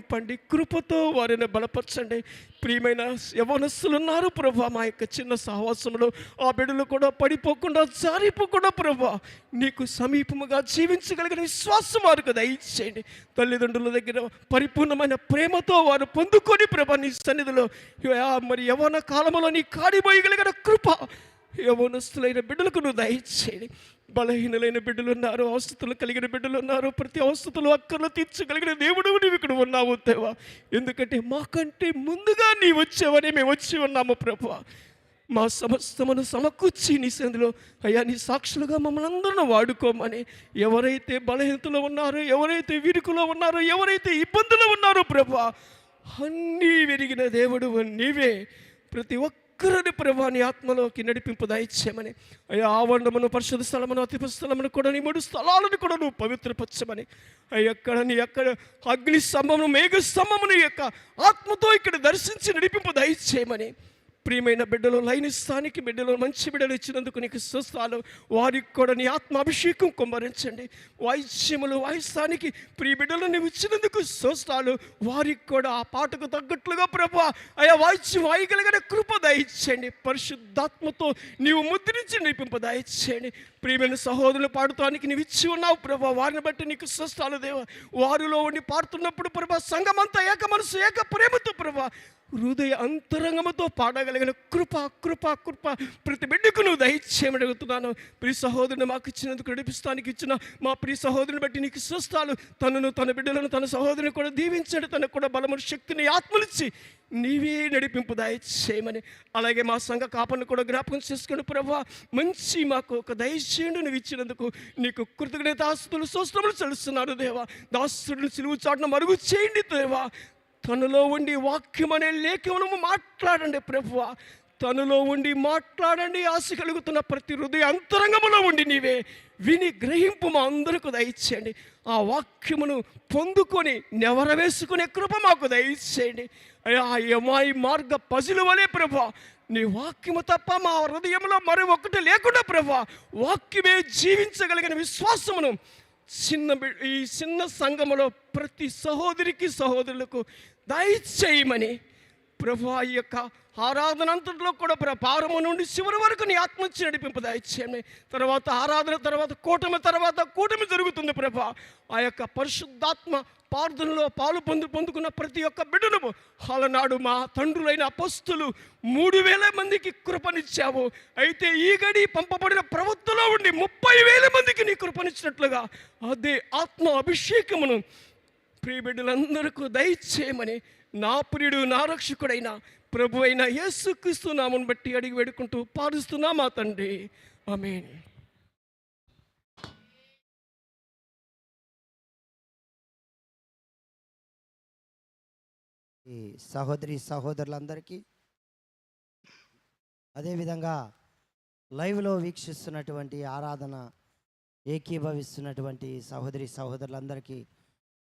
నింపండి కృపతో వారిని బలపరచండి. ప్రియమైన యవనస్సులు ఉన్నారు ప్రభా మా యొక్క చిన్న సహవాసంలో ఆ బిడ్డలు కూడా పడిపోకుండా జారిపోకుండా ప్రభా. నీకు సమీపముగా జీవించగలిగిన విశ్వాసం వారికి దయచేయండి తల్లిదండ్రుల దగ్గర పరిపూర్ణమైన ప్రేమతో వారు పొందుకొని ప్రభా నీ సన్నిధిలో. యా, మరి యవన కాలంలో నీ కాడిపోయగలిగిన కృప యవనస్తులైన బిడ్డలకు నువ్వు దయచేయండి బలహీనులైన బిడ్డలు ఉన్నారు అవస్థతులు కలిగిన బిడ్డలు ఉన్నారు ప్రతి అవస్థతులు అక్కర్లు తీర్చగలిగిన దేవుడు నీవు ఇక్కడ ఉన్నావు దేవా. ఎందుకంటే మాకంటే ముందుగా నీ వచ్చావని మేము వచ్చి ఉన్నాము ప్రభు. మా సమస్తమును సమకూర్చి నీ సందులో అయ్యా నీ సాక్షులుగా మమ్మల్ని అందరిని వాడుకోమని ఎవరైతే బలహీనతలో ఉన్నారో ఎవరైతే విరుకులో ఉన్నారో ఎవరైతే ఇబ్బందులు ఉన్నారో ప్రభు అన్నీ విరిగిన దేవుడు నీవే. ప్రతి ఒక్క ఒక్కరిని ప్రభా నీ ఆత్మలోకి నడిపింపు దయచేయమని. అయ్యా ఆవరణమును పరిశుద్ధ స్థలమును అతి స్థలమును కూడా నీ మూడు స్థలాలను కూడా నువ్వు పవిత్రపరచమని. అయ్యా ఎక్కడ నీ యొక్క అగ్ని స్తంభమును మేఘ స్తంభమును యొక్క ఆత్మతో ఇక్కడ దర్శించి నడిపింపు దయచేయమని. ప్రియమైన బిడ్డలు లైనిస్తానికి బిడ్డలు మంచి బిడ్డలు ఇచ్చినందుకు నీకు స్వస్థాలు వారికి కూడా నీ ఆత్మ అభిషేకం కుమ్మరించండి. వాయిద్యములు వాయిస్తానికి ప్రియ బిడ్డలు నీవు ఇచ్చినందుకు స్వస్థాలు వారికి కూడా ఆ పాటకు తగ్గట్లుగా ప్రభా అయా వాయిద్యం వాయగలిగిన కృప దయచేయండి. పరిశుద్ధాత్మతో నీవు ముద్రించి నిపింప దయచేయండి. ప్రియమైన సహోదరులు పాడుతానికి నీవు ఇచ్చి ఉన్నావు ప్రభా వారిని బట్టి నీకు స్వస్థాలు దేవ. వారిలో ఉండి పాడుతున్నప్పుడు ప్రభా సంఘమంతా ఏక మనసు ఏక ప్రేమతో ప్రభా హృదయ అంతరంగముతో పాడగలిగిన కృప కృప కృప ప్రతి బిడ్డకు నువ్వు దయచేయమని అడుగుతున్నాను. ప్రియ సహోదరుని మాకు ఇచ్చినందుకు నడిపిస్తానికి ఇచ్చిన మా ప్రియ సహోదరుని బట్టి నీకు స్వస్థాలు తనను తన బిడ్డలను తన సహోదరుని కూడా దీవించండి. తనకు కూడా బలము శక్తిని ఆత్మనిచ్చి నీవే నడిపింపు దయచేయమని. అలాగే మా సంఘ కాపను కూడా జ్ఞాపకం చేసుకుని ప్రభా మంచి మాకు ఒక దయచేయండి నువ్వు ఇచ్చినందుకు నీకు కృతజ్ఞతాస్తులు స్వస్థములు చెల్లిస్తున్నాను దేవా. దాస్తుడిని సిలువు చాటును మరుగు చేయండి దేవా. తనలో ఉండి వాక్యం అనే లేఖనము మాట్లాడండి ప్రభువ. తనలో ఉండి మాట్లాడండి. ఆశ కలుగుతున్న ప్రతి హృదయ అంతరంగములో ఉండి నీవే. విని గ్రహింపు మా అందరికీ దయచేయండి. ఆ వాక్యమును పొందుకొని నెవరవేసుకునే కృప మాకు దయచేయండి. అయ్యా ఆ యమాయి మార్గ పజులు వలే ప్రభా నీ వాక్యము తప్ప మా హృదయంలో మరి లేకుండా ప్రభా వాక్యమే జీవించగలిగిన విశ్వాసమును చిన్న ఈ చిన్న సంఘములో ప్రతి సహోదరికి సహోదరులకు దయచేయమని ప్రభు ఈ యొక్క ఆరాధన అంతట్లో కూడా ప్ర- ప్రారంభం నుండి చివరి వరకు నీ ఆత్మచ్చి నడిపింపు దయచేయమని తర్వాత ఆరాధన తర్వాత కూటమి తర్వాత కూటమి జరుగుతుంది ప్రభా. ఆ యొక్క పరిశుద్ధాత్మ ప్రార్థనలో పాలు పొందు పొందుకున్న ప్రతి ఒక్క బిడ్డను అలనాడు మా తండ్రులైన అపస్తులు మూడు వేల మందికి కృపనిచ్చావు. అయితే ఈ గడి పంపబడిన ప్రవృత్తిలో ఉండి ముప్పై వేల మందికి నీ కృపనిచ్చినట్లుగా అదే ఆత్మ అభిషేకమును ప్రియ బిడ్డలందరికీ దయచేయమని నా ప్రియుడు నా రక్షకుడైన ప్రభు అయిన యేసుక్రీస్తు నామను బట్టి అడిగి వేడుకుంటూ పారుస్తున్నా మా తండ్రి. ఆమేన్. ఈ సహోదరి సహోదరులందరికీ అదేవిధంగా లైవ్లో వీక్షిస్తున్నటువంటి ఆరాధన ఏకీభవిస్తున్నటువంటి సహోదరి సహోదరులందరికీ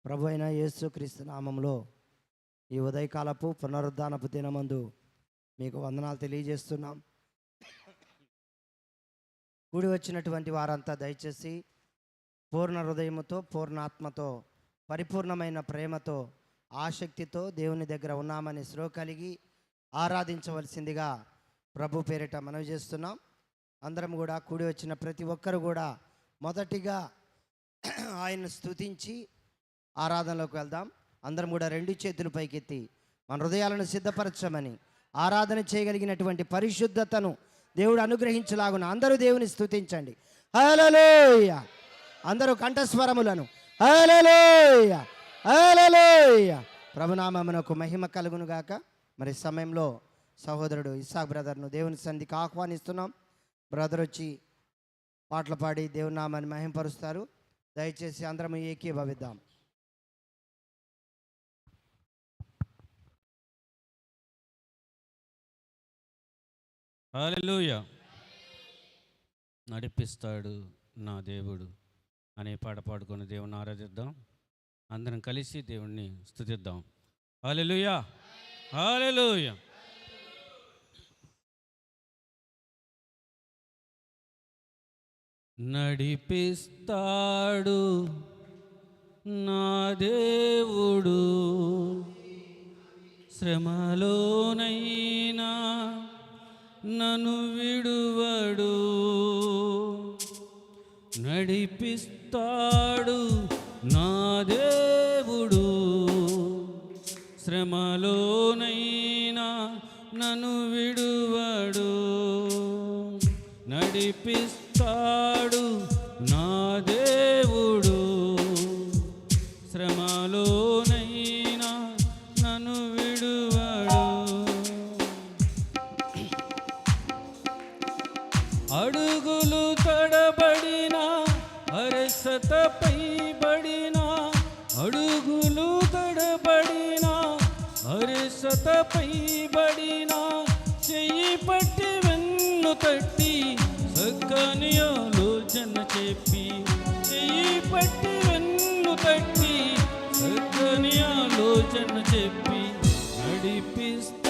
ప్రభు అయిన యేసుక్రీస్తు నామంలో ఈ ఉదయకాలపు పునరుద్ధానపు దినమందు మీకు వందనాలు తెలియజేస్తున్నాం. కూడి వచ్చినటువంటి వారంతా దయచేసి పూర్ణ హృదయముతో పూర్ణాత్మతో పరిపూర్ణమైన ప్రేమతో ఆసక్తితో దేవుని దగ్గర ఉన్నామని శ్రో కలిగి ఆరాధించవలసిందిగా ప్రభు పేరిట మనవి చేస్తున్నాం. అందరం కూడా కూడి వచ్చిన ప్రతి ఒక్కరు కూడా మొదటిగా ఆయన్ను స్తుతించి ఆరాధనలోకి వెళ్దాం. అందరం కూడా రెండు చేతులు పైకెత్తి మన హృదయాలను సిద్ధపరచమని ఆరాధన చేయగలిగినటువంటి పరిశుద్ధతను దేవుడు అనుగ్రహించలాగున అందరూ దేవుని స్తుతించండి. హల్లెలూయ! అందరూ కంఠస్వరములను. హల్లెలూయ! హల్లెలూయ! ప్రభునామమునకు మహిమ కలుగునుగాక మరి సమయంలో సహోదరుడు ఇసాక్ బ్రదర్ను దేవుని సంధికి ఆహ్వానిస్తున్నాం. బ్రదర్ వచ్చి పాటలు పాడి దేవునామాన్ని మహింపరుస్తారు. దయచేసి అందరం ఏకీభవిద్దాం. హాలెలూయ నడిపిస్తాడు నా దేవుడు అనే పాట పాడుకొని దేవుని ఆరాధిద్దాం. అందరం కలిసి దేవుణ్ణి స్థుతిద్దాం. హాలెలుయా హాలెలుయా నడిపిస్తాడు నా దేవుడు. శ్రమలోనైనా నను విడువడు. నడిపిస్తాడు నా దేవుడు. శ్రమలోనైనా నన్ను విడువడు. నడిపిస్తాడు అడుగులు తడబడిన అరసతపై బడిన అడుగులు తడబడిన అరసతపై బడిన చెయ్యి పట్టి వెన్ను తట్టి సగ్గని ఆలోచన చెప్పి చెయ్యి పట్టి వెన్ను తట్టి సగ్గని ఆలోచన చెప్పి నడిపిస్తే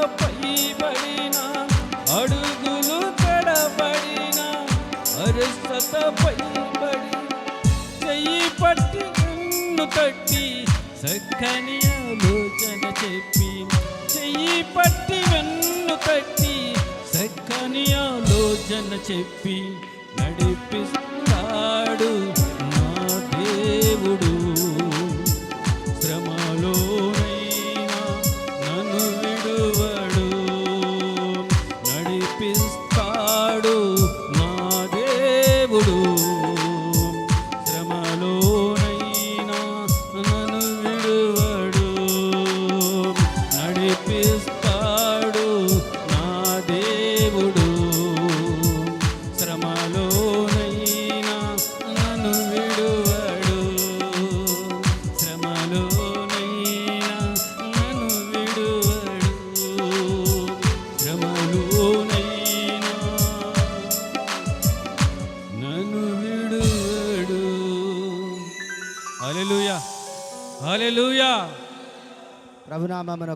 అరసతపై అడుగులు తడబడిన అరసతపై పడి చెయ్యి పట్టి నిన్ను తట్టి చక్కని ఆలోచన చెప్పి చెయ్యి పట్టి వెన్ను తట్టి చక్కని ఆలోచన చెప్పి.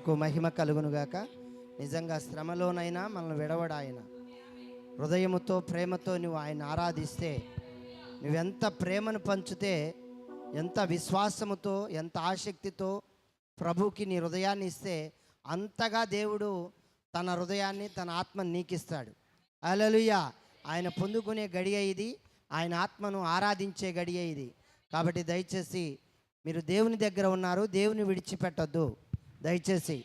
నామమునకు మహిమ కలుగునుగాక. నిజంగా శ్రమలోనైనా మనల్ని విడవడు ఆయన. హృదయముతో ప్రేమతో నువ్వు ఆయన ఆరాధిస్తే నువ్వెంత ప్రేమను పంచితే ఎంత విశ్వాసముతో ఎంత ఆసక్తితో ప్రభుకి నీ హృదయాన్ని ఇస్తే అంతగా దేవుడు తన హృదయాన్ని తన ఆత్మని నీకిస్తాడు. అలలుయ ఆయన పొందుకునే గడియ ఇది ఆయన ఆత్మను ఆరాధించే గడియ ఇది. కాబట్టి దయచేసి మీరు దేవుని దగ్గర ఉన్నారు దేవుని విడిచిపెట్టొద్దు. దయచేసి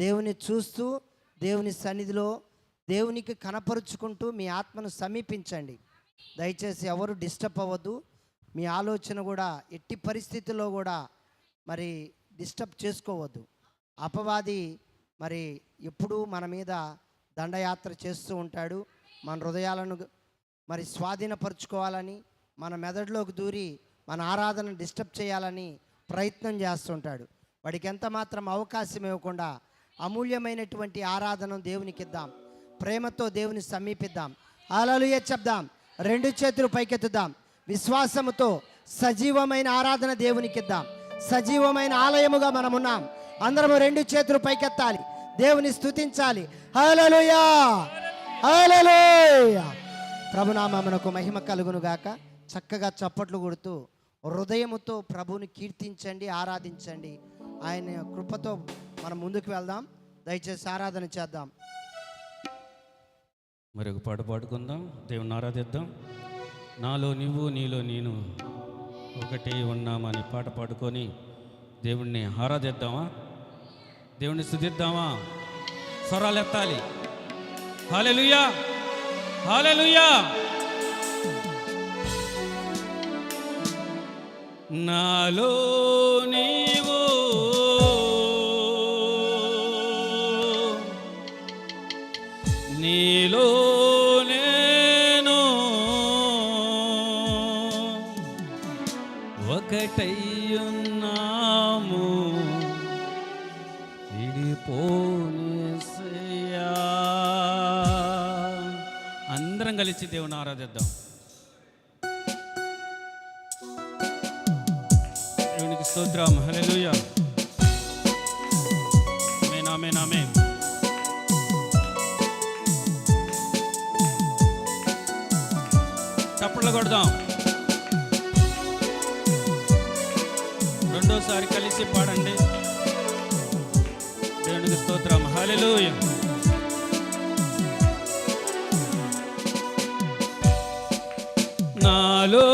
దేవుని చూస్తూ దేవుని సన్నిధిలో దేవునికి కనపరుచుకుంటూ మీ ఆత్మను సమీపించండి. దయచేసి ఎవరు డిస్టర్బ్ అవ్వద్దు. మీ ఆలోచన కూడా ఎట్టి పరిస్థితుల్లో కూడా మరి డిస్టర్బ్ చేసుకోవద్దు. అపవాది మరి ఎప్పుడూ మన మీద దండయాత్ర చేస్తూ ఉంటాడు. మన హృదయాలను మరి స్వాధీనపరుచుకోవాలని మన మెదడులోకి దూరి మన ఆరాధన డిస్టర్బ్ చేయాలని ప్రయత్నం చేస్తుంటాడు. వాడికి ఎంత మాత్రం అవకాశం ఇవ్వకుండా అమూల్యమైనటువంటి ఆరాధన దేవునికి ఇద్దాం ప్రేమతో దేవుని సమీపిద్దాం. అలలుయ చెప్దాం. రెండు చేతులు పైకెత్తుదాం. విశ్వాసముతో సజీవమైన ఆరాధన దేవునికి ఇద్దాం సజీవమైన ఆలయముగా మనం ఉన్నాం అందరము రెండు చేతులు పైకెత్తాలి. దేవుని స్తుతించాలి. హల్లెలూయా! హల్లెలూయా! ప్రభునామమునకు మహిమ కలుగును గాక. చక్కగా చప్పట్లు కొడుతూ హృదయముతో ప్రభుని కీర్తించండి ఆరాధించండి. ఆయన కృపతో మనం ముందుకు వెళ్దాం. దయచేసి ఆరాధన చేద్దాం. మరి ఒక పాట పాడుకుందాం. దేవుని ఆరాధిద్దాం. నాలో నువ్వు నీలో నేను ఒకటి ఉన్నామని పాట పాడుకొని దేవుణ్ణి ఆరాధిద్దామా? దేవుణ్ణి స్థుతిద్దామా? స్వరాలు ఎత్తాలి. హాలెలుయా హాలెలుయా నాలో నీ అందరం కలిసి దేవుని ఆరాధిద్దాం. దేవునికి స్తోత్రం. హలెలుయ ఆమేన్ ఆమేన్ చప్పట్లు కొడదాం. రెండోసారి కలిసి పాడండి. దేవునికి స్తోత్రం. హల్లెలూయా. నాలో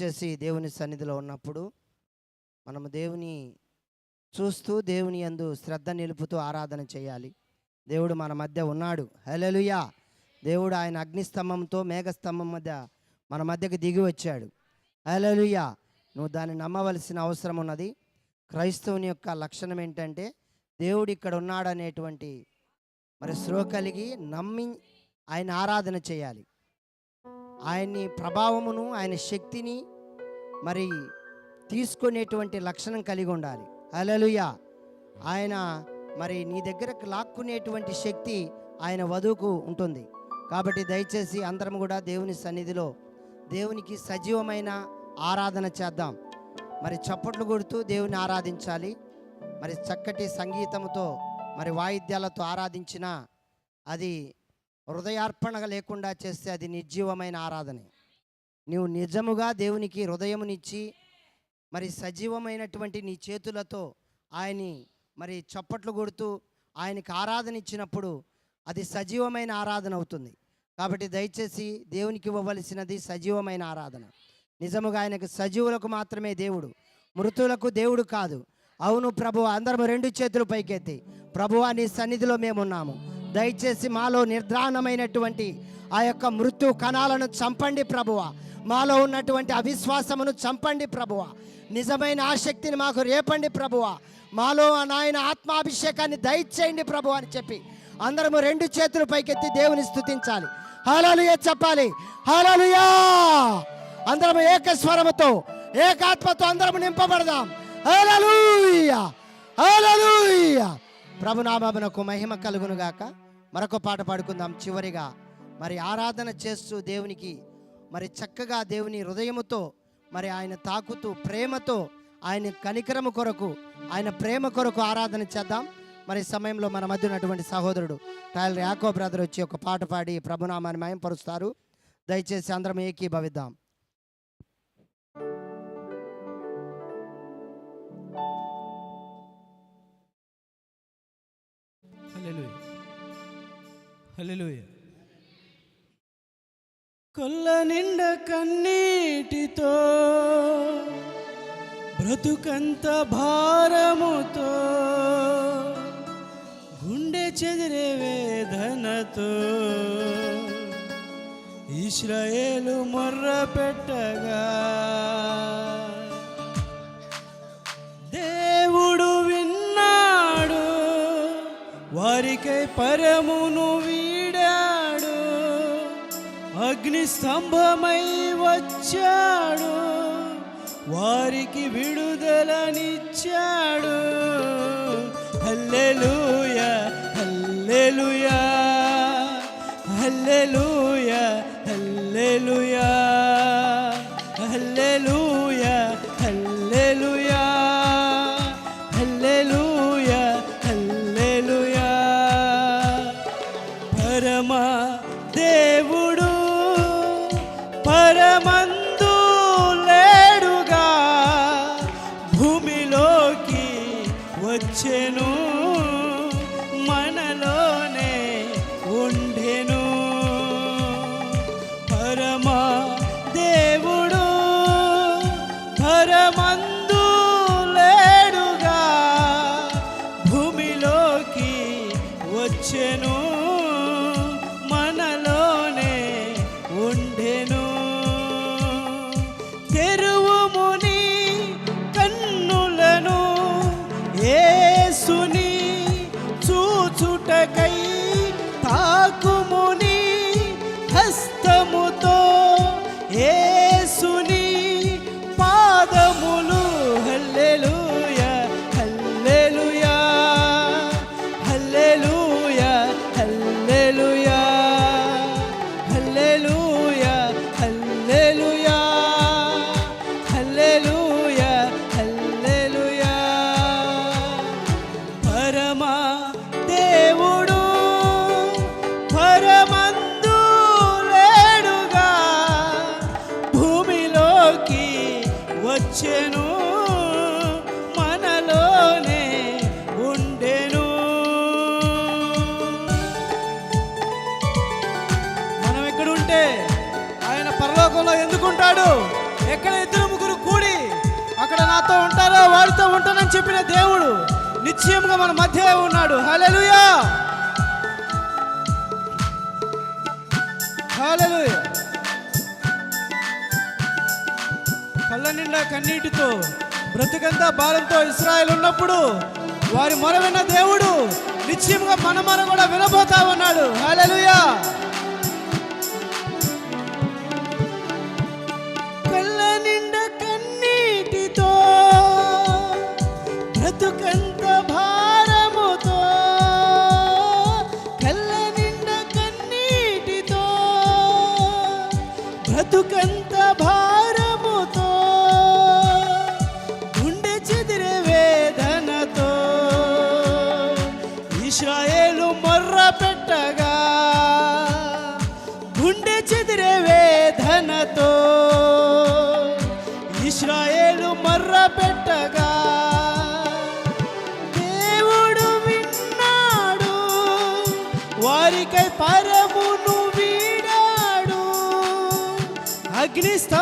వచ్చేసి దేవుని సన్నిధిలో ఉన్నప్పుడు మనము దేవుని చూస్తూ దేవుని యందు శ్రద్ధ నిలుపుతూ ఆరాధన చేయాలి. దేవుడు మన మధ్య ఉన్నాడు. హలలుయా దేవుడు ఆయన అగ్నిస్తంభంతో మేఘస్తంభం మధ్య మన మధ్యకి దిగి వచ్చాడు. హలలుయా నువ్వు దాన్ని నమ్మవలసిన అవసరం ఉన్నది. క్రైస్తవుని యొక్క లక్షణం ఏంటంటే దేవుడు ఇక్కడ ఉన్నాడనేటువంటి మరి శ్రో కలిగి నమ్మి ఆయన ఆరాధన చేయాలి. ఆయన్ని ప్రభావమును ఆయన శక్తిని మరి తీసుకునేటువంటి లక్షణం కలిగి ఉండాలి. అలలుయ ఆయన మరి నీ దగ్గరకు లాక్కునేటువంటి శక్తి ఆయన వధువుకు ఉంటుంది. కాబట్టి దయచేసి అందరం కూడా దేవుని సన్నిధిలో దేవునికి సజీవమైన ఆరాధన చేద్దాం. మరి చప్పట్లు కొడుతూ దేవుని ఆరాధించాలి. మరి చక్కటి సంగీతంతో మరి వాయిద్యాలతో ఆరాధించిన అది హృదయార్పణ లేకుండా చేస్తే అది నిర్జీవమైన ఆరాధనే. నీవు నిజముగా దేవునికి హృదయమునిచ్చి మరి సజీవమైనటువంటి నీ చేతులతో ఆయన్ని మరి చప్పట్లు కొడుతూ ఆయనకి ఆరాధన ఇచ్చినప్పుడు అది సజీవమైన ఆరాధన అవుతుంది. కాబట్టి దయచేసి దేవునికి ఇవ్వవలసినది సజీవమైన ఆరాధన. నిజముగా ఆయనకు సజీవులకు మాత్రమే దేవుడు మృతులకు దేవుడు కాదు. అవును ప్రభు అందరం రెండు చేతులు పైకెత్తి ప్రభువా నీ సన్నిధిలో మేమున్నాము. దయచేసి మాలో నిర్ధారణమైనటువంటి ఆ యొక్క మృత్యు కణాలను చంపండి ప్రభువ. మాలో ఉన్నటువంటి అవిశ్వాసమును చంపండి ప్రభువ. నిజమైన ఆసక్తిని మాకు రేపండి ప్రభువ. మాలో ఆ నాయన ఆత్మాభిషేకాన్ని దయచేయండి ప్రభు అని చెప్పి అందరము రెండు చేతులు పైకెత్తి దేవుని స్తుతించాలి హలలుయ చెప్పాలి. హలలుయా! అందరము ఏకస్వరముతో ఏకాత్మతో అందరము నింపబడదాం. హల్లెలూయా హల్లెలూయా ప్రభునామమునకు మహిమ కలుగును గాక మరొక పాట పాడుకుందాం చివరిగా. మరి ఆరాధన చేస్తూ దేవునికి మరి చక్కగా దేవుని హృదయముతో మరి ఆయన తాకుతూ ప్రేమతో ఆయన కనికరము కొరకు ఆయన ప్రేమ కొరకు ఆరాధన చేద్దాం. మరి సమయంలో మన మధ్య ఉన్నటువంటి సహోదరుడు టైలర్ యాకో బ్రదర్ వచ్చి ఒక పాట పాడి ప్రభునామాన్ని మయంపరుస్తారు. దయచేసి అందరం ఏకీభవిద్దాం. హల్లెలూయా హల్లెలూయా కొల్ల నిండ కన్నీటితో బ్రతుకంత భారముతో గుండె చెదిరే వేదనతో ఇస్రాయేలు మొర్ర పెట్టగా. దేవుడు విన్నాడు వారికై పరమును వీ అగ్ని స్తంభమై వచ్చాడు. వారికి విడుదలనిచ్చాడు. హల్లెలూయా హల్లెలూయా హల్లెలూయా హల్లెలూయా హల్లెలూయా. చెప్పిన దేవుడు నిశ్చయంగా మన మధ్య ఉన్నాడు. హలెలుయా కళ్ళ నిండా కన్నీటితో బ్రతుకంతా బాలంతో ఇస్రాయల్ ఉన్నప్పుడు వారి మొరవిన దేవుడు నిశ్చయంగా మన మొర కూడా వినబోతా ఉన్నాడు. హలెలుయా Cristo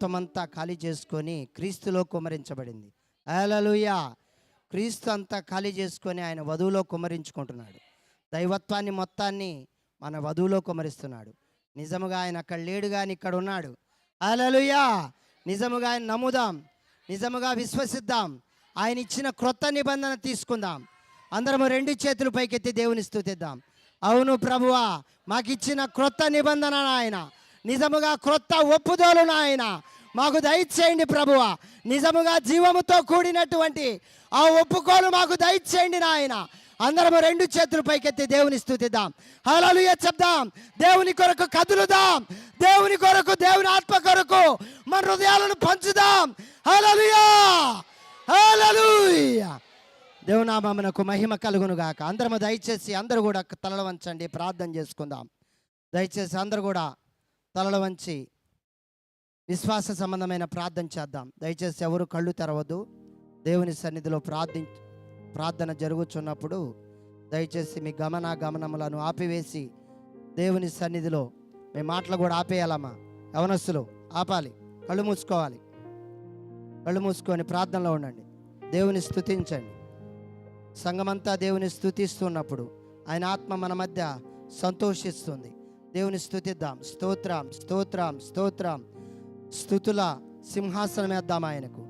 దైవత్వమంతా ఖాళీ చేసుకొని క్రీస్తులో కుమరించబడింది. అలలుయా క్రీస్తు అంతా ఖాళీ చేసుకొని ఆయన వధువులో కుమరించుకుంటున్నాడు. దైవత్వాన్ని మొత్తాన్ని మన వధువులో కుమరిస్తున్నాడు. నిజముగా ఆయన అక్కడ లేడు కానీ ఇక్కడ ఉన్నాడు. అలలుయా నిజముగా ఆయన నమ్ముదాం. నిజముగా విశ్వసిద్దాం. ఆయన ఇచ్చిన క్రొత్త నిబంధన తీసుకుందాం. అందరము రెండు చేతులు పైకెత్తి దేవుని స్థుతిద్దాం. అవును ప్రభువా మాకు ఇచ్చిన క్రొత్త నిబంధన ఆయన నిజముగా క్రొత్త ఒప్పుదోలు నాయన. మాకు దయచేయండి ప్రభువ. నిజముగా జీవముతో కూడినటువంటి ఆ ఒప్పుకోలు మాకు దయచేయండి నాయన. అందరము రెండు చేతులు పైకెత్తి దేవుని స్థుతిద్దాం. హలలుయ చెప్దాం. దేవుని కొరకు కదులుదాం. దేవుని కొరకు దేవుని ఆత్మ కొరకు మన హృదయాలను పంచుదాం. హల్లెలూయా! హల్లెలూయా! దేవునామమునకు మహిమ కలుగును గాక. అందరము దయచేసి అందరూ కూడా తలలు వంచండి. ప్రార్థన చేసుకుందాం. దయచేసి అందరూ కూడా తలలు వంచి విశ్వాస సంబంధమైన ప్రార్థన చేద్దాం. దయచేసి ఎవరు కళ్ళు తెరవద్దు. దేవుని సన్నిధిలో ప్రార్థి ప్రార్థన జరుగుతున్నప్పుడు దయచేసి మీ గమన గమనములను ఆపివేసి దేవుని సన్నిధిలో మీ మాటలు కూడా ఆపేయాలమ్మా. యవనస్సులు ఆపాలి. కళ్ళు మూసుకోవాలి. కళ్ళు మూసుకొని ప్రార్థనలో ఉండండి. దేవుని స్థుతించండి సంఘమంతా దేవుని స్థుతిస్తున్నప్పుడు ఆయన ఆత్మ మన మధ్య సంతోషిస్తుంది. దేవుని స్థుతిద్దాం. స్తోత్రం స్తోత్రం స్తోత్రం. స్థుతుల సింహాసనం వేద్దాం ఆయనకు.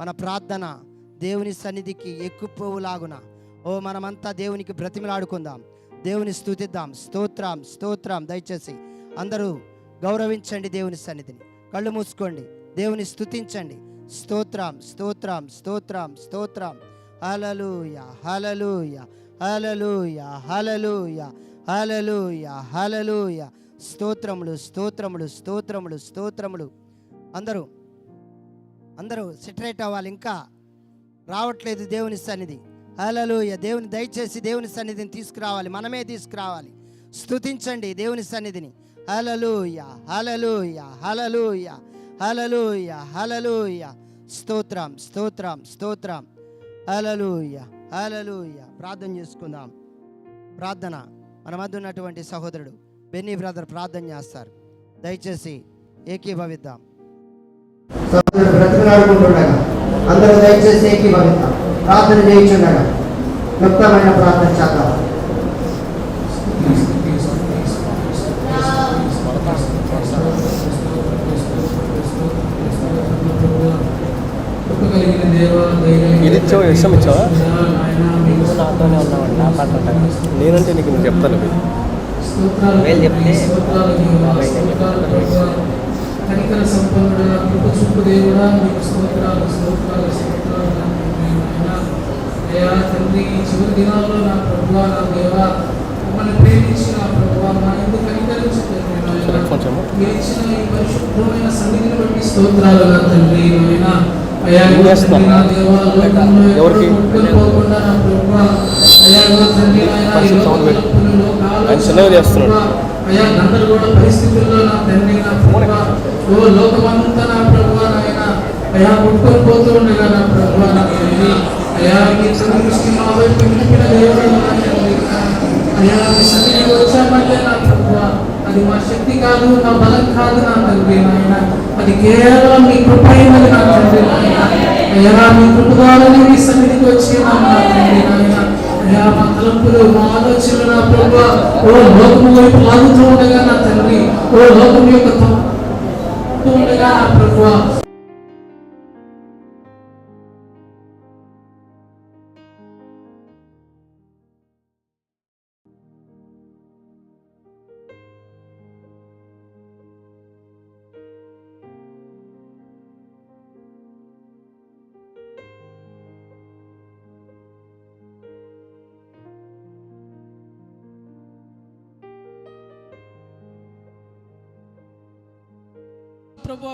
మన ప్రార్థన దేవుని సన్నిధికి ఎక్కుపోవులాగున. ఓ మనమంతా దేవునికి బ్రతిమలాడుకుందాం. దేవుని స్థుతిద్దాం. స్తోత్రం స్తోత్రం. దయచేసి అందరూ గౌరవించండి దేవుని సన్నిధిని. కళ్ళు మూసుకోండి. దేవుని స్థుతించండి. స్తోత్రం స్తోత్రం స్తోత్రం స్తోత్రం. హలలుయ హలలుయ హలలుయ హలలుయ హలలుయ హలలుయ స్తోత్రములు స్తోత్రములు స్తోత్రములు స్తోత్రములు. అందరూ అందరూ సిటరేట్ అవ్వాలి. ఇంకా రావట్లేదు దేవుని సన్నిధి. హలలుయ దేవుని దయచేసి దేవుని సన్నిధిని తీసుకురావాలి. మనమే తీసుకురావాలి. స్తుతించండి దేవుని సన్నిధిని. హలలుయ హలలుయ హలలుయ హలలుయ హలలుయ స్తోత్రం స్తోత్రం స్తోత్రం. హలలుయ హలలుయ ప్రార్థన చేసుకుందాం. ప్రార్థన. మన మధ్య ఉన్నటువంటి సహోదరుడు బెన్నీ బ్రదర్ ప్రార్థన చేస్తారు. దయచేసి ఏకీభవిద్దాం. సహోదరుడు అందరూ దయచేసి ఏకీభవిద్దాం. ప్రార్థన చేయించుండగా ప్రార్థన చేద్దాం. ఇచ్చావా? నాతోనే ఉన్నావు నా పట్ల నేనంటే నీకు నేను చెప్తాను వేలు చెప్తే కనికర సంపన్నుడా కృప చూపు దేవుడా మీకు స్తోత్రాలు స్తోత్రాలు స్తోత్రాలు నా తండ్రి, నాయనా. అయ్యా తండ్రి ఈ చివరి దినాల్లో నా ప్రభువా నా దేవా మమ్మల్ని ప్రేమించి నా ప్రభువా మా ఎందుకు కనికరించి తండ్రి నాయనా. కొంచెం మీరు ఇచ్చిన ఈ పరిశుద్ధమైన సన్నిధిని బట్టి స్తోత్రాలు నా తండ్రి నాయనా. అయ్యా ఎవరికి? ఎక్కడో సౌండ్ పెట్టు. ఆయన చిన్నగా చేస్తున్నాడు. అయ్యా గందరగోళ పరిస్థితుల్లో నా తండ్రి నా ఓ లోకమంతా నా నాయన అయ్యా పోతూ ఉండగా నా నా తండ్రి అయ్యా మీ మా వైపు నిలిపిన దేవుడు అయ్యా మీ సన్నిధికి వచ్చామంటే నా అది మా శక్తి కాదు నా బలం కాదు నా తండ్రి నాయన. అది కేవలం మీ కృప నా తండ్రి నాయన. అయ్యా మీ కృప ద్వారానే మీ సన్నిధికి వచ్చి నా తండ్రి నాయన. అయ్యా మా తలంపులు మా ఆలోచనలు నా ప్రభు ఓ లోకం వైపు లాగుతూ ఉండగా నా తండ్రి. ఓ లోకం యొక్క ఉండగా నా ప్రభు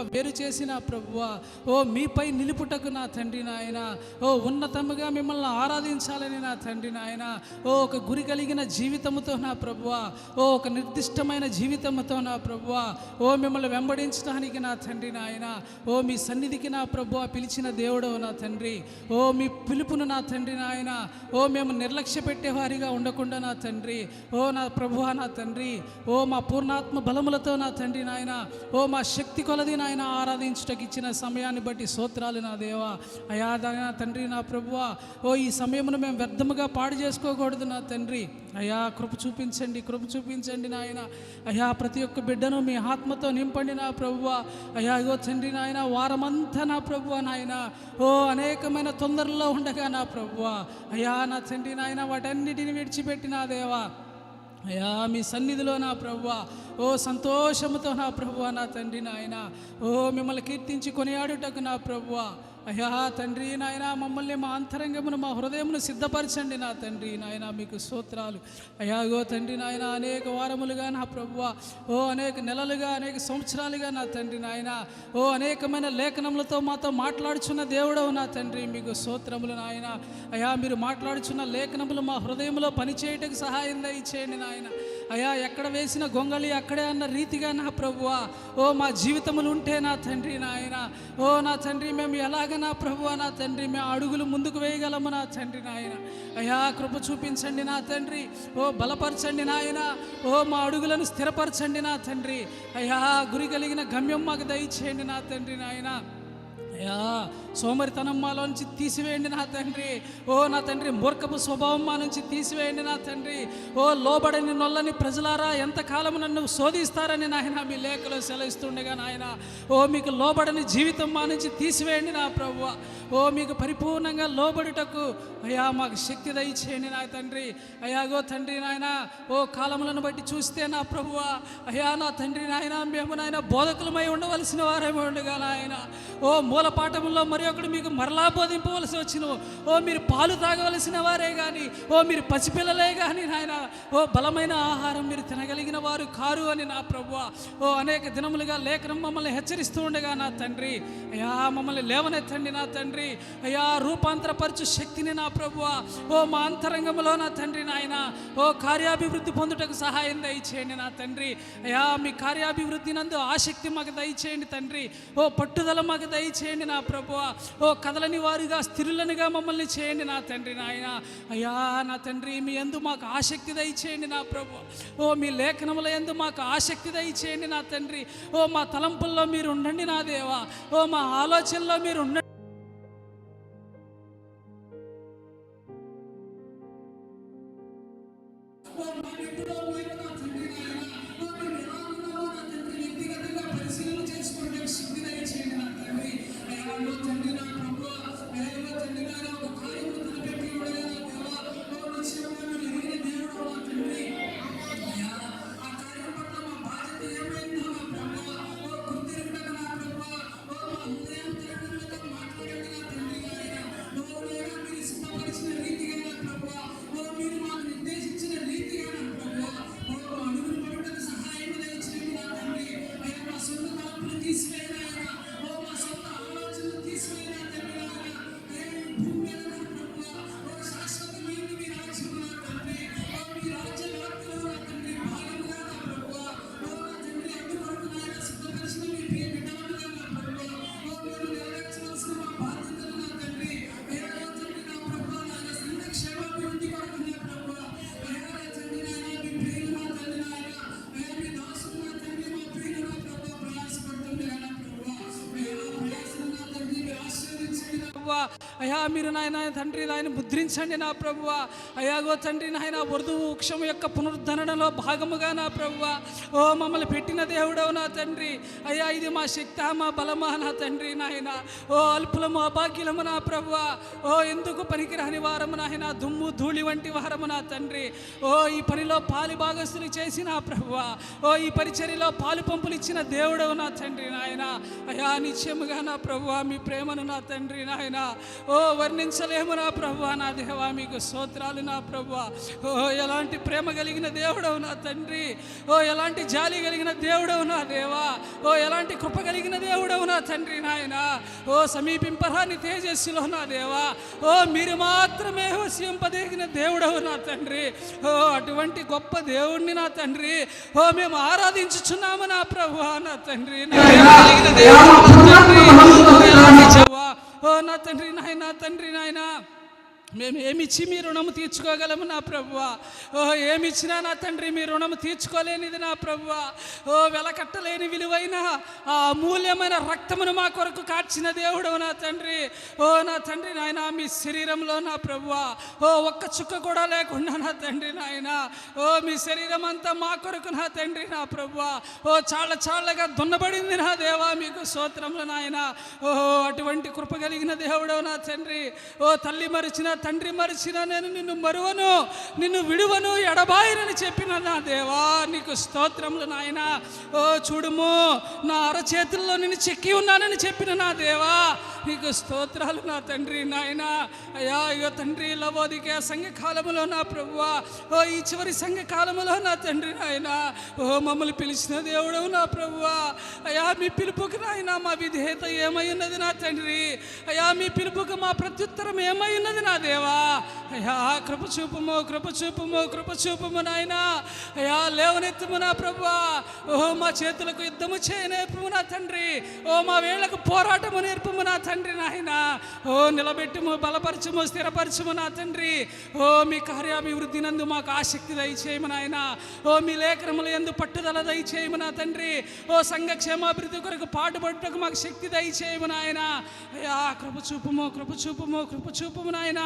వేరు చేసిన ప్రభువ ఓ మీపై నిలుపుటకు నా తండ్రి నాయన ఓ ఉన్నతముగా మిమ్మల్ని ఆరాధించాలని నా తండ్రి నాయన ఓ ఒక గురి కలిగిన జీవితముతో నా ప్రభువ ఓ ఒక నిర్దిష్టమైన జీవితముతో నా ప్రభువా ఓ మిమ్మల్ని వెంబడించడానికి నా తండ్రి నాయన ఓ మీ సన్నిధికి నా ప్రభువ పిలిచిన దేవుడు నా తండ్రి ఓ మీ పిలుపును నా తండ్రి నాయన ఓ మేము నిర్లక్ష్య పెట్టేవారిగా ఉండకుండా నా తండ్రి ఓ నా ప్రభువ నా తండ్రి ఓ మా పూర్ణాత్మ బలములతో నా తండ్రి నాయన ఓ మా శక్తి కొలది నాయన ఆరాధించుటకు ఇచ్చిన సమయాన్ని బట్టి స్తోత్రాలు నా దేవా. అయా నా తండ్రి నా ప్రభువా. ఓ ఈ సమయమును మేము వ్యర్థముగా పాడు చేసుకోకూడదు నా తండ్రి. అయా కృప చూపించండి కృప చూపించండి నాయన. అయా ప్రతి ఒక్క బిడ్డను మీ ఆత్మతో నింపండి నా ప్రభువా. అయా ఇగో తండ్రి నాయన వారమంతా నా ప్రభువా నాయన. ఓ అనేకమైన తొందరలో ఉండగా నా ప్రభువా. అయా నా తండ్రి నాయన వాటన్నిటిని విడిచిపెట్టి నా దేవా. అయ్యా మీ సన్నిధిలో నా ప్రభువ. ఓ సంతోషముతో నా ప్రభువ నా తండ్రి నాయన. ఓ మిమ్మల్ని కీర్తించి కొనియాడుటకు నా ప్రభువా. అయ్యా తండ్రి నాయన మమ్మల్ని మా అంతరంగమును మా హృదయమును సిద్ధపరచండి నా తండ్రి నాయన మీకు స్తోత్రాలు. అయ్యాగో తండ్రి నాయన అనేక వారములుగా నా ప్రభువ ఓ అనేక నెలలుగా అనేక సంవత్సరాలుగా నా తండ్రి నాయన ఓ అనేకమైన లేఖనములతో మాతో మాట్లాడుచున్న దేవుడవు నా తండ్రి మీకు స్తోత్రములు నాయన. అయ్యా మీరు మాట్లాడుచున్న లేఖనములు మా హృదయంలో పనిచేయటకు సహాయం దయచేయండి నాయన. అయ్యా ఎక్కడ వేసిన గొంగళి అక్కడే అన్న రీతిగా నా ప్రభువా ఓ మా జీవితములు ఉంటే నా తండ్రి నాయన. ఓ నా తండ్రి మేము ఎలాగ నా ప్రభు నా తండ్రి మేము అడుగులు ముందుకు వేయగలము నా తండ్రి నాయన. అయ్యా కృప చూపించండి నా తండ్రి. ఓ బలపరచండి నాయన. ఓ మా అడుగులను స్థిరపరచండి నా తండ్రి. అయ్యా గురి కలిగిన గమ్యం మాకు దయచేయండి నా తండ్రి నాయన. అయ్యా సోమరితనం మాలో నుంచి తీసివేయండి నా తండ్రి. ఓ నా తండ్రి మూర్ఖపు స్వభావం మా నుంచి తీసివేయండి నా తండ్రి. ఓ లోబడని నొల్లని ప్రజలారా ఎంతకాలం నన్ను శోధిస్తారని నాయన మీ లేఖలో సెలవిస్తుండగా నాయన. ఓ మీకు లోబడని జీవితం మా నుంచి తీసివేయండి నా ప్రభువ ఓ మీకు పరిపూర్ణంగా లోబడుటకు అయ్యా మాకు శక్తి దయచేయండి నా తండ్రి. అయ్యాగో తండ్రి నాయన ఓ కాలములను బట్టి చూస్తే నా ప్రభువ అయ్యా నా తండ్రి నాయన మేము నాయన బోధకులమై ఉండవలసిన వారేమో ఉండగా నాయన. ఓ మూల పాఠములో మరి ఒకడు మీకు మరలా బోధింపవలసి వచ్చిన ఓ మీరు పాలు తాగవలసిన వారే కానీ ఓ మీరు పసిపిల్లలే కానీ నాయన ఓ బలమైన ఆహారం మీరు తినగలిగిన వారు కారు అని నా ప్రభువ. ఓ అనేక దినములుగా లేఖనం మమ్మల్ని హెచ్చరిస్తూ ఉండగా నా తండ్రి అయ్యా మమ్మల్ని లేవనెత్తండి నా తండ్రి అయ్యా రూపాంతరపరచు శక్తిని నా ప్రభువ. ఓ మా అంతరంగంలో నా తండ్రి నాయన ఓ కార్యాభివృద్ధి పొందుటకు సహాయం దయచేయండి నా తండ్రి. అయ్యా మీ కార్యాభివృద్ధి నందు ఆసక్తి మాకు దయచేయండి తండ్రి. ఓ పట్టుదల మాకు దయచేయండి నా ప్రభు ఓ కదలని వారిగా స్థిరులనిగా మమ్మల్ని చేయండి నా తండ్రి నాయన. అయ్యా నా తండ్రి మీ ఎందు మాకు ఆసక్తి దయచేయండి నా ప్రభు ఓ మీ లేఖనముల ఎందు మాకు ఆసక్తి దయచేయండి నా తండ్రి. ఓ మా తలంపుల్లో మీరు ఉండండి నా దేవా. ఓ మా ఆలోచనలో మీరు ఉండండి తండ్రి నా అయా మీరు నాయన తండ్రి నాయన ముద్రించండి నా ప్రభువ. అయాగో తండ్రి నాయన వృధువు వృక్షం యొక్క పునరుద్ధరణలో భాగముగా నా ప్రభువ. ఓ మమ్మల్ని పెట్టిన దేవుడవు నా తండ్రి. అయ్యా ఇది మా శక్తి మా బలమా నా తండ్రి నాయన. ఓ అల్పులము అభాగ్యులము నా ప్రభువ. ఓ ఎందుకు పనికిరాని వారము నాయన. దుమ్ము ధూళి వంటి వారము నా తండ్రి. ఓ ఈ పనిలో పాలు భాగస్తులు చేసిన ప్రభువ. ఓ ఈ పరిచర్యలో పాలు పంపులు ఇచ్చిన దేవుడవు నా తండ్రి నాయన. అయా నిత్యముగా నా ప్రభువ మీ ప్రేమను నా తండ్రి నాయన. ఓ వర్ణించలేము నా ప్రభువ నా దేవా మీకు స్తోత్రాలు నా ప్రభువ ఓ ఎలాంటి ప్రేమ కలిగిన దేవుడవు నా తండ్రి. ఓ ఎలాంటి జాలి కలిగిన దేవుడవు నా దేవా. ఓ ఎలాంటి కృప కలిగిన దేవుడవు నా తండ్రి నాయన. ఓ సమీపింపరాని తేజస్సులో నా దేవా. ఓ మీరు మాత్రమే వసింపదగిన దేవుడవు నా తండ్రి. ఓ అటువంటి గొప్ప దేవుణ్ణి నా తండ్రి. ఓ మేము ఆరాధించుచున్నాము నా ప్రభు నా తండ్రి. నా దేవుడు నా తండ్రి. ఓ తండ్రి నాయన తండ్రి నాయన మేము ఏమిచ్చి మీ రుణము తీర్చుకోగలము నా ప్రభువ? ఓ ఏమిచ్చినా నా తండ్రి మీ రుణము తీర్చుకోలేనిది నా ప్రభువ? ఓ వెలకట్టలేని విలువైన ఆ అమూల్యమైన రక్తమును మా కొరకు కాచిన దేవుడు నా తండ్రి. ఓ నా తండ్రి నాయన మీ శరీరంలో నా ప్రభువ. ఓ ఒక్క చుక్క కూడా లేకుండా నా తండ్రి నాయన. ఓ మీ శరీరం అంతా మా కొరకు నా తండ్రి నా ప్రభువ. ఓ చాళ్ళ చాళ్ళగా దున్నబడింది నా దేవా మీకు సూత్రంలో నాయన. ఓ అటువంటి కృప కలిగిన దేవుడవు నా తండ్రి. ఓ తల్లి మరిచిన తండ్రి మరిచిన నేను నిన్ను మరువను నిన్ను విడువను ఎడబాయినని చెప్పిన నా దేవా నీకు స్తోత్రములు నాయన. ఓ చూడుము నా అరచేతుల్లో నేను చెక్కి ఉన్నానని చెప్పిన నా దేవా నీకు స్తోత్రాలు నా తండ్రి నాయన. అయ్యా అయ్యో తండ్రి లవోదికే సంఘకాలములో నా ప్రభువా ఓ ఈ చివరి సంఘకాలములో నా తండ్రి నాయన. ఓ మమ్మల్ని పిలిచిన దేవుడు నా ప్రభువా. అయ్యా మీ పిలుపుకి నాయన మా విధేయత ఏమై ఉన్నది నా తండ్రి? అయ్యా మీ పిలుపుకి మా ప్రత్యుత్తరం ఏమై ఉన్నది నా దేవ 안. అయ్యా కృప చూపుము కృప చూపుము కృప చూపుము నాయన. అయ్యా లేవనెత్తుము నా ప్రభువా. ఓ మా చేతులకు యుద్ధము చేయనేర్పుము నా తండ్రి. ఓ మా వేళ్ళకు పోరాటము నేర్పుము నా తండ్రి నాయన. ఓ నిలబెట్టుము బలపరచుము స్థిరపరచుము నా తండ్రి. ఓ మీ కార్యాభివృద్ధి నందు మాకు ఆసక్తి దయచేయము నాయన. ఓ మీ లేఖనములు ఎందు పట్టుదల దయచేయము నా తండ్రి. ఓ సంఘ క్షేమాభివృద్ధి కొరకు పాటుపడుటకు మాకు శక్తి దయచేయము నాయన. అయ్యా కృప చూపుము కృప చూపుము కృప చూపుము నాయన.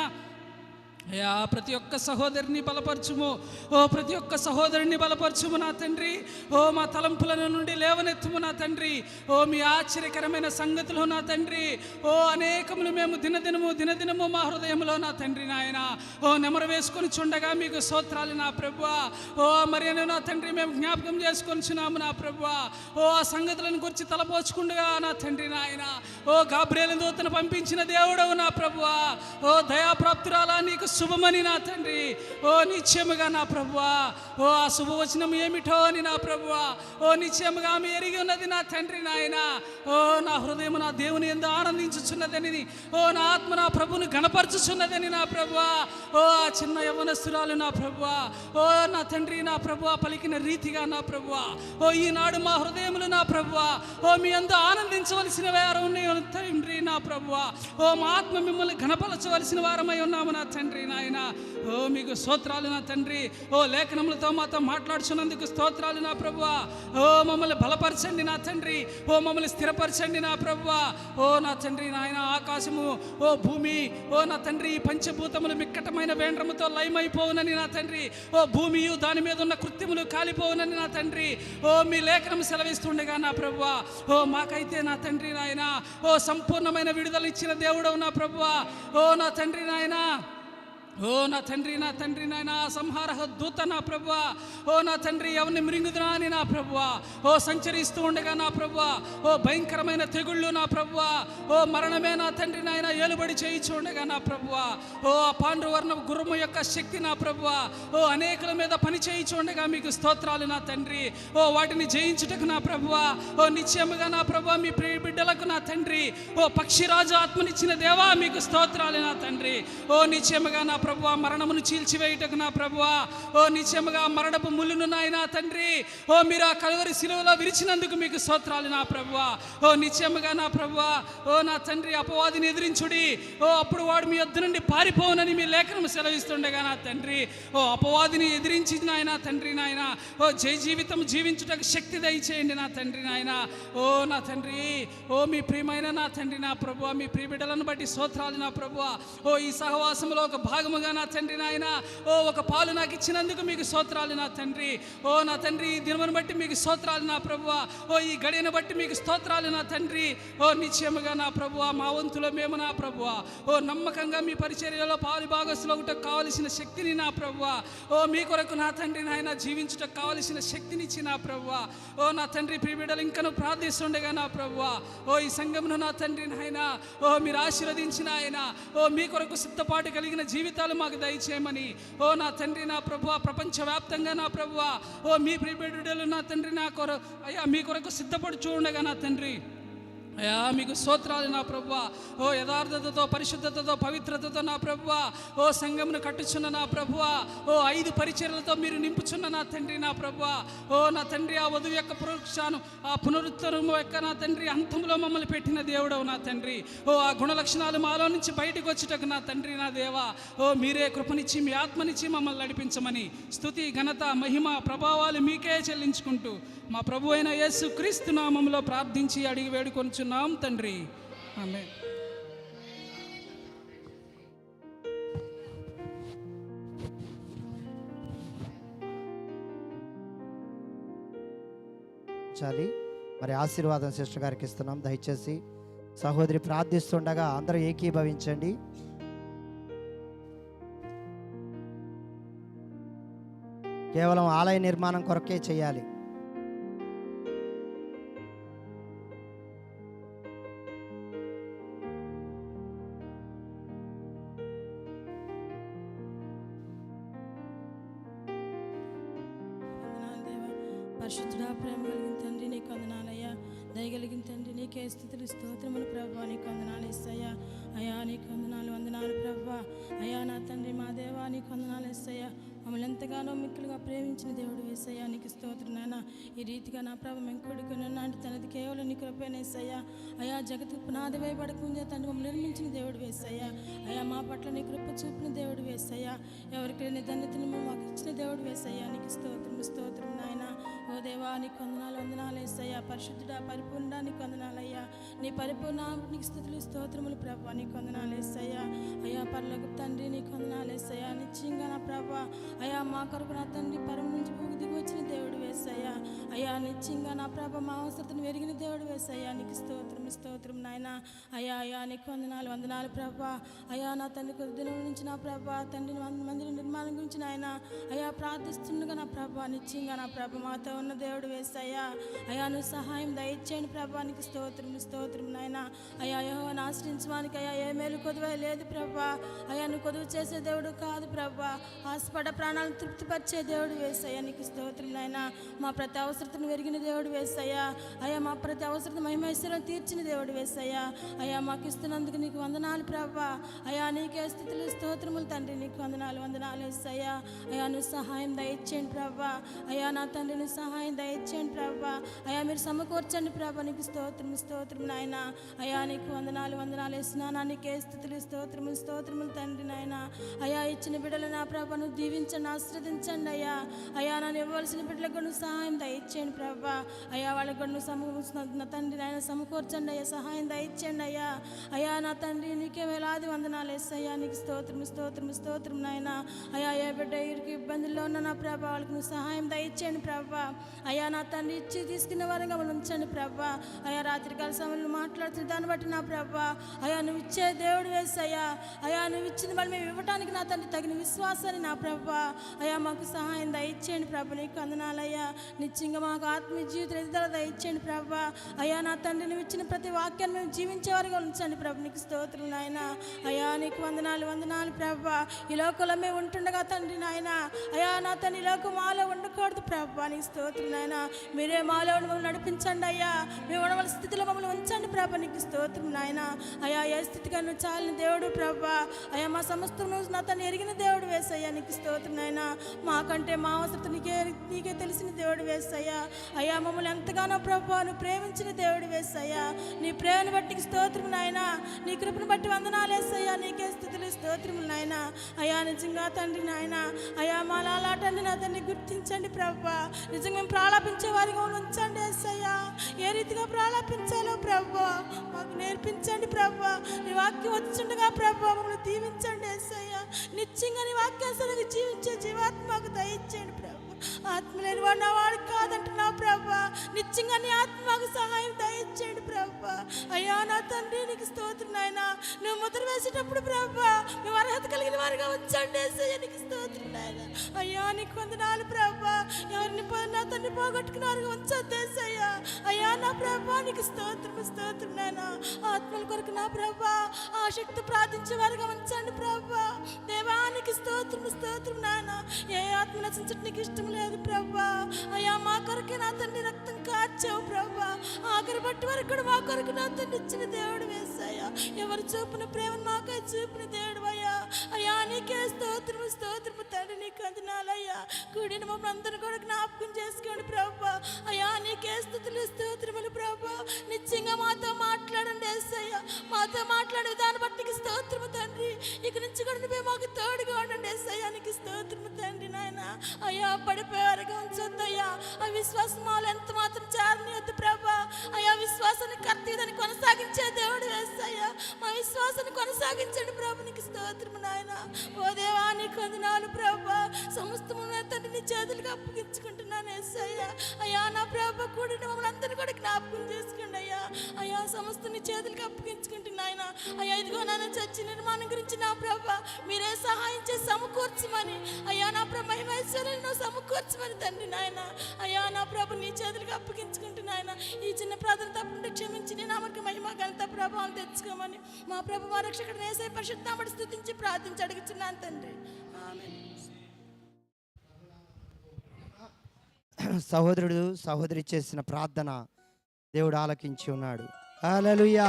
అయ్యా ప్రతి ఒక్క సహోదరిని బలపరచుము. ఓ ప్రతి ఒక్క సహోదరుని బలపరచుము నా తండ్రి. ఓ మా తలంపుల నుండి లేవనెత్తుము నా తండ్రి. ఓ మీ ఆశ్చర్యకరమైన సంగతులు నా తండ్రి. ఓ అనేకములు మేము దినదినము దినదినము మా హృదయంలో నా తండ్రి నాయన. ఓ నెమరు వేసుకొని చుండగా మీకు సోత్రాలు నా ప్రభు ఓ మరి నా తండ్రి మేము జ్ఞాపకం చేసుకొని చున్నాము నా ప్రభు ఓ ఆ సంగతులను గురించి తలపోచుకుండగా నా తండ్రి నాయన. ఓ గాబ్రేలు దూతను పంపించిన దేవుడవు నా ప్రభువా. ఓ దయాప్రాప్తురాలా నీకు శుభమని నా తండ్రి. ఓ నిత్యముగా నా ప్రభువా. ఓ ఆ శుభవచనం ఏమిటో అని నా ప్రభువా. ఓ నిత్యముగా ఆమె ఎరిగి ఉన్నది నా తండ్రి నాయన. ఓ నా హృదయం నా దేవుని ఎందు ఆనందించుచున్నదని. ఓ నా ఆత్మ నా ప్రభుని గణపరచుచున్నదని నా ప్రభువా. ఓ ఆ చిన్న యవనస్తురాలు నా ప్రభువా. ఓ నా తండ్రి నా ప్రభువా పలికిన రీతిగా నా ప్రభువా. ఓ ఈనాడు మా హృదయములు నా ప్రభువా. ఓ మీ అందు ఆనందించవలసిన వారు తండ్రి నా ప్రభువా. ఓ మా ఆత్మ మిమ్మల్ని గణపరచవలసిన వారమై ఉన్నాము నా తండ్రి నాయన. ఓ మీకు స్తోత్రాలు నా తండ్రి. ఓ లేఖనములతో మాతో మాట్లాడుచున్నందుకు స్తోత్రాలు నా ప్రభువ. ఓ మమ్మల్ని బలపరచండి నా తండ్రి. ఓ మమ్మల్ని స్థిరపరచండి నా ప్రభువ. ఓ నా తండ్రి నాయన ఆకాశము ఓ భూమి ఓ నా తండ్రి ఈ పంచభూతములు మిక్కటమైన వేండ్రముతో లయమైపోవునని నా తండ్రి. ఓ భూమియు దాని మీద ఉన్న కృత్యములు కాలిపోవునని నా తండ్రి. ఓ మీ లేఖనం సెలవిస్తుండగా నా ప్రభువ. ఓ మాకైతే నా తండ్రి నాయన ఓ సంపూర్ణమైన విడుదల ఇచ్చిన దేవుడవు నా ప్రభువ. ఓ నా తండ్రి నాయనా. ఓ నా తండ్రి నా తండ్రి నాయన సంహార దూత నా ప్రభువ. ఓ నా తండ్రి ఎవరిని మృంగుదునా అని నా ప్రభువ. ఓ సంచరిస్తూ ఉండగా నా ప్రభువ. ఓ భయంకరమైన తెగుళ్ళు నా ప్రభువ. ఓ మరణమే నా తండ్రి నాయన ఏలుబడి చేయించి ఉండగా నా ప్రభువ. ఓ ఆ పాండువర్ణ గురుము యొక్క శక్తి నా ప్రభువ. ఓ అనేకుల మీద పని చేయించి ఉండగా మీకు స్తోత్రాలు నా తండ్రి. ఓ వాటిని జయించుటకు నా ప్రభువ. ఓ నిశ్చయముగా నా ప్రభువ మీ ప్రియ బిడ్డలకు నా తండ్రి. ఓ పక్షిరాజు ఆత్మనిచ్చిన దేవా మీకు స్తోత్రాలు నా తండ్రి. ఓ నిశ్చయముగా నా ప్రభు మరణమును చీల్చివేయుటకు నా ప్రభువా. ఓ నిత్యముగా మరణపు ముళ్ళును నాయన తండ్రి. ఓ మీరు ఆ కలువరి శిలువలో విరిచినందుకు మీకు స్తోత్రాలు నా ప్రభువా. ఓ నిత్యముగా నా ప్రభువ. ఓ నా తండ్రి అపవాదిని ఎదిరించుడి. ఓ అప్పుడు వాడు మీ వద్ద నుండి పారిపోవునని మీ లేఖనం సెలవిస్తుండగా నా తండ్రి. ఓ అపవాదిని ఎదిరించి నాయన తండ్రి నాయన. ఓ జై జీవితం జీవించుటకు శక్తి దయచేయండి నా తండ్రి నాయన. ఓ నా తండ్రి. ఓ మీ ప్రియమైన నా తండ్రి నా ప్రభు మీ ప్రియబిడ్డలను బట్టి స్తోత్రాలు నా ప్రభు ఓ ఈ సహవాసంలో ఒక భాగం భాగముగా నా తండ్రి నాయన. ఓ ఒక పాలు నాకు ఇచ్చినందుకు మీకు స్తోత్రాలు నా తండ్రి. ఓ నా తండ్రి ఈ దినమును బట్టి మీకు స్తోత్రాలు నా ప్రభువ. ఓ ఈ గడియను బట్టి మీకు స్తోత్రాలు నా తండ్రి. ఓ నిశ్చయముగా నా ప్రభువ మా వంతులో మేము నా ప్రభువ. ఓ నమ్మకంగా మీ పరిచర్యలో పాలు భాగస్సులో కావలసిన శక్తిని నా ప్రభువ. ఓ మీ కొరకు నా తండ్రి నాయన జీవించుటకు కావలసిన శక్తినిచ్చి నా ప్రభువ. ఓ నా తండ్రి ప్రిబిడలు ఇంకను ప్రార్థిస్తుండగా నా ప్రభువ. ఓ ఈ సంఘమును నా తండ్రి నాయన. ఓ మీరు ఆశీర్వదించిన ఆయన. ఓ మీ కొరకు సిద్ధపాటు కలిగిన జీవితం జీవితాలు మాకు దయచేయమని. ఓ నా తండ్రి నా ప్రభు ప్రపంచవ్యాప్తంగా నా ప్రభు ఓ మీ ప్రియబిడ్డలు నా తండ్రి నా కొర అయ్యా మీ కొరకు సిద్ధపడి ఉండగా నా తండ్రి. అయ్యా మీకు స్తోత్రాలు నా ప్రభు ఓ యథార్థతతో పరిశుద్ధతతో పవిత్రతతో నా ప్రభు ఓ సంఘమును కట్టుచున్న నా ప్రభు ఓ ఐదు పరిచర్లతో మీరు నింపుచున్న నా తండ్రి నా ప్రభు ఓ నా తండ్రి ఆ వధువు యొక్క పునరుక్షాను ఆ పునరుత్తరము యొక్క నా తండ్రి అంతంలో మమ్మల్ని పెట్టిన దేవుడవు నా తండ్రి. ఓ ఆ గుణ లక్షణాలు మాలో నుంచి బయటకు వచ్చుటకు నా తండ్రి నా దేవా. ఓ మీరే కృపనిచ్చి మీ ఆత్మనిచ్చి మమ్మల్ని నడిపించమని స్థుతి ఘనత మహిమ ప్రభావాలు మీకే చెల్లించుకుంటూ మా ప్రభు అయిన యేసు క్రీస్తు నామంలో ప్రార్థించి అడిగి వేడుకొంచున్నాం తండ్రి. ఆమె చాలి మరి ఆశీర్వాదం సిస్టర్ గారికి ఇస్తున్నాం. దయచేసి సహోదరి ప్రార్థిస్తుండగా అందరూ ఏకీభవించండి. కేవలం ఆలయ నిర్మాణం కొరకే చేయాలి. చూపిన దేవుడు వేసయ్యా ఎవరికైనా ధన్యతను మాకు ఇచ్చిన దేవుడు వేసయ్యా నీకు స్తోత్రం స్తోత్రం నాయన. ఓ దేవా నీ వందనాలు వందనాలు వేసయ్యా పరిశుద్ధుడా పరిపూర్ణ కొందనాలు వందనాలయ్యా. నీ పరిపూర్ణ నీకు స్థుతులు స్తోత్రములు ప్రభా నీకు వందనాలు వేసయ్యా అయ్యా పర్లకు తండ్రి నీకు వందనాలు వేసయ్యా నిశ్చయంగా నా ప్రభా అయ్యా మా కొరకు నా తండ్రి పరం నుంచి భూమి దిగి వచ్చిన దేవుడు వేసయ్యా అయ్యా నిశ్చయంగా నా ప్రభ మా అవసరతను వెరిగిన దేవుడు వేసయ్యా నీకు స్తోత్రం స్తోత్రం నాయన. అయ్యా అయ్యా నీకు వందనాలు వందనాలు ప్రభా. అయ్యా నా తండ్రి కొద్ది దినం నుంచి నా ప్రభా తండ్రిని మందిర నిర్మాణం గురించి నాయన. అయ్యా ప్రార్థిస్తుండగా నా ప్రభా నిశ్చయంగా నా ప్రభ మాతో ఉన్న దేవుడు వేసయ్యా అయా నువ్వు సహాయం దయచేయండి ప్రభానికి నీకు స్తోత్రం స్తోత్రం నాయన. అయ్యా యహో ఆశ్రయించడానికి అయ్యా ఏ మేలు కొదువే లేదు ప్రభా. అయ్యా నువ్వు కొదువు చేసే దేవుడు కాదు ప్రభా. ఆశపడ ప్రాణాలను తృప్తిపరిచే దేవుడు వేసయ్యా నీకు స్తోత్రం నాయన. మా ప్రతి అవసరతను వెరిగిన దేవుడు వేసయ్యా అయా మా ప్రతి అవసరత మహిమేశ్వరం తీర్చిన దేవుడు వేసయ్యా అయా మాకు ఇస్తున్నందుకు నీకు వందనాలు ప్రభా. అయా నీకే స్థితులు స్తోత్రములు తండ్రి. నీకు వందనాలు వందనాలు వేసయ్యా అయా నువ్వు సహాయం దయచేయండి ప్రభా. అయ్యా నా తండ్రిని సహాయం దయచేయండి ప్రభా. అయ్యా మీరు సమకూర్చండి ప్రభా. నీకు స్తోత్రం స్తోత్రం నాయన. అయ్యా నీకు వందనాలు వందనాలు స్నానానికి నీకే స్థితులు స్తోత్రములు స్తోత్రములు తండ్రి నాయన. అయ్యా ఇచ్చిన బిడ్డలు నా ప్రభను నువ్వు దీవించండి ఆశ్రదించండి అయ్యా. అయ్యా నన్ను ఇవ్వాల్సిన బిడ్డలకు నువ్వు సహాయం దయచేయండి ప్రభా. అయ్యా వాళ్ళకి కూడా నువ్వు నా తండ్రి నాయన సమకూర్చండి అయ్యా. సహాయం దయచేయండి అయ్యా. అయా నా తండ్రి నీకే వేలాది వందనాలు వేస్తాయా నీకు స్తోత్రం స్తోత్రం స్తోత్రం నాయన. అయ్యా ఏ బిడ్డ ఇరుకు ఇబ్బందుల్లో ఉన్న నా ప్రభా వాళ్ళకి నువ్వు సహాయం దయచేయండి ప్రభా. అయ్యా నా తండ్రి ఇచ్చి తీసుకున్న వారంగా మనం ఉంచండి ప్రభా. అయ్యా రాత్రికాల సమయంలో మాట్లాడుతున్న దాన్ని బట్టి నా ప్రభా. అయ్యా నువ్వు ఇచ్చే దేవుడు వేసయ్యా. అయ్యా నువ్వు ఇచ్చిన వాళ్ళు మేము ఇవ్వటానికి నా తండ్రి తగిన విశ్వాసాన్ని నా ప్రభా. అయ్యా మాకు సహాయం దయచేయండి ప్రభు. నీకు అందనాలయ్యా నిశ్చయంగా మాకు ఆత్మీయ జీవితం ఎదుదల దయచేయండి ప్రభా. అయ్యా నా తండ్రి నువ్వు ఇచ్చిన ప్రతి వాక్యాన్ని మేము జీవించే వారిగా ఉంచండి ప్రభు. నీకు స్తోత్రం నాయన. అయ్యా నీకు వందనాలు వందనాలు ప్రభా. ఈ లోకంలో మేము ఉంటుండగా తండ్రి నాయన. అయ్యా నా తండ్రి ఈ లోకం మాలో ఉండకూడదు ప్రభా. నీకు స్తోత్రం నాయన. మీరే మాలో మమ్మల్ని నడిపించండి అయ్యా. మేము ఉండవలసిన స్థితిలో మమ్మల్ని ఉంచండి ప్రభా. నీకు స్తోత్రం నాయన. అయ్యా ఏ స్థితిగా నువ్వు చాలిన దేవుడు ప్రభా. అయ్యా మా సమస్తం నువ్వు నా తను ఎరిగిన దేవుడు వేసయ్యా. నీకు స్తోత్రం నాయన. మాకంటే మా అవసరత నీకే నీకే తెలిసిన దేవుడు వేసయ్యా. అయ్యా మమ్మల్ని ఎంతగానో ప్రభా నువ్వు ప్రేమించిన దేవుడు వేసయ్యా. నీ ప్రేమను బట్టి నీకు స్తోత్రం నాయన. నీ కృపను బట్టి వందనాలు వేసయ్యా. నీకే స్థితులు స్తోత్రములు నాయన. అయ్యా నిజంగా తండ్రి నాయన. అయ్యా మా లాలాటండి నా తండ్రి గుర్తించండి ప్రభా. నిజంగా మేము ప్రాలాపించే వారిగా ఉంచండి ఎస్సయ్యా ఏ రీతిగా ప్రాలాపించాలో ప్రభా మాకు నేర్పించండి ప్రభా. నీ వాక్యం వచ్చిండగా ప్రభా మమ్మల్ని దీవించండి ఎస్సయ్యా నిత్యంగా నీ వాక్యాసరికి జీవించే జీవాత్మకు మాకు దయచేయండి ఆత్మ లేని వాడు నా వాడు కాదంటున్నావు ప్రభా. నిత్యంగా నీ ఆత్మకు సహాయం దయచేయండి ప్రభా. అయ్యా నా తండ్రి నీకు స్తోత్రం నాయన. నువ్వు ముద్ర వేసేటప్పుడు ప్రభా మేము అర్హత కలిగిన వారిగా ఉంచండి నీకు స్తోత్రం నాయన. అయ్యా నీకు వందనాలు ప్రభా. ఎవరిని నా తండ్రి పోగొట్టుకున్న వారిగా అయ్యా నా ప్రభా నీకు స్తోత్రం స్తోత్రం నాయన. ఆత్మల కొరకు నా ప్రభా ఆ శక్తి ప్రార్థించే వారిగా ఉంచండి ప్రభా. దేవానికి స్తోత్రం స్తోత్రం నాయన. ఏ ఆత్మ నశించడం నీకు ఇష్టం లేదు ప్రభా. అయ్యా మా కొరకే నా తండ్రి రక్తం కాచావు ప్రభా. ఆఖరి బట్టి వరకు కూడా మా కొరకు నా తండ్రి ఇచ్చిన దేవుడు వేసాయా ఎవరు చూపిన ప్రేమను మాకై చూపిన దేవుడు అయ్యా. అయ్యా నీకే స్తోత్రము స్తోత్రము తండ్రి నీకు అందినాలయ్యా కూడిన మమ్మల్ని అందరూ కూడా జ్ఞాపకం చేసుకోండి ప్రభా. అయ్యా నీకే స్థుతులు స్తోత్రములు ప్రభా. నిత్యంగా మాతో మాట్లాడండి వేసాయా మాతో మాట్లాడే దాన్ని బట్టి నీకు స్తోత్రము తండ్రి. ఇక నుంచి కూడా నువ్వే మాకు తోడుగా ఉండండి వేసాయా నీకు స్తోత్రము తండ్రి నాయన. అయ్యా పడిపోయారుగా ఉంచొద్దయ్యా ఆ విశ్వాసం మాలో ఎంత మాత్రం చేరనియొద్దు ప్రభా. అయ్యా విశ్వాసాన్ని కర్తీదని కొనసాగించే దేవుడు వేస్తాయ్యా మా విశ్వాసాన్ని కొనసాగించండి ప్రభు. నీకు స్తోత్రము నాయన. ఓ దేవా నీకు వందనాలు ప్రభా. సమస్తము తండ్రి నీ చేతులకు అప్పగించుకుంటున్నాను వేస్తాయ్యా అయ్యా నా ప్రభ కూడా మమ్మల్ని అందరినీ కూడా జ్ఞాపకం చేసుకోండి అయ్యా. అయ్యా సమస్త నీ చేతులకు అప్పగించుకుంటున్నాయన అయ్యా ఇదిగో నాన్న చర్చి నిర్మాణం గురించి నా ప్రభ. మీరే సహాయం చేసి సమకూర్చమని. అయ్యా నా ప్రభ మహిమేశ్వరులను సమకూర్చు సమకూర్చమని తండ్రి నాయన. అయ్యా నా ప్రభు నీ చేతులకు అప్పగించుకుంటున్నాయన ఈ చిన్న ప్రార్థన తప్పుంటే క్షమించి నేను నామకి మహిమ ఘనత ప్రభావం తెచ్చుకోమని మా ప్రభు మా రక్షకుడు వేసే పరిశుద్ధామడి స్థుతించి ప్రార్థించి అడుగుతున్నాను తండ్రి. ఆమె సహోదరుడు సహోదరి చేసిన ప్రార్థన దేవుడు ఆలకించి ఉన్నాడు. హల్లెలూయా!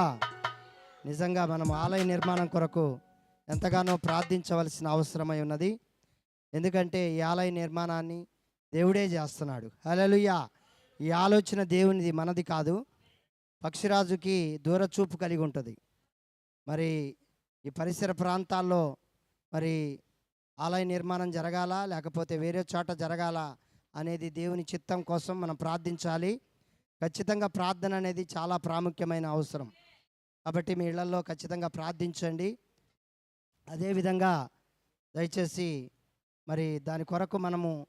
నిజంగా మనం ఆలయ నిర్మాణం కొరకు ఎంతగానో ప్రార్థించవలసిన అవసరమై ఉన్నది. ఎందుకంటే ఈ ఆలయ నిర్మాణాన్ని దేవుడే చేస్తున్నాడు. హల్లెలూయా. ఈ ఆలోచన దేవునిది మనది కాదు. పక్షిరాజుకి దూరచూపు కలిగి ఉంటుంది. మరి ఈ పరిసర ప్రాంతాల్లో మరి ఆలయ నిర్మాణం జరగాల? లేకపోతే వేరే చోట జరగాల? అనేది దేవుని చిత్తం కోసం మనం ప్రార్థించాలి. ఖచ్చితంగా ప్రార్థన అనేది చాలా ప్రాముఖ్యమైన అవసరం. కాబట్టి మీ ఇళ్ళలో ఖచ్చితంగా ప్రార్థించండి. అదేవిధంగా దయచేసి మరి దాని కొరకు మనము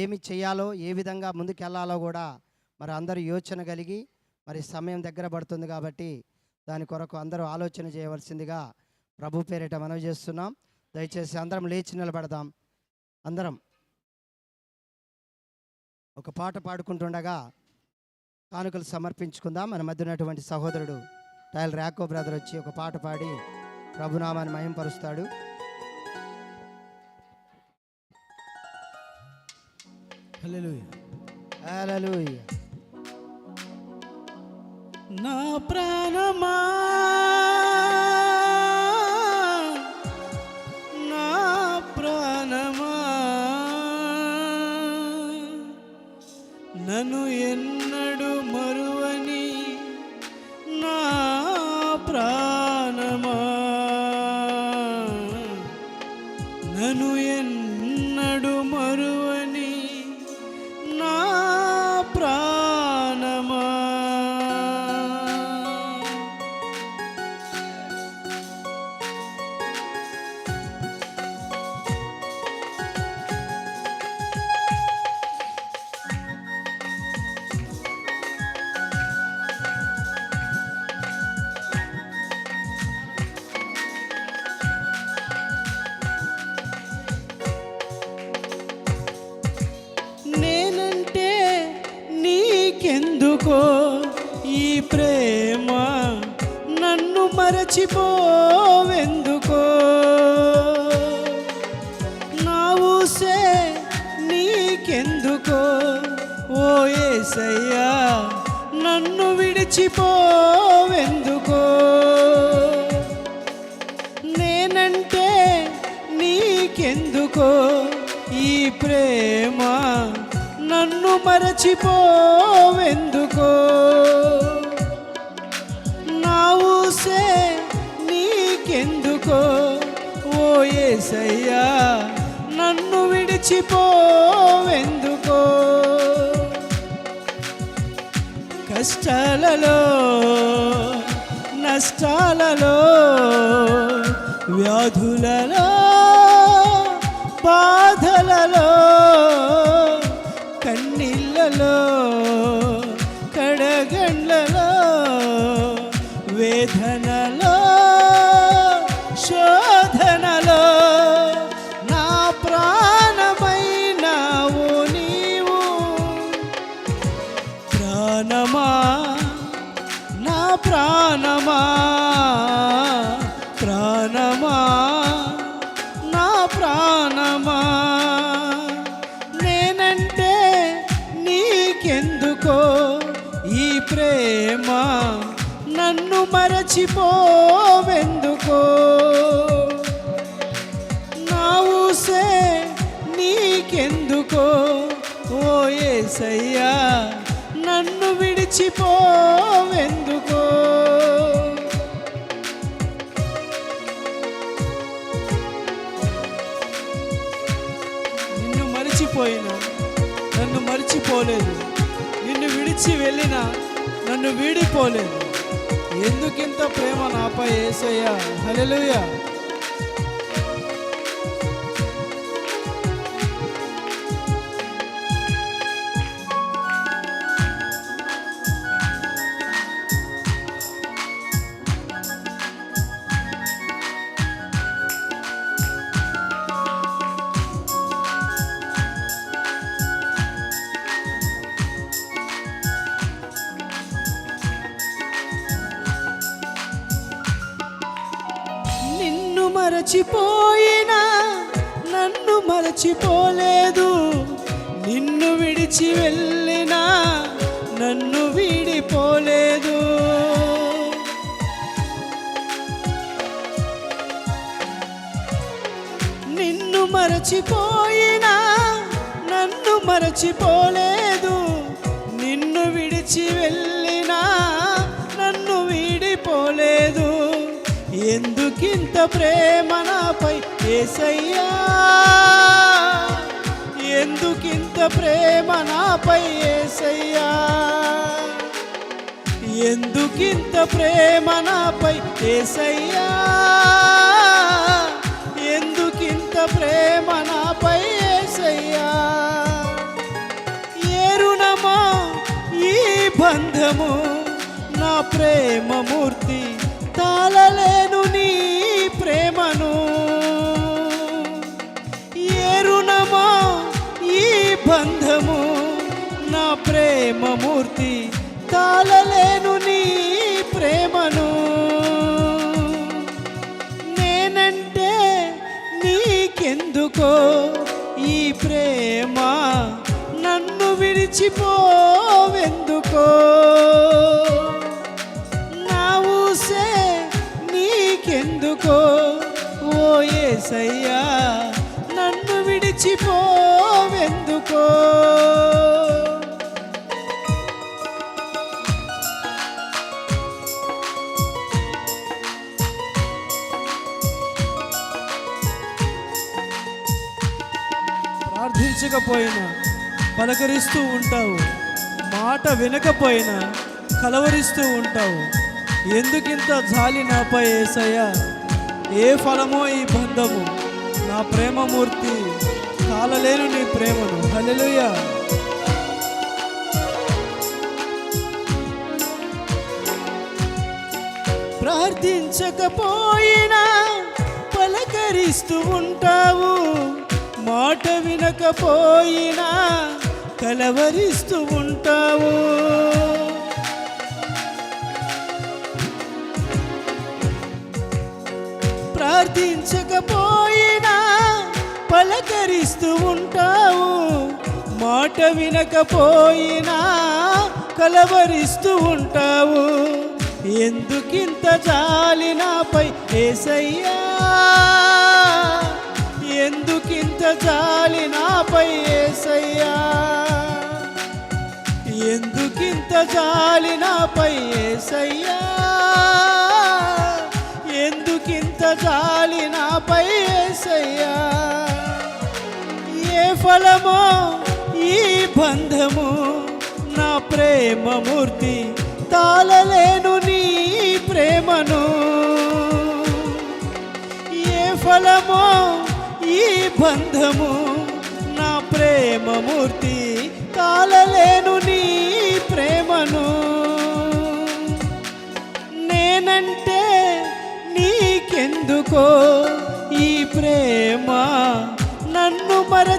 ఏమి చేయాలో ఏ విధంగా ముందుకెళ్ళాలో కూడా మరి అందరూ యోచన కలిగి మరి సమయం దగ్గర పడుతుంది కాబట్టి దాని కొరకు అందరూ ఆలోచన చేయవలసిందిగా ప్రభు పేరిట మనవి చేస్తున్నాం. దయచేసి అందరం లేచి నిలబడదాం. అందరం ఒక పాట పాడుకుంటుండగా కానుకలు సమర్పించుకుందాం. మన మధ్య ఉన్నటువంటి సహోదరుడు టైల్ ర్యాకో బ్రదర్ వచ్చి ఒక పాట పాడి ప్రభునామాన్ని మహింపరుస్తాడు. నా ప్రాణమా నా ప్రాణమా నన్ను ఎన్నడు మరువని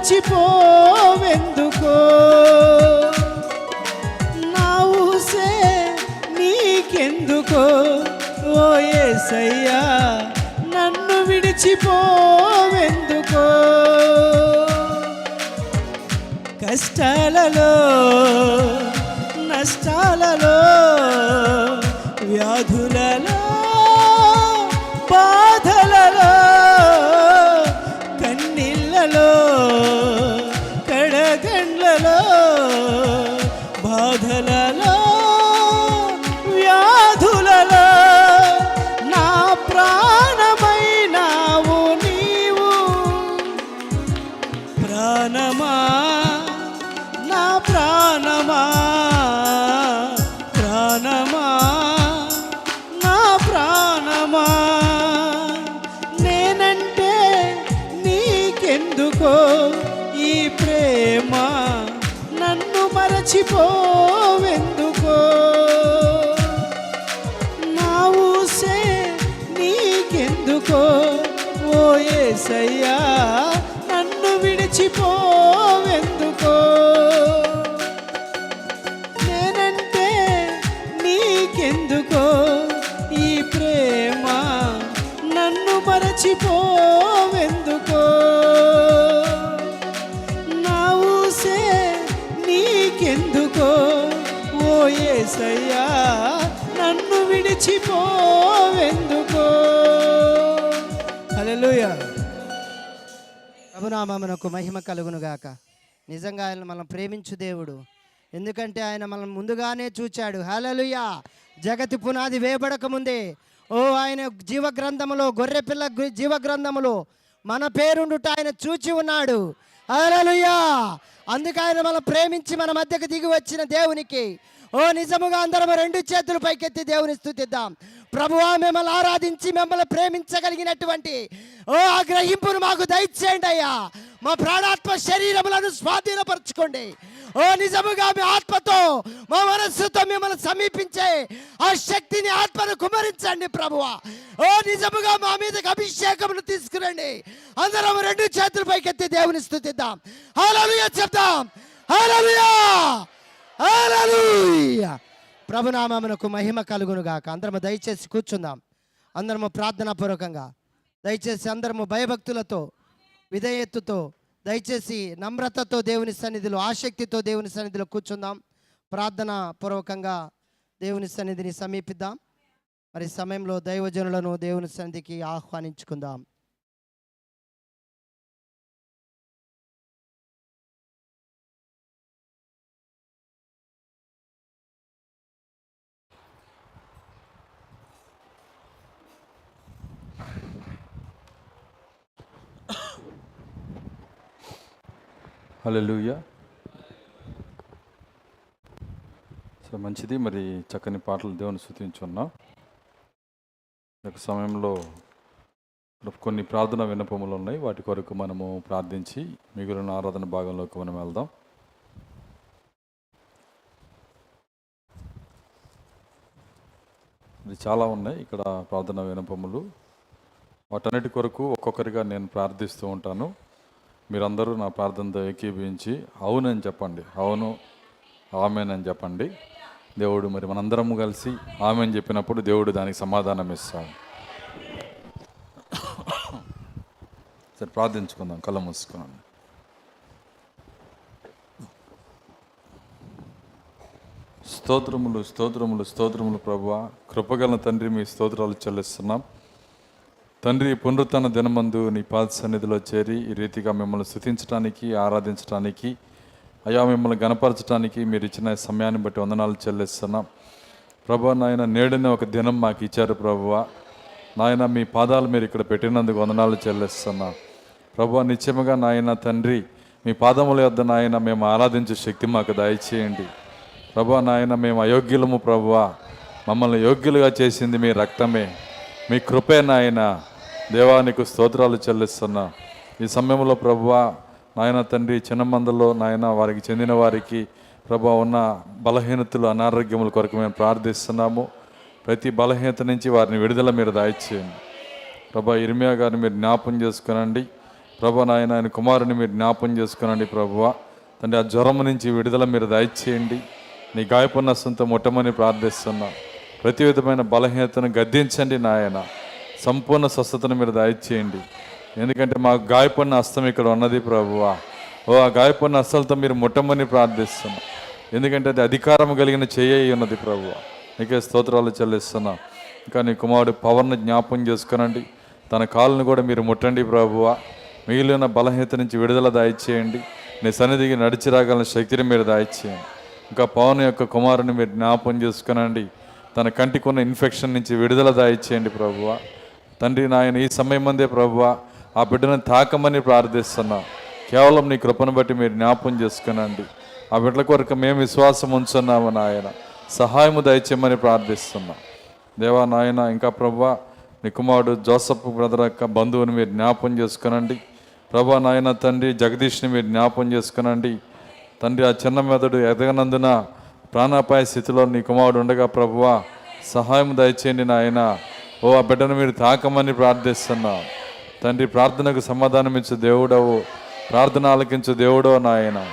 మర్చిపోవెందుకో? నా ఊసే నీకెందుకో? ఓ ఏసయ్యా నన్ను విడిచిపోవెందుకో? కష్టాలలో నష్టాలలో ప్రభునామమునకు మహిమ కలుగును గాక నిజంగా ఆయన మనం ప్రేమించు దేవుడు. ఎందుకంటే ఆయన మనం ముందుగానే చూచాడు. హలలుయా జగతి పునాది వేయబడక ముందే. ఓ ఆయన జీవ గ్రంథములో గొర్రె పిల్ల జీవ గ్రంథములో మన పేరుండుట ఆయన చూచి ఉన్నాడు. హలలుయా అందుకే ఆయన మనం ప్రేమించి మన మధ్యకు దిగి వచ్చిన దేవునికి. ఓ నిజముగా అందరం రెండు చేతులు పైకెత్తి దేవుని స్థుతిద్దాం. ప్రభువా మిమ్మల్ని ఆరాధించి మిమ్మల్ని ప్రేమించగలిగినటువంటి ఓ ఆ గ్రహింపును మాకు దయచేయండి అయ్యా. మా ప్రాణాత్మ శరీరములను స్వాధీనపరచుకోండి. ఓ నిజముగా మీ ఆత్మతో మా మనస్సుతో మిమ్మల్ని సమీపించే ఆ శక్తిని ఆత్మను కుమరించండి ప్రభువ. ఓ నిజముగా మా మీదకి అభిషేకమును తీసుకురండి. అందరం రెండు చేతుల పైకెత్తి దేవుని స్థుతిద్దాం. హలో చెప్తాం హలో హలో ప్రభునామమునకు మహిమ కలుగును గాక అందరము దయచేసి కూర్చుందాం. అందరము ప్రార్థనాపూర్వకంగా. దయచేసి అందరము భయభక్తులతో విధేయత్తుతో దయచేసి నమ్రతతో దేవుని సన్నిధిలో ఆసక్తితో దేవుని సన్నిధిలో కూర్చుందాం. ప్రార్థన పూర్వకంగా దేవుని సన్నిధిని సమీపిద్దాం. మరి సమయంలో దైవజనులను దేవుని సన్నిధికి ఆహ్వానించుకుందాం. హల్లెలూయా. సో మంచిది. మరి చక్కని పాటలు దేవుని స్థుతించున్నాం. ఒక సమయంలో కొన్ని ప్రార్థన విన్నపములు ఉన్నాయి. వాటి కొరకు మనము ప్రార్థించి మిగిలిన ఆరాధన భాగంలోకి మనం వెళ్దాం. ఇది చాలా ఉన్నాయి ఇక్కడ ప్రార్థన వినపములు వాటన్నిటి కొరకు ఒక్కొక్కరిగా నేను ప్రార్థిస్తూ ఉంటాను. మీరందరూ నా ప్రార్థనతో ఏకీభవించి అవునని చెప్పండి. అవును ఆమెనని చెప్పండి. దేవుడు మరి మనందరము కలిసి ఆమెను చెప్పినప్పుడు దేవుడు దానికి సమాధానం ఇస్తాడు. సరే ప్రార్థించుకుందాం. కళ్ళ మూసుకున్నాను. స్తోత్రములు స్తోత్రములు స్తోత్రములు ప్రభువా కృపగల తండ్రి మీ స్తోత్రాలు చెల్లిస్తున్నాం. తండ్రి పునరుత్న దినమందు నీ పాద సన్నిధిలో చేరి ఈ రీతిగా మిమ్మల్ని స్థుతించడానికి ఆరాధించడానికి అయా మిమ్మల్ని గనపరచడానికి మీరు ఇచ్చిన సమయాన్ని బట్టి వందనాలు చెల్లిస్తున్నాం. ప్రభు నాయన నేడున ఒక దినం మాకు ఇచ్చారు ప్రభువ. నాయన మీ పాదాలు మీరు ఇక్కడ పెట్టినందుకు వందనాలు చెల్లిస్తున్నా. ప్రభు నిత్యముగా నాయన తండ్రి మీ పాదముల యొద్ద నాయన మేము ఆరాధించే శక్తి మాకు దయచేయండి. ప్రభు నాయన మేము అయోగ్యులము ప్రభువ. మమ్మల్ని యోగ్యులుగా చేసింది మీ రక్తమే. మీ కృపే నాయన. దేవానికి స్తోత్రాలు చెల్లిస్తున్నా. ఈ సమయంలో ప్రభు నాయన తండ్రి చిన్న మందలో నాయన వారికి చెందిన వారికి ప్రభు ఉన్న బలహీనతలు అనారోగ్యముల కొరకు మేము ప్రార్థిస్తున్నాము. ప్రతి బలహీనత నుంచి వారిని విడుదల మీరు దాయిచ్చేయండి. ప్రభా ఇర్మియా గారిని మీరు జ్ఞాపం చేసుకునండి. ప్రభా నాయన ఆయన కుమారుని మీరు జ్ఞాపం చేసుకునండి ప్రభువ. తండ్రి ఆ జ్వరం నుంచి విడుదల మీరు దయచేయండి నీ గాయపున్న సొంత ముట్టమని ప్రార్థిస్తున్నా. ప్రతి విధమైన బలహీనతను గద్దించండి నాయన. సంపూర్ణ స్వస్థతను మీరు దయచేయండి ఎందుకంటే మా గాయపడిన హస్తం ఇక్కడ ఉన్నది ప్రభువా. ఓ ఆ గాయపడిన హస్తాలతో మీరు ముట్టమని ప్రార్థిస్తున్నా. ఎందుకంటే అది అధికారం కలిగిన చేయి ఉన్నది ప్రభువా. నీకే స్తోత్రాలు చెల్లిస్తున్నా. ఇంకా నీ కుమారుడు పవర్ని జ్ఞాపం చేసుకునండి. తన కాళ్ళను కూడా మీరు ముట్టండి ప్రభువా. మిగిలిన బలహీనత నుంచి విడుదల దాయిచేయండి నీ సన్నిధికి నడిచి రాగల శక్తిని మీరు దాయిచేయండి ఇంకా పవన్ యొక్క కుమారుని మీరు జ్ఞాపం చేసుకునండి. తన కంటికున్న ఇన్ఫెక్షన్ నుంచి విడుదల దాయిచేయండి ప్రభువా. తండ్రి నాయన ఈ సమయం మందే ప్రభు ఆ బిడ్డను తాకమని ప్రార్థిస్తున్నా. కేవలం నీ కృపను బట్టి మీరు జ్ఞాపం చేసుకునండి. ఆ బిడ్డల కొరకు మేము విశ్వాసం ఉంచున్నాము నాయన. సహాయము దయచేయమని ప్రార్థిస్తున్నా. దేవా నాయన ఇంకా ప్రభా నీ కుమారుడు జోసఫ్ బ్రదర్ యొక్క బంధువుని మీరు జ్ఞాపం చేసుకునండి. ప్రభా నాయన తండ్రి జగదీష్ని మీరు జ్ఞాపం చేసుకునండి. తండ్రి ఆ చిన్న మెదడు ఎదగనందున ప్రాణాపాయ స్థితిలో నీ కుమారుడు ఉండగా ప్రభువా సహాయం దయచేయండి నాయన. ఓ ఆ బిడ్డను మీరు తాకమని ప్రార్థిస్తున్నా. తండ్రి ప్రార్థనకు సమాధానం ఇచ్చే దేవుడవు ప్రార్థన ఆలకించే దేవుడో నాయన.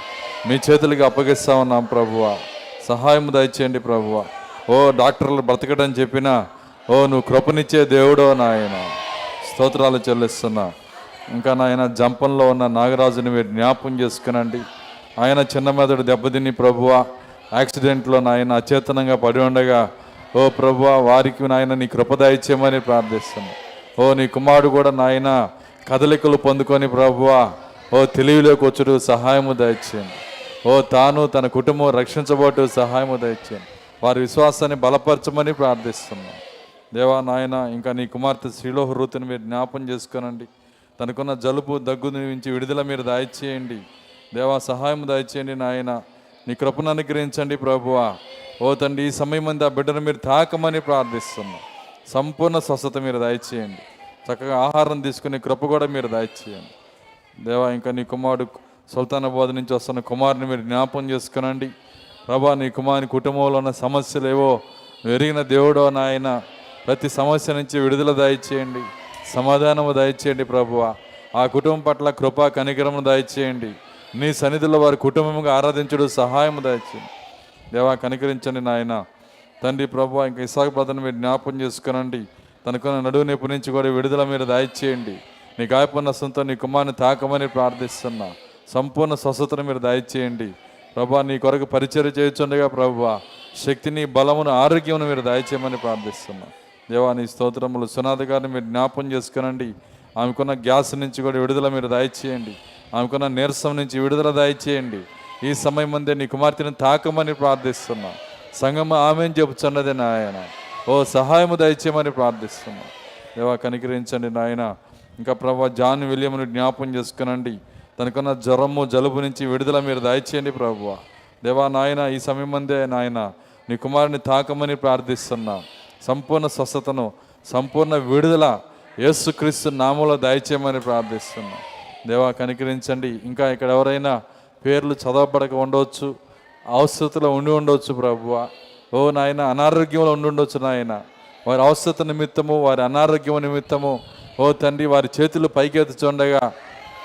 మీ చేతులకి అప్పగిస్తా ఉన్నాం ప్రభువ. సహాయం దయచేయండి ప్రభువ. ఓ డాక్టర్లు బ్రతకడం చెప్పినా ఓ నువ్వు కృపనిచ్చే దేవుడో నాయన. స్తోత్రాలు చెల్లిస్తున్నా. ఇంకా నాయన జంపంలో ఉన్న నాగరాజుని మీరు జ్ఞాపం చేసుకునండి. ఆయన చిన్న మెదడు దెబ్బతిని ప్రభువ. యాక్సిడెంట్లో నాయన అచేతనంగా పడి ఉండగా ఓ ప్రభు వారికి నాయన నీ కృప ప్రార్థిస్తున్నాను ప్రార్థిస్తున్నా. ఓ నీ కుమారుడు కూడా నాయన కదలికలు పొందుకొని ప్రభువా ఓ తెలివిలోకి వచ్చుడు సహాయము దయచేయండి. ఓ తాను తన కుటుంబం రక్షించబోటు సహాయము దయచేయండి. వారి విశ్వాసాన్ని బలపరచమని ప్రార్థిస్తున్నాం. దేవా నాయన ఇంకా నీ కుమార్తె శ్రీలోహృతుని మీరు జ్ఞాపం చేసుకోనండి. తనకున్న జలుబు దగ్గు నుంచి విడుదల మీరు దయచేయండి. దేవా సహాయం దయచేయండి నాయన. నీ కృపను అనుగ్రహించండి ప్రభువా. ఓ తండ్రి ఈ సమయం మంది ఆ బిడ్డను మీరు తాకమని ప్రార్థిస్తున్నాం. సంపూర్ణ స్వస్థత మీరు దయచేయండి. చక్కగా ఆహారం తీసుకునే కృప కూడా మీరు దయచేయండి. దేవా ఇంకా నీ కుమారుడు సుల్తానాబాద్ నుంచి వస్తున్న కుమారుని మీరు జ్ఞాపం చేసుకునండి. ప్రభా నీ కుమారుని కుటుంబంలో ఉన్న సమస్యలు ఏవో నువ్వు దేవుడో నాయన ప్రతి సమస్య నుంచి విడుదల దయచేయండి. సమాధానము దయచేయండి ప్రభువ. ఆ కుటుంబం పట్ల కృపా కనికరము దయచేయండి. నీ సన్నిధిలో వారి కుటుంబంగా ఆరాధించడం సహాయము దయచేయండి. దేవా కనికరించండి నాయన. తండ్రి ప్రభు ఇంకా ఇసాకు మీరు జ్ఞాపం చేసుకునండి. తనకున్న నడువు నొప్పి నుంచి కూడా విడుదల మీరు దయచేయండి. నీ గాయపడిన సొంత నీ కుమార్ని తాకమని ప్రార్థిస్తున్నా. సంపూర్ణ స్వస్థతను మీరు దయచేయండి. ప్రభా నీ కొరకు పరిచయం చేయుచుండగా ప్రభు శక్తిని బలమును ఆరోగ్యమును మీరు దయచేయమని ప్రార్థిస్తున్నా. దేవా నీ స్తోత్రములు సునాథ గారిని మీరు జ్ఞాపం చేసుకునండి. ఆమెకున్న గ్యాస్ నుంచి కూడా విడుదల మీరు దయచేయండి. ఆమెకున్న నీరసం నుంచి విడుదల దయచేయండి. ఈ సమయం ముందే నీ కుమార్తెను తాకమని ప్రార్థిస్తున్నా. సంగమ ఆమెను చెబుతున్నది నాయన. ఓ సహాయము దయచేయమని ప్రార్థిస్తున్నా. దేవా కనికరించండి నాయన. ఇంకా ప్రభా జాన్ విలియమును జ్ఞాపం చేసుకునండి. తనకున్న జ్వరము జలుబు నుంచి విడుదల మీరు దయచేయండి ప్రభు. దేవా నాయన ఈ సమయం ముందే నాయన నీ కుమారుని తాకమని ప్రార్థిస్తున్నా. సంపూర్ణ స్వస్థతను సంపూర్ణ విడుదల యేసుక్రీస్తు నామంలో దయచేయమని ప్రార్థిస్తున్నా. దేవా కనికరించండి. ఇంకా ఇక్కడ ఎవరైనా పేర్లు చదవబడక ఉండవచ్చు అవసరతలో ఉండి ఉండవచ్చు ప్రభువ. ఓ నాయన అనారోగ్యంలో ఉండి ఉండొచ్చు నాయన. వారి అవసరత నిమిత్తము వారి అనారోగ్యం నిమిత్తము. ఓ తండ్రి వారి చేతులు పైకెత్తుచుండగా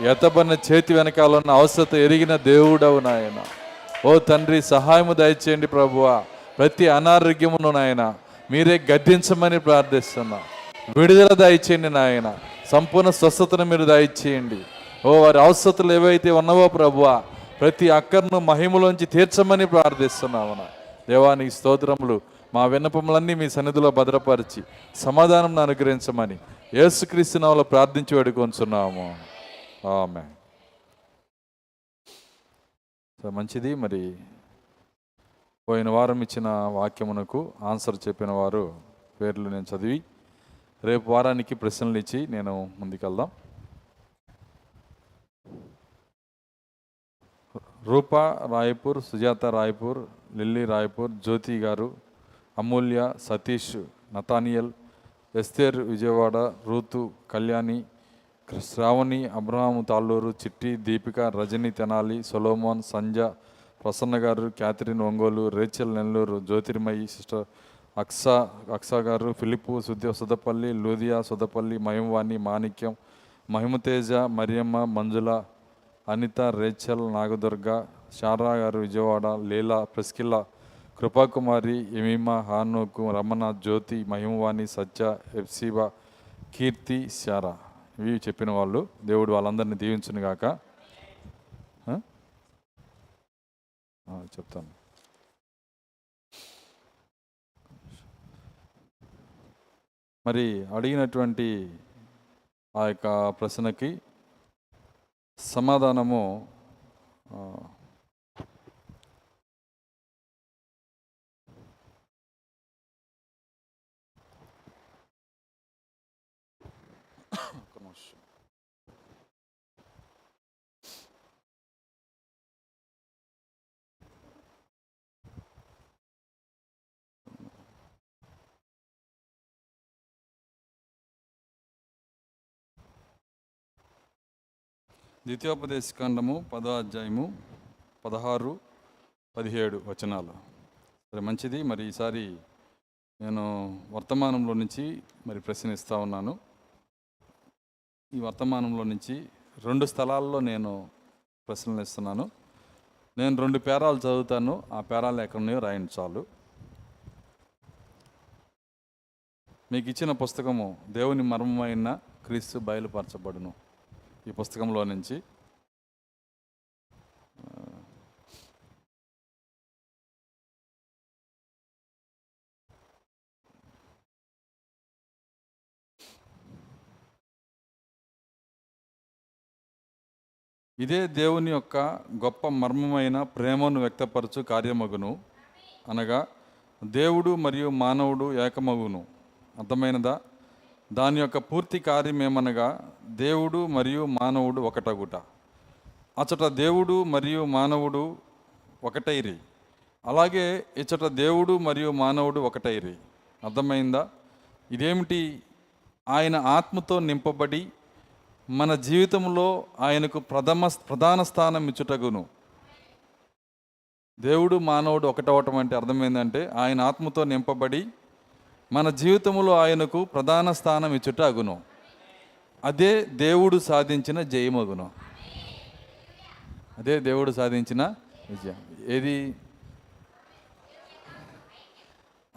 ఎతబడిన చేతి వెనకాల ఉన్న అవసరత ఎరిగిన దేవుడవు నాయన. ఓ తండ్రి సహాయము దయచేయండి ప్రభువా. ప్రతి అనారోగ్యమును నాయన మీరే గద్దించమని ప్రార్థిస్తున్నా. విడుదల దయచేయండి నాయన. సంపూర్ణ స్వస్థతను మీరు దయచేయండి. ఓ వారి అవసరతలు ఏవైతే ఉన్నావో ప్రభువా ప్రతి అక్కర్ను మహిమలోంచి తీర్చమని ప్రార్థిస్తున్నామన దేవానికి స్తోత్రములు మా విన్నపములన్నీ మీ సన్నిధిలో భద్రపరిచి సమాధానం అనుగ్రహించమని యేసుక్రీస్తు నామలో ప్రార్థించి వేడుకొంచున్నాము. ఆమె మంచిది. మరి పోయిన వారం ఇచ్చిన వాక్యమునకు ఆన్సర్ చెప్పిన వారు పేర్లు నేను చదివి రేపు వారానికి ప్రశ్నలు ఇచ్చి నేను ముందుకెళ్దాం. రూపా రాయపూర్ సుజాత రాయపూర్ లిల్లీ రాయపూర్ జ్యోతి గారు Amulya Satish Nathaniel Esther Vijayawada Ruth Kalyani Sravani Abraham Talluru Chitti Deepika Rajani Tenali Solomon Sanja Prasanna గారు Catherine Ongole Rachel Nellore Jyothirmayi sister Aksa Aksa గారు Philip Sudya Sudapalli Lydia Sudapalli Mahimavani Manikyam Mahimateja Mariyamma Manjula Anitha Rachel Nagadurga Sarah గారు విజయవాడ లీలా ప్రెస్కిల్లా కృపాకుమారి Jemima హానోకు రమణ జ్యోతి మహిమవాణి సత్య ఎఫ్సీబా కీర్తి శారా. ఇవి చెప్పిన వాళ్ళు. దేవుడు వాళ్ళందరినీ దీవించును గాక. చెప్తాను. మరి అడిగినటువంటి ఆ యొక్క ప్రశ్నకి సమాధానము ద్వితీయోపదేశకాండము పదో అధ్యాయము పదహారు పదిహేడు వచనాలు. సరే మంచిది. మరి ఈసారి నేను వర్తమానంలో నుంచి మరి ప్రశ్న ఇస్తూ ఉన్నాను. ఈ వర్తమానంలో నుంచి రెండు స్థలాల్లో నేను ప్రశ్నలు ఇస్తున్నాను నేను రెండు పేరాలు చదువుతాను. ఆ పేరాలు ఎక్కడనే రాయండి చాలు. మీకు ఇచ్చిన పుస్తకము దేవుని మర్మమైన క్రీస్తు బయలుపరచబడును. ఈ పుస్తకంలో నుంచి. ఇదే దేవుని యొక్క గొప్ప మర్మమైన ప్రేమను వ్యక్తపరచు కార్యమగును. అనగా దేవుడు మరియు మానవుడు ఏకమగును. అర్థమైనదా? దాని యొక్క పూర్తి కార్యం ఏమనగా దేవుడు మరియు మానవుడు ఒకటగుట. అచట దేవుడు మరియు మానవుడు ఒకటైరి. అలాగే ఇచ్చట దేవుడు మరియు మానవుడు ఒకటైరి. అర్థమైందా? ఇదేమిటి? ఆయన ఆత్మతో నింపబడి మన జీవితంలో ఆయనకు ప్రథమ ప్రధాన స్థానం ఇచ్చుటగును. దేవుడు మానవుడు ఒకటవటం అంటే అర్థమైందంటే ఆయన ఆత్మతో నింపబడి మన జీవితంలో ఆయనకు ప్రధాన స్థానం ఇచ్చుట అగును. అదే దేవుడు సాధించిన జయమగును. అదే దేవుడు సాధించిన విజయం. ఏది?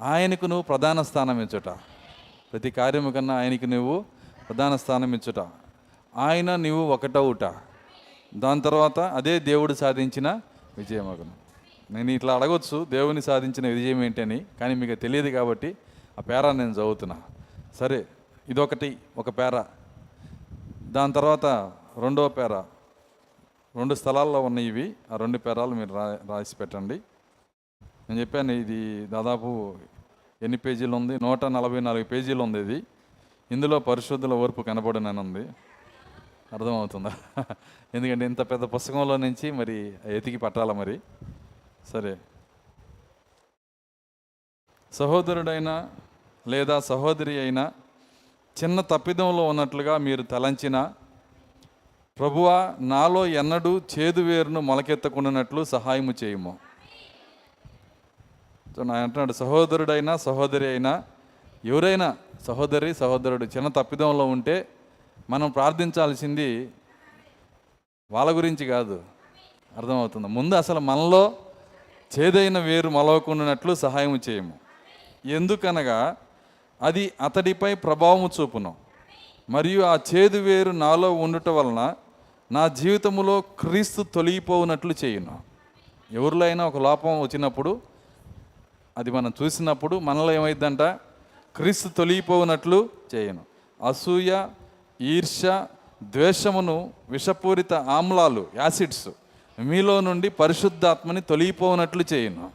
ఆయనకు నువ్వు ప్రధాన స్థానం ఇచ్చుట. ప్రతి కార్యము కన్నా ఆయనకి నువ్వు ప్రధాన స్థానం ఇచ్చుట. ఆయన నువ్వు ఒకటవుట. దాని తర్వాత అదే దేవుడు సాధించిన విజయమగును. నేను ఇట్లా అడగొచ్చు దేవుని సాధించిన విజయం ఏంటని కానీ మీకు తెలియదు కాబట్టి ఆ పేరా నేను చదువుతున్నా. సరే ఇదొకటి ఒక పేర. దాని తర్వాత రెండో పేర. రెండు స్థలాల్లో ఉన్నాయి ఇవి ఆ రెండు పేరాలు మీరు రా రాసి పెట్టండి. నేను చెప్పాను ఇది దాదాపు ఎన్ని పేజీలు ఉంది? నూట నలభై నాలుగు పేజీలు ఉంది ఇది. ఇందులో పరిశుద్ధుల ఓర్పు కనబడనని అర్థమవుతుందా? ఎందుకంటే ఇంత పెద్ద పుస్తకంలో నుంచి మరి ఎతికి పట్టాల మరి? సరే. సహోదరుడైన లేదా సహోదరి అయినా చిన్న తప్పిదంలో ఉన్నట్లుగా మీరు తలంచిన ప్రభువా నాలో ఎన్నడూ చేదు వేరును మొలకెత్తకుండానట్లు సహాయము చేయము. అంటున్నాడు సహోదరుడైనా సహోదరి అయినా ఎవరైనా సహోదరి సహోదరుడు చిన్న తప్పిదంలో ఉంటే మనం ప్రార్థించాల్సింది వాళ్ళ గురించి కాదు. అర్థమవుతుంది. ముందు అసలు మనలో చేదైన వేరు మొలవకుండానట్లు సహాయం చేయము. ఎందుకనగా అది అతడిపై ప్రభావము చూపును. మరియు ఆ చేదు వేరు నాలో ఉండుట వలన నా జీవితంలో క్రీస్తు తొలగిపోవునట్లు చేయును. ఎవరిలో అయినా ఒక లోపం వచ్చినప్పుడు అది మనం చూసినప్పుడు మనలో ఏమైందంట? క్రీస్తు తొలిగిపోనట్లు చేయను. అసూయ ఈర్ష ద్వేషమును విషపూరిత ఆమ్లాలు యాసిడ్స్ మీలో నుండి పరిశుద్ధాత్మని తొలిగిపోనట్లు చేయను.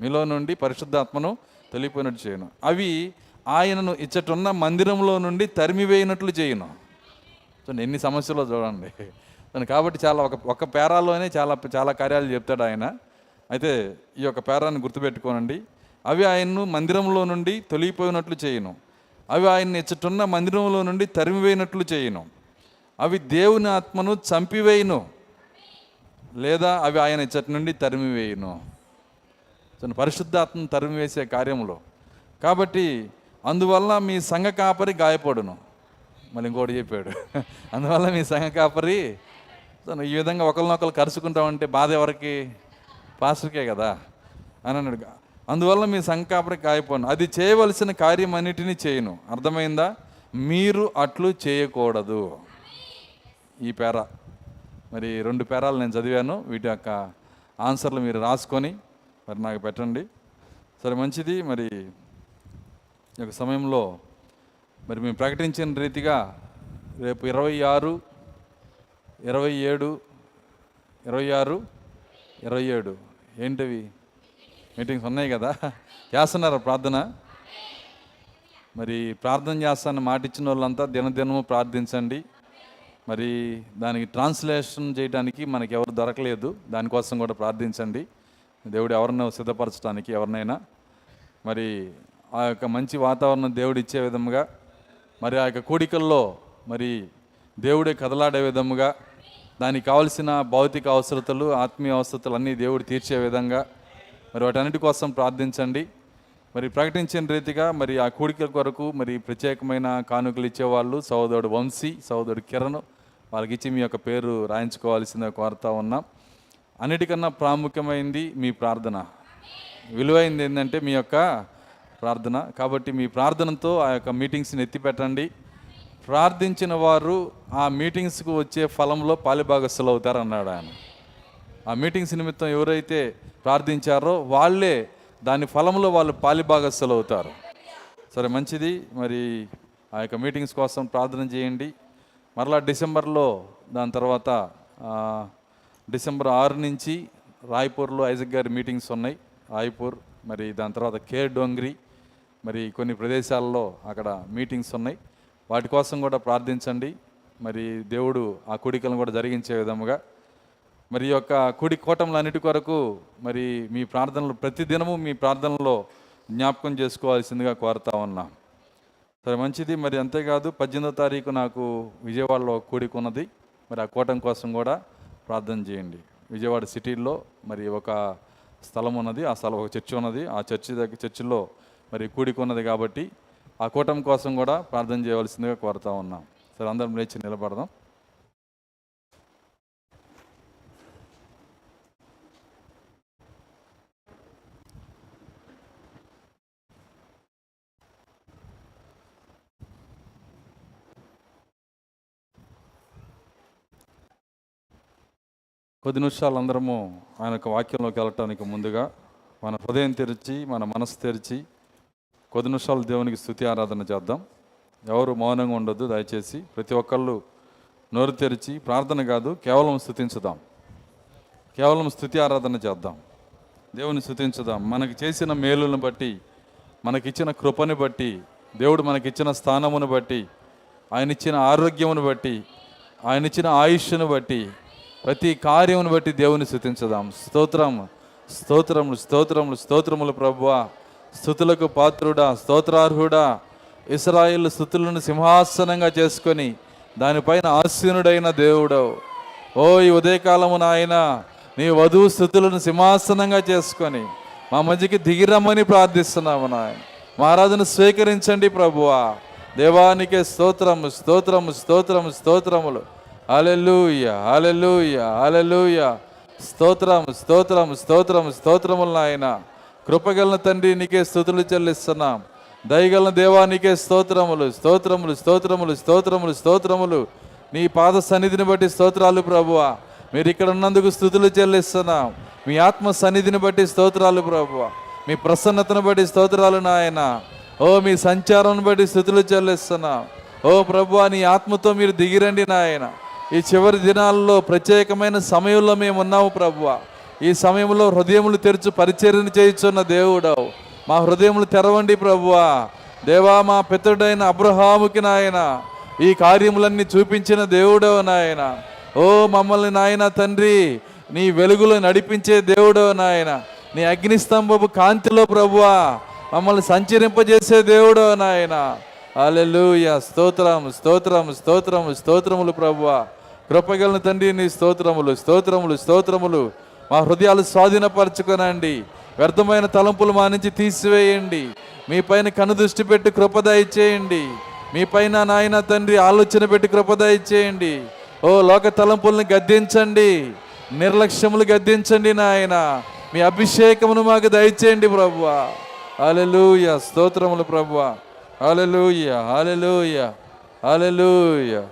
మీలో నుండి పరిశుద్ధాత్మను తొలగిపోయినట్టు చేయను. అవి ఆయనను ఇచ్చటున్న మందిరంలో నుండి తరిమివేయినట్లు చేయను. చూడండి ఎన్ని సమస్యలు చూడండి. కాబట్టి చాలా ఒక ఒక పేరాలోనే చాలా చాలా కార్యాలు చెప్తాడు ఆయన. అయితే ఈ యొక్క పేరాన్ని గుర్తుపెట్టుకోనండి. అవి ఆయన్ను మందిరంలో నుండి తొలిగిపోయినట్లు చేయను. అవి ఆయన్ని ఇచ్చటున్న మందిరంలో నుండి తరిమివేయినట్లు చేయను. అవి దేవుని ఆత్మను చంపివేయును లేదా అవి ఆయన ఇచ్చటి నుండి తరిమివేయును. పరిశుద్ధాత్మను తరిమివేసే కార్యంలో కాబట్టి అందువల్ల మీ సంఘ కాపరి గాయపడును. మళ్ళీ ఇంకోటి చెప్పాడు. అందువల్ల మీ సంఘ కాపరి ఈ విధంగా ఒకరినొకరు కరుచుకుంటామంటే బాధ ఎవరికి? పాస్టర్కే కదా అని అన్నాడు. అందువల్ల మీ సంఘ కాపరి గాయపోను అది చేయవలసిన కార్యం అన్నిటినీ చేయను. అర్థమైందా? మీరు అట్లు చేయకూడదు. ఈ పేర. మరి రెండు పేరాలు నేను చదివాను. వీటి యొక్క ఆన్సర్లు మీరు రాసుకొని మరి నాకు పెట్టండి. సరే మంచిది. మరి ఈ యొక్క సమయంలో మరి మేము ప్రకటించిన రీతిగా రేపు ఇరవై ఆరు ఇరవై ఏడు ఇరవై ఆరు ఇరవై ఏడు. ఏంటివి? మీటింగ్స్ ఉన్నాయి కదా. చేస్తున్నారా ప్రార్థన? మరి ప్రార్థన చేస్తాను మాట ఇచ్చిన వాళ్ళంతా దినదినము ప్రార్థించండి. మరి దానికి ట్రాన్స్లేషన్ చేయడానికి మనకి ఎవరు దొరకలేదు. దానికోసం కూడా ప్రార్థించండి. దేవుడు ఎవరినో సిద్ధపరచడానికి ఎవరినైనా. మరి ఆ యొక్క మంచి వాతావరణం దేవుడు ఇచ్చే విధముగా మరి ఆ యొక్క కూడికల్లో మరి దేవుడే కదలాడే విధముగా దానికి కావలసిన భౌతిక అవసరతలు ఆత్మీయ అవసరతలు అన్నీ దేవుడు తీర్చే విధంగా మరి వాటన్నిటి కోసం ప్రార్థించండి. మరి ప్రకటించిన రీతిగా మరి ఆ కూడికల కొరకు మరి ప్రత్యేకమైన కానుకలు ఇచ్చేవాళ్ళు సహోదరుడు వంశీ సహోదరుడు కిరణ్ వాళ్ళకి ఇచ్చి మీ యొక్క పేరు రాయించుకోవాల్సిందే కోరుతా ఉన్నాం. అన్నిటికన్నా ప్రాముఖ్యమైంది మీ ప్రార్థన. విలువైంది ఏంటంటే మీ యొక్క ప్రార్థన. కాబట్టి మీ ప్రార్థనతో ఆ యొక్క మీటింగ్స్ని ఎత్తిపెట్టండి. ప్రార్థించిన వారు ఆ మీటింగ్స్కు వచ్చే ఫలంలో పాలిభాగస్తులు అవుతారు అన్నాడు ఆయన. ఆ మీటింగ్స్ నిమిత్తం ఎవరైతే ప్రార్థించారో వాళ్ళే దాని ఫలంలో వాళ్ళు పాలిభాగస్తులు అవుతారు. సరే మంచిది. మరి ఆ యొక్క మీటింగ్స్ కోసం ప్రార్థన చేయండి. మరలా డిసెంబర్లో దాని తర్వాత డిసెంబర్ ఆరు నుంచి రాయ్పూర్లో ఐజక్ గారి మీటింగ్స్ ఉన్నాయి. రాయ్పూర్ మరి దాని తర్వాత కేర్ డోంగ్రీ మరి కొన్ని ప్రదేశాల్లో అక్కడ మీటింగ్స్ ఉన్నాయి. వాటి కోసం కూడా ప్రార్థించండి. మరి దేవుడు ఆ కుడికలను కూడా జరిగించే విధముగా. మరి యొక్క కుడి కూటములన్నిటి కొరకు మరి మీ ప్రార్థనలు ప్రతిదినము మీ ప్రార్థనలో జ్ఞాపకం చేసుకోవాల్సిందిగా కోరుతా ఉన్నా. సరే మంచిది. మరి అంతేకాదు పద్దెనిమిదో తారీఖు నాకు విజయవాడలో కూడిక ఉన్నది మరి ఆ కూటం కోసం కూడా ప్రార్థన చేయండి. విజయవాడ సిటీలో మరి ఒక స్థలం ఉన్నది ఆ స్థలం ఒక చర్చి ఉన్నది. ఆ చర్చి దగ్గర చర్చిలో మరి కూడికున్నది కాబట్టి ఆ కూటం కోసం కూడా ప్రార్థన చేయవలసిందిగా కోరుతా ఉన్నాం. సరే అందరం లేచి నిలబడదాం. కొద్ది నిమిషాలు అందరము ఆయన యొక్క వాక్యంలోకి వెళ్ళటానికి ముందుగా మన హృదయం తెరిచి మన మనసు తెరిచి కొద్ది నిమిషాలు దేవునికి స్థుతి ఆరాధన చేద్దాం. ఎవరు మౌనంగా ఉండొద్దు దయచేసి ప్రతి ఒక్కళ్ళు నోరు తెరిచి ప్రార్థన కాదు కేవలం స్థుతించుదాం. కేవలం స్థుతి ఆరాధన చేద్దాం. దేవుని స్థుతించుదాం. మనకి చేసిన మేలులను బట్టి మనకిచ్చిన కృపని బట్టి దేవుడు మనకిచ్చిన స్థానమును బట్టి ఆయన ఇచ్చిన ఆరోగ్యమును బట్టి ఆయన ఇచ్చిన ఆయుష్ను బట్టి ప్రతి కార్యమును బట్టి దేవుని స్థుతించుదాం. స్తోత్రం స్తోత్రములు స్తోత్రములు స్తోత్రములు ప్రభువా. స్థుతులకు పాత్రుడా స్తోత్రార్హుడా. ఇస్రాయిల్ స్థుతులను సింహాసనంగా చేసుకొని దానిపైన ఆసీనుడైన దేవుడవు. ఓ ఈ ఉదయకాలము నాయన నీ వధువు స్థుతులను సింహాసనంగా చేసుకొని మా మధ్యకి దిగిరమ్మని ప్రార్థిస్తున్నాము నాయన. మా ఆరాధన స్వీకరించండి ప్రభువా. దేవానికే స్తోత్రము స్తోత్రము స్తోత్రము స్తోత్రములు. అలెలుయ అలెలుయ అలెలుయ స్తోత్రము స్తోత్రము స్తోత్రము స్తోత్రములు నాయన. కృపగలన తండ్రి నీకే స్థుతులు చెల్లిస్తున్నాం. దయగలన దేవా నీకే స్తోత్రములు స్తోత్రములు స్తోత్రములు స్తోత్రములు స్తోత్రములు. నీ పాద సన్నిధిని బట్టి స్తోత్రాలు ప్రభువా. మీరు ఇక్కడ ఉన్నందుకు స్థుతులు చెల్లిస్తున్నాం. మీ ఆత్మ సన్నిధిని బట్టి స్తోత్రాలు ప్రభువా. మీ ప్రసన్నతను బట్టి స్తోత్రాలు నాయన. ఓ మీ సంచారం బట్టి స్థుతులు చెల్లిస్తున్నాం. ఓ ప్రభు నీ ఆత్మతో మీరు దిగిరండి నాయన. ఈ చివరి దినాల్లో ప్రత్యేకమైన సమయంలో మేము ఉన్నాము ప్రభువ. ఈ సమయంలో హృదయములు తెరచు పరిచర్యను చేయుచున్న దేవుడవు. మా హృదయములు తెరవండి ప్రభువా. దేవా మా పితడైన అబ్రహాముకి నాయన ఈ కార్యములన్నీ చూపించిన దేవుడవు నాయన. ఓ మమ్మల్ని నాయన తండ్రి నీ వెలుగులో నడిపించే దేవుడవు నాయన. నీ అగ్నిస్తంభపు కాంతిలో ప్రభువా మమ్మల్ని సంచరింపజేసే దేవుడవు నాయన. అలెలుయ స్తోత్రం స్తోత్రం స్తోత్రము స్తోత్రములు ప్రభువా. కృపగలను తండ్రి నీ స్తోత్రములు స్తోత్రములు స్తోత్రములు. మా హృదయాలు స్వాధీనపరచుకునండి. వ్యర్థమైన తలంపులు మా నుంచి తీసివేయండి. మీ పైన కనుదృష్టి పెట్టి కృపదయ చేయండి మీ పైన నాయన తండ్రి ఆలోచన పెట్టి కృపదయ చేయండి ఓ లోక తలంపుల్ని గద్దించండి. నిర్లక్ష్యములు గద్దించండి నాయన. మీ అభిషేకమును మాకు దయచేయండి ప్రభువ. అలెలుయ స్తోత్రములు ప్రభువ. అలెలుయ అలెలుయ అలెలుయ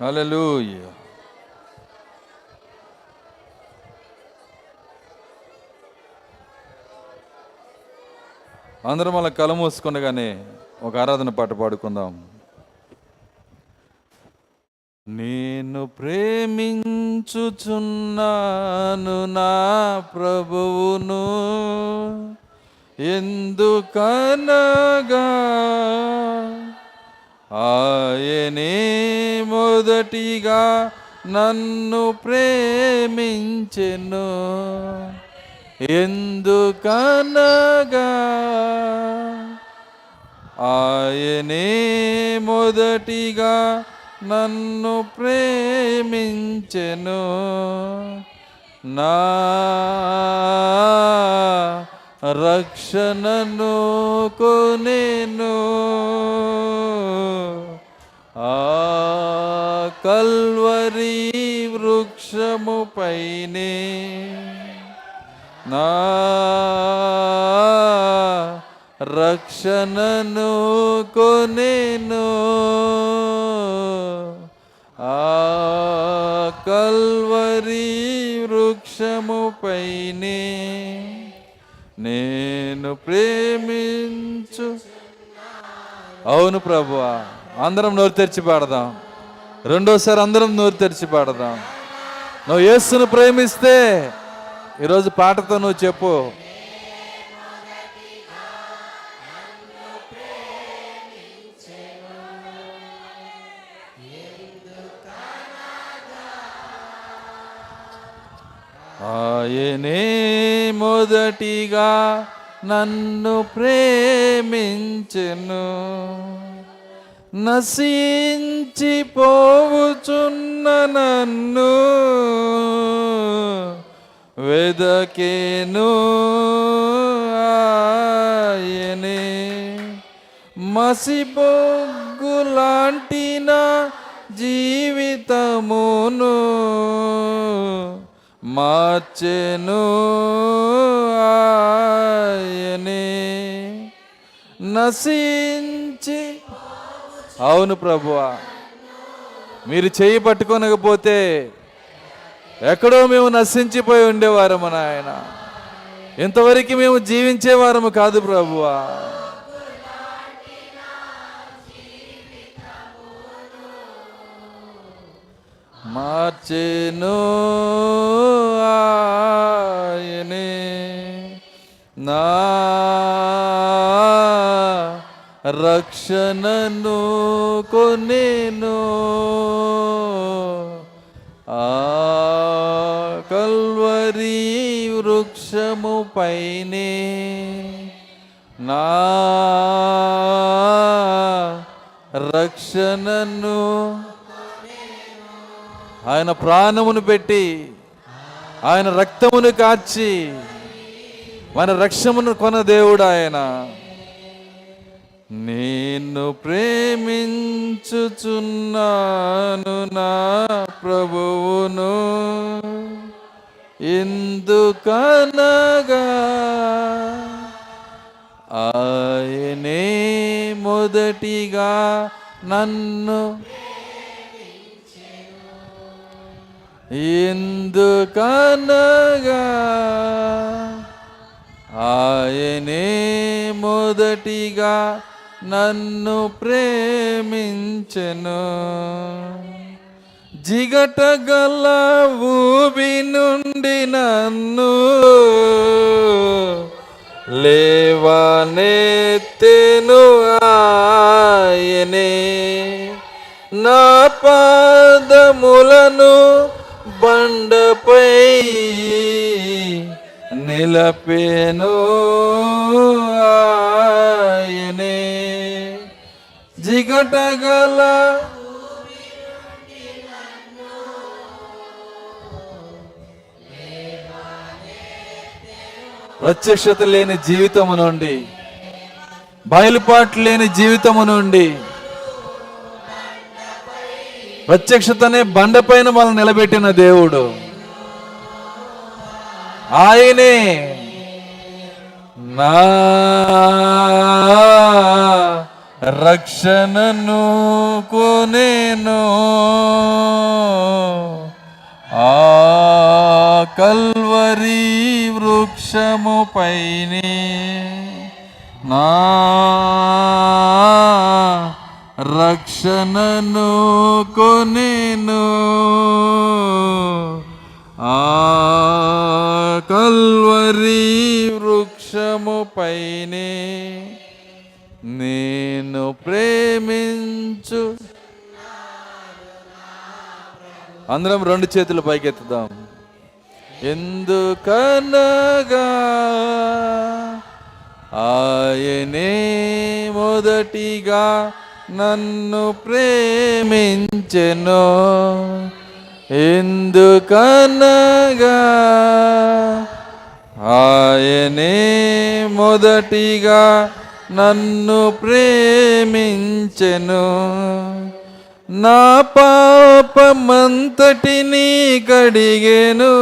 అలెలుయ అందరం అలా కళ మూసుకుండగానే ఒక ఆరాధన పాట పాడుకుందాం. నేను ప్రేమించుచున్నాను నా ప్రభువును ఎందుకనగా ఆయనే మొదటిగా నన్ను ప్రేమించెను. ఎందుకనగా? ఆయనే మొదటిగా నన్ను ప్రేమించెను. నా రక్షణను కొనేను. కల్వరి వృక్షము పైనే. నా రక్షణను కొనేను. ఆ కల్వరి వృక్షము పైనే. నేను ప్రేమించు. అవును ప్రభువా అందరం నోరు తెరిచి పాడదాం. రెండోసారి అందరం నోరు తెరిచి పాడదాం. నువ్వు యేసును ప్రేమిస్తే ఈరోజు పాటతో నువ్వు చెప్పు. ఆయనే మొదటిగా నన్ను ప్రేమించెను. నశించిపోవుచున్న నన్ను వెదకేను ఆయనే. మసిబొగ్గులాంటి నా జీవితమును మార్చెను ఆయనే. నశించి అవును ప్రభువా. మీరు చేయి పట్టుకోనకపోతే ఎక్కడో మేము నశించిపోయి ఉండేవారము నాయన. ఇంతవరకు మేము జీవించేవారము కాదు ప్రభువా. మార్చేను ఆయనే నా రక్షణను కొనేను. ఆ కల్వరి వృక్షము పైనే నా రక్షణను ఆయన ప్రాణమును పెట్టి ఆయన రక్తమును కార్చి మన రక్షమును కొన దేవుడు ఆయన. నేను ప్రేమించుచున్నాను నా ప్రభువును. ఎందుకనగా ఆయనే మొదటిగా నన్ను ఎందుకనగా ఆయనే మొదటిగా నన్ను ప్రేమించెను. జిగట గల ఊబి నుండి నన్ను లేవనెత్తెను ఆయనే. నా పాదములను బండపై నిలపేను ఆయనే. జిగటగల ప్రత్యక్షత లేని జీవితము నుండి బయలుపాటు లేని జీవితము నుండి ప్రత్యక్షతనే బండపైన మనల్ని నిలబెట్టిన దేవుడు. ఆయనే నా రక్షణను కొనేను. ఆ కల్వరి వృక్షము పైనే నా రక్షణను కొనేను. ఆ కల్వరి వృక్షము పైనే నేను ప్రేమించు. అందరం రెండు చేతులు పైకెత్తుదాం. ఎందుకనగా ఆయనే మొదటిగా నన్ను ప్రేమించెను. ఎందుకనగా ఆయనే మొదటిగా నన్ను ప్రేమించెను. నా పాపమంతటిని కడిగెను.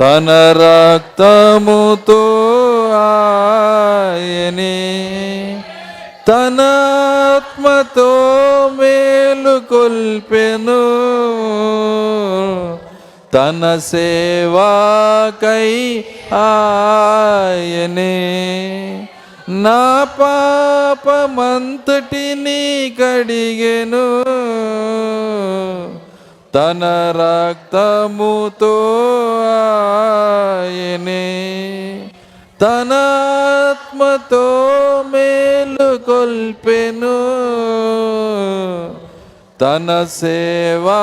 తన రక్తముతో ఆయనే తనాత్మతో మేలు కొల్పెను. తన సేవాకై ఆయనే. నా పాపమంతటిని కడిగెను. తన రక్తముతో ఆయనే. తన ఆత్మతో మేలు కొల్పెను. తన సేవాకయ్యాయని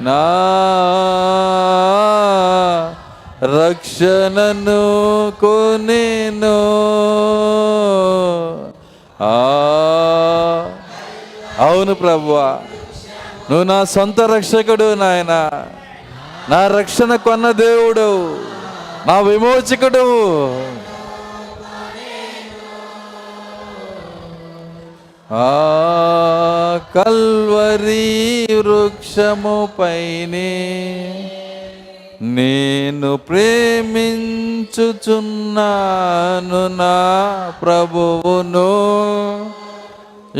నా రక్షణను కొనేను. ఆ. అవును ప్రభువా నువ్వు నా సొంత రక్షకుడు నాయనా. నా రక్షణ కొన్న దేవుడు నా విమోచకుడు. ఆ కల్వరి వృక్షము పైనే నేను ప్రేమించుచున్నాను నా ప్రభువును.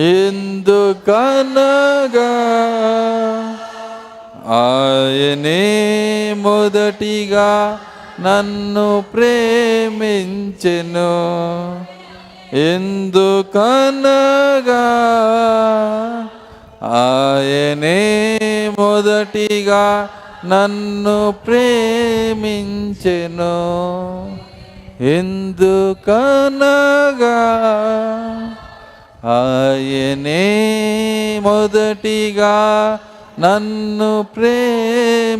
ఎందుకనగా ఆయనే మొదటిగా నన్ను ప్రేమించెను. ఎందుకనగా ఆయనే మొదటిగా నన్ను ప్రేమించెను. ఎందుకనగా ఆయనే మొదటిగా నన్ను ప్రేమించెను.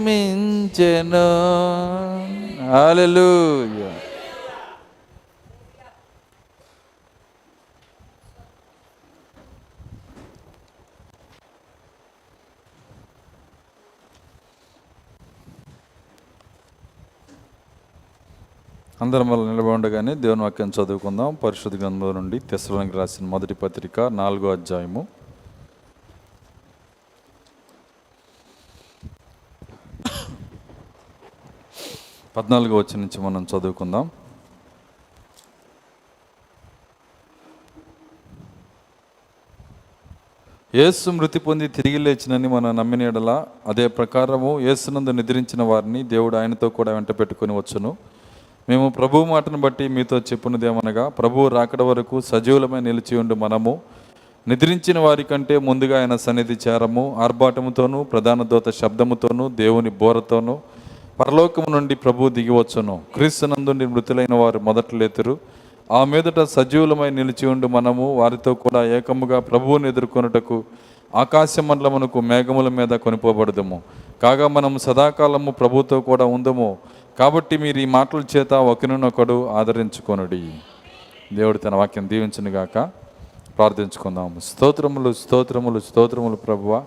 హల్లెలూయా అందరం వల్ల నిలబడగానే దేవుని వాక్యం చదువుకుందాం. పరిశుద్ధ గ్రంథం నుండి తెస్సలోనికి రాసిన మొదటి పత్రిక నాలుగో అధ్యాయము. పద్నాలుగో వచ్చి నుంచి మనం చదువుకుందాం. యేసు మృతి పొంది తిరిగి లేచినని మనం నమ్మిన ఎడల అదే ప్రకారము యేసునందు నిద్రించిన వారిని దేవుడు ఆయనతో కూడా వెంట పెట్టుకొని వచ్చును. మేము ప్రభు మాటను బట్టి మీతో చెప్పున్నదేమనగా ప్రభువు రాకడ వరకు సజీవులమై నిలిచి ఉండు మనము. నిద్రించిన వారి కంటే ముందుగా ఆయన సన్నిధి చేరము ఆర్భాటముతోనూ ప్రధాన దూత శబ్దముతోనూ దేవుని బోరతోనూ పరలోకము నుండి ప్రభువు దిగివచ్చును. క్రీస్తునందు మృతులైన వారు మొదట లేతురు. ఆ మీదట సజీవులమై నిలిచి ఉండు మనము వారితో కూడా ఏకముగా ప్రభువుని ఎదుర్కొనుటకు ఆకాశ మండలమునకు మేఘముల మీద కొనిపోబడదము. కాగా మనం సదాకాలము ప్రభుతో కూడా ఉందము. కాబట్టి మీరు ఈ మాటల చేత ఒకరినొకడు ఆదరించుకొనుడి. దేవుడు తన వాక్యం దీవించునుగాక ప్రార్థించుకుందాము స్తోత్రములు స్తోత్రములు స్తోత్రములు ప్రభువ.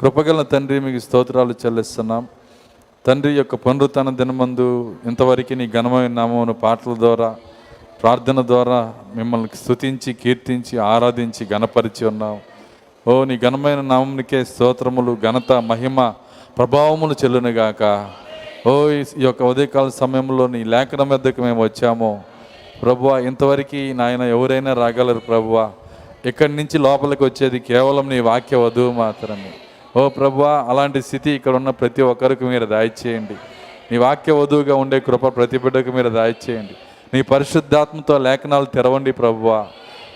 కృపగల తండ్రి మీకు స్తోత్రాలు చెల్లిస్తున్నాం. తండ్రి యొక్క పునరుత్న దినమందు ఇంతవరకు నీ ఘనమైన నామమును పాటల ద్వారా ప్రార్థన ద్వారా మిమ్మల్ని స్తుతించి కీర్తించి ఆరాధించి గణపరిచి ఉన్నాం. ఓ నీ ఘనమైన నామమునికే స్తోత్రములు ఘనత మహిమ ప్రభావములు చెల్లునుగాక. ఓ ఈ- ఈ యొక్క ఉదయకాల సమయంలో నీ లేఖనం వద్దకు మేము వచ్చాము. ప్రభువ ఇంతవరకు నాయన ఎవరైనా రాగలరు ప్రభువ? ఇక్కడి నుంచి లోపలికి వచ్చేది కేవలం నీ వాక్య వధువు మాత్రమే. ఓ ప్రభా అలాంటి స్థితి ఇక్కడ ఉన్న ప్రతి ఒక్కరికి మీరు దయచేయండి. నీ వాక్య వధువుగా ఉండే కృప ప్రతి బిడ్డకు మీరు దయచేయండి. నీ పరిశుద్ధాత్మతో లేఖనాలు తెరవండి ప్రభువా.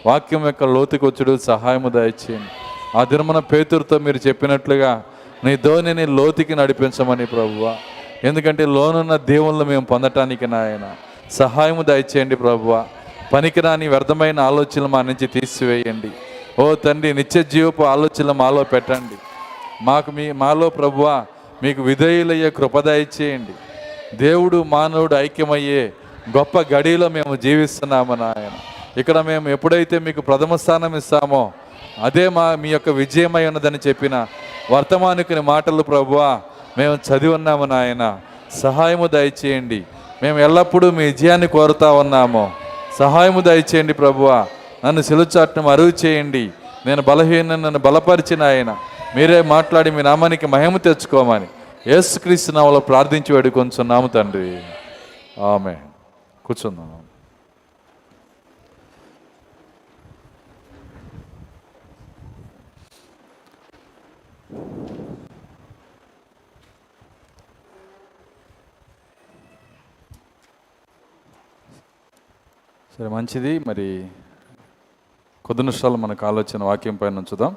వాక్యం యొక్క లోతుకొచ్చుడు సహాయము దయచేయండి. ఆ దినమున పేతురుతో మీరు చెప్పినట్లుగా నీ ధోనిని లోతుకి నడిపించమని ప్రభువ. ఎందుకంటే లోనున్న దేవుళ్ళు మేము పొందటానికి నాయన. సహాయము దయచేయండి ప్రభువ. పనికిరాని వ్యర్థమైన ఆలోచనలు మా నుంచి తీసివేయండి. ఓ తండ్రి నిత్య జీవపు ఆలోచనలు మాలో పెట్టండి. మాకు మీ మాలో ప్రభువ మీకు విధేయులయ్యే కృపదయచేయండి దేవుడు మానవుడు ఐక్యమయ్యే గొప్ప గడిలో మేము జీవిస్తున్నాము నాయన. ఇక్కడ మేము ఎప్పుడైతే మీకు ప్రథమ స్థానం ఇస్తామో అదే మా మీ యొక్క విజయమై ఉన్నదని చెప్పిన వర్తమానికుని మాటలు ప్రభువా మేము చదివి ఉన్నాము నాయన. సహాయము దయచేయండి. మేము ఎల్లప్పుడూ మీ విజయాన్ని కోరుతా ఉన్నాము. సహాయము దయచేయండి ప్రభువా. నన్ను సిలుచాటం అరువు చేయండి. నేను బలహీన నన్ను బలపరిచిన ఆయన. మీరే మాట్లాడి మీ నామానికి మహిమ తెచ్చుకోమని యేసుక్రీస్తు నామలో ప్రార్థించి వేడుకొంచున్నాము తండ్రి. ఆమె కూర్చుందాం. సరే మంచిది. మరి కొద్ది నిమిషాలు మనకు ఆలోచన వాక్యం పైన ఉంచుదాం.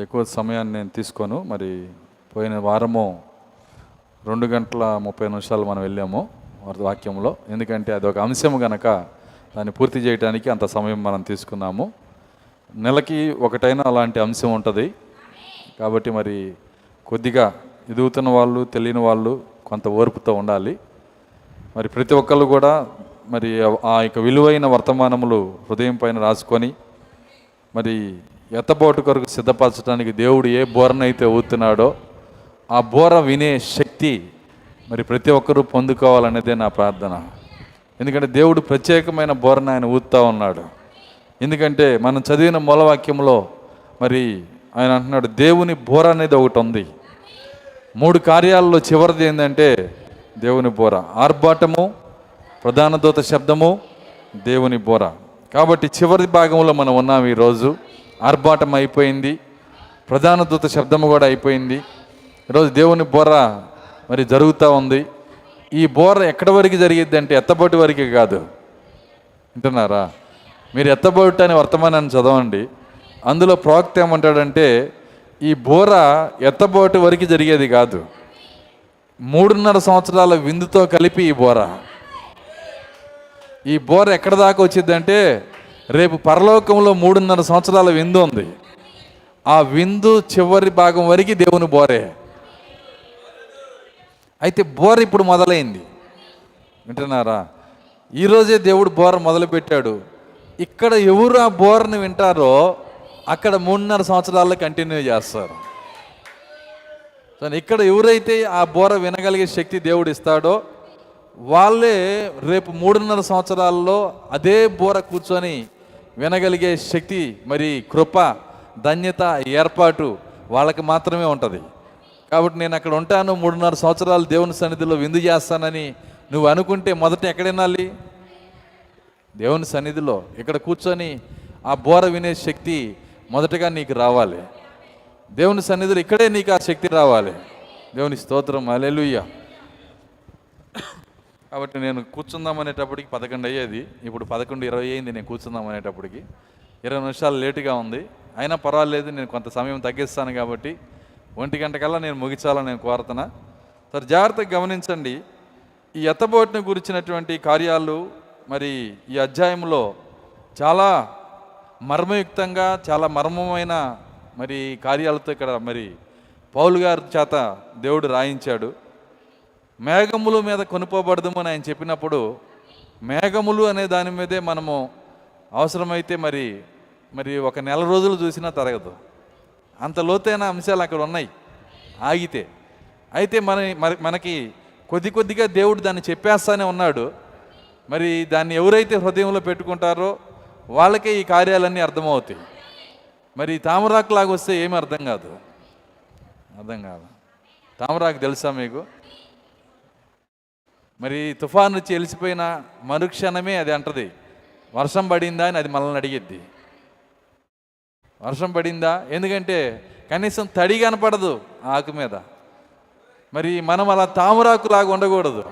ఎక్కువ సమయాన్ని నేను తీసుకోను. మరి పోయిన వారము రెండు గంటల ముప్పై నిమిషాలు మనం వెళ్ళాము వారి వాక్యంలో. ఎందుకంటే అది ఒక అంశం గనక దాన్ని పూర్తి చేయడానికి అంత సమయం మనం తీసుకున్నాము. నెలకి ఒకటైనా అలాంటి అంశం ఉంటుంది. కాబట్టి మరి కొద్దిగా ఎదుగుతున్న వాళ్ళు తెలియని వాళ్ళు కొంత ఓర్పుతో ఉండాలి. మరి ప్రతి ఒక్కళ్ళు కూడా మరి ఆ యొక్క విలువైన వర్తమానములు హృదయం పైన రాసుకొని మరి ఎత్తబోటు కొరకు సిద్ధపరచడానికి దేవుడు ఏ బోరనైతే ఊతున్నాడో ఆ బోర వినే శక్తి మరి ప్రతి ఒక్కరూ పొందుకోవాలనేదే నా ప్రార్థన. ఎందుకంటే దేవుడు ప్రత్యేకమైన బోరను ఆయన ఊతా ఉన్నాడు. ఎందుకంటే మనం చదివిన మూలవాక్యంలో మరి ఆయన అంటున్నాడు దేవుని బోర అనేది ఒకటి ఉంది. మూడు కార్యాలలో చివరిది ఏంటంటే దేవుని బోర. ఆర్భాటము ప్రధాన దూత శబ్దము దేవుని బోర. కాబట్టి చివరి భాగంలో మనం ఉన్నాం ఈరోజు. ఆర్భాటం అయిపోయింది. ప్రధాన దూత శబ్దము కూడా అయిపోయింది. ఈరోజు దేవుని బోర మరి జరుగుతూ ఉంది. ఈ బోర ఎక్కడి వరకు జరిగిద్ది అంటే ఎత్తబోటి వరకు కాదు. వింటున్నారా? మీరు ఎత్తబోటు అనే వర్తమానాన్ని చదవండి. అందులో ప్రవక్త ఏమంటాడంటే ఈ బోర ఎత్తబోటు వరకు జరిగేది కాదు. మూడున్నర సంవత్సరాల విందుతో కలిపి ఈ బోర. ఈ బోర ఎక్కడ దాకా వచ్చిందంటే రేపు పరలోకంలో మూడున్నర సంవత్సరాల విందు ఉంది. ఆ విందు చివరి భాగం వరకు దేవుని బోరే. అయితే బోర ఇప్పుడు మొదలైంది. వింటున్నారా? ఈరోజే దేవుడు బోర మొదలుపెట్టాడు. ఇక్కడ ఎవరు ఆ బోర్ని వింటారో అక్కడ మూడున్నర సంవత్సరాల్లో కంటిన్యూ చేస్తారు. ఇక్కడ ఎవరైతే ఆ బోర వినగలిగే శక్తి దేవుడు ఇస్తాడో వాళ్ళే రేపు మూడున్నర సంవత్సరాల్లో అదే బోర కూర్చొని వినగలిగే శక్తి మరి కృప ధన్యత ఏర్పాటు వాళ్ళకి మాత్రమే ఉంటుంది. కాబట్టి నేను అక్కడ ఉంటాను మూడున్నర సంవత్సరాలు దేవుని సన్నిధిలో విందు చేస్తానని నువ్వు అనుకుంటే మొదట ఎక్కడ వినాలి దేవుని సన్నిధిలో ఇక్కడ కూర్చొని ఆ బోర వినే శక్తి మొదటగా నీకు రావాలి. దేవుని సన్నిధిలో ఇక్కడే నీకు ఆ శక్తి రావాలి. దేవుని స్తోత్రం అలెలుయ్యా కాబట్టి నేను కూర్చుందాం అనేటప్పటికి పదకొండు అయ్యేది. ఇప్పుడు పదకొండు ఇరవై అయింది నేను కూర్చుందాం అనేటప్పటికి. ఇరవై నిమిషాలు లేటుగా ఉంది. అయినా పర్వాలేదు నేను కొంత సమయం తగ్గిస్తాను కాబట్టి ఒంటి గంటకల్లా నేను ముగించాలని నేను కోరుతున్నా. సరే జాగ్రత్తగా గమనించండి. ఈ ఎత్తబోటును గురించినటువంటి కార్యాలు మరి ఈ అధ్యాయంలో చాలా మర్మయుక్తంగా చాలా మర్మమైన మరి కార్యాలతో ఇక్కడ మరి పౌలు గారి చేత దేవుడు రాయించాడు. మేఘముల మీద కొనుక్కోబడదాము అని ఆయన చెప్పినప్పుడు మేఘములు అనే దాని మీదే మనము అవసరమైతే మరి మరి ఒక నెల రోజులు చూసినా తరగదు. అంత లోతైన అంశాలు అక్కడ ఉన్నాయి. ఆగితే. అయితే మన మరి- మనకి కొద్ది కొద్దిగా దేవుడు దాన్ని చెప్పేస్తానే ఉన్నాడు. మరి దాన్ని ఎవరైతే హృదయంలో పెట్టుకుంటారో వాళ్ళకే ఈ కార్యాలన్నీ అర్థమవుతాయి. మరి తామరాకు లాగా వస్తే ఏమి అర్థం కాదు. అర్థం కాదు. తామరాకు తెలుసా మీకు? మరి తుఫాన్ నుంచి వెలిసిపోయిన మరుక్షణమే అది అంటది. వర్షం పడిందా అని అది మనల్ని అడిగిద్ది. వర్షం పడిందా? ఎందుకంటే కనీసం తడి కనపడదు ఆకు మీద. మరి మనం అలా తామరాకులాగా ఉండకూడదు.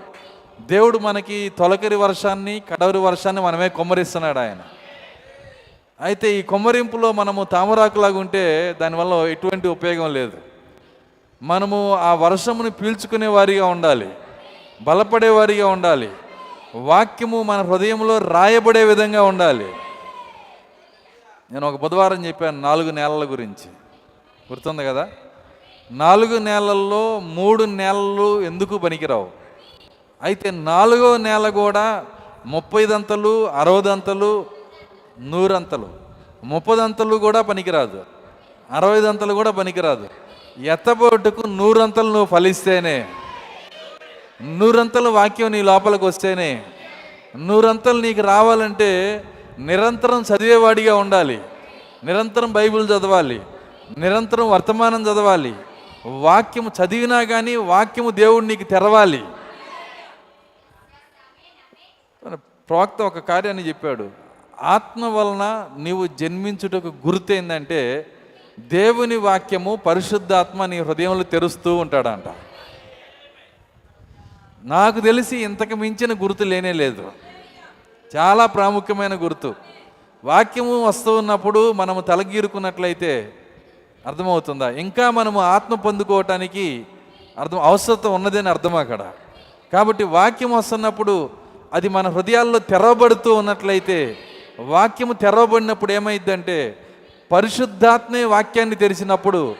దేవుడు మనకి తొలకరి వర్షాన్ని కడవరి వర్షాన్ని మనమే కొమ్మరిస్తున్నాడు ఆయన. అయితే ఈ కొమ్మరింపులో మనము తామరాకులాగా ఉంటే దానివల్ల ఎటువంటి ఉపయోగం లేదు. మనము ఆ వర్షమును పీల్చుకునే వారిగా ఉండాలి. బలపడేవారిగా ఉండాలి. వాక్యము మన హృదయంలో రాయబడే విధంగా ఉండాలి. నేను ఒక బుధవారం చెప్పాను నాలుగు నెలల గురించి. గుర్తుంది కదా? నాలుగు నెలల్లో మూడు నెలలు ఎందుకు పనికిరావు? అయితే నాలుగో నేల కూడా ముప్పైదంతలు అరవదంతలు నూరంతలు. ముప్పదంతలు కూడా పనికిరాదు. అరవైదంతలు కూడా పనికిరాదు. ఎత్తబోటుకు నూరంతలు నువ్వు ఫలిస్తేనే. నూరంతల వాక్యం నీ లోపలికి వస్తేనే నూరంతలు నీకు రావాలంటే నిరంతరం చదివేవాడిగా ఉండాలి. నిరంతరం బైబిల్ చదవాలి. నిరంతరం వర్తమానం చదవాలి. వాక్యము చదివినా కానీ వాక్యము దేవుడు నీకు తెరవాలి. ప్రవక్త ఒక కార్యాన్ని చెప్పాడు. ఆత్మ వలన నీవు జన్మించుటకు గుర్తు ఏంటంటే దేవుని వాక్యము పరిశుద్ధాత్మ నీ హృదయంలో తెరుస్తూ ఉంటాడంట. నాకు తెలిసి ఇంతకు మించిన గుర్తు లేనే లేదు. చాలా ప్రాముఖ్యమైన గుర్తు. వాక్యము వస్తూ ఉన్నప్పుడు మనము తలగీరుకున్నట్లయితే అర్థమవుతుందా? ఇంకా మనము ఆత్మ పొందుకోవటానికి అర్థం అవసరత ఉన్నదని అర్థం అక్కడ. కాబట్టి వాక్యం వస్తున్నప్పుడు అది మన హృదయాల్లో తెరవబడుతూ ఉన్నట్లయితే వాక్యము తెరవబడినప్పుడు ఏమైందంటే పరిశుద్ధాత్మే వాక్యాన్ని తెరిచినప్పుడు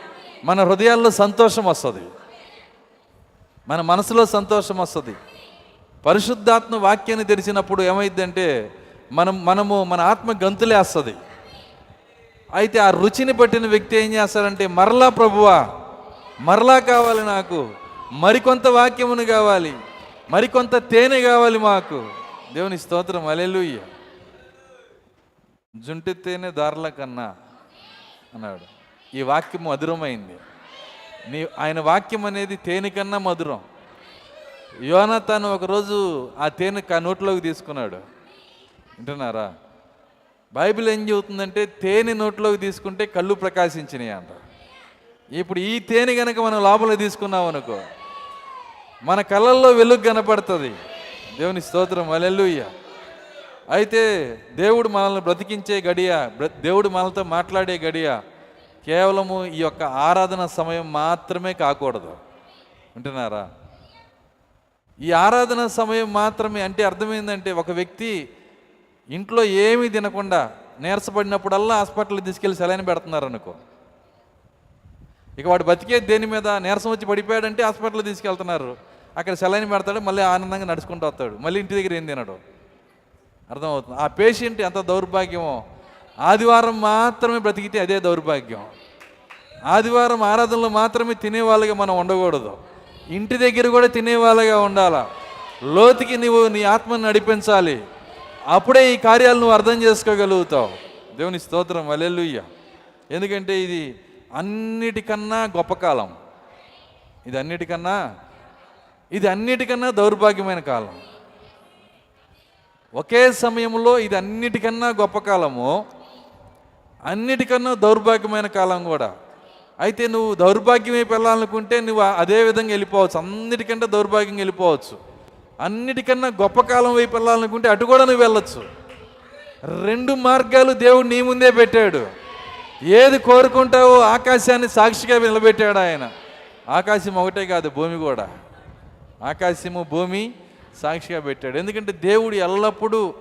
మన హృదయాల్లో సంతోషం వస్తుంది. మన మనసులో సంతోషం వస్తుంది. పరిశుద్ధాత్మ వాక్యాన్ని తెరిచినప్పుడు ఏమైందంటే మనం మనము మన ఆత్మ గంతులేస్తుంది. అయితే ఆ రుచిని పట్టిన వ్యక్తి ఏం చేస్తారంటే మరలా ప్రభువా మరలా కావాలి నాకు మరికొంత వాక్యమును కావాలి మరికొంత తేనె కావాలి మాకు. దేవుని స్తోత్రం అలెలుయ్య జుంటి తేనె దారుల కన్నా అన్నాడు. ఈ వాక్యం మధురమైంది నీ ఆయన వాక్యం అనేది తేనె కన్నా మధురం. యోనతాను ఒకరోజు ఆ తేనె నోట్లోకి తీసుకున్నాడు. వింటున్నారా? బైబిల్ ఏం చెబుతుందంటే తేనె నోట్లోకి తీసుకుంటే కళ్ళు ప్రకాశించినాయి అంట. ఇప్పుడు ఈ తేనె కనుక మనం లోపల తీసుకున్నాం అనుకో మన కళ్ళల్లో వెలుగు కనపడుతుంది. దేవుని స్తోత్రం అలెల్లుయ్య అయితే దేవుడు మనల్ని బ్రతికించే గడియ దేవుడు మనలతో మాట్లాడే గడియ కేవలము ఈ యొక్క ఆరాధన సమయం మాత్రమే కాకూడదు. వింటున్నారా? ఈ ఆరాధన సమయం మాత్రమే అంటే అర్థమైందంటే ఒక వ్యక్తి ఇంట్లో ఏమీ తినకుండా నీరసపడినప్పుడల్లా హాస్పిటల్కి తీసుకెళ్ళి సెలైన్ పెడుతున్నారు అనుకో. ఇక వాడు బతికే దేని మీద నీరసం వచ్చి పడిపోయాడంటే హాస్పిటల్ తీసుకెళ్తున్నారు. అక్కడ సెలైన్ పెడతాడు మళ్ళీ ఆనందంగా నడుచుకుంటూ వస్తాడు. మళ్ళీ ఇంటి దగ్గర ఏం తినడు? అర్థమవుతుంది. ఆ పేషెంట్ ఎంత దౌర్భాగ్యమో. ఆదివారం మాత్రమే బ్రతికితే అదే దౌర్భాగ్యం. ఆదివారం ఆరాధనలో మాత్రమే తినేవాళ్ళగా మనం ఉండకూడదు. ఇంటి దగ్గర కూడా తినేవాళ్ళగా ఉండాలా? లోతుకి నువ్వు నీ ఆత్మను నడిపించాలి. అప్పుడే ఈ కార్యాలు నువ్వు అర్థం చేసుకోగలుగుతావు. దేవుని స్తోత్రం. అలెలుయ్య ఎందుకంటే ఇది అన్నిటికన్నా గొప్ప కాలం. ఇది అన్నిటికన్నా ఇది అన్నిటికన్నా దౌర్భాగ్యమైన కాలం. ఒకే సమయంలో ఇది అన్నిటికన్నా గొప్ప కాలము. అన్నిటికన్నా దౌర్భాగ్యమైన కాలం కూడా. అయితే నువ్వు దౌర్భాగ్యమే పెళ్ళాలనుకుంటే వెళ్ళాలనుకుంటే నువ్వు అదే విధంగా వెళ్ళిపోవచ్చు. అన్నిటికంటే దౌర్భాగ్యం వెళ్ళిపోవచ్చు. అన్నిటికన్నా గొప్ప కాలం వైపు వెళ్ళాలనుకుంటే అటు కూడా నువ్వు వెళ్ళొచ్చు. రెండు మార్గాలు దేవుడు నీ ముందే పెట్టాడు. ఏది కోరుకుంటావో ఆకాశాన్ని సాక్షిగా నిలబెట్టాడు ఆయన. ఆకాశం ఒకటే కాదు భూమి కూడా. ఆకాశము భూమి సాక్షిగా పెట్టాడు. ఎందుకంటే దేవుడు ఎల్లప్పుడూ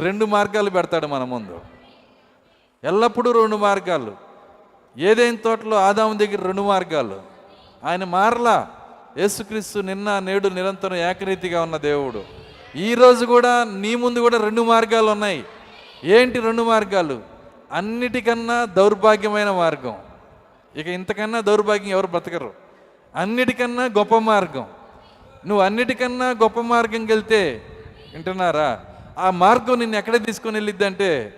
రెండు మార్గాలు పెడతాడు మన ముందు. ఎల్లప్పుడూ రెండు మార్గాలు. ఏదైనా తోటలో ఆదాము దగ్గర రెండు మార్గాలు. ఆయన మారలా. యేసుక్రీస్తు నిన్న నేడు నిరంతరం ఏకరీతిగా ఉన్న దేవుడు. ఈరోజు కూడా నీ ముందు కూడా రెండు మార్గాలు ఉన్నాయి. ఏంటి రెండు మార్గాలు? అన్నిటికన్నా దౌర్భాగ్యమైన మార్గం. ఇక ఇంతకన్నా దౌర్భాగ్యం ఎవరు బ్రతకరు? అన్నిటికన్నా గొప్ప మార్గం. నువ్వు అన్నిటికన్నా గొప్ప మార్గంకి వెళ్తే వింటున్నారా? ఆ మార్గం నిన్ను ఎక్కడ తీసుకొని వెళ్ళిద్దంటే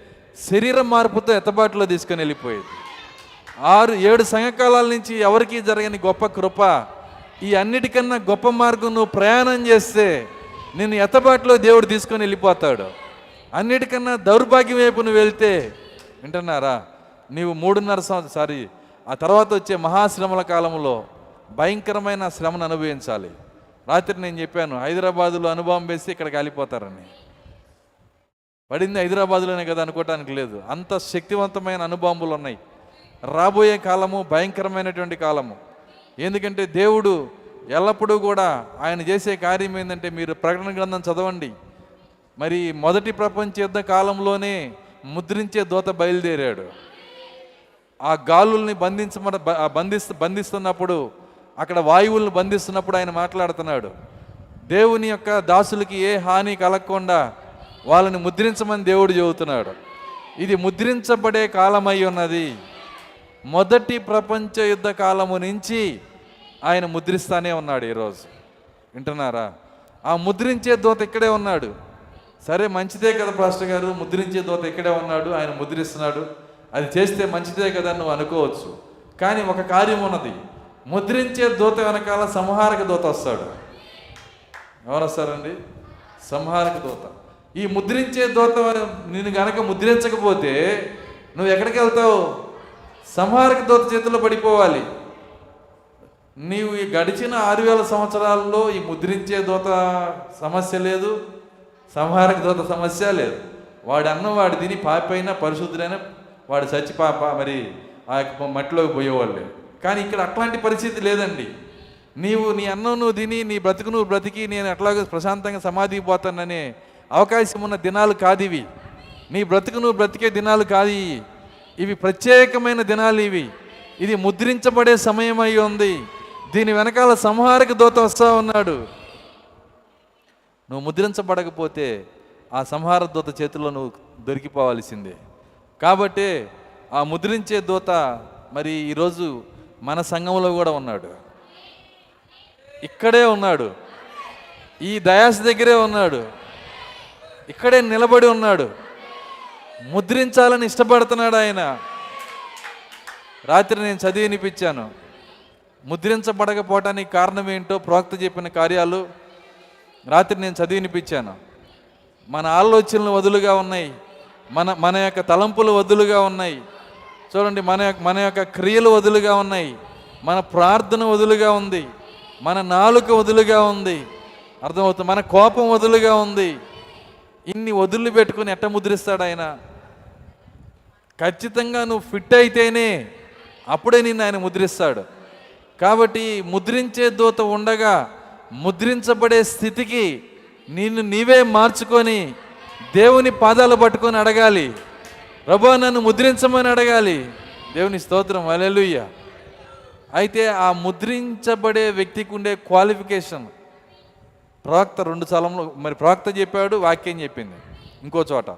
శరీర మార్పుతో ఎత్తబాటులో తీసుకొని వెళ్ళిపోయేది. ఆరు ఏడు సంఘకాలాల నుంచి ఎవరికీ జరగని గొప్ప కృప ఈ అన్నిటికన్నా గొప్ప మార్గం నువ్వు ప్రయాణం చేస్తే నిన్ను ఎత్తబాటులో దేవుడు తీసుకొని వెళ్ళిపోతాడు. అన్నిటికన్నా దౌర్భాగ్యం వైపు నువ్వు వెళ్తే వింటున్నారా? నీవు మూడున్నర సంవత్సరం సారీ ఆ తర్వాత వచ్చే మహాశ్రమల కాలంలో భయంకరమైన శ్రమను అనుభవించాలి. రాత్రి నేను చెప్పాను హైదరాబాదులో అనుభవం వేసి ఇక్కడ కాలిపోతారని. పడింది హైదరాబాద్లోనే కదా అనుకోవటానికి లేదు. అంత శక్తివంతమైన అనుభవములు ఉన్నాయి. రాబోయే కాలము భయంకరమైనటువంటి కాలము. ఎందుకంటే దేవుడు ఎల్లప్పుడూ కూడా ఆయన చేసే కార్యం ఏంటంటే మీరు ప్రకటన గ్రంథం చదవండి. మరి మొదటి ప్రపంచ యుద్ధ కాలంలోనే ముద్రించే దూత బయలుదేరాడు. ఆ గాలుల్ని బంధించమని బంధిస్తు బంధిస్తున్నప్పుడు అక్కడ వాయువులను బంధిస్తున్నప్పుడు ఆయన మాట్లాడుతున్నాడు. దేవుని యొక్క దాసులకి ఏ హాని కలగకుండా వాళ్ళని ముద్రించమని దేవుడు చెబుతున్నాడు. ఇది ముద్రించబడే కాలమై ఉన్నది. మొదటి ప్రపంచ యుద్ధ కాలము నుంచి ఆయన ముద్రిస్తానే ఉన్నాడు ఈరోజు. వింటున్నారా? ఆ ముద్రించే దోత ఇక్కడే ఉన్నాడు. సరే మంచిదే కదా పాస్టర్ గారు ముద్రించే దోత ఇక్కడే ఉన్నాడు ఆయన ముద్రిస్తున్నాడు. అది చేస్తే మంచిదే కదా అని నువ్వు అనుకోవచ్చు. కానీ ఒక కార్యం ఉన్నది. ముద్రించే దూత వెనకాల సంహారక దూత వస్తాడు. ఎవరొస్తారండి సంహారక దూత. ఈ ముద్రించే దూత నేను గనక ముద్రించకపోతే నువ్వు ఎక్కడికి వెళ్తావు? సంహారక దూత చేతిలో పడిపోవాలి. నీవు ఈ గడిచిన ఆరు వేల సంవత్సరాల్లో ఈ ముద్రించే దూత సమస్య లేదు సంహారక దూత సమస్య లేదు. వాడు అన్నం వాడు తిని పాపైనా పరిశుద్ధులైనా వాడు చచ్చి పాప మరి ఆ యొక్క మట్టిలోకి పోయేవాళ్ళు కానీ ఇక్కడ అట్లాంటి పరిస్థితి లేదండి. నీవు నీ అన్నం నువ్వు తిని నీ బ్రతుకు నువ్వు బ్రతికి నేను ఎట్లాగో ప్రశాంతంగా సమాధికి పోతాననే అవకాశం ఉన్న దినాలు కాదు ఇవి. నీ బ్రతుకు నువ్వు బ్రతికే దినాలు కాదు ఇవి ప్రత్యేకమైన దినాలు ఇవి. ఇది ముద్రించబడే సమయం అయి ఉంది. దీని వెనకాల సంహారక దూత వస్తా ఉన్నాడు. నువ్వు ముద్రించబడకపోతే ఆ సంహార దూత చేతిలో నువ్వు దొరికిపోవాల్సిందే. కాబట్టి ఆ ముద్రించే దూత మరి ఈరోజు మన సంఘంలో కూడా ఉన్నాడు. ఇక్కడే ఉన్నాడు. ఈ దయాస్ దగ్గరే ఉన్నాడు. ఇక్కడే నిలబడి ఉన్నాడు. ముద్రించాలని ఇష్టపడుతున్నాడు ఆయన. రాత్రి నేను చదివి వినిపించాను. ముద్రించబడకపోవటానికి కారణం ఏంటో ప్రవక్త చెప్పిన కార్యాలు రాత్రి నేను చదివి వినిపించాను. మన ఆలోచనలు వదులుగా ఉన్నాయి. మన మన యొక్క తలంపులు వదులుగా ఉన్నాయి. చూడండి మన యొక్క మన యొక్క క్రియలు వదులుగా ఉన్నాయి. మన ప్రార్థన వదులుగా ఉంది. మన నాలుక వదులుగా ఉంది. అర్థమవుతుంది? మన కోపం వదులుగా ఉంది. ఇన్ని వదులు పెట్టుకుని ఎట్ట ముద్రిస్తాడు ఆయన? ఖచ్చితంగా నువ్వు ఫిట్ అయితేనే అప్పుడే నిన్ను ఆయన ముద్రిస్తాడు. కాబట్టి ముద్రించే దూత ఉండగా ముద్రించబడే స్థితికి నిన్ను నీవే మార్చుకొని దేవుని పాదాలు పట్టుకొని అడగాలి. ప్రభా నన్ను ముద్రించమని అడగాలి. దేవుని స్తోత్రం. అలెలుయ్య అయితే ఆ ముద్రించబడే వ్యక్తికి ఉండే క్వాలిఫికేషన్. ప్రవక్త రెండు స్థలంలో మరి ప్రవక్త చెప్పాడు వాక్యం చెప్పింది. ఇంకో చోట.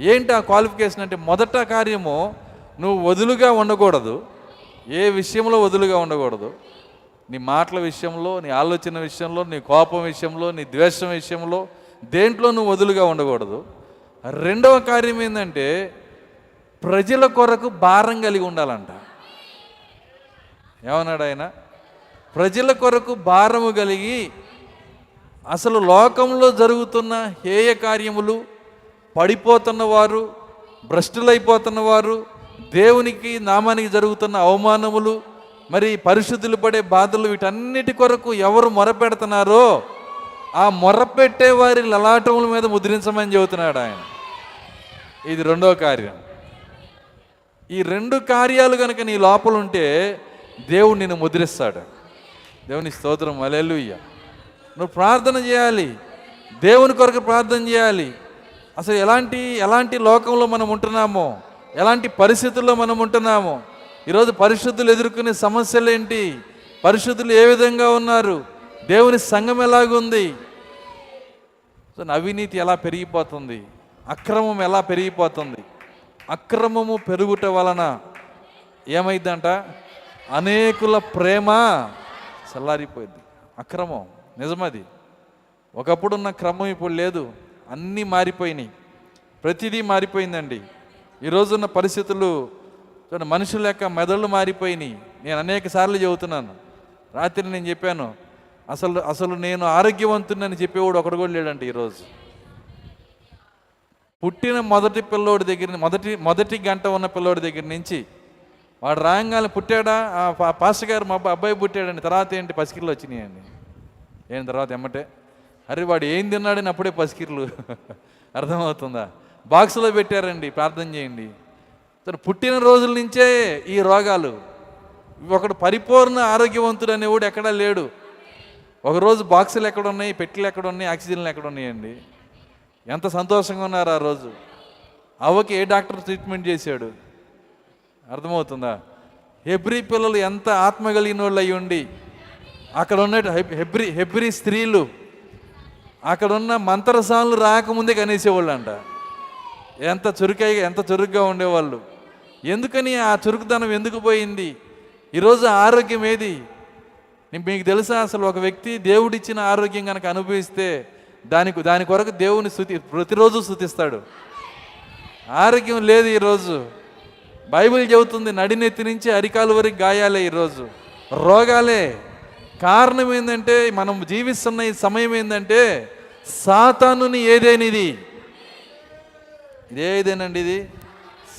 ఏంటి ఆ క్వాలిఫికేషన్ అంటే మొదట కార్యము నువ్వు వదులుగా ఉండకూడదు. ఏ విషయంలో వదులుగా ఉండకూడదు. నీ మాటల విషయంలో నీ ఆలోచన విషయంలో నీ కోపం విషయంలో నీ ద్వేషం విషయంలో దేంట్లో నువ్వు వదులుగా ఉండకూడదు. రెండవ కార్యం ఏంటంటే ప్రజల కొరకు భారం కలిగి ఉండాలంట. ఏమన్నాడు ఆయన? ప్రజల కొరకు భారము కలిగి అసలు లోకంలో జరుగుతున్న హేయ కార్యములు పడిపోతున్న వారు భ్రష్టులైపోతున్న వారు దేవునికి నామానికి జరుగుతున్న అవమానములు మరి పరిశుద్ధులు పడే బాధలు వీటన్నిటి కొరకు ఎవరు మొరపెడుతున్నారో ఆ మొరపెట్టే వారి లలాటముల మీద ముద్రించమని చెబుతున్నాడు ఆయన. ఇది రెండో కార్యం. ఈ రెండు కార్యాలు కనుక నీ లోపల ఉంటే దేవుడు నిన్ను ముద్రిస్తాడు. దేవుని స్తోత్రం. అలెలుయ్య నువ్వు ప్రార్థన చేయాలి. దేవుని కొరకు ప్రార్థన చేయాలి. అసలు ఎలాంటి ఎలాంటి లోకంలో మనం ఉంటున్నామో ఎలాంటి పరిస్థితుల్లో మనం ఉంటున్నామో ఈరోజు పరిశుద్ధులు ఎదుర్కొనే సమస్యలు ఏంటి? పరిశుద్ధులు ఏ విధంగా ఉన్నారు? దేవుని సంఘం ఎలాగుంది? సో అవినీతి ఎలా పెరిగిపోతుంది? అక్రమం ఎలా పెరిగిపోతుంది? అక్రమము పెరుగుట వలన ఏమైందంట? అనేకుల ప్రేమ చల్లారిపోయింది. అక్రమం నిజమది. ఒకప్పుడున్న క్రమం ఇప్పుడు లేదు. అన్నీ మారిపోయినాయి. ప్రతిదీ మారిపోయిందండి. ఈ రోజున్న పరిస్థితులు మనుషుల యొక్క మెదళ్ళు మారిపోయినాయి. నేను అనేక సార్లు చెబుతున్నాను. రాత్రి నేను చెప్పాను అసలు అసలు నేను ఆరోగ్యవంతునని చెప్పేవాడు ఒకడు కూడా లేడండి ఈరోజు పుట్టిన మొదటి పిల్లోడి దగ్గర మొదటి మొదటి గంట ఉన్న పిల్లోడి దగ్గర నుంచి వాడు రాగానే పుట్టాడా? ఆ పాస్టర్ గారు మా అబ్బాయి పుట్టాడండి. తర్వాత ఏంటి పసికిళ్ళు వచ్చినాయండి. ఏం తర్వాత ఎమ్మటే? అరే వాడు ఏం తిన్నాడని అప్పుడే పసికిర్లు. అర్థమవుతుందా? బాక్సులో పెట్టారండి ప్రార్థన చేయండి. తను పుట్టిన రోజుల నుంచే ఈ రోగాలు. ఒకడు పరిపూర్ణ ఆరోగ్యవంతుడు అనేవాడు ఎక్కడా లేడు. ఒకరోజు బాక్సులు ఎక్కడ ఉన్నాయి పెట్టెలు ఎక్కడ ఉన్నాయి ఆక్సిజన్లు ఎక్కడ ఉన్నాయండి ఎంత సంతోషంగా ఉన్నారు ఆ రోజు. అవ్వకి ఏ డాక్టర్ ట్రీట్మెంట్ చేశాడు? అర్థమవుతుందా? హెబ్రి పిల్లలు ఎంత ఆత్మ కలిగిన వాళ్ళు అయి ఉండి అక్కడ ఉన్న హెబ్రి హెబ్రి స్త్రీలు అక్కడ ఉన్న మంత్రసాలు రాకముందే కనేసేవాళ్ళు అంట ఎంత చురుకై ఎంత చురుగ్గా ఉండేవాళ్ళు. ఎందుకని ఆ చురుకుదనం ఎందుకు పోయింది? ఈరోజు ఆరోగ్యం ఏది? మీకు తెలుసా అసలు ఒక వ్యక్తి దేవుడిచ్చిన ఆరోగ్యం కనుక అనుభవిస్తే దానికి దాని కొరకు దేవుని స్థుతి ప్రతిరోజు స్థుతిస్తాడు. ఆరోగ్యం లేదు ఈరోజు. బైబిల్ చెబుతుంది నడినెత్తి నుంచి అరికాలు వరకు గాయాలే ఈరోజు. రోగాలే. కారణం ఏంటంటే మనం జీవిస్తున్న ఈ సమయం ఏంటంటే సాతానుని ఏదేనిది? ఇదేదేనండి ఇది?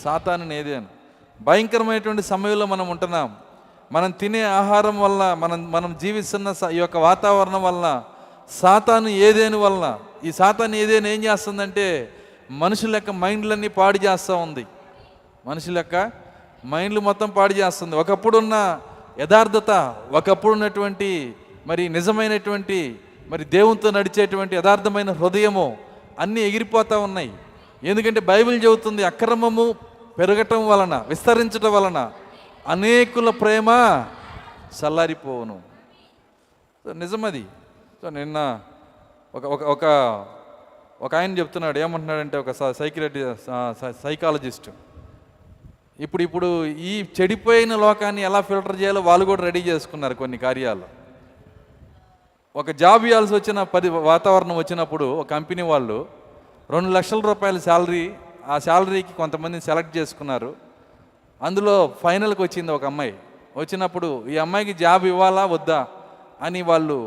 సాతానుని ఏదేను భయంకరమైనటువంటి సమయంలో మనం ఉంటున్నాం. మనం తినే ఆహారం వల్ల మనం మనం జీవిస్తున్న స- ఈ యొక్క వాతావరణం వల్ల సాతాను ఏదేని వలన ఈ సాతాను ఏదేని ఏం చేస్తుందంటే మనుషుల యొక్క మైండ్లన్నీ పాడు చేస్తూ ఉంది. మనుషుల యొక్క మైండ్లు మొత్తం పాడు చేస్తుంది. ఒకప్పుడున్న యథార్థత ఒకప్పుడు ఉన్నటువంటి మరి నిజమైనటువంటి మరి దేవునితో నడిచేటువంటి యథార్థమైన హృదయము అన్నీ ఎగిరిపోతూ ఉన్నాయి. ఎందుకంటే బైబిల్ చెబుతుంది అక్రమము పెరగటం వలన విస్తరించటం వలన అనేకుల ప్రేమ చల్లారిపోవును. సో నిజమది. సో నిన్న ఒక ఒక ఒక ఒక ఆయన చెప్తున్నాడు ఏమంటున్నాడంటే ఒక సైకిలటి సైకాలజిస్ట్. ఇప్పుడు ఇప్పుడు ఈ చెడిపోయిన లోకాన్ని ఎలా ఫిల్టర్ చేయాలో వాళ్ళు కూడా రెడీ చేసుకున్నారు కొన్ని కార్యాలు. ఒక జాబ్ ఇవ్వాల్సి వచ్చిన పది వాతావరణం వచ్చినప్పుడు ఒక కంపెనీ వాళ్ళు రెండు లక్షల రూపాయల శాలరీ ఆ శాలరీకి కొంతమందిని సెలెక్ట్ చేసుకున్నారు. అందులో ఫైనల్కి వచ్చింది ఒక అమ్మాయి. వచ్చినప్పుడు ఈ అమ్మాయికి జాబ్ ఇవ్వాలా వద్దా అని వాళ్ళు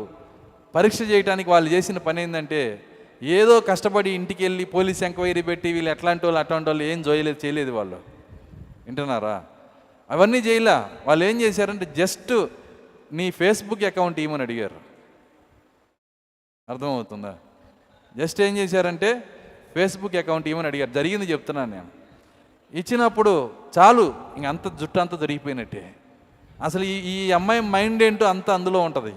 పరీక్ష చేయడానికి వాళ్ళు చేసిన పని ఏంటంటే ఏదో కష్టపడి ఇంటికి వెళ్ళి పోలీస్ ఎంక్వైరీ పెట్టి వీళ్ళు ఎట్లాంటి వాళ్ళు అట్లాంటి వాళ్ళు ఏం చేయలేదు చేయలేదు వాళ్ళు. వింటున్నారా? అవన్నీ చేయలే. వాళ్ళు ఏం చేశారంటే జస్ట్ నీ ఫేస్బుక్ అకౌంట్ ఏమని అడిగారు. అర్థమవుతుందా? జస్ట్ ఏం చేశారంటే ఫేస్బుక్ అకౌంట్ ఏమని అడిగారు. జరిగింది చెప్తున్నాను నేను. ఇచ్చినప్పుడు చాలు ఇంక అంత జుట్టు అంతా దొరికిపోయినట్టే. అసలు ఈ ఈ అమ్మాయి మైండ్ ఏంటో అంత అందులో ఉంటుంది.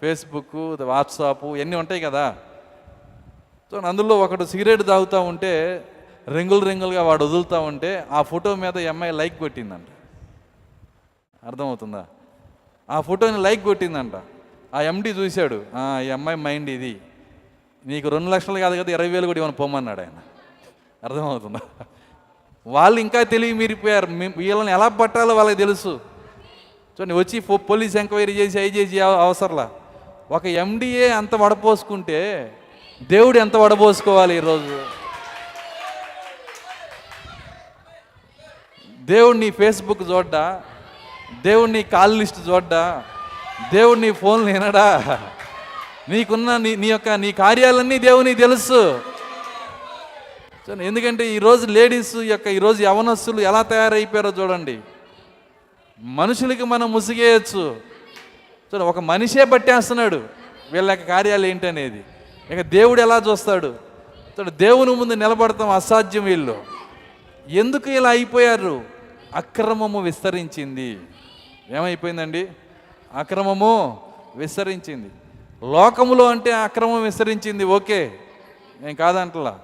ఫేస్బుక్ వాట్సాప్ ఇవన్నీ ఉంటాయి కదా. సో అందులో ఒకడు సిగరెట్ తాగుతూ ఉంటే రింగులు రింగులుగా వాడు వదులుతూ ఉంటే ఆ ఫోటో మీద అమ్మాయి లైక్ కొట్టిందంట. అర్థమవుతుందా? ఆ ఫోటోని లైక్ కొట్టిందంట. ఆ ఎండి చూశాడు. "ఆ, ఈ అమ్మాయి మైండ్ ఇది. నీకు రెండు లక్షలు కాదు కదా ఇరవై వేలు కూడా ఇవ్వను పోమన్నాడు ఆయన. అర్థమవుతుందా? వాళ్ళు ఇంకా తెలివి మీరిపోయారు. వీళ్ళని ఎలా పట్టాలో వాళ్ళకి తెలుసు. చూడండి వచ్చి పోలీస్ ఎంక్వైరీ చేసి అవి చేసి అవసరంలా. ఒక ఎండిఏ అంత వడపోసుకుంటే దేవుడు ఎంత వడపోసుకోవాలి ఈరోజు? దేవుడు నీ ఫేస్బుక్ చూడ్డా? దేవుడు నీ కాల్ లిస్ట్ చూడ్డా? దేవుడు నీ ఫోన్లు వినడా? నీకున్న నీ నీ యొక్క నీ కార్యాలన్నీ దేవుని తెలుసు. ఎందుకంటే ఈరోజు లేడీస్ యొక్క ఈరోజు యవనస్తులు ఎలా తయారైపోయారో చూడండి. మనుషులకి మనం ముసిగేయచ్చు. చూడండి ఒక మనిషే పట్టేస్తున్నాడు వీళ్ళ యొక్క కార్యాలు ఏంటనేది? ఇక దేవుడు ఎలా చూస్తాడు? చూడండి దేవుని ముందు నిలబడతాం అసాధ్యం వీళ్ళు. ఎందుకు ఇలా అయిపోయారు? అక్రమము విస్తరించింది. ఏమైపోయిందండి? అక్రమము విస్తరించింది. లోకములో అంటే అక్రమం విస్తరించింది ఓకే. నేను కాదంటలా.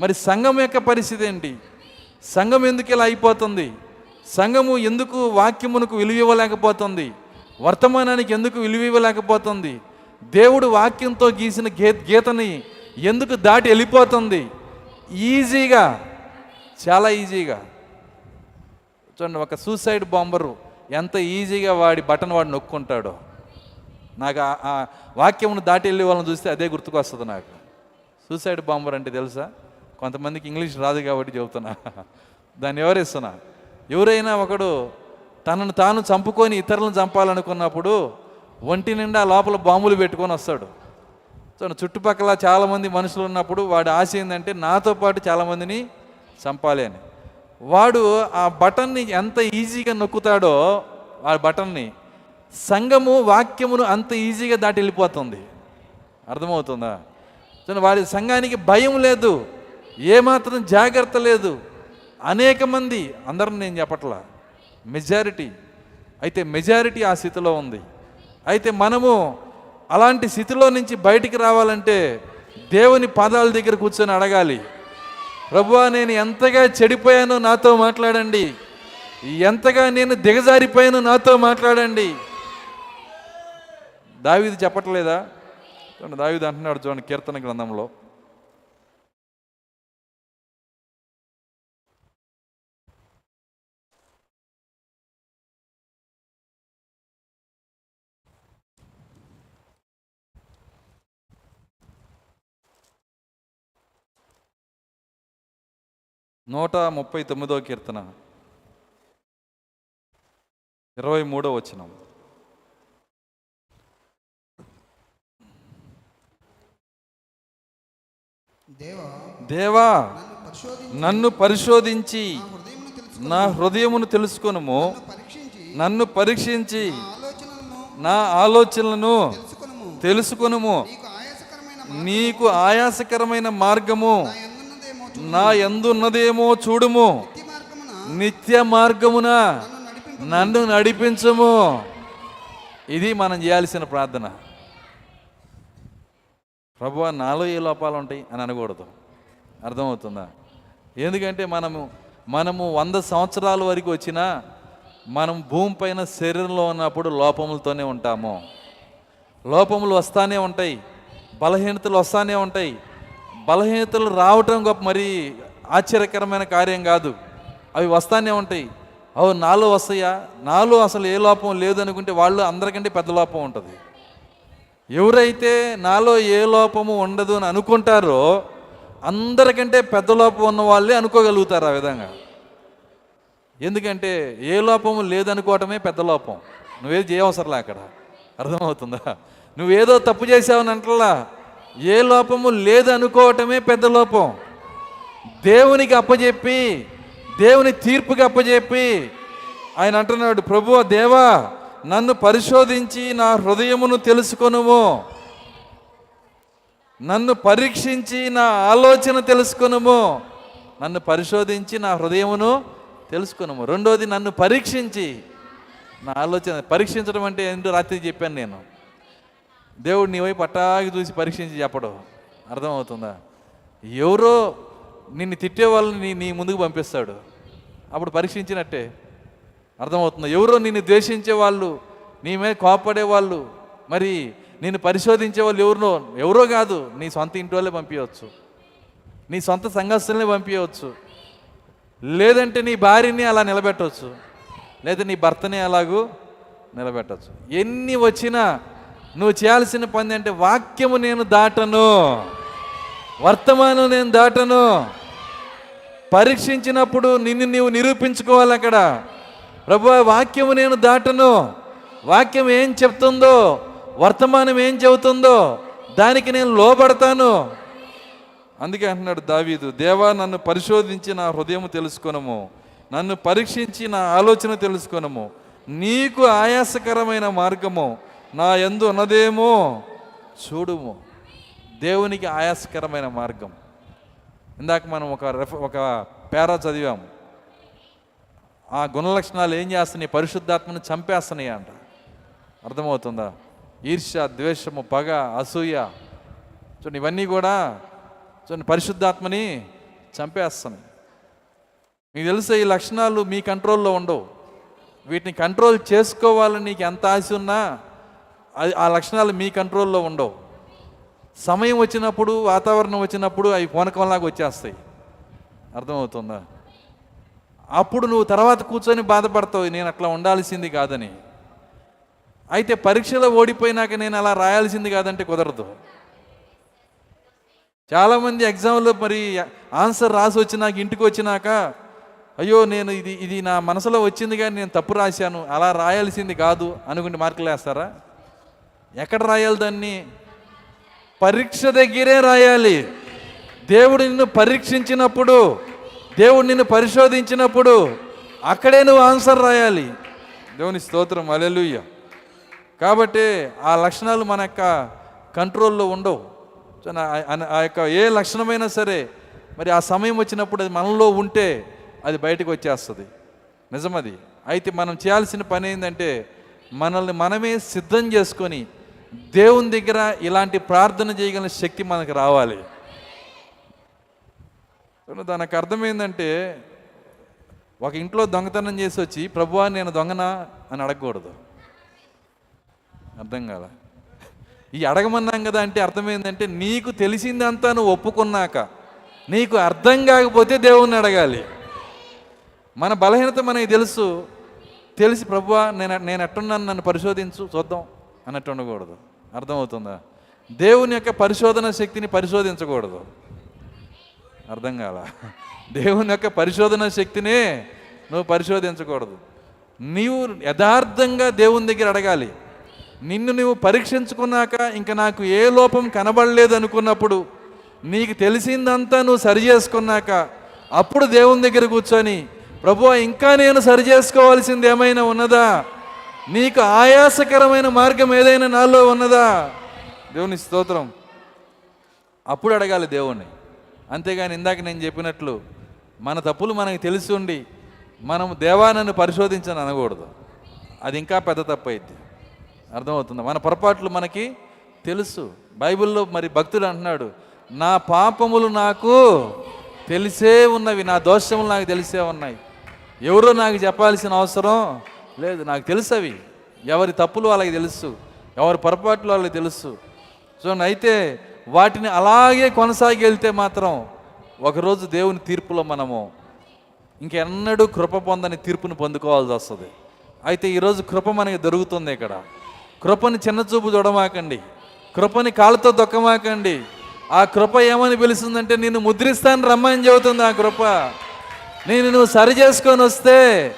మరి సంఘం యొక్క పరిస్థితి ఏంటి? సంఘం ఎందుకు ఇలా అయిపోతుంది? సంఘము ఎందుకు వాక్యమునకు విలువ ఇవ్వలేకపోతుంది? వర్తమానానికి ఎందుకు విలువ ఇవ్వలేకపోతుంది? దేవుడు వాక్యంతో గీసిన గీ గీతని ఎందుకు దాటి వెళ్ళిపోతుంది? ఈజీగా చాలా ఈజీగా. చూడండి ఒక సూసైడ్ బాంబరు ఎంత ఈజీగా వాడి బటన్ వాడు నొక్కుంటాడో. నాకు ఆ- వాక్యమును దాటి వెళ్ళే వాళ్ళని చూస్తే అదే గుర్తుకొస్తుంది నాకు. సూసైడ్ బాంబర్ అంటే తెలుసా? కొంతమందికి ఇంగ్లీష్ రాదు కాబట్టి చెబుతున్నా. దాన్ని ఎవరిస్తున్నా? ఎవరైనా ఒకడు తనను తాను చంపుకొని ఇతరులను చంపాలనుకున్నప్పుడు ఒంటి నిండా లోపల బాంబులు పెట్టుకొని వస్తాడు. చూడండి చుట్టుపక్కల చాలామంది మనుషులు ఉన్నప్పుడు వాడి ఆశ ఏంటంటే నాతో పాటు చాలామందిని చంపాలి అని. వాడు ఆ బటన్ని ఎంత ఈజీగా నొక్కుతాడో ఆ బటన్ని సంఘము వాక్యమును అంత ఈజీగా దాటి వెళ్ళిపోతుంది. అర్థమవుతుందా? చూడండి వాడి సంఘానికి భయం లేదు ఏమాత్రం జాగ్రత్త లేదు. అనేక మంది అందరం నేను చెప్పట్లా మెజారిటీ. అయితే మెజారిటీ ఆ స్థితిలో ఉంది. అయితే మనము అలాంటి స్థితిలో నుంచి బయటికి రావాలంటే దేవుని పాదాల దగ్గర కూర్చొని అడగాలి. ప్రభువా నేను ఎంతగా చెడిపోయానో నాతో మాట్లాడండి. ఎంతగా నేను దిగజారిపోయానో నాతో మాట్లాడండి. దావీది చెప్పట్లేదా? దావీది అంటున్నాడు చూడండి కీర్తన గ్రంథంలో. నూట ముప్పై తొమ్మిదో కీర్తన. ఇరవై మూడో వచనం. దేవా దేవా నన్ను పరిశోధించి నా హృదయమును తెలుసుకొనుము. నన్ను పరీక్షించి నా ఆలోచనలను తెలుసుకొనుము. నీకు ఆయాసకరమైన మార్గము. నా ఎందున్నదేమో చూడుము. నిత్య మార్గమున నన్ను నడిపించము. ఇది మనం చేయాల్సిన ప్రార్థన. ప్రభు నాలో ఏ లోపాలు ఉంటాయి అని అనకూడదు. అర్థమవుతుందా? ఎందుకంటే మనము మనము వంద సంవత్సరాల వరకు వచ్చినా మనం భూమిపైన శరీరంలో ఉన్నప్పుడు లోపములతోనే ఉంటాము. లోపములు వస్తానే ఉంటాయి. బలహీనతలు వస్తానే ఉంటాయి. బలహీనతలు రావటం గొప్ప మరి ఆశ్చర్యకరమైన కార్యం కాదు. అవి వస్తానే ఉంటాయి. అవి నాలో వస్తాయా? నాలో అసలు ఏ లోపం లేదనుకుంటే వాళ్ళు అందరికంటే పెద్ద లోపం ఉంటుంది. ఎవరైతే నాలో ఏ లోపము ఉండదు అని అనుకుంటారో అందరికంటే పెద్ద లోపం ఉన్న వాళ్ళే అనుకోగలుగుతారు ఆ విధంగా. ఎందుకంటే ఏ లోపము లేదనుకోవటమే పెద్ద లోపం. నువ్వేది చేయవసరంలా అక్కడ. అర్థమవుతుందా? నువ్వేదో తప్పు చేసావని అంటలా ఏ లోపము లేదనుకోవటమే పెద్ద లోపం. దేవునికి అప్పజెప్పి దేవుని తీర్పుకి అప్పజెప్పి ఆయన అంటున్నాడు ప్రభు దేవా నన్ను పరిశోధించి నా హృదయమును తెలుసుకొనుము. నన్ను పరీక్షించి నా ఆలోచన తెలుసుకొనుము. నన్ను పరిశోధించి నా హృదయమును తెలుసుకొనుము. రెండోది నన్ను పరీక్షించి నా ఆలోచన పరీక్షించడం అంటే ఏంటో రాత్రి చెప్పాను నేను. దేవుడు నీ వైపు పట్టాగి చూసి పరీక్షించి చెప్పడం. అర్థమవుతుందా? ఎవరో నిన్ను తిట్టే వాళ్ళని నీ నీ ముందుకు పంపిస్తాడు. అప్పుడు పరీక్షించినట్టే. అర్థమవుతుంది? ఎవరో నిన్ను ద్వేషించే వాళ్ళు నీ మీద కోపడే వాళ్ళు మరి నిన్ను పరిశోధించే వాళ్ళు ఎవరినో ఎవరో కాదు నీ సొంత ఇంటి వాళ్ళే పంపించవచ్చు నీ సొంత సంఘస్థులనే పంపించవచ్చు లేదంటే నీ భార్యని అలా నిలబెట్టవచ్చు. లేదా నీ భర్తని అలాగూ నిలబెట్టవచ్చు. ఎన్ని వచ్చినా నువ్వు చేయాల్సిన పని అంటే వాక్యము నేను దాటను. వర్తమానం నేను దాటను. పరీక్షించినప్పుడు నిన్ను నీవు నిరూపించుకోవాలి అక్కడ. ప్రభు వాక్యము నేను దాటను. వాక్యం ఏం చెప్తుందో వర్తమానం ఏం చెబుతుందో దానికి నేను లోబడతాను. అందుకే అంటున్నాడు దావీదు దేవా నన్ను పరిశోధించి నా హృదయం తెలుసుకొనము. నన్ను పరీక్షించి నా ఆలోచన తెలుసుకొనము. నీకు ఆయాసకరమైన మార్గము. నా ఎందు ఉన్నదేమో చూడుము. దేవునికి ఆయాసకరమైన మార్గం. ఇందాక మనం ఒక రెఫ ఒక పేరా చదివాము. ఆ గుణ లక్షణాలు ఏం చేస్తున్నాయి? పరిశుద్ధాత్మను చంపేస్తున్నాయి అంట. అర్థమవుతుందా? ఈర్ష్య ద్వేషము పగ అసూయ. చూడండి ఇవన్నీ కూడా చూడండి పరిశుద్ధాత్మని చంపేస్తున్నాయి. మీకు తెలుసా ఈ లక్షణాలు మీ కంట్రోల్లో ఉండవు. వీటిని కంట్రోల్ చేసుకోవాలని నీకు ఎంత ఆశ ఉన్నా ఆ లక్షణాలు మీ కంట్రోల్లో ఉండవు. సమయం వచ్చినప్పుడు వాతావరణం వచ్చినప్పుడు అవి పూనకంలాగా వచ్చేస్తాయి. అర్థమవుతుందా? అప్పుడు నువ్వు తర్వాత కూర్చొని బాధపడతావు నేను అట్లా ఉండాల్సింది కాదని. అయితే పరీక్షలో ఓడిపోయినాక నేను అలా రాయాల్సింది కాదంటే కుదరదు. చాలామంది ఎగ్జామ్లో మరి ఆన్సర్ రాసి వచ్చినాక ఇంటికి వచ్చినాక అయ్యో నేను ఇది ఇది నా మనసులో వచ్చింది కానీ నేను తప్పు రాశాను అలా రాయాల్సింది కాదు అనుకుంటే మార్కులు వేస్తారా? ఎక్కడ రాయాలి దాన్ని? పరీక్ష దగ్గరే రాయాలి. దేవుడు నిన్ను పరీక్షించినప్పుడు దేవుడు నిన్ను పరిశోధించినప్పుడు అక్కడే నువ్వు ఆన్సర్ రాయాలి. దేవుని స్తోత్రం అలెలుయ్య కాబట్టి ఆ లక్షణాలు మన యొక్క కంట్రోల్లో ఉండవు. ఆ- ఆ యొక్క ఏ లక్షణమైనా సరే మరి ఆ సమయం వచ్చినప్పుడు అది మనలో ఉంటే అది బయటకు వచ్చేస్తుంది. నిజమది. అయితే మనం చేయాల్సిన పని ఏంటంటే మనల్ని మనమే సిద్ధం చేసుకొని దేవుని దగ్గర ఇలాంటి ప్రార్థన చేయగల శక్తి మనకు రావాలి. దానికి అర్థం ఏంటంటే ఒక ఇంట్లో దొంగతనం చేసి వచ్చి ప్రభువా నేను దొంగనా? అని అడగకూడదు. అర్థం కాల. ఈ అడగమన్నాం కదా అంటే అర్థం ఏంటంటే నీకు తెలిసిందంతా నువ్వు ఒప్పుకున్నాక నీకు అర్థం కాకపోతే దేవుణ్ణి అడగాలి. మన బలహీనత మనకి తెలుసు. తెలిసి ప్రభువా నేను నేను ఎట్టున్నాను నన్ను పరిశోధించు చూద్దాం. అన్నట్టు ఉండకూడదు. అర్థమవుతుందా? దేవుని యొక్క పరిశోధన శక్తిని పరిశోధించకూడదు. అర్థం కాల? దేవుని యొక్క పరిశోధన శక్తినే నువ్వు పరిశోధించకూడదు. నీవు యథార్థంగా దేవుని దగ్గర అడగాలి. నిన్ను నువ్వు పరీక్షించుకున్నాక ఇంకా నాకు ఏ లోపం కనబడలేదు అనుకున్నప్పుడు నీకు తెలిసిందంతా నువ్వు సరి చేసుకున్నాక అప్పుడు దేవుని దగ్గర కూర్చొని ప్రభు ఇంకా నేను సరి చేసుకోవాల్సింది ఏమైనా ఉన్నదా? నీకు ఆయాసకరమైన మార్గం ఏదైనా నాలో ఉన్నదా? దేవుని స్తోత్రం. అప్పుడు అడగాలి దేవుణ్ణి. అంతేగాని ఇందాక నేను చెప్పినట్లు మన తప్పులు మనకి తెలిసి ఉండి మనం దేవా నన్ను పరిశోధించని అనకూడదు. అది ఇంకా పెద్ద తప్పు అయింది అర్థమవుతుంది? మన పొరపాట్లు మనకి తెలుసు. బైబిల్లో మరి భక్తుడు అంటున్నాడు నా పాపములు నాకు తెలిసే ఉన్నవి నా దోషములు నాకు తెలిసే ఉన్నాయి. ఎవరో నాకు చెప్పాల్సిన అవసరం లేదు నాకు తెలుసు అవి ఎవరి తప్పులు వాళ్ళకి తెలుసు. ఎవరి పొరపాట్లు వాళ్ళకి తెలుసు. సో అయితే వాటిని అలాగే కొనసాగి వెళ్తే మాత్రం ఒకరోజు దేవుని తీర్పులో మనము ఇంకెన్నడూ కృప పొందని తీర్పును పొందుకోవాల్సి వస్తుంది. అయితే ఈరోజు కృప మనకి దొరుకుతుంది ఇక్కడ. కృపని చిన్న చూపు చూడమాకండి. కృపని కాళ్ళతో దొక్కమాకండి ఆ కృప ఏమని పిలుస్తుందంటే నిన్ను ముద్రిస్తాను రమ్మని చెబుతుంది ఆ కృప. నేను నువ్వు సరి చేసుకొని వస్తే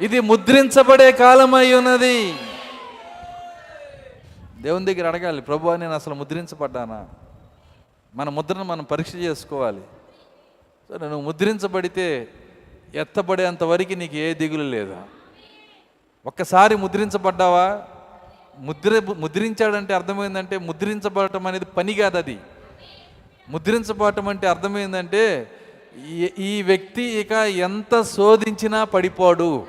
ఇది ముద్రించబడే కాలం అయి ఉన్నది. దేవుని దగ్గర అడగాలి ప్రభు నేను అసలు ముద్రించబడ్డానా? మన ముద్రను మనం పరీక్ష చేసుకోవాలి. సరే నువ్వు ముద్రించబడితే ఎత్తబడేంతవరకు నీకు ఏ దిగులు లేదా? ఒక్కసారి ముద్రించబడ్డావా? ముద్ర ముద్రించాడంటే అర్థమైందంటే ముద్రించబడటం అనేది పని కాదు అది. ముద్రించబడటం అంటే అర్థమైందంటే ఈ- ఈ వ్యక్తి ఇక ఎంత శోధించినా పడిపోడు.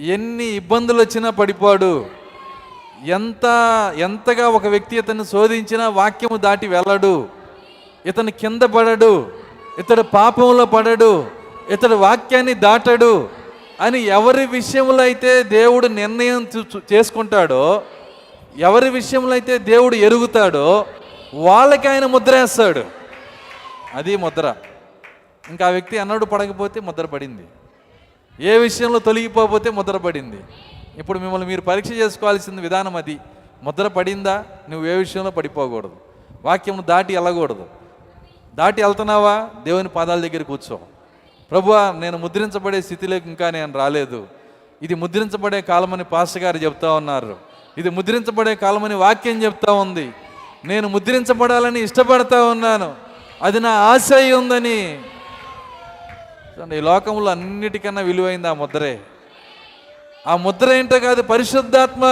ఎన్ని ఇబ్బందులు వచ్చినా పడిపోడు. ఎంత ఎంతగా ఒక వ్యక్తి ఇతన్ని శోధించినా వాక్యము దాటి వెళ్ళడు. ఇతను కింద పడడు. ఇతడు పాపంలో పడడు. ఇతడు వాక్యాన్ని దాటడు అని ఎవరి విషయంలో అయితే దేవుడు నిర్ణయం చూ- చేసుకుంటాడో ఎవరి విషయంలో అయితే దేవుడు ఎరుగుతాడో వాళ్ళకి ఆయన ముద్ర వేస్తాడు. అది ముద్ర. ఇంకా ఆ వ్యక్తి అన్నడు పడకపోతే ముద్ర పడింది. ఏ విషయంలో తొలగిపోతే ముద్ర పడింది ఇప్పుడు మిమ్మల్ని మీరు పరీక్ష చేసుకోవాల్సిన విధానం అది. ముద్ర పడిందా నువ్వు ఏ విషయంలో పడిపోకూడదు. వాక్యం దాటి వెళ్ళకూడదు దాటి వెళ్తున్నావా దేవుని పాదాల దగ్గర కూర్చో. ప్రభు నేను ముద్రించబడే స్థితిలోకి ఇంకా నేను రాలేదు. ఇది ముద్రించబడే కాలమని పాస్ గారు చెప్తా ఉన్నారు. ఇది ముద్రించబడే కాలమని వాక్యం చెప్తా ఉంది. నేను ముద్రించబడాలని ఇష్టపడతా ఉన్నాను. అది నా ఆశ ఉందని చూడండి, ఈ లోకంలో అన్నిటికన్నా విలువైంది ఆ ముద్రే. ఆ ముద్ర ఏంటో కాదు పరిశుద్ధాత్మ.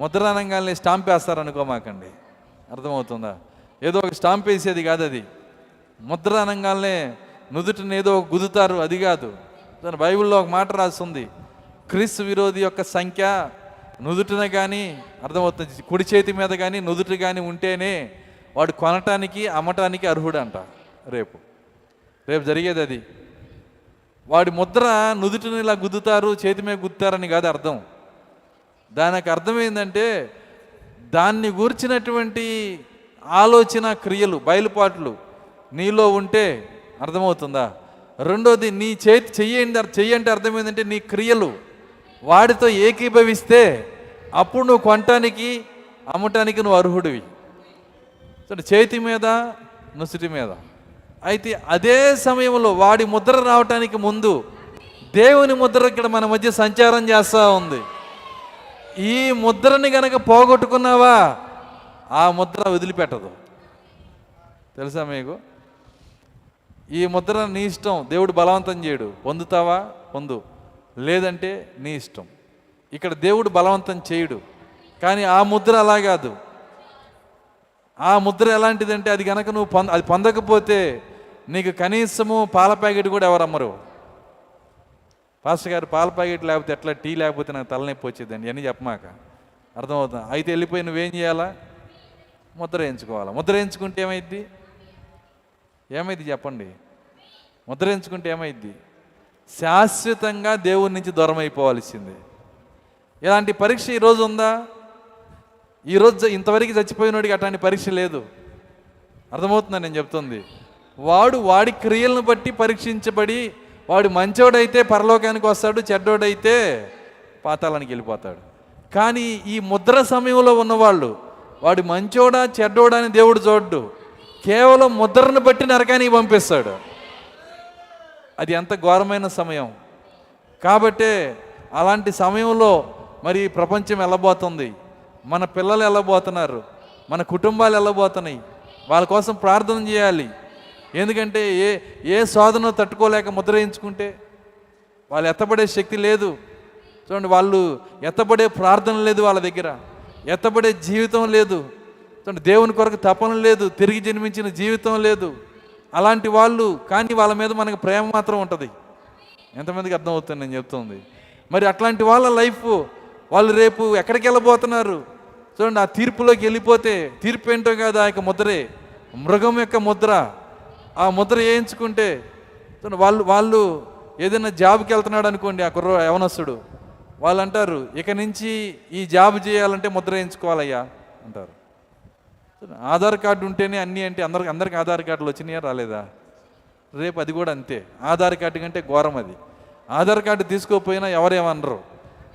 ముద్ర అనగానే స్టాంప్ వేస్తారు అనుకోమాకండి అర్థమవుతుందా? ఏదో ఒక స్టాంప్ వేసేది కాదు అది. ముద్ర అనగానే నుదుటిని ఏదో ఒక గుదుతారు అది కాదు. దాని బైబిల్లో ఒక మాట రాస్తుంది క్రీస్తు విరోధి యొక్క సంఖ్య నుదుటిన కానీ అర్థమవుతుంది కుడి చేతి మీద కానీ నుదుటి కానీ ఉంటేనే వాడు కొనటానికి అమ్మటానికి అర్హుడంట రేపు. రేపు జరిగేది అది. వాడి ముద్ర నుదుటిని ఇలా గుద్దుతారు చేతి మీద గుద్దుతారని కాదు అర్థం. దానికి అర్థం ఏంటంటే దాన్ని గూర్చినటువంటి ఆలోచన క్రియలు బయలుపాట్లు నీలో ఉంటే అర్థమవుతుందా? రెండోది నీ చేతి చెయ్యండి చెయ్యంటే అర్థమైందంటే అర్థం ఏంటంటే నీ క్రియలు. వాడితో ఏకీభవిస్తే అప్పుడు నువ్వు కొనటానికి అమ్మటానికి నువ్వు అర్హుడివి. చేతి మీద నుసిటి మీద. అయితే అదే సమయంలో వాడి ముద్ర రావటానికి ముందు దేవుని ముద్ర ఇక్కడ మన మధ్య సంచారం చేస్తూ ఉంది. ఈ ముద్రని గనక పోగొట్టుకున్నావా? ఆ ముద్ర వదిలిపెట్టదు. తెలుసా మీకు? ఈ ముద్ర నీ ఇష్టం దేవుడు బలవంతం చేయడు. పొందుతావా? పొందు. లేదంటే నీ ఇష్టం. ఇక్కడ దేవుడు బలవంతం చేయడు. కానీ ఆ ముద్ర అలా కాదు. ఆ ముద్ర ఎలాంటిదంటే అది కనుక నువ్వు పొంద అది పొందకపోతే నీకు కనీసము పాల ప్యాకెట్ కూడా ఎవరు అమ్మరు? పాస్టర్ గారు పాల ప్యాకెట్ లేకపోతే ఎట్లా? టీ లేకపోతే నాకు తలనొప్పి వచ్చేదండి అని చెప్పమాక. అర్థమవుతుంది? అయితే వెళ్ళిపోయి నువ్వేం చేయాలా? ముద్ర వేయించుకోవాలా? ముద్ర వేయించుకుంటే ఏమైద్ది? ఏమైంది చెప్పండి? ముద్ర వేయించుకుంటే ఏమైద్ది? శాశ్వతంగా దేవుడి నుంచి దూరం అయిపోవాల్సిందే. ఇలాంటి పరీక్ష ఈరోజు ఉందా? ఈరోజు ఇంతవరకు చచ్చిపోయినోడికి అట్లాంటి పరీక్ష లేదు. అర్థమవుతుందని నేను చెప్తుంది? వాడు వాడి క్రియలను బట్టి పరీక్షించబడి వాడు మంచోడైతే పరలోకానికి వస్తాడు చెడ్డోడైతే పాతాళానికి వెళ్ళిపోతాడు. కానీ ఈ ముద్ర సమయంలో ఉన్నవాళ్ళు వాడు మంచోడా చెడ్డోడా అని దేవుడు చూడ్డు. కేవలం ముద్రను బట్టి నరకానికి పంపిస్తాడు. అది ఎంత ఘోరమైన సమయం. కాబట్టే అలాంటి సమయంలో మరి ప్రపంచం వెళ్ళబోతుంది. మన పిల్లలు వెళ్ళబోతున్నారు. మన కుటుంబాలు వెళ్ళబోతున్నాయి. వాళ్ళ కోసం ప్రార్థన చేయాలి. ఎందుకంటే ఏ ఏ శోధన తట్టుకోలేక ముద్రయించుకుంటే వాళ్ళు ఎత్తబడే శక్తి లేదు. చూడండి వాళ్ళు ఎత్తబడే ప్రార్థన లేదు వాళ్ళ దగ్గర. ఎత్తబడే జీవితం లేదు. చూడండి దేవుని కొరకు తపన లేదు. తిరిగి జన్మించిన జీవితం లేదు. అలాంటి వాళ్ళు కానీ వాళ్ళ మీద మనకు ప్రేమ మాత్రం ఉంటుంది. ఎంతమందికి అర్థమవుతుంది నేను చెప్తుంది? మరి అట్లాంటి వాళ్ళ లైఫ్ వాళ్ళు రేపు ఎక్కడికి వెళ్ళబోతున్నారు? చూడండి ఆ తీర్పులోకి వెళ్ళిపోతే తీర్పు ఏంటో కాదు ఆ యొక్క ముద్రే. మృగం యొక్క ముద్ర. ఆ ముద్ర వేయించుకుంటే వాళ్ళు వాళ్ళు ఏదైనా జాబ్కి వెళ్తున్నాడు అనుకోండి ఆ కుర్ర యవనస్తుడు. వాళ్ళు అంటారు ఇక నుంచి ఈ జాబ్ చేయాలంటే ముద్ర వేయించుకోవాలయ్యా అంటారు. ఆధార్ కార్డు ఉంటేనే అన్నీ అంటే అందరికి అందరికి ఆధార్ కార్డులు వచ్చినాయా రాలేదా? రేపు అది కూడా అంతే. ఆధార్ కార్డు కంటే ఘోరం అది. ఆధార్ కార్డు తీసుకోకపోయినా ఎవరేమనరు.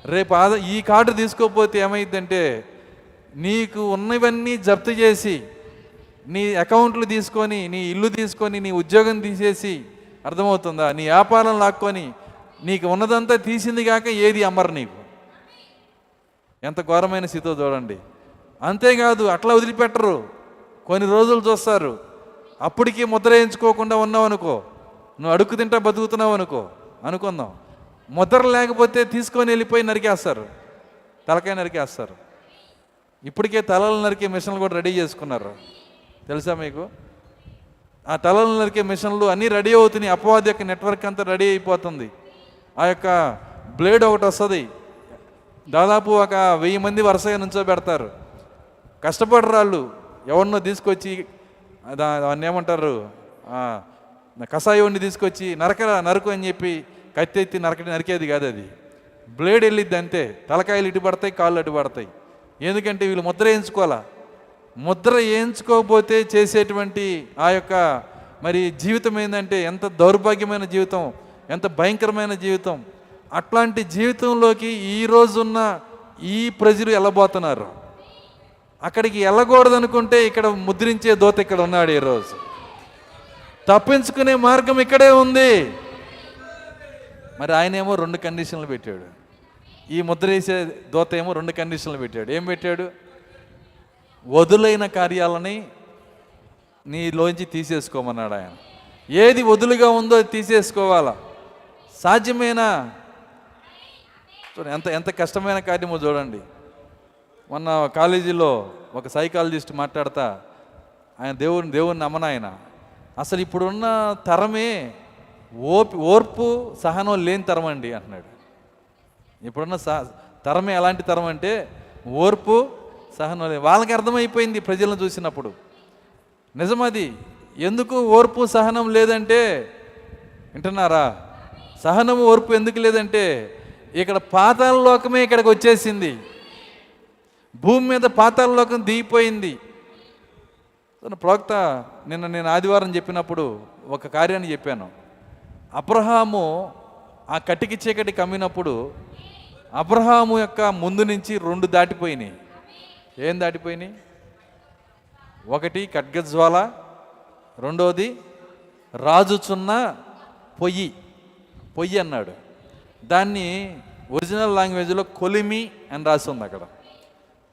రేపు ఆధార్ ఈ కార్డు తీసుకోకపోతే ఏమైందంటే నీకు ఉన్నవన్నీ జప్తు చేసి నీ అకౌంట్లు తీసుకొని నీ ఇల్లు తీసుకొని నీ ఉద్యోగం తీసేసి అర్థమవుతుందా? నీ వ్యాపారం లాక్కొని నీకు ఉన్నదంతా తీసింది కాక ఏది అమ్మరు నీకు? ఎంత ఘోరమైన స్థితితో చూడండి. అంతేకాదు అట్లా వదిలిపెట్టరు. కొన్ని రోజులు చూస్తారు. అప్పటికీ ముద్ర వేయించుకోకుండా ఉన్నావు అనుకో. నువ్వు అడుగు తింటా బతుకుతున్నావు అనుకో. అనుకుందాం. ముద్ర లేకపోతే తీసుకొని వెళ్ళిపోయి నరికేస్తారు. తలకాయ నరికేస్తారు. ఇప్పటికే తలలు నరికే మిషన్లు కూడా రెడీ చేసుకున్నారు. తెలుసా మీకు? ఆ తలలు నరికే మిషన్లు అన్నీ రెడీ అవుతున్నాయి. అపవాది యొక్క నెట్వర్క్ అంతా రెడీ అయిపోతుంది. ఆ యొక్క బ్లేడ్ ఒకటి వస్తుంది. దాదాపు ఒక వెయ్యి మంది వరుసగా నుంచోబెడతారు. కష్టపడరు వాళ్ళు. ఎవరినో తీసుకొచ్చి దా- దాన్ని ఏమంటారు? ఆ, కషాయోడిని తీసుకొచ్చి నరకరా నరకు అని చెప్పి కత్తి ఎత్తి నరక నరికేది కాదు అది. బ్లేడ్ వెళ్ళిద్ది అంతే. తలకాయలు ఇటు పడతాయి కాళ్ళు అటు పడతాయి. ఎందుకంటే వీళ్ళు ముద్ర వేయించుకోవాలా? ముద్ర వేయించుకోకపోతే చేసేటువంటి ఆ యొక్క మరి జీవితం ఏంటంటే ఎంత దౌర్భాగ్యమైన జీవితం ఎంత భయంకరమైన జీవితం. అట్లాంటి జీవితంలోకి ఈ రోజున్న ఈ ప్రజలు వెళ్ళబోతున్నారు అక్కడికి వెళ్ళకూడదనుకుంటే ఇక్కడ ముద్రించే దోత ఇక్కడ ఉన్నాడు ఈరోజు తప్పించుకునే మార్గం ఇక్కడే ఉంది. మరి ఆయన ఏమో రెండు కండిషన్లు పెట్టాడు. ఈ ముద్ర వేసే దోత ఏమో రెండు కండిషన్లు పెట్టాడు. ఏం పెట్టాడు? వదులైన కార్యాలని నీలోంచి తీసేసుకోమన్నాడు ఆయన. ఏది వదులుగా ఉందో అది తీసేసుకోవాలా? సాధ్యమేనా చూడండి ఎంత ఎంత కష్టమైన కార్యమో చూడండి. మొన్న కాలేజీలో ఒక సైకాలజిస్ట్ మాట్లాడతా ఆయన దేవుని దేవుని నమ్మన ఆయన అసలు ఇప్పుడున్న తరమే ఓపి ఓర్పు సహనం లేని తరం అండి అంటున్నాడు. ఇప్పుడున్న సహ తరమే ఎలాంటి తరం అంటే ఓర్పు సహనం లేదు. వాళ్ళకి అర్థమైపోయింది ప్రజలను చూసినప్పుడు. నిజమది. ఎందుకు ఓర్పు సహనం లేదంటే వింటున్నారా? సహనము ఓర్పు ఎందుకు లేదంటే ఇక్కడ పాతాల లోకమే ఇక్కడికి వచ్చేసింది. భూమి మీద పాతాల లోకం దిగిపోయింది. ప్రవక్త నిన్న నేను ఆదివారం చెప్పినప్పుడు ఒక కార్యాన్ని చెప్పాను. అబ్రహాము ఆ కటికి చీకటి కమ్మినప్పుడు అబ్రహాము యొక్క ముందు నుంచి రెండు దాటిపోయినాయి. ఏం దాటిపోయినాయి? ఒకటి ఖడ్గజ్వాల రెండోది రాజుచున్న పొయ్యి. పొయ్యి అన్నాడు. దాన్ని ఒరిజినల్ లాంగ్వేజ్లో కొలిమి అని రాసి ఉంది అక్కడ.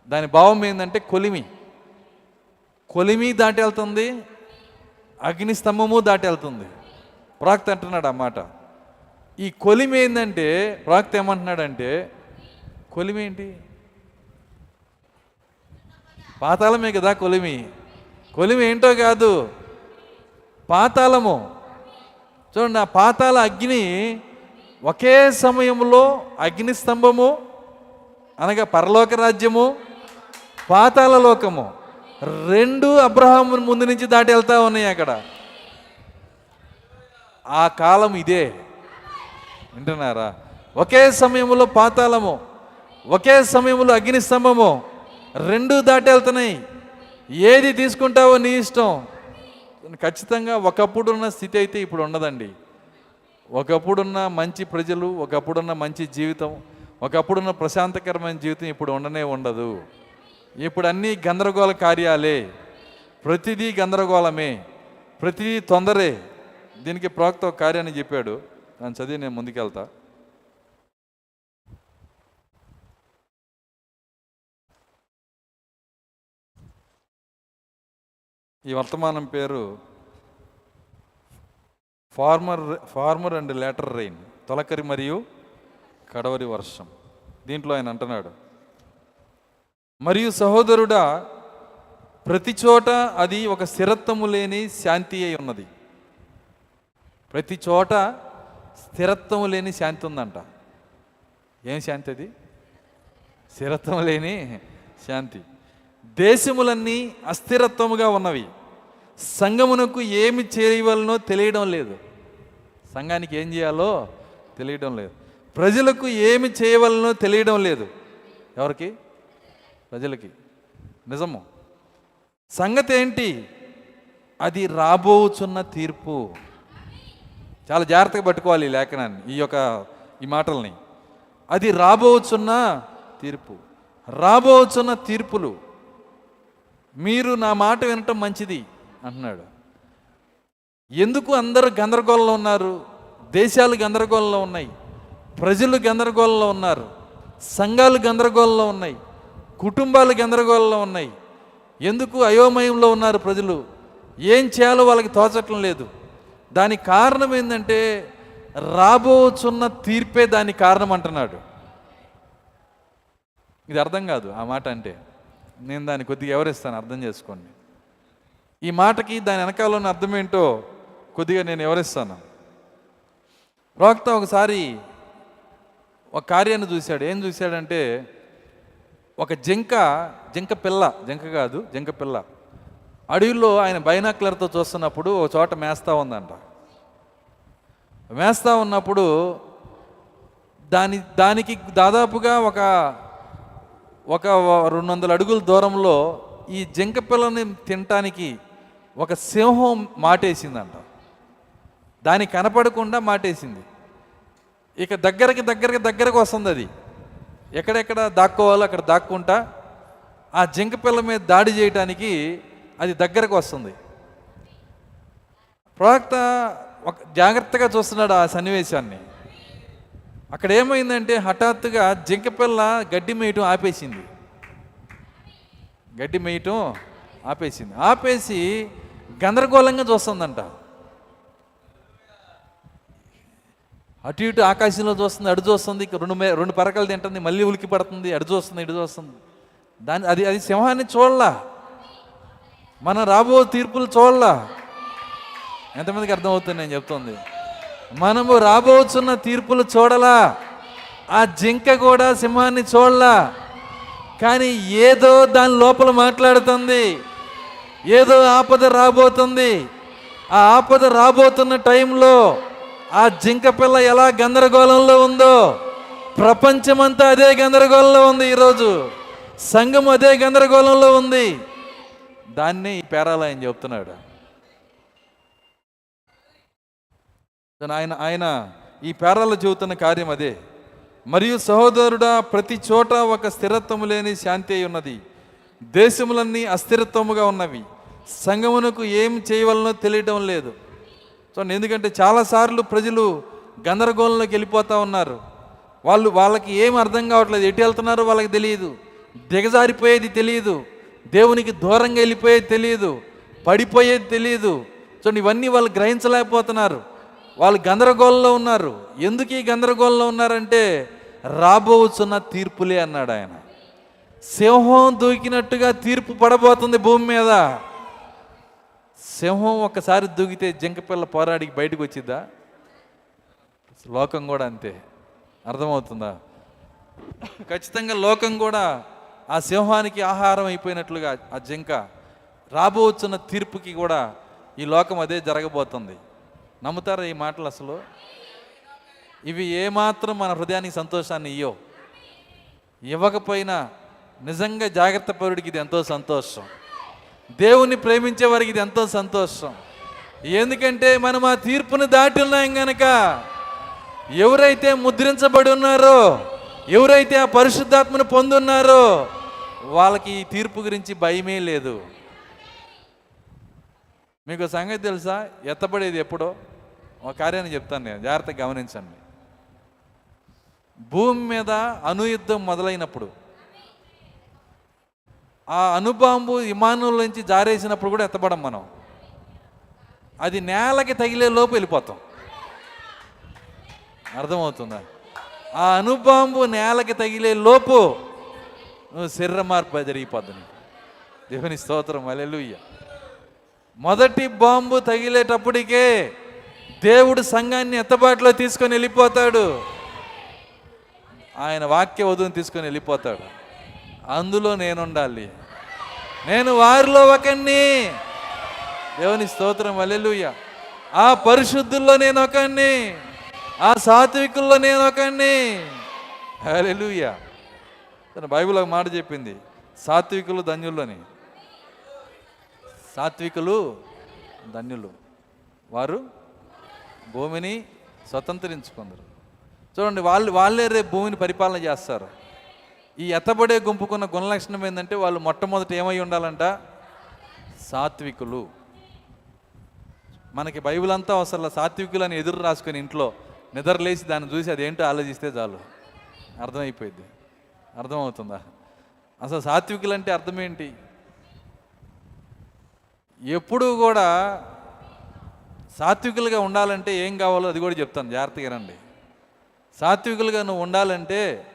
దాని భావం ఏంటంటే కొలిమి. కొలిమి దాటి వెళ్తుంది అగ్ని స్తంభము దాటి వెళ్తుంది. ప్రాక్త అంటున్నాడు అన్నమాట ఈ కొలిమి ఏంటంటే ప్రాక్త ఏమంటున్నాడంటే కొలిమి ఏంటి? పాతాళమే కదా కొలిమి. కొలిమి ఏంటో కాదు. పాతాళము. చూడండి ఆ పాతాళ అగ్ని ఒకే సమయంలో అగ్ని స్తంభము అనగా పరలోక రాజ్యము పాతాళ లోకము రెండు అబ్రహాం ముందు నుంచి దాటి వెళ్తా ఉన్నాయి అక్కడ. ఆ కాలం ఇదే. వింటున్నారా? ఒకే సమయంలో పాతాళము ఒకే సమయంలో అగ్ని స్తంభము రెండు దాటి వెళ్తున్నాయి. ఏది తీసుకుంటావో నీ ఇష్టం. ఖచ్చితంగా ఒకప్పుడున్న స్థితి అయితే ఇప్పుడు ఉండదండి. ఒకప్పుడున్న మంచి ప్రజలు ఒకప్పుడున్న మంచి జీవితం ఒకప్పుడున్న ప్రశాంతకరమైన జీవితం ఇప్పుడు ఉండనే ఉండదు. ఇప్పుడు అన్నీ గందరగోళ కార్యాలే. ప్రతిదీ గందరగోళమే. ప్రతిదీ తొందరే. దీనికి ప్రోక్త కార్యాన్ని చెప్పాడు. దాన్ని చదివి నేను ముందుకెళ్తా. ఈ వర్తమానం పేరు former former and later rain తొలకరి మరియు కడవరి వర్షం. దీంట్లో ఆయన అంటున్నాడు మరియు సహోదరుడా ప్రతి చోట అది ఒక స్థిరత్వము లేని శాంతి అయి ఉన్నది. ప్రతి చోట స్థిరత్వము లేని శాంతి ఉందంట. ఏం శాంతి అది? స్థిరత్వం లేని శాంతి. దేశములన్నీ అస్థిరత్వముగా ఉన్నవి. సంఘమునకు ఏమి చేయవలనో తెలియడం లేదు. సంఘానికి ఏం చేయాలో తెలియడం లేదు. ప్రజలకు ఏమి చేయవలనో తెలియడం లేదు. ఎవరికి? ప్రజలకి. నిజము. సంగతి ఏంటి? అది రాబోచున్న తీర్పు. చాలా జాగ్రత్తగా పట్టుకోవాలి ఈ లేఖనాన్ని ఈ యొక్క ఈ మాటల్ని. అది రాబోచున్న తీర్పు. రాబోచున్న తీర్పులు. మీరు నా మాట వినటం మంచిది. అంటున్నాడు. ఎందుకు అందరూ గందరగోళంలో ఉన్నారు? దేశాలు గందరగోళంలో ఉన్నాయి. ప్రజలు గందరగోళంలో ఉన్నారు. సంఘాలు గందరగోళంలో ఉన్నాయి. కుటుంబాలు గందరగోళంలో ఉన్నాయి. ఎందుకు అయోమయంలో ఉన్నారు ప్రజలు? ఏం చేయాలో వాళ్ళకి తోచటం లేదు. దానికి కారణం ఏంటంటే రాబోచున్న తీర్పే దానికి కారణం అంటున్నాడు. ఇది అర్థం కాదు ఆ మాట అంటే. నేను దాన్ని కొద్దిగా ఎవరిస్తాను అర్థం చేసుకోండి. ఈ మాటకి దాని వెనకాల ఉన్న అర్థం ఏంటో కొద్దిగా నేను వివరిస్తాను. ప్రవక్త ఒకసారి ఒక కార్యాన్ని చూశాడు. ఏం చూశాడంటే ఒక జింక జింక పిల్ల జింక కాదు జింక పిల్ల. అడవిలో ఆయన బైనాక్లర్తో చూస్తున్నప్పుడు ఒక చోట మేస్తా ఉందంట. మేస్తా ఉన్నప్పుడు దాని దానికి దాదాపుగా ఒక ఒక రెండు వందల అడుగుల దూరంలో ఈ జింక పిల్లని తినటానికి ఒక సింహం మాటేసిందంట. దాని కనపడకుండా మాటేసింది. ఇక దగ్గరికి దగ్గరికి దగ్గరకు వస్తుంది అది ఎక్కడెక్కడ దాక్కోవాలో అక్కడ దాక్కుంటా ఆ జింక పిల్ల మీద దాడి చేయటానికి అది దగ్గరకు వస్తుంది. ప్రవక్త ఒక జాగ్రత్తగా చూస్తున్నాడు ఆ సన్నివేశాన్ని. అక్కడ ఏమైందంటే హఠాత్తుగా జింక పిల్ల గడ్డి మేయటం ఆపేసింది. గడ్డి మేయటం ఆపేసింది. ఆపేసి గందరగోళంగా చూస్తుందంట. అటు ఇటు ఆకాశంలో చూస్తుంది అడు చూస్తుంది ఇక రెండు మే రెండు పరకలు తింటుంది మళ్ళీ ఉలికి పడుతుంది అడు చూస్తుంది ఇటు చూస్తుంది. దాని అది అది సింహాన్ని చూడలా. మనం రాబో తీర్పులు చూడలా. ఎంతమందికి అర్థమవుతుంది నేను చెప్తుంది? మనము రాబోతున్న తీర్పులు చూడలా. ఆ జింక కూడా సింహాన్ని చూడలా. కానీ ఏదో దాని లోపల మాట్లాడుతుంది. ఏదో ఆపద రాబోతుంది. ఆ ఆపద రాబోతున్న టైంలో ఆ జింక పిల్ల ఎలా గందరగోళంలో ఉందో ప్రపంచమంతా అదే గందరగోళంలో ఉంది ఈరోజు. సంఘం అదే గందరగోళంలో ఉంది. దాన్ని ఈ చెప్తున్నాడు. ఆయన ఆయన ఈ పేరాలు చెబుతున్న కార్యం అదే. మరియు సహోదరుడా ప్రతి చోట ఒక స్థిరత్వము లేని శాంతి అయి ఉన్నది. దేశములన్నీ అస్థిరత్వముగా ఉన్నవి. సంగమునకు ఏం చేయవలనో తెలియటం లేదు. చూడండి ఎందుకంటే చాలాసార్లు ప్రజలు గందరగోళంలోకి వెళ్ళిపోతూ ఉన్నారు. వాళ్ళు వాళ్ళకి ఏం అర్థం కావట్లేదు. ఎటు వెళ్తున్నారో వాళ్ళకి తెలియదు. దిగజారిపోయేది తెలియదు. దేవునికి దూరంగా వెళ్ళిపోయేది తెలియదు. పడిపోయేది తెలియదు. చూడండి ఇవన్నీ వాళ్ళు గ్రహించలేకపోతున్నారు. వాళ్ళు గందరగోళంలో ఉన్నారు. ఎందుకు ఈ గందరగోళంలో ఉన్నారంటే రాబోచున్న తీర్పులే అన్నాడు ఆయన. సింహం దూకినట్టుగా తీర్పు పడబోతుంది భూమి మీద. సింహం ఒకసారి దూకితే జింకపిల్ల పోరాడికి బయటకు వచ్చిద్దా? లోకం కూడా అంతే. అర్థమవుతుందా? ఖచ్చితంగా లోకం కూడా ఆ సింహానికి ఆహారం అయిపోయినట్లుగా ఆ జింక రాబోతున్న తీర్పుకి కూడా ఈ లోకం అదే జరగబోతుంది. నమ్ముతారా ఈ మాటలు అసలు? ఇవి ఏమాత్రం మన హృదయానికి సంతోషాన్ని ఇయ్యో ఇవ్వకపోయినా నిజంగా జాగ్రత్త పరుడికి ఇది ఎంతో సంతోషం. దేవుణ్ణి ప్రేమించే వారికి ఇది ఎంతో సంతోషం. ఎందుకంటే మనం ఆ తీర్పును దాటి ఉన్నాం గనక ఎవరైతే ముద్రించబడి ఉన్నారో ఎవరైతే ఆ పరిశుద్ధాత్మను పొందున్నారో వాళ్ళకి ఈ తీర్పు గురించి భయమే లేదు. మీకు సంగతి తెలుసా? ఎత్తబడేది ఎప్పుడో? ఒక కార్యాన్ని చెప్తాను నేను జాగ్రత్తగా గమనించండి. భూమి మీద అనుయుద్ధం మొదలైనప్పుడు ఆ అణుబాంబు విమానంలో నుంచి జారేసినప్పుడు కూడా ఎత్తబడం మనం. అది నేలకి తగిలే లోపు వెళ్ళిపోతాం. అర్థమవుతుందా? ఆ అణుబాంబు నేలకి తగిలే లోపు నువ్వు శరీర మార్పు జరిగిపోద్ది దేవుని స్తోత్రం అలెలుయ్య మొదటి బాంబు తగిలేటప్పటికే దేవుడు సంఘాన్ని ఎత్తబాటులో తీసుకొని వెళ్ళిపోతాడు. ఆయన వాక్య వధువుని తీసుకొని వెళ్ళిపోతాడు. అందులో నేను ఉండాలి నేను వారిలో ఒకరిని దేవుని స్తోత్రం అలెలుయ్య ఆ పరిశుద్ధుల్లో నేను ఒకరిని ఆ సాత్వికుల్లో నేను ఒకరిని అలెలుయ్య బైబిల్ ఒక మాట చెప్పింది సాత్వికులు ధన్యులని సాత్వికులు ధన్యులు. వారు భూమిని స్వతంత్రించుకుందరు. చూడండి వాళ్ళు వాళ్ళే రేపు భూమిని పరిపాలన చేస్తారు. ఈ ఎత్తబడే గుంపుకున్న గుణలక్షణం ఏంటంటే వాళ్ళు మొట్టమొదట ఏమై ఉండాలంట? సాత్వికులు. మనకి బైబిల్ అంతా అసలు సాత్వికులు అని ఎదురు రాసుకొని ఇంట్లో నిద్రలేసి దాన్ని చూసి అదేంటో ఆలోచిస్తే చాలు. అర్థమైపోయింది అర్థమవుతుందా? అసలు సాత్వికులు అంటే అర్థం ఏంటి? ఎప్పుడు కూడా సాత్వికులుగా ఉండాలంటే ఏం కావాలో అది కూడా చెప్తాను. జాగ్రత్తగా రండి. సాత్వికులుగా నువ్వు ఉండాలంటే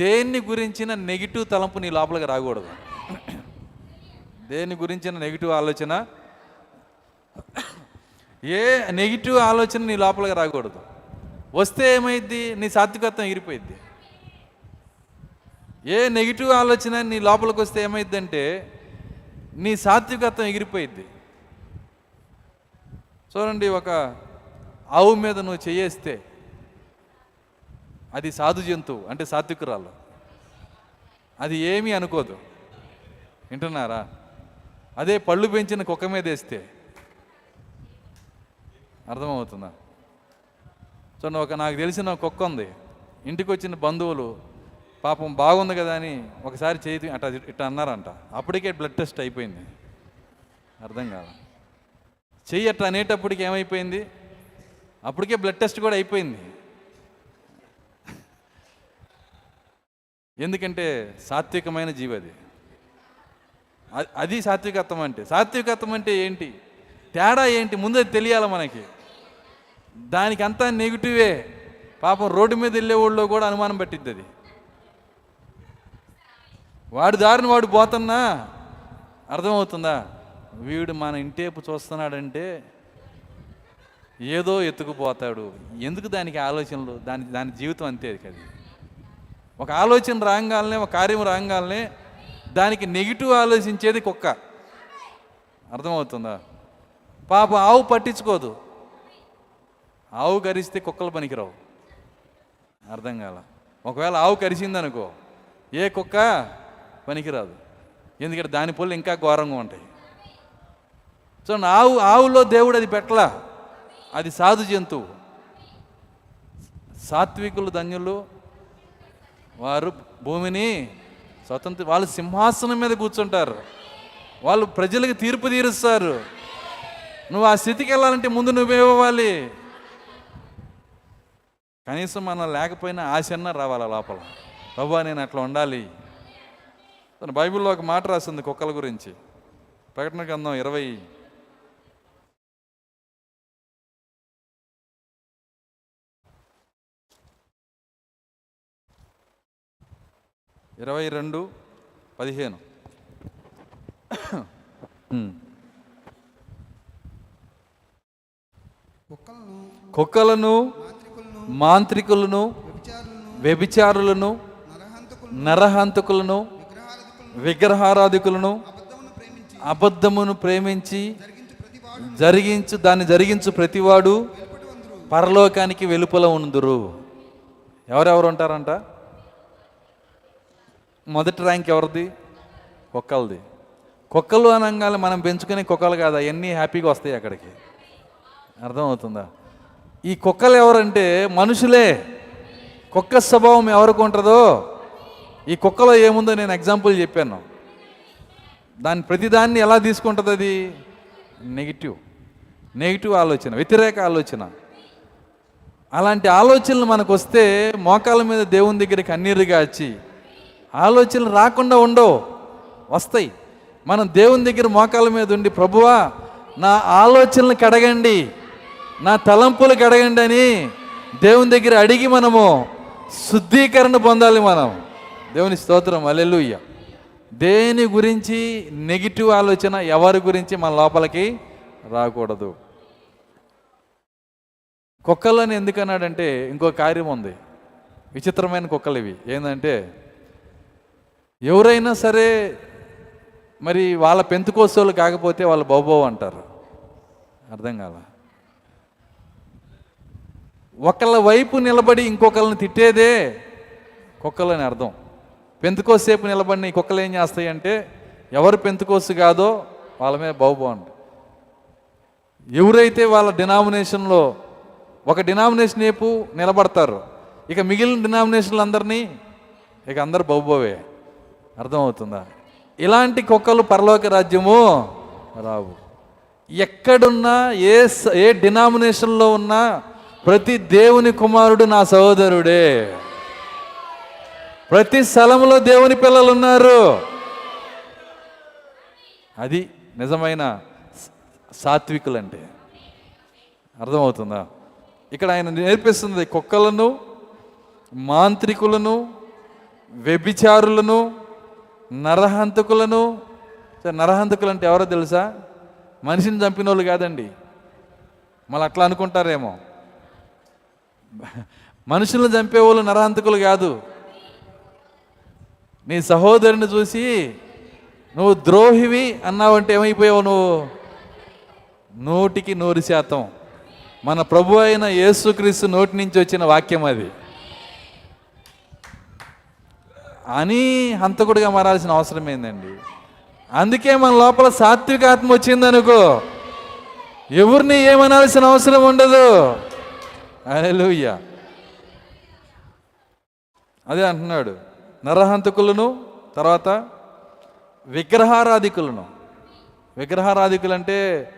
దేన్ని గురించిన నెగిటివ్ తలంపు నీ లోపలికి రాకూడదు. దేని గురించిన నెగిటివ్ ఆలోచన? ఏ నెగిటివ్ ఆలోచన నీ లోపలికి రాకూడదు. వస్తే ఏమైద్ది? నీ సాత్వికత్వం ఎగిరిపోయిద్ది ఏ నెగిటివ్ ఆలోచన నీ లోపలికి వస్తే ఏమైద్దంటే నీ సాత్వికత్వం ఎగిరిపోయిద్ది చూడండి ఒక ఆవు మీద నువ్వు చేయేస్తే అది సాధు జంతువు అంటే సాత్వికురాలు. అది ఏమీ అనుకోదు. వింటున్నారా? అదే పళ్ళు పెంచిన కుక్క మీద వేస్తే. అర్థమవుతుందా? చూడండి ఒక నాకు తెలిసిన కుక్క ఉంది. ఇంటికి వచ్చిన బంధువులు పాపం బాగుంది కదా అని ఒకసారి చేతి అట్ట ఇట్లా అన్నారంట. అప్పటికే బ్లడ్ టెస్ట్ అయిపోయింది. అర్థం కాదు చెయ్యి అట్లా అనేటప్పటికి ఏమైపోయింది? అప్పటికే బ్లడ్ టెస్ట్ కూడా అయిపోయింది. ఎందుకంటే సాత్వికమైన జీవి అది. అది సాత్వికత్వం అంటే. సాత్వికత్వం అంటే ఏంటి? తేడా ఏంటి? ముందే తెలియాలి మనకి. దానికి అంతా నెగిటివే పాపం రోడ్డు మీద వెళ్ళే వాళ్ళు కూడా అనుమానం పట్టిద్ది అది. వాడు దారిని వాడు పోతున్నా. అర్థమవుతుందా? వీడు మన ఇంటేపు చూస్తున్నాడంటే ఏదో ఎత్తుకుపోతాడు. ఎందుకు దానికి ఆలోచనలు? దాని దాని జీవితం అంతే అది. ఒక ఆలోచన రాగాలనే ఒక కార్యం రాగాలనే దానికి నెగిటివ్ ఆలోచించేది కుక్క. అర్థమవుతుందా? పాప ఆవు పట్టించుకోదు. ఆవు కరిస్తే కుక్కలు పనికిరావు. అర్థం కాల. ఒకవేళ ఆవు కరిచిందనుకో ఏ కుక్క పనికిరాదు. ఎందుకంటే దాని పళ్ళు ఇంకా ఘోరంగా ఉంటాయి. సో ఆవు ఆవులో దేవుడు అది పెట్టలా. అది సాధు జంతువు. సాత్వికులు ధన్యులు వారు భూమిని స్వతంత్ర వాళ్ళు సింహాసనం మీద కూర్చుంటారు. వాళ్ళు ప్రజలకు తీర్పు తీరుస్తారు. నువ్వు ఆ స్థితికి వెళ్ళాలంటే ముందు నువ్వేవ్వాలి కనీసం మనం లేకపోయినా ఆశన్న రావాలి లోపల. బాబా నేను అట్లా ఉండాలి. తను బైబిల్లో ఒక మాట రాసింది కుక్కల గురించి. ప్రకటన గ్రంథం ఇరవై ఇరవై రెండు పదిహేను. కుక్కలను మాంత్రికులను వ్యభిచారులను నరహంతకులను విగ్రహారాధికులను అబద్ధమును ప్రేమించి జరిగించు దాన్ని జరిగించు ప్రతివాడు పరలోకానికి వెలుపల ఉందురు. ఎవరెవరు ఉంటారంట? మొదటి ర్యాంక్ ఎవరిది? కుక్కలది. కుక్కలు అనగానే మనం పెంచుకునే కుక్కలు కాదు అవన్నీ హ్యాపీగా వస్తాయి అక్కడికి. అర్థమవుతుందా? ఈ కుక్కలు ఎవరంటే మనుషులే. కుక్క స్వభావం ఎవరికి ఉంటుందో ఈ కుక్కలో ఏముందో నేను ఎగ్జాంపుల్ చెప్పాను. దాని ప్రతిదాన్ని ఎలా తీసుకుంటుంది అది? నెగిటివ్ నెగిటివ్ ఆలోచన వ్యతిరేక ఆలోచన. అలాంటి ఆలోచనలు మనకు వస్తే మోకాల మీద దేవుని దగ్గరికి అన్నీరుగా వచ్చి ఆలోచనలు రాకుండా ఉండవు వస్తాయి. మనం దేవుని దగ్గర మోకాల మీద ఉండి ప్రభువా నా ఆలోచనలు కడగండి నా తలంపులు కడగండి అని దేవుని దగ్గర అడిగి మనము శుద్ధీకరణ పొందాలి మనం. దేవుని స్తోత్రం అలెలుయ్య దేని గురించి నెగిటివ్ ఆలోచన ఎవరి గురించి మన లోపలికి రాకూడదు. కుక్కలని ఎందుకన్నాడంటే ఇంకో కార్యం ఉంది. విచిత్రమైన కుక్కలు ఇవి. ఏంటంటే ఎవరైనా సరే మరి వాళ్ళ పెంతుకోసోళ్ళు కాకపోతే వాళ్ళు బౌబో అంటారు. అర్థం కాల? ఒకళ్ళ వైపు నిలబడి ఇంకొకళ్ళని తిట్టేదే కుక్కలని అర్థం. పెంతుకోసేపు నిలబడిన ఈ కుక్కలు ఏం చేస్తాయంటే ఎవరు పెంతుకోసు కాదో వాళ్ళ మీద బౌబో అంట. ఎవరైతే వాళ్ళ డినామినేషన్లో ఒక డినామినేషన్ వైపు నిలబడతారు ఇక మిగిలిన డినామినేషన్లు అందరినీ ఇక అందరు బౌబోవే. అర్థమవుతుందా? ఇలాంటి కుక్కలు పరలోక రాజ్యము రావు. ఎక్కడున్నా ఏ ఏ డినామినేషన్లో ఉన్నా ప్రతి దేవుని కుమారుడు నా సహోదరుడే. ప్రతి స్థలంలో దేవుని పిల్లలు ఉన్నారు అది నిజమైన సాత్వికులంటే. అర్థమవుతుందా? ఇక్కడ ఆయన నేర్పిస్తుంది కుక్కలను మాంత్రికులను వ్యభిచారులను నరహంతకులను నరహంతకులు అంటే ఎవరో తెలుసా? మనిషిని చంపిన వాళ్ళు కాదండి. మళ్ళీ అట్లా అనుకుంటారేమో. మనుషులను చంపేవాళ్ళు నరహంతకులు కాదు. నీ సహోదరుని చూసి నువ్వు ద్రోహివి అన్నావంటే ఏమైపోయావు నువ్వు? నూటికి నూరు శాతం. మన ప్రభు అయిన యేసుక్రీస్తు నోటి నుంచి వచ్చిన వాక్యం అది. అని హంతకుడిగా మారాల్సిన అవసరం ఏందండి? అందుకే మన లోపల సాత్విక ఆత్మ వచ్చిందనుకో ఎవరిని ఏమనాల్సిన అవసరం ఉండదు. అలెలుయ్య అదే అంటున్నాడు. నరహంతకులను తర్వాత విగ్రహారాధికులను. విగ్రహారాధికులు అంటే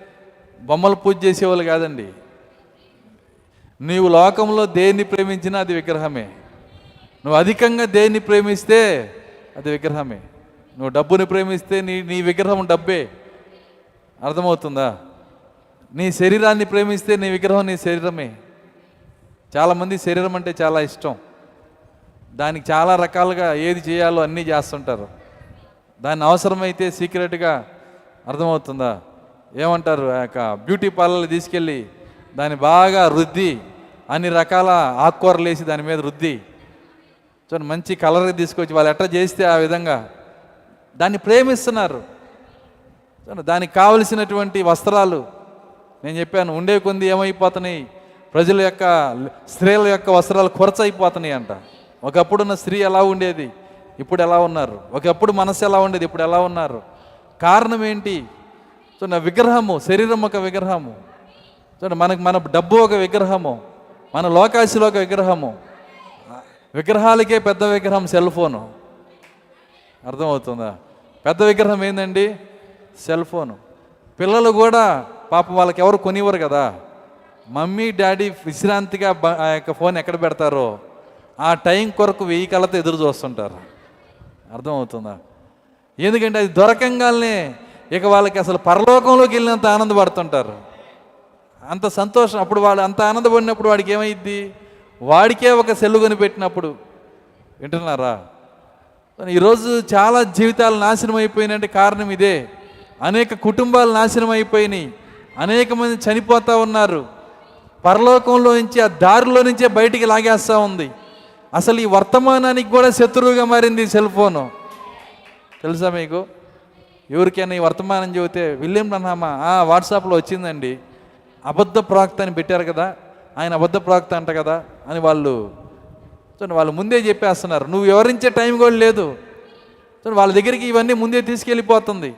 బొమ్మలు పూజ చేసేవాళ్ళు కాదండి. నీవు లోకంలో దేన్ని ప్రేమించినా అది విగ్రహమే. నువ్వు అధికంగా దేన్ని ప్రేమిస్తే అది విగ్రహమే. నువ్వు డబ్బుని ప్రేమిస్తే నీ నీ విగ్రహం డబ్బే. అర్థమవుతుందా? నీ శరీరాన్ని ప్రేమిస్తే నీ విగ్రహం నీ శరీరమే. చాలామంది శరీరం అంటే చాలా ఇష్టం. దానికి చాలా రకాలుగా ఏది చేయాలో అన్నీ చేస్తుంటారు. దాన్ని అవసరమైతే సీక్రెట్గా అర్థమవుతుందా? ఏమంటారు? ఆ యొక్క బ్యూటీ పార్లర్ తీసుకెళ్ళి దాన్ని బాగా రుద్ది అన్ని రకాల ఆకుకూరలు వేసి దాని మీద రుద్ది చూడండి మంచి కలర్ తీసుకొచ్చి వాళ్ళు ఎట్లా చేస్తే ఆ విధంగా దాన్ని ప్రేమిస్తున్నారు. చూడండి దానికి కావలసినటువంటి వస్త్రాలు. నేను చెప్పాను ఉండే కొంది ఏమైపోతున్నాయి. ప్రజల యొక్క స్త్రీల యొక్క వస్త్రాలు కొరచ అయిపోతున్నాయి అంట. ఒకప్పుడున్న స్త్రీ ఎలా ఉండేది? ఇప్పుడు ఎలా ఉన్నారు? ఒకప్పుడు మనసు ఎలా ఉండేది? ఇప్పుడు ఎలా ఉన్నారు? కారణం ఏంటి? చూడండి విగ్రహము శరీరం ఒక విగ్రహము. చూడండి మనకు మన డబ్బు ఒక విగ్రహము. మన లోకాశిలో ఒక విగ్రహము. విగ్రహాలకే పెద్ద విగ్రహం సెల్ ఫోను. అర్థమవుతుందా? పెద్ద విగ్రహం ఏందండి? Cell phone. పిల్లలు కూడా పాపం వాళ్ళకి ఎవరు కొనివ్వరు కదా. మమ్మీ డాడీ విశ్రాంతిగా ఆ యొక్క ఫోన్ ఎక్కడ పెడతారో ఆ టైం కొరకు వెయ్యి కళ్ళతో ఎదురు చూస్తుంటారు. అర్థమవుతుందా? ఎందుకంటే అది దొరకంగానే ఇక వాళ్ళకి అసలు పరలోకంలోకి వెళ్ళినంత ఆనందపడుతుంటారు. అంత సంతోషం. అప్పుడు వాడు అంత ఆనందపడినప్పుడు వాడికి ఏమైద్ది? వాడికే ఒక సెల్లు కొనిపెట్టినప్పుడు వింటున్నారా? ఈరోజు చాలా జీవితాలు నాశనం అయిపోయినంటే కారణం ఇదే. అనేక కుటుంబాలు నాశనం అయిపోయినాయి. అనేక మంది చనిపోతూ ఉన్నారు. పరలోకంలో నుంచి ఆ దారిలో నుంచే బయటికి లాగేస్తూ ఉంది. అసలు ఈ వర్తమానానికి కూడా శత్రువుగా మారింది సెల్ ఫోను. తెలుసా మీకు? ఎవరికైనా ఈ వర్తమానం చెబితే విలియం రన్నామా ఆ వాట్సాప్లో వచ్చిందండి. అబద్ధ ప్రవక్త అని పెట్టారు కదా? ఆయన అబద్ధ ప్రవక్త అంట కదా అని వాళ్ళు చూడండి వాళ్ళు ముందే చెప్పేస్తున్నారు. నువ్వు వివరించే టైం కూడా లేదు. చూడండి వాళ్ళ దగ్గరికి ఇవన్నీ ముందే తీసుకెళ్ళిపోతుంది.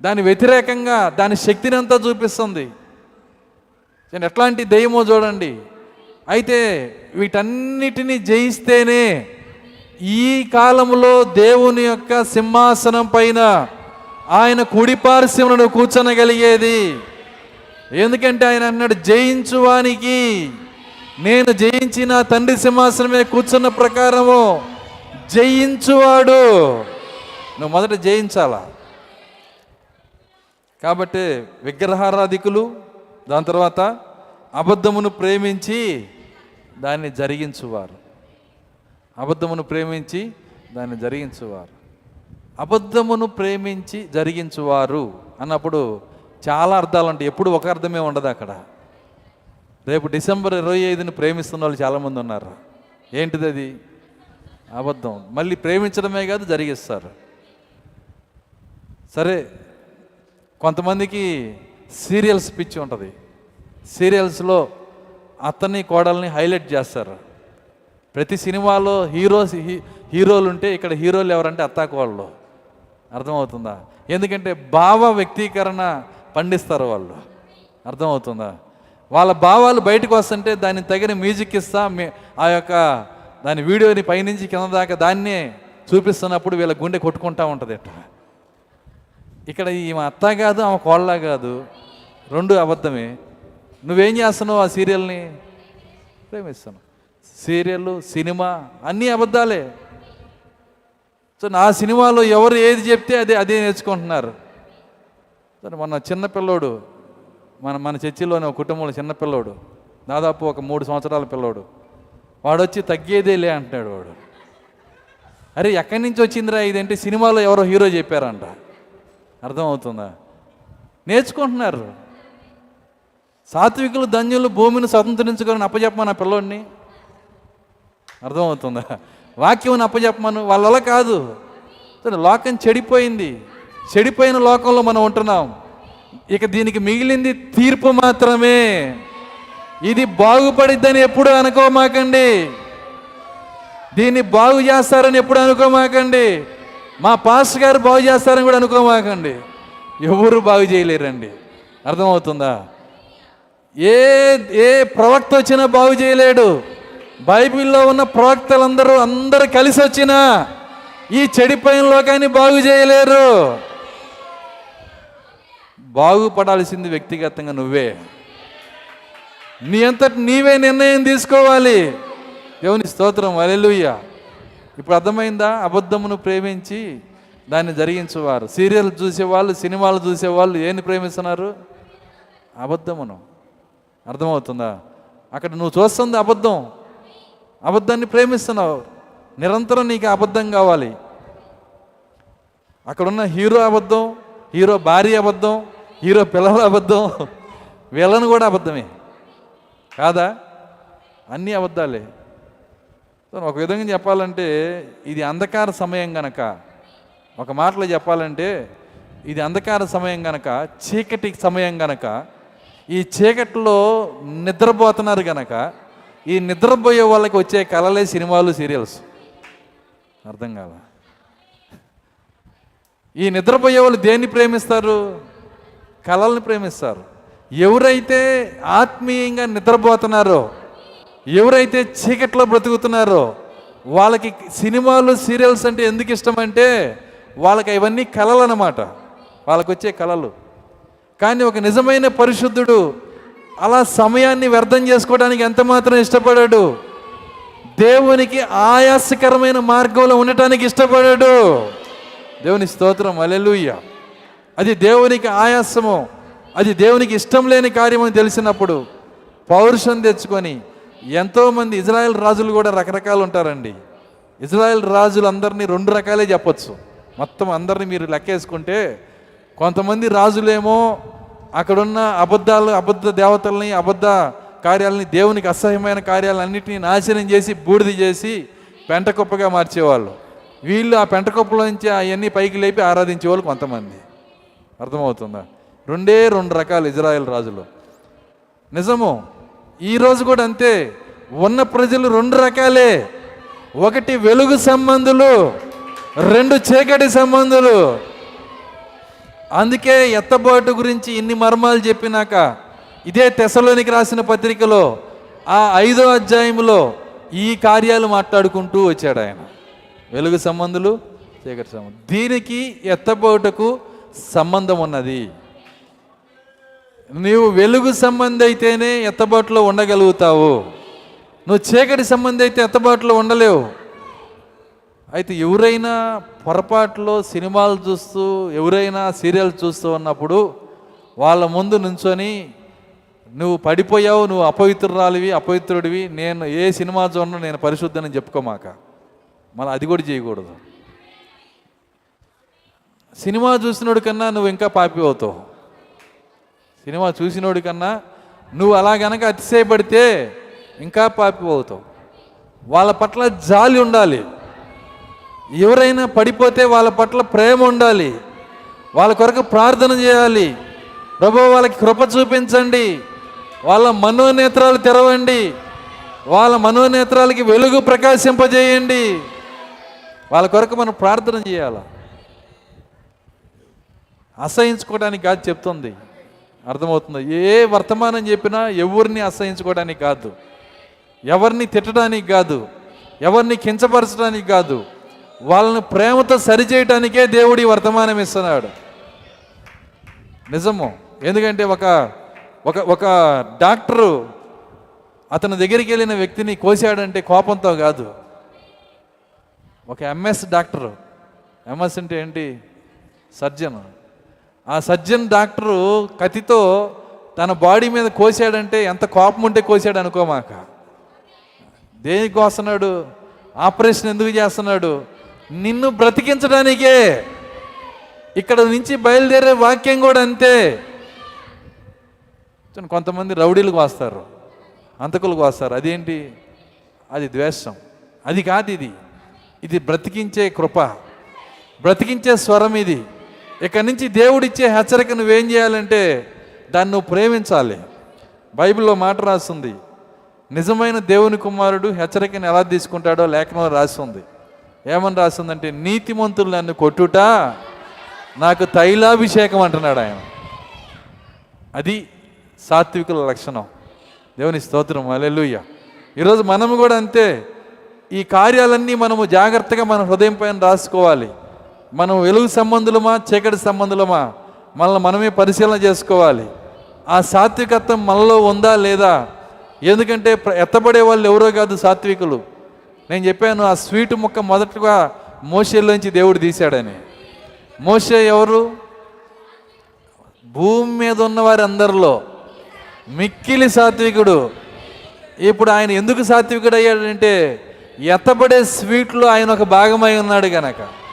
దాని వ్యతిరేకంగా దాని శక్తిని అంతా చూపిస్తుంది. చూడండి ఎట్లాంటి దెయ్యమో చూడండి. అయితే వీటన్నిటిని జయిస్తేనే ఈ కాలంలో దేవుని యొక్క సింహాసనం పైన ఆయన కుడిపారిశ్రమను కూర్చొనగలిగేది. ఎందుకంటే ఆయన అన్నాడు జయించువానికి. నేను జయించిన తండ్రి సింహాసనమే కూర్చున్న ప్రకారము జయించువాడు. నువ్వు మొదట జయించాలా? కాబట్టి విగ్రహారాధికులు దాని తర్వాత అబద్ధమును ప్రేమించి దాన్ని జరిగించువారు. అబద్ధమును ప్రేమించి దాన్ని జరిగించువారు. అబద్ధమును ప్రేమించి జరిగించువారు అన్నప్పుడు చాలా అర్థాలు ఉంటాయి ఎప్పుడు ఒక అర్థమే ఉండదు అక్కడ. రేపు డిసెంబర్ ఇరవై ఐదుని ప్రేమిస్తున్న వాళ్ళు చాలామంది ఉన్నారు. ఏంటిది అది? అబద్ధం. మళ్ళీ ప్రేమించడమే కాదు జరిగిస్తారు. సరే కొంతమందికి సీరియల్స్ పిచ్చి ఉంటుంది. సీరియల్స్లో అతన్ని కోడల్ని హైలైట్ చేస్తారు. ప్రతి సినిమాలో హీరోస్ హీ- హీరోలు ఉంటే ఇక్కడ హీరోలు ఎవరంటే అత్తాకోళ్ళు అర్థమవుతుందా? ఎందుకంటే భావ వ్యక్తీకరణ పండిస్తారు వాళ్ళు. అర్థమవుతుందా? వాళ్ళ భావాలు బయటకు వస్తుంటే దానికి తగిన మ్యూజిక్ ఇస్తా మీ- ఆ యొక్క దాని వీడియోని పైనుంచి కింద దాకా దాన్నే చూపిస్తున్నప్పుడు వీళ్ళ గుండె కొట్టుకుంటా ఉంటుంది ఇట్లా ఇక్కడ ఈమె అత్త కాదు ఆమె కోళ్ళ కాదు. రెండు అబద్ధమే. నువ్వేం చేస్తున్నావు ఆ సీరియల్ని? ప్రేమిస్తాను సీరియల్ సినిమా అన్నీ అబద్ధాలే. సో నా సినిమాలో ఎవరు ఏది చెప్తే అదే అదే నేర్చుకుంటున్నారు. సరే మన చిన్న పిల్లోడు మన మన చర్చిలోని ఒక కుటుంబంలో చిన్న పిల్లోడు దాదాపు ఒక మూడు సంవత్సరాల పిల్లోడు. వాడు వచ్చి తగ్గేదేలే అంటున్నాడు వాడు. అరే ఎక్కడి నుంచి వచ్చిందిరా ఇదేంటి? సినిమాలో ఎవరో హీరో చెప్పారంట. అర్థమవుతుందా? నేర్చుకుంటున్నారు. సాత్వికులు ధన్యులు భూమిని స్వతంత్రించుకొని అప్పచెప్పమని ఆ పిల్లోడిని. అర్థమవుతుందా? వాక్యం అప్పచెప్పమను వాళ్ళ కాదు. లోకం చెడిపోయింది. చెడిపోయిన లోకంలో మనం ఉంటున్నాం. ఇక దీనికి మిగిలింది తీర్పు మాత్రమే. ఇది బాగుపడిద్దని ఎప్పుడు అనుకోమాకండి. దీన్ని బాగు చేస్తారని ఎప్పుడు అనుకోమాకండి. మా పాస్టర్ గారు బాగు చేస్తారని కూడా అనుకోమాకండి. ఎవరు బాగు చేయలేరండి. అర్థమవుతుందా? ఏ ఏ ప్రవక్త వచ్చినా బాగు చేయలేడు. బైబిల్లో ఉన్న ప్రవక్తలందరూ అందరూ కలిసి వచ్చినా ఈ చెడిపోయిన లోకాన్ని బాగు చేయలేరు. బాగుపడాల్సింది వ్యక్తిగతంగా నువ్వే. నీ అంతటి నీవే నిర్ణయం తీసుకోవాలి. దేవుని స్తోత్రం అలెలుయ్య ఇప్పుడు అర్థమైందా? అబద్ధమును ప్రేమించి దాన్ని జరిగించేవారు. సీరియల్ చూసేవాళ్ళు సినిమాలు చూసేవాళ్ళు ఏంది ప్రేమిస్తున్నారు? అబద్ధమును. అర్థమవుతుందా? అక్కడ నువ్వు చూస్తుంది అబద్ధం. అబద్ధాన్ని ప్రేమిస్తున్నావు. నిరంతరం నీకు అబద్ధం కావాలి. అక్కడున్న హీరో అబద్ధం హీరో భార్య అబద్ధం హీరో పిల్లల అబద్ధం వీళ్ళని కూడా అబద్ధమే. కాదా? అన్నీ అబద్ధాలే. సో ఒక విధంగా చెప్పాలంటే ఇది అంధకార సమయం గనక ఒక మాటలో చెప్పాలంటే ఇది అంధకార సమయం గనక చీకటి సమయం గనక ఈ చీకటిలో నిద్రపోతున్నారు గనక ఈ నిద్రపోయే వాళ్ళకి వచ్చే కళలే సినిమాలు సీరియల్స్. అర్థం కాదా ఈ నిద్రపోయే వాళ్ళు దేన్ని ప్రేమిస్తారు? కళల్ని ప్రేమిస్తారు. ఎవరైతే ఆత్మీయంగా నిద్రపోతున్నారో ఎవరైతే చీకట్లో బ్రతుకుతున్నారో వాళ్ళకి సినిమాలు సీరియల్స్ అంటే ఎందుకు ఇష్టం అంటే వాళ్ళకి ఇవన్నీ కళలు అన్నమాట వాళ్ళకు వచ్చే కళలు కానీ ఒక నిజమైన పరిశుద్ధుడు అలా సమయాన్ని వ్యర్థం చేసుకోవడానికి ఎంత మాత్రం ఇష్టపడాడు? దేవునికి ఆయాసకరమైన మార్గంలో ఉండటానికి ఇష్టపడాడు. దేవుని స్తోత్రం. అలెలుయ్యా అది దేవునికి ఆయాసము అది దేవునికి ఇష్టం లేని కార్యమని తెలిసినప్పుడు పౌరుషం తెచ్చుకొని ఎంతోమంది ఇజ్రాయెల్ రాజులు కూడా రకరకాలు ఉంటారండి. ఇజ్రాయెల్ రాజులు అందరినీ రెండు రకాలే చెప్పొచ్చు. మొత్తం అందరినీ మీరు లెక్కేసుకుంటే కొంతమంది రాజులేమో అక్కడున్న అబద్ధాలు అబద్ధ దేవతల్ని అబద్ధ కార్యాలని దేవునికి అసహ్యమైన కార్యాలన్నింటినీ నాశనం చేసి బూడిద చేసి పెంటకుప్పగా మార్చేవాళ్ళు. వీళ్ళు ఆ పెంటకుప్పలో నుంచి అవన్నీ పైకి లేపి ఆరాధించేవాళ్ళు కొంతమంది. అర్థమవుతుందా? రెండే రెండు రకాలు ఇజ్రాయెల్ రాజులు. నిజము ఈరోజు కూడా అంతే. ఉన్న ప్రజలు రెండు రకాలే. ఒకటి వెలుగు సంబంధులు రెండు చీకటి సంబంధులు. అందుకే ఎత్తబాటు గురించి ఇన్ని మర్మాలు చెప్పినాక ఇదే తెసలోనికి రాసిన పత్రికలో ఆ ఐదో అధ్యాయంలో ఈ కార్యాలు మాట్లాడుకుంటూ వచ్చాడు ఆయన. వెలుగు సంబంధులు చీకటి సంబంధం దీనికి ఎత్తబోటకు సంబంధం ఉన్నది. నీవు వెలుగు సంబంధి అయితేనే ఎత్తబాటులో ఉండగలుగుతావు. నువ్వు చీకటి సంబంధి అయితే ఎత్తబాటులో ఉండలేవు. అయితే ఎవరైనా పొరపాటులో సినిమాలు చూస్తూ ఎవరైనా సీరియల్ చూస్తూ ఉన్నప్పుడు వాళ్ళ ముందు నుంచొని నువ్వు పడిపోయావు నువ్వు అపవిత్రురాలివి అపవిత్రుడివి నేను ఏ సినిమా చూడను నేను పరిశుద్ధని చెప్పుకోమాక. మళ్ళీ అది కూడా చేయకూడదు. సినిమా చూసినోడి కన్నా నువ్వు ఇంకా పాపి అవుతావు. సినిమా చూసినోడి కన్నా నువ్వు అలా గనక అతిశయపడితే ఇంకా పాపి అవుతావు. వాళ్ళ పట్ల జాలి ఉండాలి. ఎవరైనా పడిపోతే వాళ్ళ పట్ల ప్రేమ ఉండాలి. వాళ్ళ కొరకు ప్రార్థన చేయాలి. ప్రభు వాళ్ళకి కృప చూపించండి. వాళ్ళ మనోనేత్రాలు తెరవండి. వాళ్ళ మనోనేత్రాలకి వెలుగు ప్రకాశింపజేయండి. వాళ్ళ కొరకు మనం ప్రార్థన చేయాలి? అసహించుకోవడానికి కాదు చెప్తుంది. అర్థమవుతుంది. ఏ వర్తమానం చెప్పినా ఎవరిని అసహించుకోవడానికి కాదు. ఎవరిని తిట్టడానికి కాదు. ఎవరిని కించపరచడానికి కాదు. వాళ్ళని ప్రేమతో సరిచేయటానికే దేవుడి వర్తమానం ఇస్తున్నాడు. నిజము. ఎందుకంటే ఒక ఒక ఒక డాక్టరు అతని దగ్గరికి వెళ్ళిన వ్యక్తిని కోసాడంటే కోపంతో కాదు. ఒక ఎంఎస్ డాక్టరు. ఎంఎస్ అంటే ఏంటి? సర్జన్. ఆ సర్జన్ డాక్టరు కతితో తన బాడీ మీద కోసాడంటే ఎంత కోపం ఉంటే కోసాడు అనుకోమాక. దేనికి కోస్తున్నాడు ఆపరేషన్ ఎందుకు చేస్తున్నాడు? నిన్ను బ్రతికించడానికే. ఇక్కడ నుంచి బయలుదేరే వాక్యం కూడా అంతే. కొంతమంది రౌడీలకు వస్తారు అంతకులకు వస్తారు. అదేంటి? అది ద్వేషం. అది కాదు ఇది. ఇది బ్రతికించే కృప. బ్రతికించే స్వరం ఇది. ఇక నుంచి దేవుడిచ్చే హెచ్చరిక నువ్వేం చేయాలంటే దాన్ని నువ్వు ప్రేమించాలి. బైబిల్లో మాట రాస్తుంది నిజమైన దేవుని కుమారుడు హెచ్చరికను ఎలా తీసుకుంటాడో లేఖనంలో రాస్తుంది. ఏమని రాస్తుందంటే నీతిమంతులు నన్ను కొట్టుట నాకు తైలాభిషేకం అంటున్నాడు ఆయన. అది సాత్వికుల లక్షణం. దేవుని స్తోత్రం అలెలుయ్య ఈరోజు మనము కూడా అంతే ఈ కార్యాలన్నీ మనము జాగ్రత్తగా మన హృదయం పైన రాసుకోవాలి. మనం వెలుగు సంబంధులమా చీకటి సంబంధులమా? మనల్ని మనమే పరిశీలన చేసుకోవాలి. ఆ సాత్వికత్వం మనలో ఉందా లేదా? ఎందుకంటే ఎత్తబడే వాళ్ళు ఎవరో కాదు సాత్వికులు. నేను చెప్పాను ఆ స్వీట్ ముక్క మొదటగా మోషేలోంచి దేవుడు తీశాడని. మోషే ఎవరు? భూమి మీద ఉన్న వారి అందరిలో. మిక్కిలి సాత్వికుడు. ఇప్పుడు ఆయన ఎందుకు సాత్వికుడు అయ్యాడంటే ఎత్తబడే స్వీట్లో ఆయన ఒక భాగమై ఉన్నాడు గనక.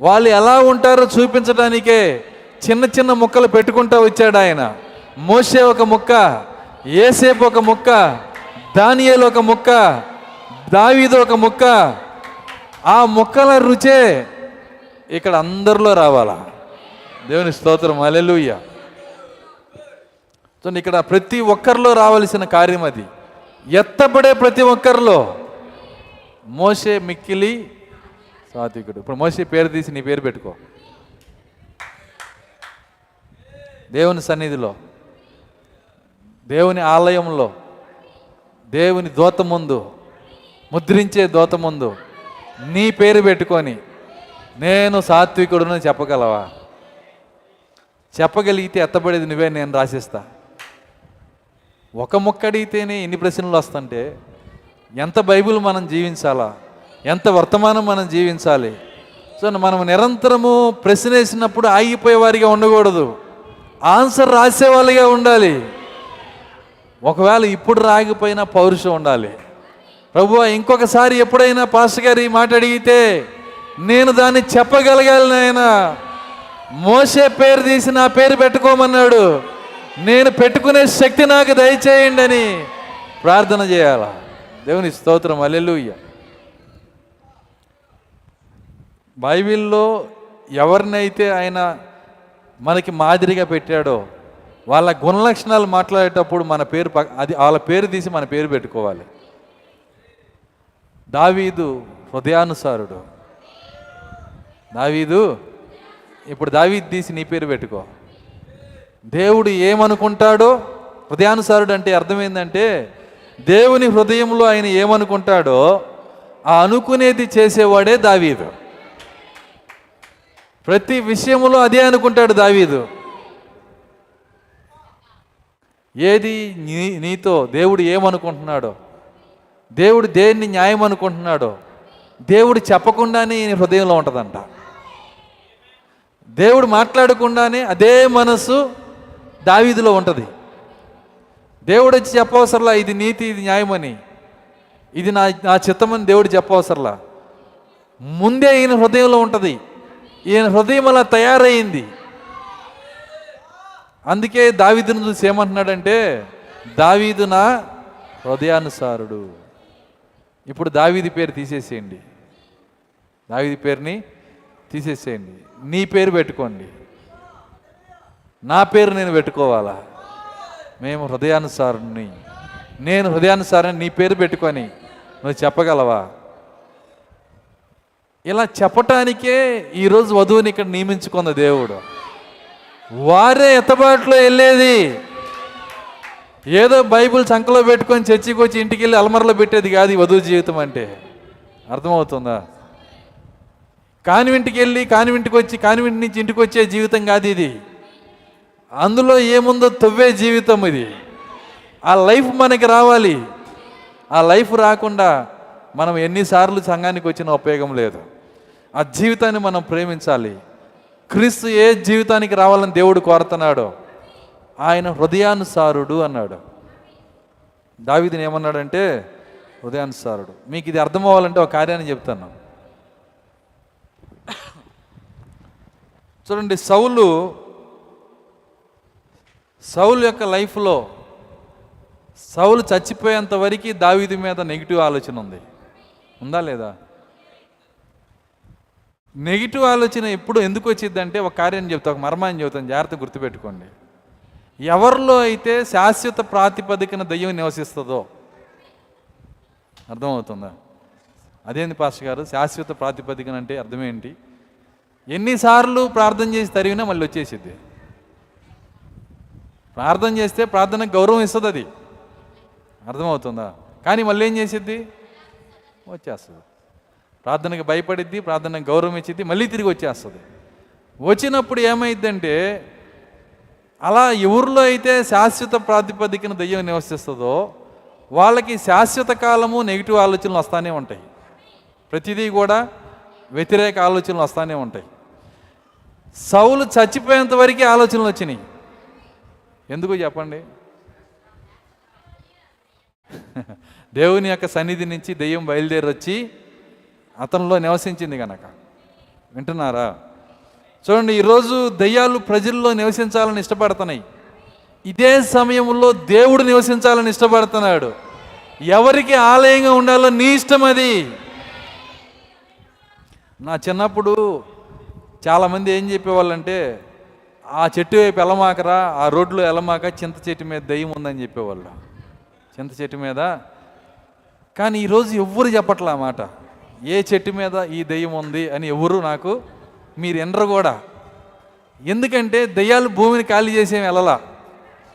వాళ్ళు ఎలా ఉంటారో చూపించడానికే చిన్న చిన్న ముక్కలు పెట్టుకుంటూ వచ్చాడు ఆయన. మోసే ఒక ముక్క ఏసేపు ఒక ముక్క దానియేలు ఒక ముక్క దావీదు ఒక ముక్క. ఆ ముక్కల రుచే ఇక్కడ అందరిలో రావాలా? దేవుని స్తోత్రం అలెలుయ్య సో ఇక్కడ ప్రతి ఒక్కరిలో రావాల్సిన కార్యం అది. ఎత్తబడే ప్రతి ఒక్కరిలో మోసే మిక్కిలి సాత్వికుడు. ఇప్పుడు మోసే పేరు తీసి నీ పేరు పెట్టుకో. దేవుని సన్నిధిలో దేవుని ఆలయంలో దేవుని దోత ముందు ముద్రించే దోత ముందు నీ పేరు పెట్టుకొని నేను సాత్వికుడును చెప్పగలవా? చెప్పగలిగితే ఎత్తబడేది నువ్వే నేను రాసిస్తా. ఒక ముక్క అడిగితేనే ఎన్ని ప్రశ్నలు వస్తుంటే ఎంత బైబిల్ మనం జీవించాలా? ఎంత వర్తమానం మనం జీవించాలి? సో మనం నిరంతరము ప్రశ్న వేసినప్పుడు ఆగిపోయేవారిగా ఉండకూడదు. ఆన్సర్ రాసేవాళ్ళుగా ఉండాలి. ఒకవేళ ఇప్పుడు రాగిపోయినా పౌరుషం ఉండాలి. ప్రభు ఇంకొకసారి ఎప్పుడైనా పాస్టర్ గారు ఈ మాట అడిగితే నేను దాన్ని చెప్పగలగాలి నాయన. మోసే పేరు తీసి నా పేరు పెట్టుకోమన్నాడు. నేను పెట్టుకునే శక్తి నాకు దయచేయండి అని ప్రార్థన చేయాలా? దేవుని స్తోత్రం. అల్లెలుయ్య బైబిల్లో ఎవరినైతే ఆయన మనకి మాదిరిగా పెట్టాడో వాళ్ళ గుణలక్షణాలు మాట్లాడేటప్పుడు మన పేరు అది వాళ్ళ పేరు తీసి మన పేరు పెట్టుకోవాలి. దావీదు హృదయానుసారుడు. దావీదు ఇప్పుడు దావీదు తీసి నీ పేరు పెట్టుకో. దేవుడు ఏమనుకుంటాడో హృదయానుసారుడు అంటే అర్థమైందంటే దేవుని హృదయంలో ఆయన ఏమనుకుంటాడో ఆ అనుకునేది చేసేవాడే దావీదు. ప్రతి విషయంలో అదే అనుకుంటాడు దావీదు. ఏది నీ నీతో దేవుడు ఏమనుకుంటున్నాడో దేవుడు దేన్ని న్యాయం అనుకుంటున్నాడో దేవుడు చెప్పకుండానే ఈయన హృదయంలో ఉంటుందంట. దేవుడు మాట్లాడకుండానే అదే మనసు దావీదులో ఉంటుంది. దేవుడు వచ్చి చెప్పవసరలా ఇది నీతి ఇది న్యాయమని. ఇది నా నా చిత్తమని దేవుడు చెప్పవసరలా. ముందే ఈయన హృదయంలో ఉంటుంది. ఈయన హృదయం అలా తయారైంది. అందుకే దావీదును చూసి ఏమంటున్నాడంటే దావీదు నా హృదయానుసారుడు. ఇప్పుడు దావీది పేరు తీసేసేయండి. దావీది పేరుని తీసేసేయండి. నీ పేరు పెట్టుకోండి. నా పేరు నేను పెట్టుకోవాలా? మేము హృదయానుసారుని. నేను హృదయానుసారని నీ పేరు పెట్టుకొని నువ్వు చెప్పగలవా? ఇలా చెప్పటానికే ఈరోజు వధువుని ఇక్కడ నియమించుకున్న దేవుడు. వారే ఎత్తబాటులో వెళ్ళేది. ఏదో బైబిల్ చంకలో పెట్టుకొని చర్చికి వచ్చి ఇంటికి వెళ్ళి అలమరలో పెట్టేది కాదు ఈ వధువు జీవితం అంటే. అర్థమవుతుందా? కాన్వెంట్కి వెళ్ళి కాన్వెంట్కి వచ్చి కాన్వెంట్ నుంచి ఇంటికి వచ్చే జీవితం కాదు ఇది. అందులో ఏముందో తవ్వే జీవితం ఇది. ఆ లైఫ్ మనకి రావాలి. ఆ లైఫ్ రాకుండా మనం ఎన్నిసార్లు సంఘానికి వచ్చిన ఉపయోగం లేదు. ఆ జీవితాన్ని మనం ప్రేమించాలి. క్రీస్తు ఏ జీవితానికి రావాలని దేవుడు కోరుతున్నాడో ఆయన హృదయానుసారుడు అన్నాడు. దావిదిని ఏమన్నాడంటే హృదయానుసారుడు. మీకు ఇది అర్థం అవ్వాలంటే ఒక కార్యాన్ని చెప్తాను. చూడండి సౌలు సౌలు యొక్క లైఫ్లో సౌలు చచ్చిపోయేంత వరకు దావీది మీద నెగిటివ్ ఆలోచన ఉంది. ఉందా లేదా? నెగిటివ్ ఆలోచన ఎప్పుడు ఎందుకు వచ్చిందంటే ఒక కార్యం చెప్తా ఒక మర్మాన్ని చెబుతాను జాగ్రత్త గుర్తుపెట్టుకోండి. ఎవరిలో అయితే శాశ్వత ప్రాతిపదికన దయ్యం నివసిస్తుందో అర్థమవుతుందా? అదేంది పాస్టర్ గారు? శాశ్వత ప్రాతిపదికన అంటే అర్థమేంటి? ఎన్నిసార్లు ప్రార్థన చేసి తరిగినా మళ్ళీ వచ్చేసిద్ది. ప్రార్థన చేస్తే ప్రార్థనకు గౌరవం ఇస్తుంది అది అర్థమవుతుందా? కానీ మళ్ళీ ఏం చేసిద్ది? వచ్చేస్తుంది. ప్రార్థనకి భయపడిద్ది ప్రార్థనకు గౌరవం ఇచ్చిద్ది మళ్ళీ తిరిగి వచ్చేస్తుంది. వచ్చినప్పుడు ఏమైందంటే అలా ఎవరిలో అయితే శాశ్వత ప్రాతిపదికన దయ్యం నివసిస్తుందో వాళ్ళకి శాశ్వత కాలము నెగిటివ్ ఆలోచనలు వస్తూనే ఉంటాయి. ప్రతిదీ కూడా వ్యతిరేక ఆలోచనలు వస్తూనే ఉంటాయి. సౌలు చచ్చిపోయేంత వరకే ఆలోచనలు వచ్చినాయి. ఎందుకు చెప్పండి? దేవుని యొక్క సన్నిధి నుంచి దెయ్యం బయలుదేరి వచ్చి అతనిలో నివసించింది కనుక వింటున్నారా? చూడండి ఈరోజు దయ్యాలు ప్రజల్లో నివసించాలని ఇష్టపడుతున్నాయి. ఇదే సమయంలో దేవుడు నివసించాలని ఇష్టపడుతున్నాడు. ఎవరికి ఆలయంగా ఉండాలో నీ ఇష్టం అది. నా చిన్నప్పుడు చాలామంది ఏం చెప్పేవాళ్ళంటే ఆ చెట్టు వైపు ఎలమాకరా ఆ రోడ్లో ఎలమాక చింత చెట్టు మీద దయ్యం ఉందని చెప్పేవాళ్ళు. చింత చెట్టు మీద. కానీ ఈరోజు ఎవ్వరు చెప్పట్లే ఆ మాట. ఏ చెట్టు మీద ఈ దెయ్యం ఉంది అని ఎవరు నాకు మీరు ఎండరు కూడా. ఎందుకంటే దయ్యాలు భూమిని ఖాళీ చేసే వెళ్ళలా?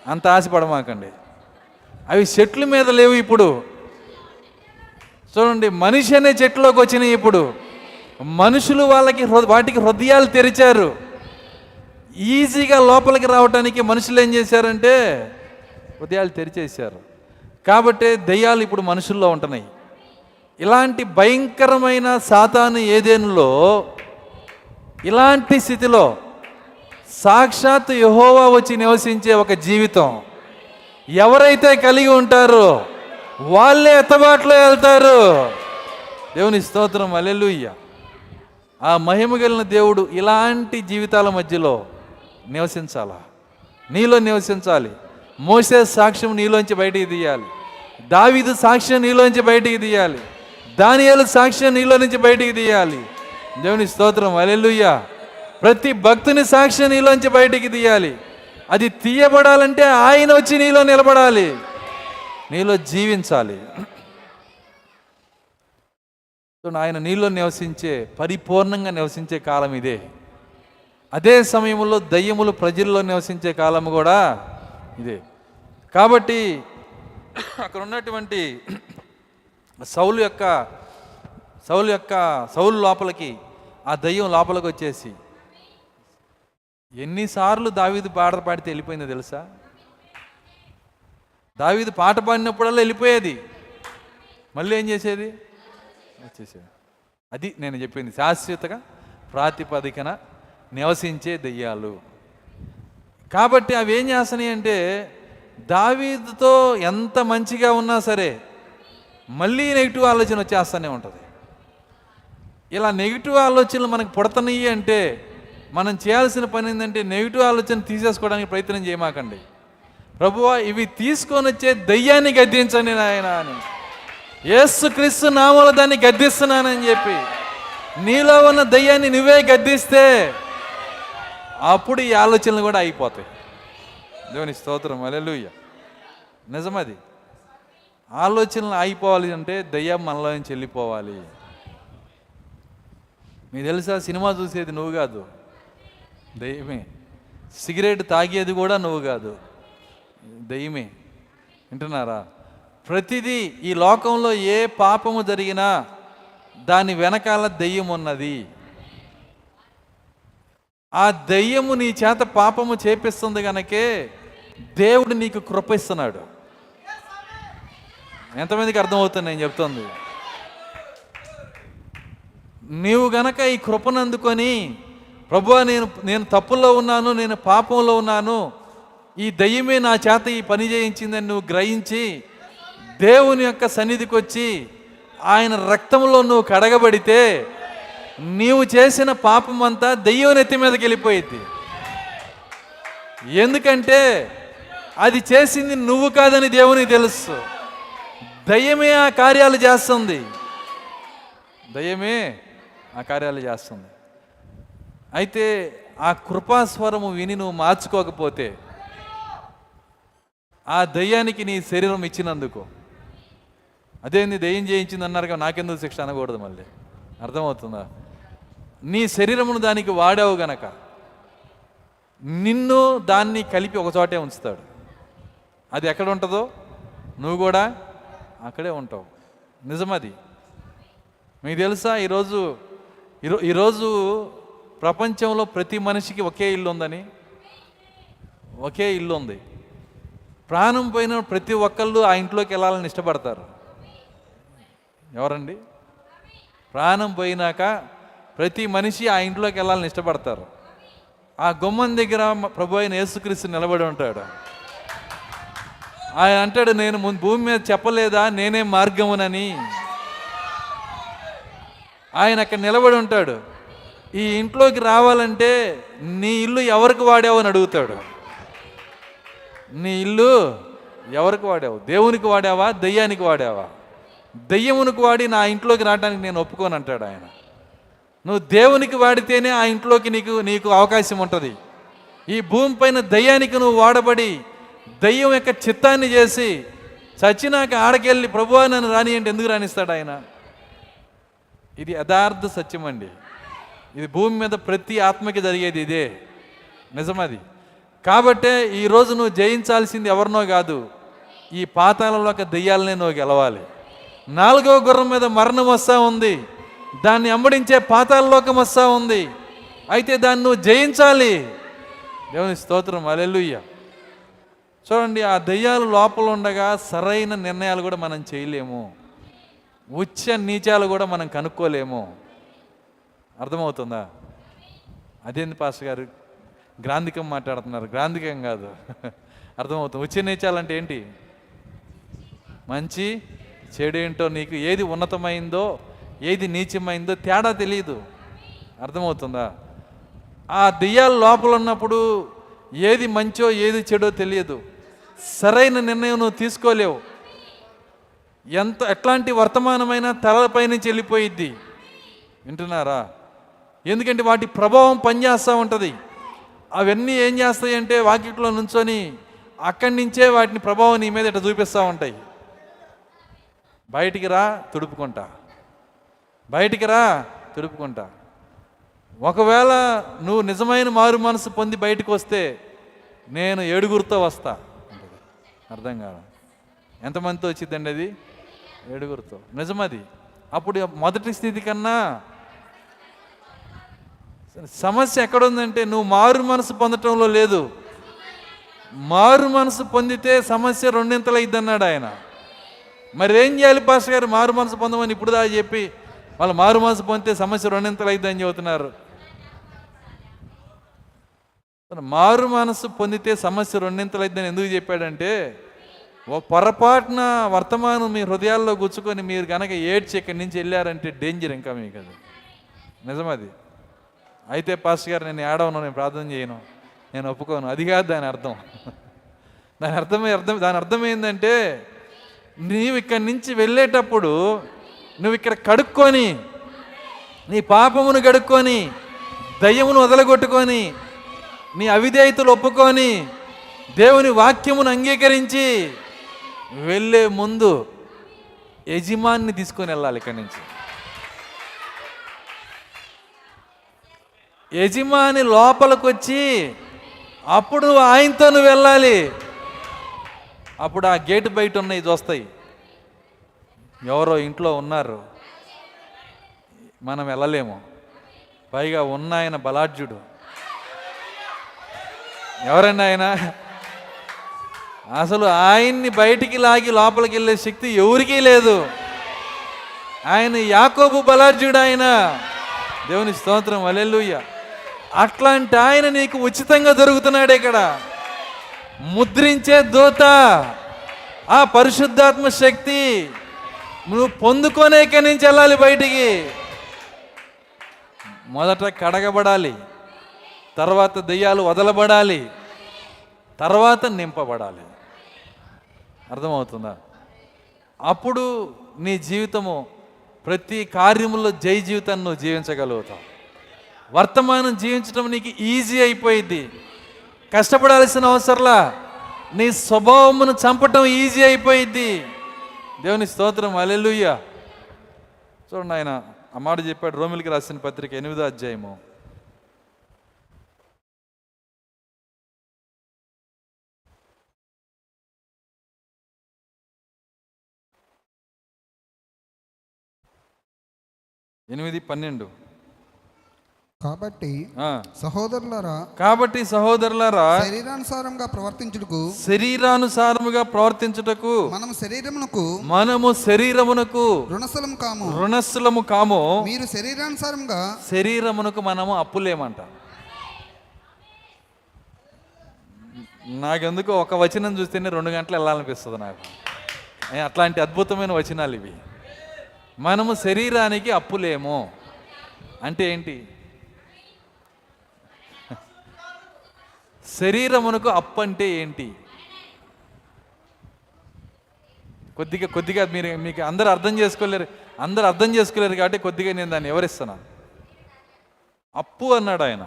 అంత ఆశపడమాకండి. అవి చెట్ల మీద లేవు ఇప్పుడు. చూడండి మనిషి అనే చెట్టులోకి వచ్చినాయి ఇప్పుడు. మనుషులు వాళ్ళకి హృ- వాటికి హృదయాలు తెరిచారు. ఈజీగా లోపలికి రావడానికి మనుషులు ఏం చేశారంటే హృదయాలు తెరిచేశారు. కాబట్టి దయ్యాలు ఇప్పుడు మనుషుల్లో ఉంటున్నాయి. ఇలాంటి భయంకరమైన సాతాను ఏదేనులో ఇలాంటి స్థితిలో సాక్షాత్ యహోవా వచ్చి నివసించే ఒక జీవితం. ఎవరైతే కలిగి ఉంటారో వాళ్ళే ఎత్తబాట్లో వెళ్తారు. దేవుని స్తోత్రం అల్లెలుయ్య ఆ మహిమ కలిగిన దేవుడు ఇలాంటి జీవితాల మధ్యలో నివసించాలా? నీలో నివసించాలి. మోసే సాక్ష్యం నీలోంచి బయటికి తీయాలి. దావీదు సాక్ష్యం నీలోంచి బయటికి తీయాలి. దానియాల సాక్ష్యం నీలో నుంచి బయటికి తీయాలి. దేవుని స్తోత్రం అలెలుయ్య ప్రతి భక్తుని సాక్ష్యం నీలోంచి బయటికి తీయాలి. అది తీయబడాలంటే ఆయన వచ్చి నీలో నిలబడాలి. నీలో జీవించాలి. ఆయన నీలో నివసించే పరిపూర్ణంగా నివసించే కాలం ఇదే. అదే సమయంలో దయ్యములు ప్రజల్లో నివసించే కాలం కూడా ఇదే. కాబట్టి అక్కడ ఉన్నటువంటి సౌలు యొక్క సౌలు యొక్క సౌలు లోపలికి ఆ దయ్యం లోపలికి వచ్చేసి ఎన్నిసార్లు దావీదు పాట పాడితే వెళ్ళిపోయిందో తెలుసా? దావీదు పాట పాడినప్పుడల్లా వెళ్ళిపోయేది. మళ్ళీ ఏం చేసేది? వచ్చేసేది. అది నేను చెప్పింది శాశ్వతగా ప్రాతిపదికన నివసించే దెయ్యాలు. కాబట్టి అవి ఏం చేస్తున్నాయి అంటే దావీదుతో ఎంత మంచిగా ఉన్నా సరే మళ్ళీ నెగిటివ్ ఆలోచన వచ్చేస్తూనే ఉంటుంది. ఇలా నెగిటివ్ ఆలోచనలు మనకు పుడతన్నాయి అంటే మనం చేయాల్సిన పని ఏంటంటే నెగిటివ్ ఆలోచన తీసేసుకోవడానికి ప్రయత్నం చేయమాకండి. ప్రభువా ఇవి తీసుకొని వచ్చే దయ్యాన్ని గద్దించండి నాయన అని. యేసు క్రీస్తు నామూల దాన్ని గద్దిస్తున్నానని చెప్పి నీలో ఉన్న దయ్యాన్ని నువ్వే గద్దిస్తే అప్పుడు ఈ ఆలోచనలు కూడా అయిపోతాయి. దేవుని స్తోత్రం. అలెలుయ్య నిజమది. ఆలోచనలు అయిపోవాలి అంటే దయ్యం మనలో నుంచి వెళ్ళిపోవాలి. మీకు తెలుసా సినిమా చూసేది నువ్వు కాదు. దయ్యమే. సిగరెట్ తాగేది కూడా నువ్వు కాదు. దయ్యమే. వింటున్నారా? ప్రతిదీ ఈ లోకంలో ఏ పాపము జరిగినా దాని వెనకాల దెయ్యం ఉన్నది. ఆ దెయ్యము నీ చేత పాపము చేపిస్తుంది కనుకే దేవుడు నీకు కృప ఇస్తున్నాడు. ఎంతమందికి అర్థమవుతుంది నేను చెప్తుంది? నీవు గనక ఈ కృపను అందుకొని ప్రభు నేను నేను తప్పుల్లో ఉన్నాను నేను పాపంలో ఉన్నాను ఈ దయ్యమే నా చేత ఈ పని చేయించిందని నువ్వు గ్రహించి దేవుని యొక్క సన్నిధికి వచ్చి ఆయన రక్తంలో నువ్వు కడగబడితే నీవు చేసిన పాపం అంతా దెయ్యం నెత్తి మీదకి వెళ్ళిపోయింది ఎందుకంటే అది చేసింది నువ్వు కాదని దేవునికి తెలుసు. దయ్యమే ఆ కార్యాలు చేస్తుంది. దయ్యమే ఆ కార్యాలు చేస్తుంది. అయితే ఆ కృపాస్వరము విని నువ్వు మార్చుకోకపోతే ఆ దయ్యానికి నీ శరీరం ఇచ్చినందుకు. అదేంది దయ్యం చేయించింది అన్నారుగా నాకెందుకు శిక్ష అనకూడదు మళ్ళీ. అర్థమవుతుందా? నీ శరీరమును దానికి వాడావు గనక నిన్ను దాన్ని కలిపి ఒక చోటే ఉంచుతాడు. అది ఎక్కడ ఉంటుందో? నువ్వు కూడా అక్కడే ఉంటావు. నిజమది. మీకు తెలుసా ఈరోజు ఈరో ఈరోజు ప్రపంచంలో ప్రతి మనిషికి ఒకే ఇల్లు ఉందని ఒకే ఇల్లు ఉంది ప్రాణం పోయిన ప్రతి ఒక్కళ్ళు ఆ ఇంట్లోకి వెళ్ళాలని ఇష్టపడతారు. ఎవరండి? ప్రాణం పోయినాక ప్రతి మనిషి ఆ ఇంట్లోకి వెళ్ళాలని ఇష్టపడతారు. ఆ గుమ్మం దగ్గర ప్రభు అయిన యేసుక్రీస్తు నిలబడి ఉంటాడు. ఆయన అంటాడు నేను ముందు భూమి మీద చెప్పలేదా? నేనే మార్గమునని. ఆయన అక్కడ నిలబడి ఉంటాడు. ఈ ఇంట్లోకి రావాలంటే నీ ఇల్లు ఎవరికి వాడావు? అని అడుగుతాడు. నీ ఇల్లు ఎవరికి వాడావు? దేవునికి వాడావా? దెయ్యానికి వాడావా? దెయ్యమునికి వాడి నా ఇంట్లోకి రావడానికి నేను ఒప్పుకోను అంటాడు ఆయన. నువ్వు దేవునికి వాడితేనే ఆ ఇంట్లోకి నీకు నీకు అవకాశం ఉంటుంది. ఈ భూమి పైన దయ్యానికి నువ్వు వాడబడి దయ్యం యొక్క చిత్తాన్ని చేసి చచ్చినాక ఆడకెళ్ళి ప్రభువా నన్ను రాని ఎందుకు రాణిస్తాడు ఆయన? ఇది యథార్థ సత్యం అండి. ఇది భూమి మీద ప్రతి ఆత్మకి జరిగేది ఇదే. నిజమది. కాబట్టే ఈరోజు నువ్వు జయించాల్సింది ఎవరినో కాదు ఈ పాతాలలో ఒక దెయ్యాలనే నువ్వు గెలవాలి. నాలుగవ గుర్రం మీద మరణం వస్తా ఉంది. దాన్ని అంబడించే పాతాళలోకం వస్తా ఉంది. అయితే దాన్ని నువ్వు జయించాలి. దేవుని స్తోత్రం. అలెలుయ్యా చూడండి ఆ దెయ్యాలు లోపల ఉండగా సరైన నిర్ణయాలు కూడా మనం చేయలేము. ఉచ్చ నీచాలు కూడా మనం కనుక్కోలేము. అర్థమవుతుందా? అదేంది పాస్ గారు? గ్రాంధికం మాట్లాడుతున్నారు. గ్రాంధికం కాదు. అర్థమవుతుంది. ఉచ్చ నీచాలంటే ఏంటి? మంచి చెడు ఏంటో నీకు ఏది ఉన్నతమైందో ఏది నీచమైందో తేడా తెలియదు అర్థమవుతుందా? ఆ దెయ్యాలు లోపల ఉన్నప్పుడు ఏది మంచో ఏది చెడో తెలియదు. సరైన నిర్ణయం నువ్వు తీసుకోలేవు. ఎంత ఎట్లాంటి వర్తమానమైన తలపై నుంచి వెళ్ళిపోయిద్ది. వింటున్నారా? ఎందుకంటే వాటి ప్రభావం పనిచేస్తూ ఉంటుంది. అవన్నీ ఏం చేస్తాయంటే వాకిట్లో నుంచొని అక్కడి నుంచే వాటిని ప్రభావం నీ మీద ఇట్లా చూపిస్తూ ఉంటాయి. బయటికి రా తుడుపుకుంటా. బయటికి రా తుడుపుకుంటా. ఒకవేళ నువ్వు నిజమైన మారు మనసు పొంది బయటకు వస్తే నేను ఏడుగురితో వస్తా. అర్థం కాదు ఎంతమందితో వచ్చిందండి అది? ఏడుగురితో. నిజమది. అప్పుడు మొదటి స్థితి కన్నా సమస్య ఎక్కడుందంటే నువ్వు మారు మనసు పొందటంలో లేదు. మారు మనసు పొందితే సమస్య రెండింతలు అన్నాడు ఆయన. మరి ఏం చేయాలి పాస్టర్ గారు? మారు మనసు పొందమని ఇప్పుడు దా చెప్పి వాళ్ళు మారు మనసు పొందితే సమస్య రెండింతలు అని చెబుతున్నారు. మారు మనసు పొందితే సమస్య రెండింతలు అయిద్దని ఎందుకు చెప్పాడంటే ఒక పొరపాటున వర్తమానం మీ హృదయాల్లో గుచ్చుకొని మీరు కనుక ఏడ్చి ఇక్కడి నుంచి వెళ్ళారంటే డేంజర్ ఇంకా మీకు అది నిజమది. అయితే పాస్టర్ గారు నేను ఏడవను నేను ప్రార్థన చేయను. నేను ఒప్పుకోను. అది కాదు దాని అర్థం. దాని అర్థమే అర్థం దాని అర్థం ఏంటంటే నీవు ఇక్కడి నుంచి వెళ్ళేటప్పుడు నువ్వు ఇక్కడ కడుక్కొని నీ పాపమును కడుక్కొని దయ్యమును వదలగొట్టుకొని నీ అవిధేయతలు ఒప్పుకొని దేవుని వాక్యమును అంగీకరించి వెళ్ళే ముందు యజమాన్ని తీసుకొని వెళ్ళాలి ఇక్కడి నుంచి. యజమాని లోపలికి వచ్చి అప్పుడు ఆయనతో నువ్వు వెళ్ళాలి. అప్పుడు ఆ గేటు బయట ఉన్నాయి చూస్తాయి ఎవరో ఇంట్లో ఉన్నారు. మనం వెళ్ళలేము. పైగా ఉన్న ఆయన బలాఢ్యుడు. ఎవరండి ఆయన? అసలు ఆయన్ని బయటికి లాగి లోపలికి వెళ్ళే శక్తి ఎవరికీ లేదు. ఆయన యాకోబు బలార్జుడు ఆయన. దేవుని స్తోత్రం వలెల్లుయ్య అట్లాంటి ఆయన నీకు ఉచితంగా దొరుకుతున్నాడు ఇక్కడ. ముద్రించే దూత ఆ పరిశుద్ధాత్మ శక్తి నువ్వు పొందుకోనే ఇక్కడి నుంచి వెళ్ళాలి బయటికి. మొదట కడగబడాలి. తర్వాత దెయ్యాలు వదలబడాలి. తర్వాత నింపబడాలి. అర్థమవుతుందా? అప్పుడు నీ జీవితము ప్రతి కార్యములో జై జీవితాన్ని నువ్వు జీవించగలుగుతావు. వర్తమానం జీవించడం నీకు ఈజీ అయిపోయింది కష్టపడాల్సిన అవసరంలా నీ స్వభావమును చంపటం ఈజీ అయిపోయింది దేవుని స్తోత్రం అలెలుయ్య చూడండి ఆయన అమ్మాడు చెప్పాడు రోమిలికి రాసిన పత్రిక ఎనిమిదో అధ్యాయము. ఎనిమిది పన్నెండు. కాబట్టి. సహోదరులారా కాబట్టి సహోదరులారా శరీరానుసారంగా ప్రవర్తించుటకు శరీరానుసారముగా ప్రవర్తించుటకు మనం శరీరమునకు మనము శరీరమునకు రుణస్థలం కాము. రుణస్థలము కాము. మీరు శరీరానుసారంగా శరీరమునకు మనము అప్పులేమంట. నాకెందుకు ఒక వచనం చూస్తేనే రెండు గంటలు వెళ్ళాలనిపిస్తుంది నాకు. అట్లాంటి అద్భుతమైన వచనాలు ఇవి. మనము శరీరానికి అప్పులేమో. అంటే ఏంటి? శరీరమునకు అప్పు అంటే ఏంటి? కొద్దిగా కొద్దిగా మీరు మీకు అందరు అర్థం చేసుకోలేరు అందరు అర్థం చేసుకోలేరు కాబట్టి కొద్దిగా నేను దాన్ని వివరిస్తున్నాను అప్పు అన్నాడు ఆయన.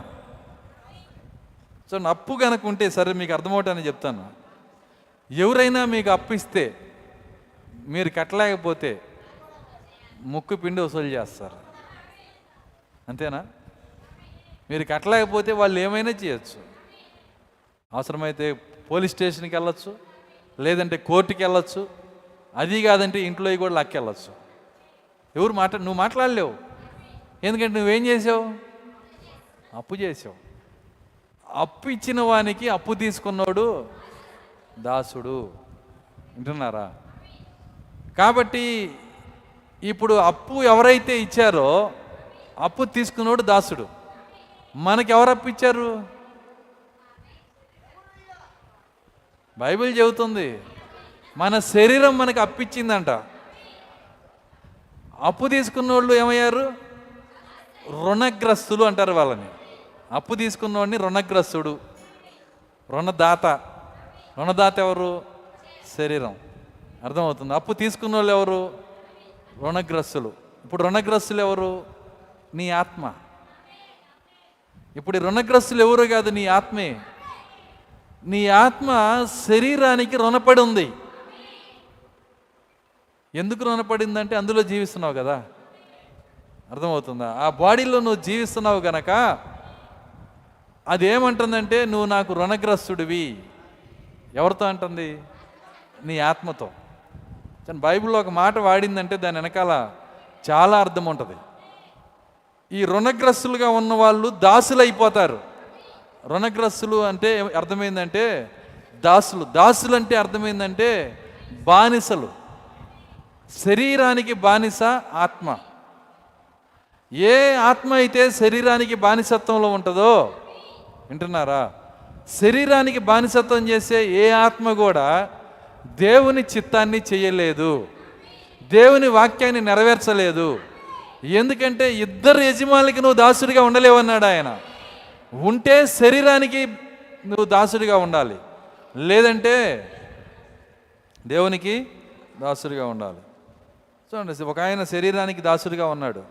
సో అప్పు కనుక ఉంటే సరే మీకు అర్థమవుతానని చెప్తాను. ఎవరైనా మీకు అప్పు ఇస్తే మీరు కట్టలేకపోతే ముక్కు పిండి వసూలు చేస్తారు. అంతేనా? మీరు కట్టలేకపోతే వాళ్ళు ఏమైనా చేయొచ్చు. అవసరమైతే పోలీస్ స్టేషన్కి వెళ్ళొచ్చు లేదంటే కోర్టుకి వెళ్ళొచ్చు అది కాదంటే ఇంట్లో కూడా లాక్కెళ్ళొచ్చు ఎవరు మాట్లా నువ్వు మాట్లాడలేవు. ఎందుకంటే నువ్వేం చేసావు? అప్పు చేసావు. అప్పు ఇచ్చిన వానికి అప్పు తీసుకున్నాడు దాసుడు. వింటున్నారా? కాబట్టి ఇప్పుడు అప్పు ఎవరైతే ఇచ్చారో అప్పు తీసుకున్నోడు దాసుడు. మనకి ఎవరు అప్పు ఇచ్చారు? బైబిల్ చెబుతుంది మన శరీరం మనకి అప్పిచ్చిందంట అప్పు తీసుకున్న వాళ్ళు ఏమయ్యారు? రుణగ్రస్తులు అంటారు వాళ్ళని. అప్పు తీసుకున్నవాడిని రుణగ్రస్తుడు రుణదాత. రుణదాత ఎవరు? శరీరం. అర్థమవుతుంది. అప్పు తీసుకున్న వాళ్ళు ఎవరు? రుణగ్రస్తులు. ఇప్పుడు రుణగ్రస్తులు ఎవరు? నీ ఆత్మ. ఇప్పుడు రుణగ్రస్తులు ఎవరు కాదు నీ ఆత్మే? నీ ఆత్మ శరీరానికి రుణపడి ఉంది. ఎందుకు రుణపడిందంటే అందులో జీవిస్తున్నావు కదా. అర్థమవుతుందా? ఆ బాడీలో నువ్వు జీవిస్తున్నావు గనక అదేమంటుందంటే నువ్వు నాకు రుణగ్రస్తుడివి. ఎవరితో అంటుంది? నీ ఆత్మతో. కానీ బైబిల్లో ఒక మాట వాడిందంటే దాని వెనకాల చాలా అర్థం ఉంటుంది. ఈ రుణగ్రస్తులుగా ఉన్న వాళ్ళు దాసులు అయిపోతారు రుణగ్రస్తులు అంటే అర్థమైందంటే దాసులు. దాసులు అంటే అర్థమైందంటే బానిసలు. శరీరానికి బానిస ఆత్మ. ఏ ఆత్మ అయితే శరీరానికి బానిసత్వంలో ఉంటుందో వింటున్నారా? శరీరానికి బానిసత్వం చేసే ఏ ఆత్మ కూడా దేవుని చిత్తాన్ని చేయలేదు. దేవుని వాక్యాన్ని నెరవేర్చలేదు. ఎందుకంటే ఇద్దరు యజమానికి నువ్వు దాసుడిగా ఉండలేవన్నాడు ఆయన. ఉంటే శరీరానికి నువ్వు దాసుడిగా ఉండాలి. లేదంటే దేవునికి దాసుడిగా ఉండాలి. చూడండి ఒక ఆయన శరీరానికి దాసుడిగా ఉన్నాడు.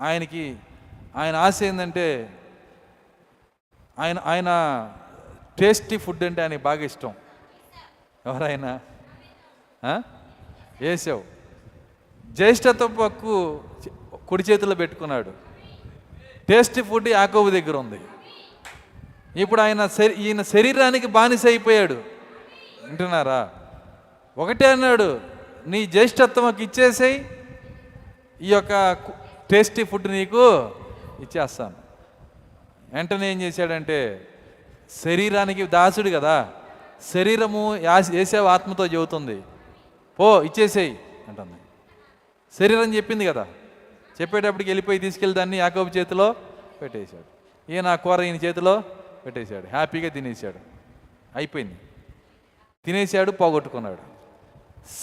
ఆయనకి ఆయన ఆశ ఏంటంటే ఆయన ఆయన టేస్టీ ఫుడ్ అంటే ఆయనకి బాగా ఇష్టం. ఎవరైనా? వేసావు జ్యేష్ఠత్వపు హక్కు కుడి చేతిలో పెట్టుకున్నాడు. టేస్టీ ఫుడ్ యాకోబు దగ్గర ఉంది. ఇప్పుడు ఆయన శరీ ఈయన శరీరానికి బానిస అయిపోయాడు. వింటున్నారా? ఒకటే అన్నాడు నీ జ్యేష్ఠత్వంకి ఇచ్చేసేయి ఈ యొక్క టేస్టీ ఫుడ్ నీకు ఇచ్చేస్తాను. వెంటనే ఏం చేశాడంటే శరీరానికి దాసుడు కదా శరీరము యాస్- ఆత్మతో చెబుతుంది. పో ఇచ్చేసేయి అంటుంది. శరీరం చెప్పింది కదా. చెప్పేటప్పటికి వెళ్ళిపోయి తీసుకెళ్ళి దాన్ని యాకోబు చేతిలో పెట్టేశాడు. ఈయన కూర ఈయన చేతిలో పెట్టేశాడు. హ్యాపీగా తినేశాడు. అయిపోయింది. తినేశాడు పోగొట్టుకున్నాడు.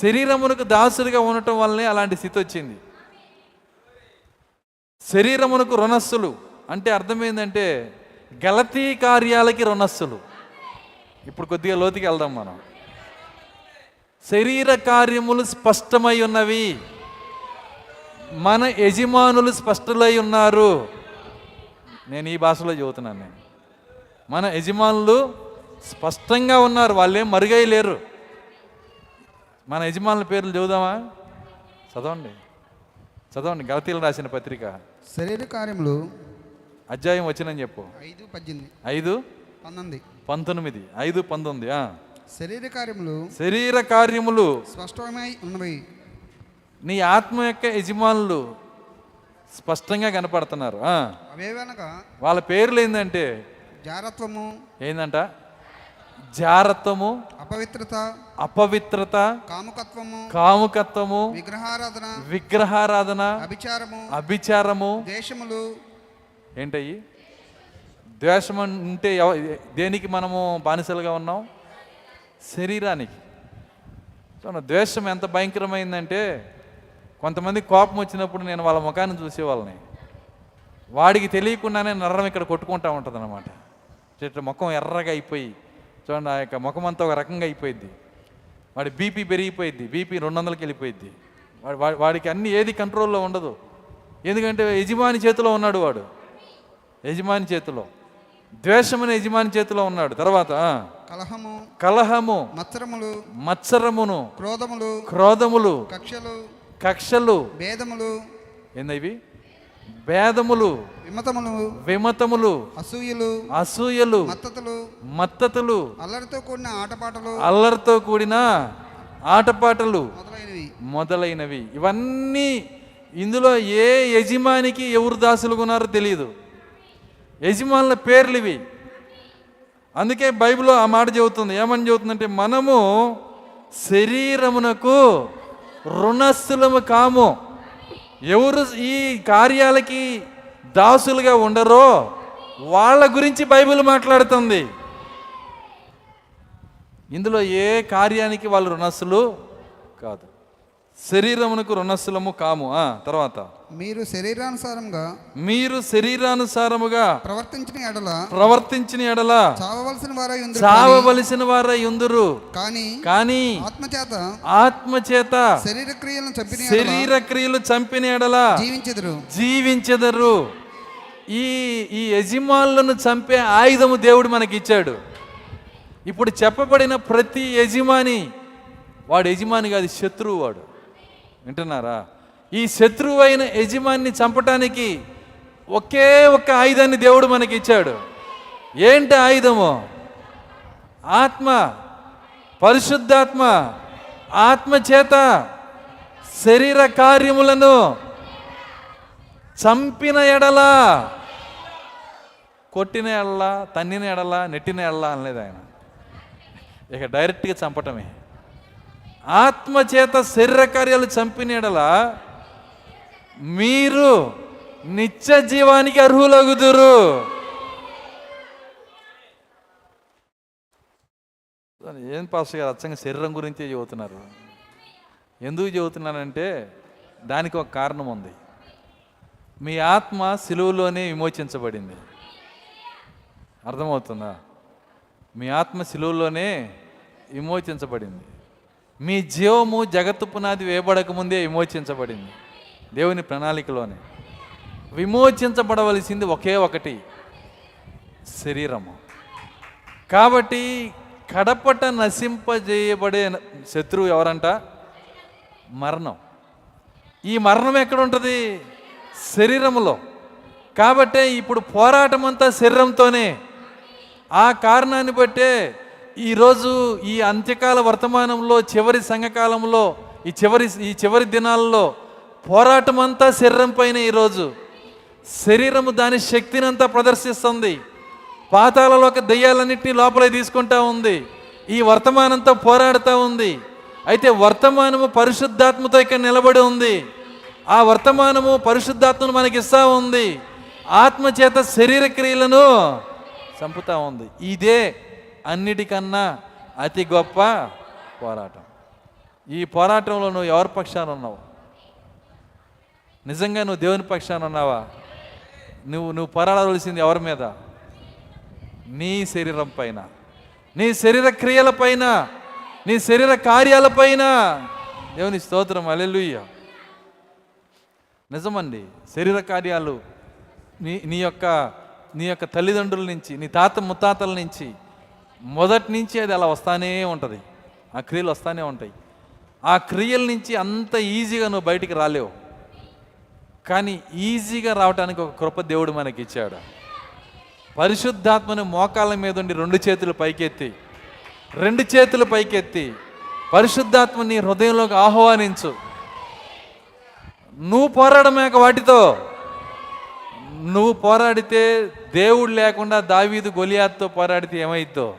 శరీరమునకు దాసుడిగా ఉండటం వల్లనే అలాంటి స్థితి వచ్చింది. శరీరమునకు రుణస్సులు అంటే అర్థమైందంటే గలతీ కార్యాలకి రుణస్సులు ఇప్పుడు కొద్దిగా లోతుకి వెళ్దాం మనం. శరీర కార్యములు స్పష్టమై ఉన్నవి. మన యజమానులు స్పష్టలై ఉన్నారు. నేను ఈ భాషలో చెబుతున్నాను నేను. మన యజమానులు స్పష్టంగా ఉన్నారు. వాళ్ళేం మరుగై లేరు. మన యజమానుల పేర్లు చదువుదామా? చదవండి. చదవండి. గలతీలు రాసిన పత్రిక. శరీర కార్యములు అధ్యాయం వచ్చినని చెప్పు. ఐదు పద్దెనిమిది. ఐదు? పంతొమ్మిది. పంతొమ్మిది ఐదు పంతొమ్మిది ఆ. శరీర కార్యములు శరీర కార్యములు. స్పష్టమై ఉన్నవి. నీ ఆత్మ యొక్క యజమానులు స్పష్టంగా కనపడుతున్నారు వాళ్ళ పేర్లు ఏంటంటే జారత్వము ఏందంట? జారత్వము అపవిత్రత అపవిత్రత కాముకత్వము కాముకత్వము విగ్రహారాధన విగ్రహారాధన అభిచారము అభిచారము. దేశములు ఏంటయ్యి? ద్వేషం అంటే ఎవ- దేనికి మనము బానిసలుగా ఉన్నాం? శరీరానికి. చూడండి ద్వేషం ఎంత భయంకరమైందంటే కొంతమంది కోపం వచ్చినప్పుడు నేను వాళ్ళ ముఖాన్ని చూసేవాళ్ళని వాడికి తెలియకుండానే నర్రం ఇక్కడ కొట్టుకుంటా ఉంటుంది అనమాట ముఖం ఎర్రగా అయిపోయి చూడండి ఆ యొక్క ముఖం అంతా ఒక రకంగా అయిపోయింది వాడి బీపీ పెరిగిపోయింది బీపీ రెండు వందలకి వెళ్ళిపోయింది వాడి వాడి- వాడికి అన్ని ఏది కంట్రోల్లో ఉండదు. ఎందుకంటే యజమాని చేతిలో ఉన్నాడు వాడు. యజమాని చేతిలో. ద్వేషం అనే యజమాని చేతిలో ఉన్నాడు. తర్వాత కలహము కలహము మత్సరములు మత్సరమును క్రోధములు క్రోధములు కక్షలు కక్షలు భేదములు ఏందవి? భేదములు విమతములు విమతములు అసూయలు అసూయలు మత్తతులు మత్తతులు అల్లరితో కూడిన ఆటపాటలు అల్లరితో కూడిన ఆటపాటలు మొదలైనవి. మొదలైనవి. ఇవన్నీ ఇందులో ఏ యజమానికి ఎవరు దాసులుగా ఉన్నారో తెలియదు యజమానుల పేర్లు ఇవి. అందుకే బైబిల్లో ఆ మాట చెబుతుంది. ఏమని చెబుతుందంటే మనము శరీరమునకు రుణస్థులము కాము. ఎవరు ఈ కార్యాలకి దాసులుగా ఉండరో వాళ్ళ గురించి బైబిల్ మాట్లాడుతుంది. ఇందులో ఏ కార్యానికి వాళ్ళు రుణస్సులు కాదు. శరీరమునకు రుణస్థులము కాము. ఆ తర్వాత. మీరు శరీరానుసారంగా మీరు శరీరానుసారముగా ప్రవర్తించిన ఎడల ప్రవర్తించిన ఎడల చావవలసిన వారై ఉందరు చావవలసిన వారై ఉందురు. కానీ కానీ ఆత్మచేత ఆత్మచేత శరీర క్రియలను చంపిన శరీర క్రియలు చంపిన ఎడల జీవించెదరు. జీవించెదరు. ఈ ఈ యజమానులను చంపే ఆయుధము దేవుడు మనకి ఇచ్చాడు ఇప్పుడు చెప్పబడిన ప్రతి యజమాని వాడు యజమాని కాదు శత్రువు వాడు. వింటున్నారా? ఈ శత్రువు అయిన చంపటానికి ఒకే ఒక్క ఆయుధాన్ని దేవుడు మనకి ఇచ్చాడు ఏంటి ఆయుధము? ఆత్మ పరిశుద్ధాత్మ ఆత్మ చేత శరీర కార్యములను చంపిన ఎడల కొట్టిన ఎడల తన్నిన ఎడలా నెట్టిన ఎడలా అనలేదు ఆయన. ఇక డైరెక్ట్గా చంపటమే. ఆత్మ చేత శరీర కార్యాలు చంపిన మీరు నిత్య జీవానికి అర్హులగుదురు. ఏం పాస్టర్ గారు అచ్చంగా శరీరం గురించే చెబుతున్నారు? ఎందుకు చెబుతున్నానంటే దానికి ఒక కారణం ఉంది. మీ ఆత్మ సిలువలోనే విమోచించబడింది. అర్థమవుతుందా? మీ ఆత్మ సిలువలోనే విమోచించబడింది. మీ జీవము జగత్తు పునాది వేయబడక ముందే విమోచించబడింది. దేవుని ప్రణాళికలోనే. విమోచించబడవలసింది ఒకే ఒకటి. శరీరము. కాబట్టి కడపట నశింపజేయబడే శత్రువు ఎవరంట? మరణం. ఈ మరణం ఎక్కడ ఉంటుంది శరీరములో. కాబట్టే ఇప్పుడు పోరాటం అంతా శరీరంతోనే. ఆ కారణాన్ని బట్టే ఈరోజు ఈ అంత్యకాల వర్తమానంలో చివరి సంఘకాలంలో ఈ చివరి ఈ చివరి దినాల్లో పోరాటం అంతా శరీరం పైన ఈరోజు. శరీరము దాని శక్తిని అంతా ప్రదర్శిస్తుంది. పాతాలలోకి దెయ్యాలన్నింటినీ లోపలే తీసుకుంటా ఉంది. ఈ వర్తమానంతో పోరాడుతూ ఉంది. అయితే వర్తమానము పరిశుద్ధాత్మతో ఇక్కడ నిలబడి ఉంది. ఆ వర్తమానము పరిశుద్ధాత్మను మనకి ఇస్తా ఉంది. ఆత్మ చేత శరీర క్రియలను చంపుతా ఉంది. ఇదే అన్నిటికన్నా అతి గొప్ప పోరాటం. ఈ పోరాటంలో నువ్వు ఎవరి పక్షాన ఉన్నావు? నిజంగా నువ్వు దేవుని పక్షాన ఉన్నావా? నువ్వు నువ్వు పోరాడవలసింది ఎవరి మీద? నీ శరీరం పైన. నీ శరీర క్రియల పైన. నీ శరీర కార్యాలపైన దేవుని స్తోత్రం. అలెలుయ్య నిజమండి శరీర కార్యాలు నీ నీ యొక్క నీ యొక్క తల్లిదండ్రుల నుంచి నీ తాత ముత్తాతల నుంచి మొదటి నుంచి అది అలా వస్తానే ఉంటుంది. ఆ క్రియలు వస్తానే ఉంటాయి. ఆ క్రియల నుంచి అంత ఈజీగా నువ్వు బయటికి రాలేవు. కానీ ఈజీగా రావడానికి ఒక కృప దేవుడు మనకి ఇచ్చాడు పరిశుద్ధాత్మని మోకాళ్ళ మీద ఉండి రెండు చేతులు పైకెత్తి రెండు చేతులు పైకెత్తి పరిశుద్ధాత్మని హృదయంలోకి ఆహ్వానించు. నువ్వు పోరాడమే వాటితో. నువ్వు పోరాడితే దేవుడు లేకుండా దావీదు గొలియాత్తో పోరాడితే ఏమైద్దో?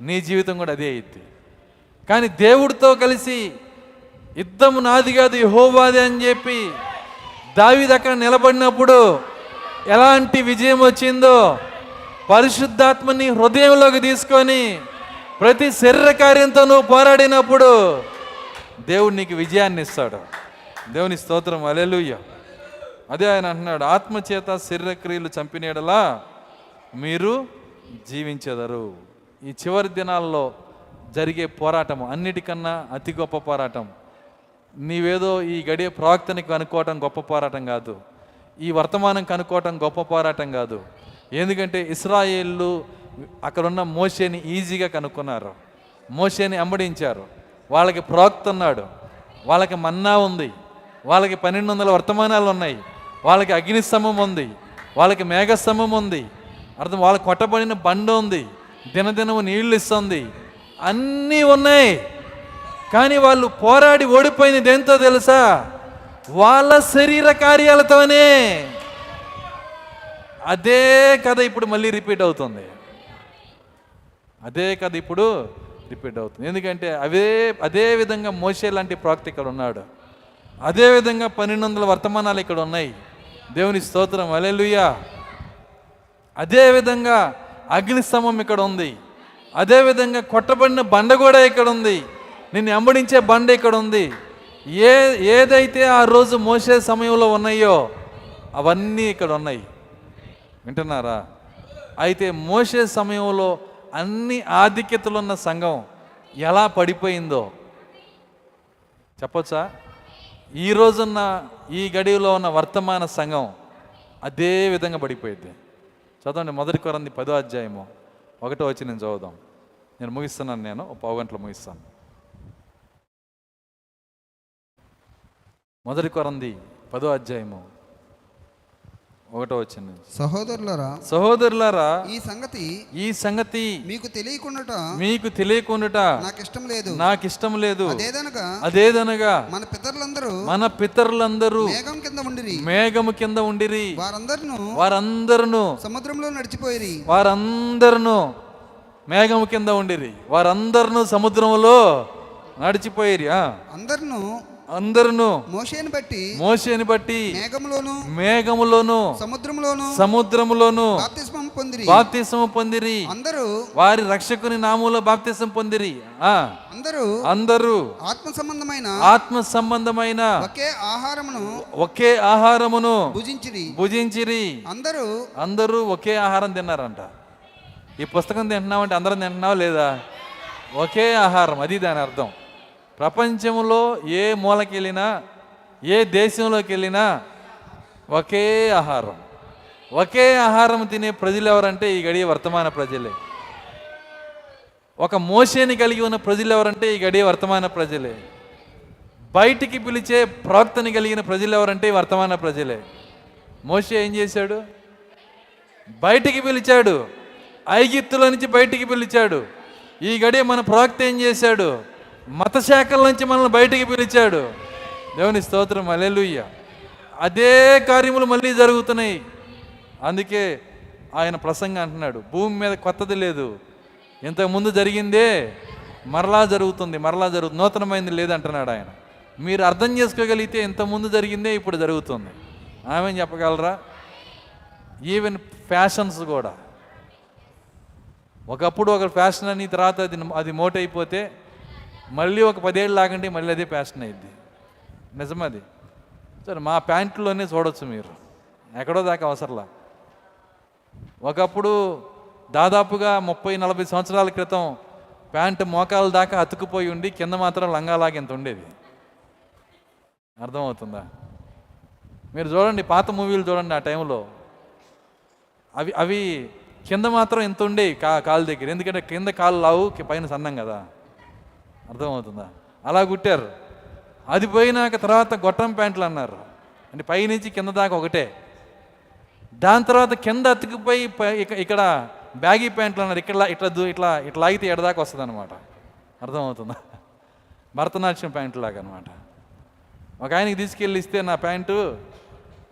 నీ జీవితం కూడా అదే అయింది కానీ దేవుడితో కలిసి యుద్ధము నాది కాదు యెహోవాది అని చెప్పి దావిది అక్కడ నిలబడినప్పుడు ఎలాంటి విజయం వచ్చిందో పరిశుద్ధాత్మని హృదయంలోకి తీసుకొని ప్రతి శరీర కార్యంతో నువ్వు పోరాడినప్పుడు దేవుడు నీకు విజయాన్ని ఇస్తాడు. దేవుని స్తోత్రం. అలెలుయ్య అదే ఆయన అంటున్నాడు ఆత్మచేత శరీరక్రియలు చంపినేడలా మీరు జీవించెదరు. ఈ చివరి దినాల్లో జరిగే పోరాటం అన్నిటికన్నా అతి గొప్ప పోరాటం. నీవేదో ఈ గడియ ప్రవక్తని కనుక్కోవటం గొప్ప పోరాటం కాదు. ఈ వర్తమానం కనుక్కోవటం గొప్ప పోరాటం కాదు. ఎందుకంటే ఇస్రాయేళ్ళు అక్కడున్న మోషేని ఈజీగా కనుక్కున్నారు. మోషేని అంబడించారు. వాళ్ళకి ప్రవక్త ఉన్నాడు. వాళ్ళకి మన్నా ఉంది. వాళ్ళకి పన్నెండు వందల వర్తమానాలు ఉన్నాయి. వాళ్ళకి అగ్నిస్తంభం ఉంది. వాళ్ళకి మేఘస్తంభం ఉంది. అర్థం వాళ్ళ కొట్టబడిన బండ ఉంది. దినదినము నీళ్ళు ఇస్తుంది అన్నీ ఉన్నాయి. కానీ వాళ్ళు పోరాడి ఓడిపోయింది దేంతో తెలుసా? వాళ్ళ శరీర కార్యాలతోనే. అదే కథ ఇప్పుడు మళ్ళీ రిపీట్ అవుతుంది. అదే కథ ఇప్పుడు రిపీట్ అవుతుంది. ఎందుకంటే అవే అదే విధంగా మోసే లాంటి ప్రాక్తి ఇక్కడ ఉన్నాడు. అదే విధంగా పన్నెండు వందల వర్తమానాలు ఇక్కడ ఉన్నాయి. దేవుని స్తోత్రం. అలెలుయ్యా అదే విధంగా అగ్నిస్తంభం ఇక్కడ ఉంది. అదే విధంగా కొట్టబడిన బండ కూడా ఇక్కడ ఉంది. నిన్ను ఎంబడించే బండ ఇక్కడ ఉంది. ఏ ఏదైతే ఆ రోజు మోసే సమయంలో ఉన్నాయో అవన్నీ ఇక్కడ ఉన్నాయి. వింటున్నారా? అయితే మోసే సమయంలో అన్ని ఆధిక్యతలు ఉన్న సంఘం ఎలా పడిపోయిందో చెప్పొచ్చా? ఈ రోజున్న ఈ గడివిలో ఉన్న వర్తమాన సంఘం అదే విధంగా పడిపోయింది. చదవండి మొదటి కొరంది పదో అధ్యాయము. ఒకటో వచ్చి నేను చదువుదాం. నేను ముగిస్తున్నాను నేను ఒక పావు గంటలు ముగిస్తాను. మొదటి కొరంది పదో అధ్యాయము. ఒకటో వచ్చింది సహోదరులరా సహోదరులారా ఈ సంగతి ఈ సంగతి మీకు తెలియకుండా మీకు తెలియకుండాట నాకు ఇష్టం లేదు. నాకు ఇష్టం లేదు. అదేదనగా అదేదనగా మన పితరులందరూ మన పితరులందరూ మేఘం కింద ఉండిరి. మేఘము కింద ఉండిరి. వారందరిను వారందరూ సముద్రంలో నడిచిపోయిరి. వారందరూ మేఘము కింద ఉండిరి. వారందరూ సముద్రంలో నడిచిపోయిరి. ఆ. అందరిను అందరును మోషేని బట్టి మోసేని బట్టి మేఘములోను మేఘములోను సముద్రములోను సముద్రములోను బాప్తిస్మం పొందిరి. బాప్తిసము పొందిరి. అందరూ వారి రక్షకుని నామంలో బాప్తిసం పొందిరి. ఆ. అందరూ అందరూ ఆత్మ సంబంధమైన ఆత్మ సంబంధమైన ఒకే ఆహారమును ఒకే ఆహారమును భుజించిరి. భుజించిరి. అందరూ అందరూ ఒకే ఆహారం తిన్నారంట. ఈ పుస్తకం తింటున్నామంటే అందరం తింటున్నావా లేదా? ఒకే ఆహారం అది దాని అర్థం. ప్రపంచంలో ఏ మూలకి వెళ్ళినా ఏ దేశంలోకి వెళ్ళినా ఒకే ఆహారం. ఒకే ఆహారం తినే ప్రజలు ఎవరంటే ఈ గడియ వర్తమాన ప్రజలే. ఒక మోసేని కలిగి ఉన్న ప్రజలు ఎవరంటే ఈ గడియ వర్తమాన ప్రజలే. బయటికి పిలిచే ప్రవక్తని కలిగిన ప్రజలు ఎవరంటే వర్తమాన ప్రజలే. మోసే ఏం చేశాడు? బయటికి పిలిచాడు. ఐగిత్తుల నుంచి బయటికి పిలిచాడు. ఈ గడియ మన ప్రవక్త ఏం చేశాడు? మత శాఖల నుంచి మనల్ని బయటికి పిలిచాడు. దేవుని స్తోత్రం అలెలుయ్య అదే కార్యములు మళ్ళీ జరుగుతున్నాయి. అందుకే ఆయన ప్రసంగం అంటున్నాడు భూమి మీద కొత్తది లేదు. ఇంతకుముందు జరిగిందే మరలా జరుగుతుంది మరలా జరుగుతుంది నూతనమైంది లేదంటున్నాడు ఆయన. మీరు అర్థం చేసుకోగలిగితే ఇంతకుముందు జరిగిందే ఇప్పుడు జరుగుతుంది. ఆమె చెప్పగలరా? ఈవెన్ ఫ్యాషన్స్ కూడా. ఒకప్పుడు ఒక ఫ్యాషన్ అని తర్వాత అది అది మోట్ అయిపోతే మళ్ళీ ఒక పదేళ్ళు లాగండి మళ్ళీ అదే ఫ్యాషన్ అయింది నిజమది. సరే మా ప్యాంట్లోనే చూడొచ్చు మీరు. ఎక్కడో దాకా అవసరంలా. ఒకప్పుడు దాదాపుగా ముప్పై నలభై సంవత్సరాల క్రితం ప్యాంటు మోకాల దాకా అతుకుపోయి ఉండి కింద మాత్రం లంగాలాగా ఇంత ఉండేది. అర్థమవుతుందా? మీరు చూడండి పాత మూవీలు చూడండి ఆ టైంలో. అవి అవి కింద మాత్రం ఎంత ఉండేవి కా కాలు దగ్గర. ఎందుకంటే కింద కాలు లావు పైన సన్నం కదా. అర్థమవుతుందా? అలా కుట్టారు. అది పోయినాక తర్వాత గొట్టం ప్యాంట్లు అన్నారు. అంటే పైనుంచి కింద దాకా ఒకటే. దాని తర్వాత కింద అతికిపోయి పై- ఇక్కడ బ్యాగీ ప్యాంట్లు అన్నారు. ఇక్కడ ఇట్లా దూ- ఇట్లా ఇట్లా లాగితే ఎడదాకా వస్తుంది అనమాట అర్థమవుతుందా? భరతనాట్యం ప్యాంటు లాగా అనమాట ఒక ఆయనకి తీసుకెళ్ళి ఇస్తే నా ప్యాంటు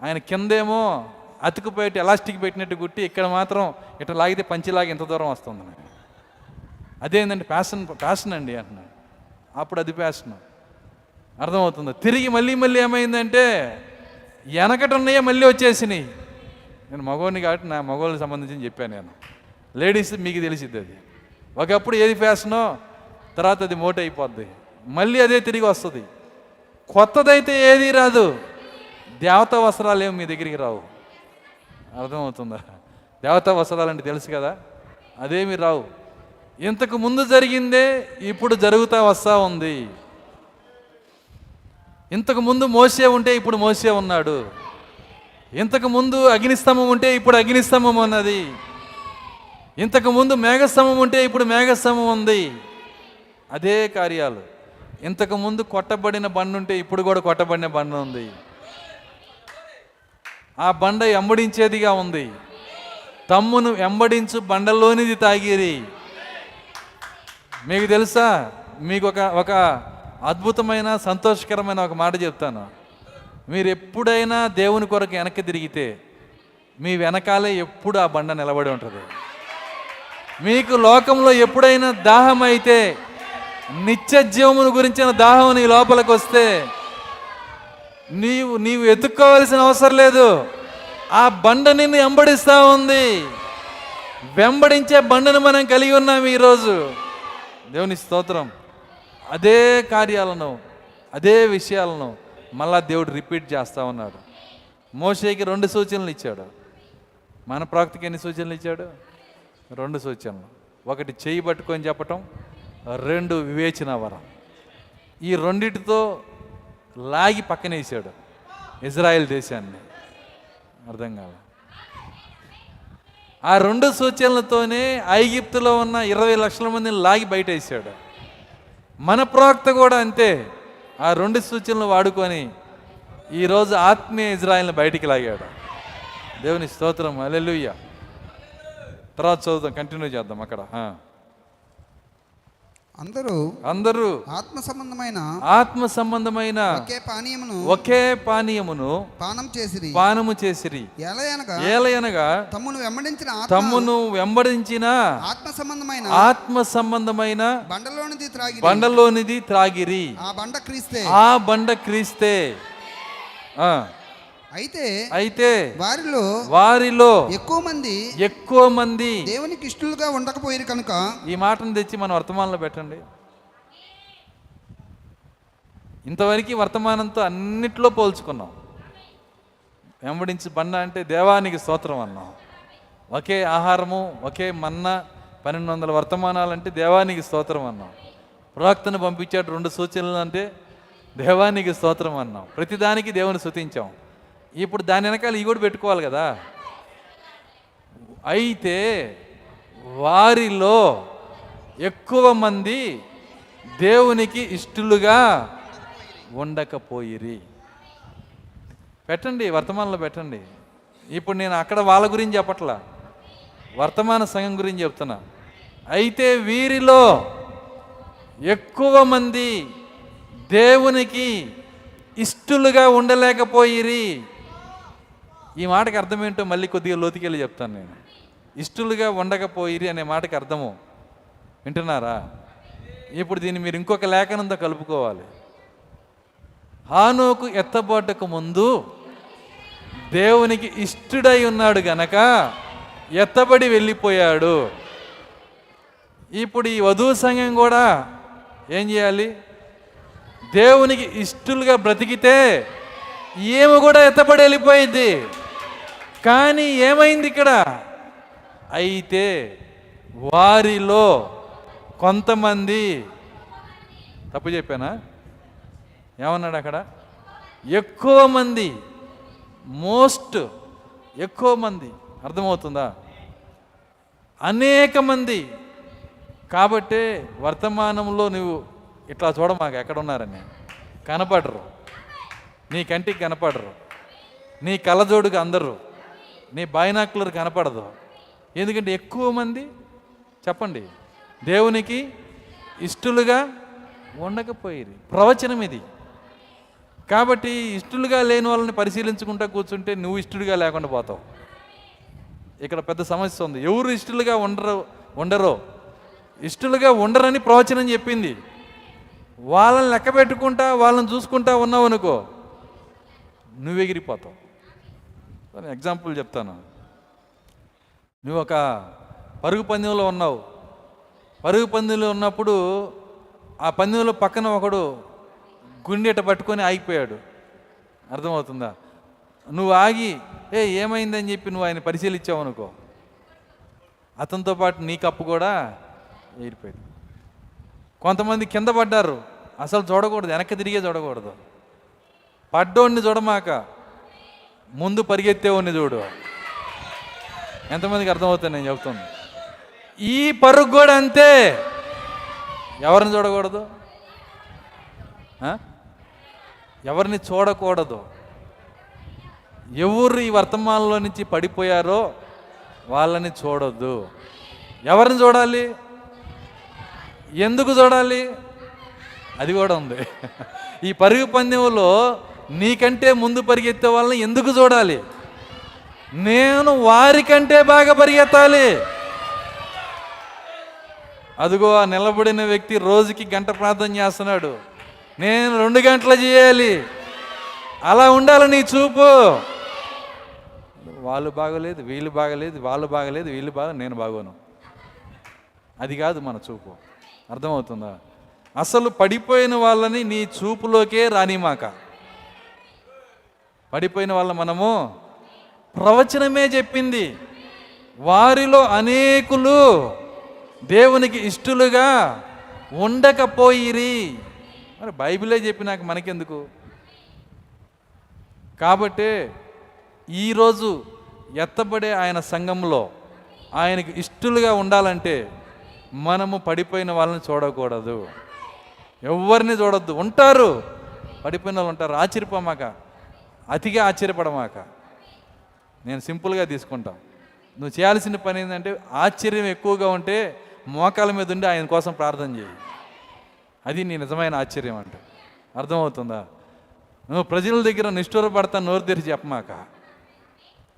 ఆయన కిందేమో అతుకుపోయేటి ఎలాస్టిక్ పెట్టినట్టు కుట్టి ఇక్కడ మాత్రం ఇట్లా లాగితే పంచిలాగా ఇంత దూరం వస్తుంది నాకు. అదేంటంటే ప్యాషన్ ప్యాషన్ అండి అంటున్నాడు. అప్పుడు అది ఫ్యాషన్ అర్థమవుతుంది? తిరిగి మళ్ళీ మళ్ళీ ఏమైందంటే వెనకట ఉన్నాయే మళ్ళీ వచ్చేసినాయి. నేను మగవాడిని కాబట్టి నా మగవాళ్ళకి సంబంధించి చెప్పాను నేను. లేడీస్ మీకు తెలిసిద్ది అది. ఒకప్పుడు ఏది ఫ్యాషనో తర్వాత అది మోట అయిపోద్ది. మళ్ళీ అదే తిరిగి వస్తుంది. కొత్తదైతే ఏది రాదు. దేవతా వస్త్రాలు ఏమి మీ దగ్గరికి రావు. అర్థమవుతుందా? దేవత వస్త్రాలు అంటే తెలుసు కదా? అదేమి రావు. ఇంతకు ముందు జరిగిందే ఇప్పుడు జరుగుతా వస్తా ఉంది. ఇంతకు ముందు మోసే ఉంటే ఇప్పుడు మోసే ఉన్నాడు. ఇంతకు ముందు అగ్నిస్తంభం ఉంటే ఇప్పుడు అగ్నిస్తంభం ఉన్నది. ఇంతకు ముందు మేఘస్తంభం ఉంటే ఇప్పుడు మేఘస్తంభం ఉంది. అదే కార్యాలు. ఇంతకు ముందు కొట్టబడిన బండి ఉంటే ఇప్పుడు కూడా కొట్టబడిన బండి ఉంది. ఆ బండ ఎంబడించేదిగా ఉంది. తమ్మును ఎంబడించు బండలోనిది తాగిరి. మీకు తెలుసా? మీకు ఒక ఒక అద్భుతమైన సంతోషకరమైన ఒక మాట చెప్తాను. మీరు ఎప్పుడైనా దేవుని కొరకు వెనక్కి తిరిగితే మీ వెనకాలే ఎప్పుడు ఆ బండ నిలబడి ఉంటుంది. మీకు లోకంలో ఎప్పుడైనా దాహం అయితే నిత్య జీవమును గురించిన దాహం నీ లోపలికి వస్తే నీవు నీవు ఎత్తుక్కోవాల్సిన అవసరం లేదు. ఆ బండ నిన్ను వెంబడిస్తూ ఉంది. వెంబడించే బండను మనం కలిగి ఉన్నాం ఈరోజు. దేవుని స్తోత్రం. అదే కార్యాలను అదే విషయాలను మళ్ళా దేవుడు రిపీట్ చేస్తూ ఉన్నాడు. మోషేకి రెండు సూచనలు ఇచ్చాడు. మన ప్రాక్తికి ఎన్ని సూచనలు ఇచ్చాడు? రెండు సూచనలు. ఒకటి చేయి పట్టుకొని చెప్పటం రెండు వివేచన వరం. ఈ రెండిటితో లాగి పక్కనేసాడు ఇజ్రాయెల్ దేశాన్ని. అర్థం కాదు ఆ రెండు సూచనలతోనే ఐగిప్తులో ఉన్న ఇరవై లక్షల మందిని లాగి బయట మన ప్రవక్త కూడా అంతే. ఆ రెండు సూచనలు వాడుకొని ఈరోజు ఆత్మీయ ఇజ్రాయిల్ని బయటికి లాగాడు. దేవుని స్తోత్రం. అలెలుయ్య తర్వాత చదువుదాం. కంటిన్యూ చేద్దాం అక్కడ. అందరూ అందరూ ఆత్మ సంబంధమైన ఆత్మ సంబంధమైన ఒకే పానీయమును ఒకే పానీయమును పానం చేసిరి. పానము చేసిరి. ఎలయనగా ఏలయనగా తమ్మును వెంబడించిన ఆత్మ తమ్మును వెంబడించిన ఆత్మ సంబంధమైన ఆత్మ సంబంధమైన బండలోనిది త్రాగి బండలోనిది త్రాగిరి. ఆ బండ క్రీస్తే. ఆ బండ క్రీస్తే. ఆ, అయితే అయితే వారిలో వారిలో ఎక్కువ మంది ఎక్కువ మంది దేవునికి ఇష్టలుగా ఉండకపోయారు కనుక ఈ మాటను తెచ్చి మన వర్తమానంలో పెట్టండి. ఇంతవరకు వర్తమానంతో అన్నిట్లో పోల్చుకున్నాం. వెంబడించి బండ అంటే దేవానికి స్తోత్రం అన్నాం. ఒకే ఆహారము ఒకే మన్న పన్నెండు వందల వర్తమానాలు అంటే దేవానికి స్తోత్రం అన్నాం. ప్రవక్తను పంపించాడు రెండు సూచనలు అంటే దేవానికి స్తోత్రం అన్నాం. ప్రతిదానికి దేవుని స్తుతించాం. ఇప్పుడు దాని వెనకాల ఇవి కూడా పెట్టుకోవాలి కదా. అయితే వారిలో ఎక్కువ మంది దేవునికి ఇష్టలుగా ఉండకపోయిరి. పెట్టండి వర్తమానంలో పెట్టండి. ఇప్పుడు నేను అక్కడ వాళ్ళ గురించి చెప్పట్లా. వర్తమాన సంఘం గురించి చెప్తున్నా. అయితే వీరిలో ఎక్కువ మంది దేవునికి ఇష్టలుగా ఉండలేకపోయిరి. ఈ మాటకి అర్థం ఏంటో మళ్ళీ కొద్దిగా లోతుకెళ్ళి చెప్తాను నేను. ఇష్టలుగా ఉండకపోయిరి అనే మాటకి అర్థము. వింటున్నారా? ఇప్పుడు దీన్ని మీరు ఇంకొక లేఖనంతో కలుపుకోవాలి. హానోకు ఎత్తబడ్డకు ముందు దేవునికి ఇష్టుడై ఉన్నాడు గనక ఎత్తబడి వెళ్ళిపోయాడు. ఇప్పుడు ఈ వధువు సంఘం కూడా ఏం చేయాలి? దేవునికి ఇష్టలుగా బ్రతికితే ఈమె కూడా ఎత్తబడి వెళ్ళిపోయింది. కానీ ఏమైంది ఇక్కడ? అయితే వారిలో కొంతమంది తప్పు చెప్పానా? ఏమన్నాడు అక్కడ? ఎక్కువ మంది మోస్ట్ ఎక్కువ మంది అర్థమవుతుందా? అనేక మంది. కాబట్టే వర్తమానంలో నువ్వు ఇట్లా చూడ మాకు ఎక్కడ ఉన్నారని. కనపడరు. నీ కంటికి కనపడరు. నీ కళ్ళజోడుకు అందరు. నీ బైనాకులర్ కనపడదు. ఎందుకంటే ఎక్కువ మంది చెప్పండి దేవునికి ఇష్టలుగా ఉండకపోయేది. ప్రవచనం ఇది. కాబట్టి ఇష్టలుగా లేని వాళ్ళని పరిశీలించుకుంటా కూర్చుంటే నువ్వు ఇష్టలుగా లేకుండా పోతావు. ఇక్కడ పెద్ద సమస్య ఉంది. ఎవరు ఇష్టలుగా ఉండరు ఉండరో? ఇష్టలుగా ఉండరని ప్రవచనం చెప్పింది. వాళ్ళని లెక్క పెట్టుకుంటా వాళ్ళని చూసుకుంటా ఉన్నావు అనుకో నువ్వు ఎగిరిపోతావు. ఎగ్జాంపుల్ చెప్తాను. నువ్వు ఒక పరుగు పందెంలో ఉన్నావు. పరుగు పందెంలో ఉన్నప్పుడు ఆ పందెంలో పక్కన ఒకడు గుండెట పట్టుకొని ఆగిపోయాడు. అర్థమవుతుందా? నువ్వు ఆగి ఏ ఏమైందని చెప్పి నువ్వు ఆయన పరిశీలించావు అనుకో. అతనితో పాటు నీ కప్పు కూడా ఏరిపోయింది కొంతమంది కింద పడ్డారు. అసలు చూడకూడదు వెనక్కి తిరిగే చూడకూడదు. పడ్డోడిని చూడమాక ముందు పరిగెత్తేవాడిని చూడు. ఎంతమందికి అర్థమవుతుంది నేను చెప్తుంది ఈ పరుగు కూడా అంతే. ఎవరిని చూడకూడదు? ఎవరిని చూడకూడదు? ఎవరు ఈ వర్తమానంలో నుంచి పడిపోయారో వాళ్ళని చూడొద్దు. ఎవరిని చూడాలి? ఎందుకు చూడాలి? అది కూడా ఉంది. ఈ పరుగు పందెంలో నీకంటే ముందు పరిగెత్తే వాళ్ళని ఎందుకు చూడాలి? నేను వారికంటే బాగా పరిగెత్తాలి. అదిగో ఆ నిలబడిన వ్యక్తి రోజుకి గంట ప్రార్థన చేస్తున్నాడు. నేను రెండు గంటలు చేయాలి. అలా ఉండాలి నీ చూపు. వాళ్ళు బాగలేదు వీళ్ళు బాగలేదు వాళ్ళు బాగలేదు వీళ్ళు బాగా నేను బాగోను. అది కాదు మన చూపు. అర్థమవుతుందా? అసలు పడిపోయిన వాళ్ళని నీ చూపులోకే రానిమాక. పడిపోయిన వాళ్ళ మనము ప్రవచనమే చెప్పింది. వారిలో అనేకులు దేవునికి ఇష్టలుగా ఉండకపోయిరి. మరి బైబిలే చెప్పినాక మనకెందుకు? కాబట్టి ఈరోజు ఎత్తబడే ఆయన సంఘంలో ఆయనకి ఇష్టలుగా ఉండాలంటే మనము పడిపోయిన వాళ్ళని చూడకూడదు. ఎవరిని చూడొద్దు. ఉంటారు. పడిపోయిన వాళ్ళు ఉంటారు. ఆశ్చర్యపోమాక. అతిగా ఆశ్చర్యపడమాక. నేను సింపుల్గా తీసుకుంటా. నువ్వు చేయాల్సిన పని ఏంటంటే ఆశ్చర్యం ఎక్కువగా ఉంటే మోకాల మీద ఉండి ఆయన కోసం ప్రార్థన చేయి. అది నీ నిజమైన ఆశ్చర్యం అంటే. అర్థమవుతుందా? నువ్వు ప్రజల దగ్గర నిష్ఠూరపడతా నోరు తెరిచి చెప్పమాక.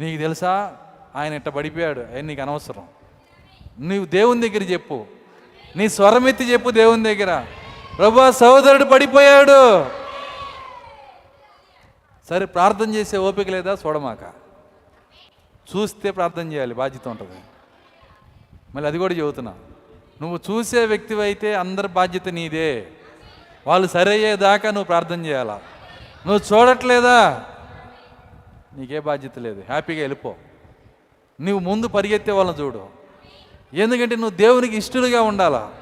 నీకు తెలుసా? ఆయన ఇట్ట పడిపోయాడు. ఆయన నీకు అనవసరం. నువ్వు దేవుని దగ్గర చెప్పు. నీ స్వరమెత్తి చెప్పు దేవుని దగ్గర. ప్రభా సహోదరుడు పడిపోయాడు. సరే ప్రార్థన చేసే ఓపిక లేదా? చూడమాక చూస్తే ప్రార్థన చేయాలి బాధ్యత ఉంటుంది. మళ్ళీ అది కూడా చెబుతున్నా. నువ్వు చూసే వ్యక్తివైతే అందరి బాధ్యత నీదే. వాళ్ళు సరయ్యేదాకా నువ్వు ప్రార్థన చేయాలా? నువ్వు చూడట్లేదా? నీకే బాధ్యత లేదు. హ్యాపీగా వెళ్ళిపో. నువ్వు ముందు పరిగెత్తే వాళ్ళని చూడు. ఎందుకంటే నువ్వు దేవునికి ఇష్టలుగా ఉండాలా?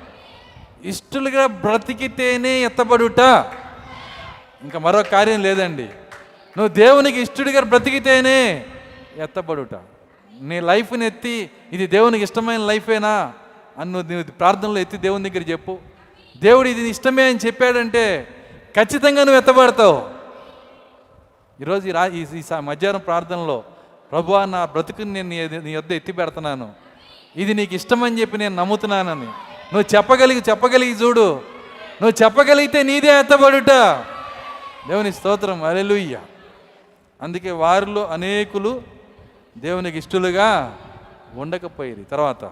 ఇష్టలుగా బ్రతికితేనే ఎత్తబడుట. ఇంకా మరో కార్యం లేదండి. నువ్వు దేవునికి ఇష్టడిగా బ్రతికితేనే ఎత్తబడుట. నీ లైఫ్ని ఎత్తి ఇది దేవునికి ఇష్టమైన లైఫేనా? అని నువ్వు నువ్వు ప్రార్థనలో ఎత్తి దేవుని దగ్గర చెప్పు. దేవుడు ఇది ఇష్టమే అని చెప్పాడంటే ఖచ్చితంగా నువ్వు ఎత్తబడతావు. ఈరోజు రా ఈ మధ్యాహ్నం ప్రార్థనలో ప్రభువా నా బ్రతుకుని నేను నీ నీ వద్ద ఎత్తి పెడుతున్నాను. ఇది నీకు ఇష్టమని చెప్పి నేను నమ్ముతున్నానని. నువ్వు చెప్పగలిగి చెప్పగలిగి చూడు. నువ్వు చెప్పగలిగితే నీదే ఎత్తబడుట. దేవుని స్తోత్రం. అలెలుయ్యా అందుకే వారిలో అనేకులు దేవునికి ఇష్టలుగా ఉండకపోయేది. తర్వాత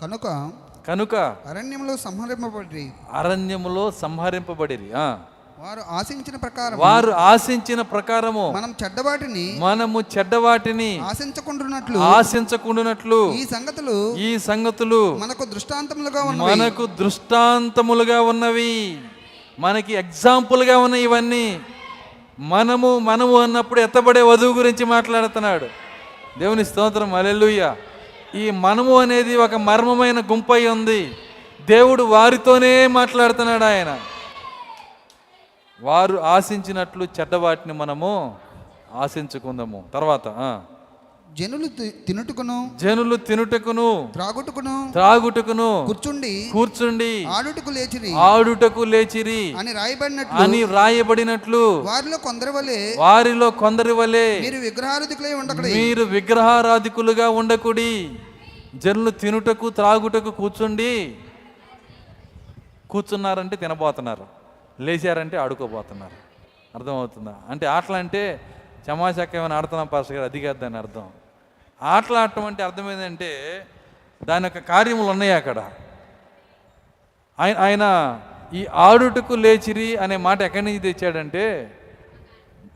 కనుక కనుక అరణ్యంలో సంహరింపబడి అరణ్యములో సంహరింపబడిరి. ఆ. వారు ఆశించిన ప్రకారం వారు ఆశించిన ప్రకారము మనం చెడ్డవాటిని మనము చెడ్డవాటిని ఆశించకుంటున్నట్లు ఆశించకుండునట్లు. ఈ సంగతులు ఈ సంగతులు మనకు దృష్టాంతములుగా ఉన్నవి. మనకు దృష్టాంతములుగా ఉన్నవి. మనకి ఎగ్జాంపుల్గా ఉన్నాయి ఇవన్నీ. మనము మనము అన్నప్పుడు ఎత్తబడే వధువు గురించి మాట్లాడుతున్నాడు. దేవుని స్తోత్రం అలెలుయ్య ఈ మనము అనేది ఒక మర్మమైన గుంపై ఉంది. దేవుడు వారితోనే మాట్లాడుతున్నాడు ఆయన. వారు ఆశించినట్లు చెడ్డవాటిని మనము ఆశించుకుందాము. తర్వాత జనులు తినుటకును జనులు తినుటకును త్రాగుటకును త్రాగుటకును కూర్చుండి కూర్చుండి ఆడుటకు లేచిరి ఆడుటకు లేచిరి అని రాయబడినట్లు అని వ్రాయబడినట్లు వారిలో కొందరి వలె వారిలో కొందరి వలె మీరు విగ్రహారుదికులై ఉండకడే. మీరు విగ్రహారాధికులుగా ఉండకుడి. జనులు తినుటకు త్రాగుటకు కూర్చుండి కూర్చున్నారంటే తినబోతున్నారు లేచారంటే ఆడుకోబోతున్నారు. అర్థమవుతుందా? అంటే ఆటలు అంటే చమాచాక ఏమైనా ఆడుతున్నాం పాస్టర్ గారు అది కాదు దాని అర్థం. ఆటలు ఆడటం అంటే అర్థం ఏంటంటే దాని యొక్క కార్యములు ఉన్నాయి అక్కడ. ఆయన ఆయన ఈ ఆడుటకు లేచిరి అనే మాట ఎక్కడి నుంచి తెచ్చాడంటే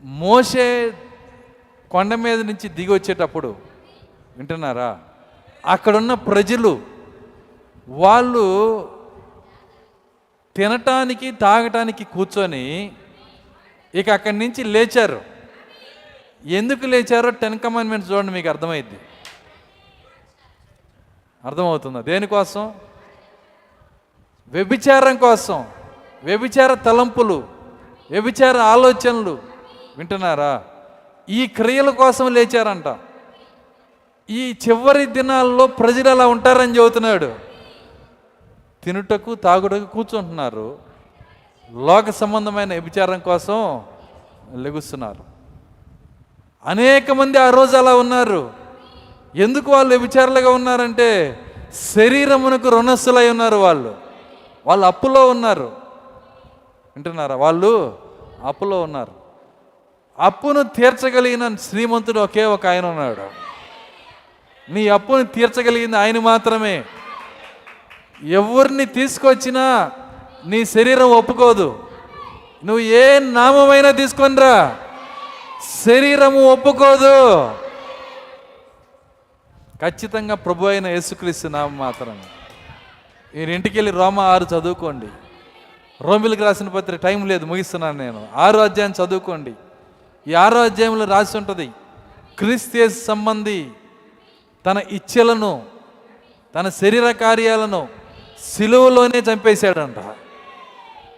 మోసే కొండ మీద నుంచి దిగి వచ్చేటప్పుడు. వింటున్నారా? అక్కడున్న ప్రజలు వాళ్ళు తినటానికి తాగటానికి కూర్చొని ఇక అక్కడి నుంచి లేచారు. ఎందుకు లేచారో టెన్ కమాండ్మెంట్స్ చూడండి మీకు అర్థమైద్ది. అర్థమవుతుందా? దేనికోసం వ్యభిచారం కోసం. వ్యభిచార తలంపులు వ్యభిచార ఆలోచనలు. వింటున్నారా? ఈ క్రియల కోసం లేచారంట. ఈ చివరి దినాల్లో ప్రజలు అలా ఉంటారని చెబుతున్నాడు. తినుటకు తాగుటకు కూర్చుంటున్నారు. లోక సంబంధమైన వ్యభిచారం కోసం లెగుస్తున్నారు. అనేక మంది ఆ రోజు అలా ఉన్నారు. ఎందుకు వాళ్ళు వ్యభిచారులుగా ఉన్నారంటే శరీరమునకు రుణస్సులై ఉన్నారు వాళ్ళు. వాళ్ళు అప్పులో ఉన్నారు. వింటున్నారా? వాళ్ళు అప్పులో ఉన్నారు. అప్పును తీర్చగలిగిన శ్రీమంతుడు ఒకే ఒక ఆయన ఉన్నాడు. నీ అప్పును తీర్చగలిగింది ఆయన మాత్రమే. ఎవరిని తీసుకొచ్చినా నీ శరీరం ఒప్పుకోదు. నువ్వు ఏ నామమైనా తీసుకొనిరా. శరీరము ఒప్పుకోదు. ఖచ్చితంగా ప్రభు అయిన యేసుక్రీస్తు నామం మాత్రమే మీరు ఇంటికి వెళ్ళి రోమ ఆరు చదువుకోండి. రోమిలకు రాసిన పత్రిక టైం లేదు ముగిస్తున్నాను నేను. ఆరో అధ్యాయం చదువుకోండి. ఈ ఆరో అధ్యాయంలో రాసి ఉంటుంది క్రీస్తు సంబంధి తన ఇచ్ఛలను తన శరీర కార్యాలను సిలువలోనే చంపేశాడంట.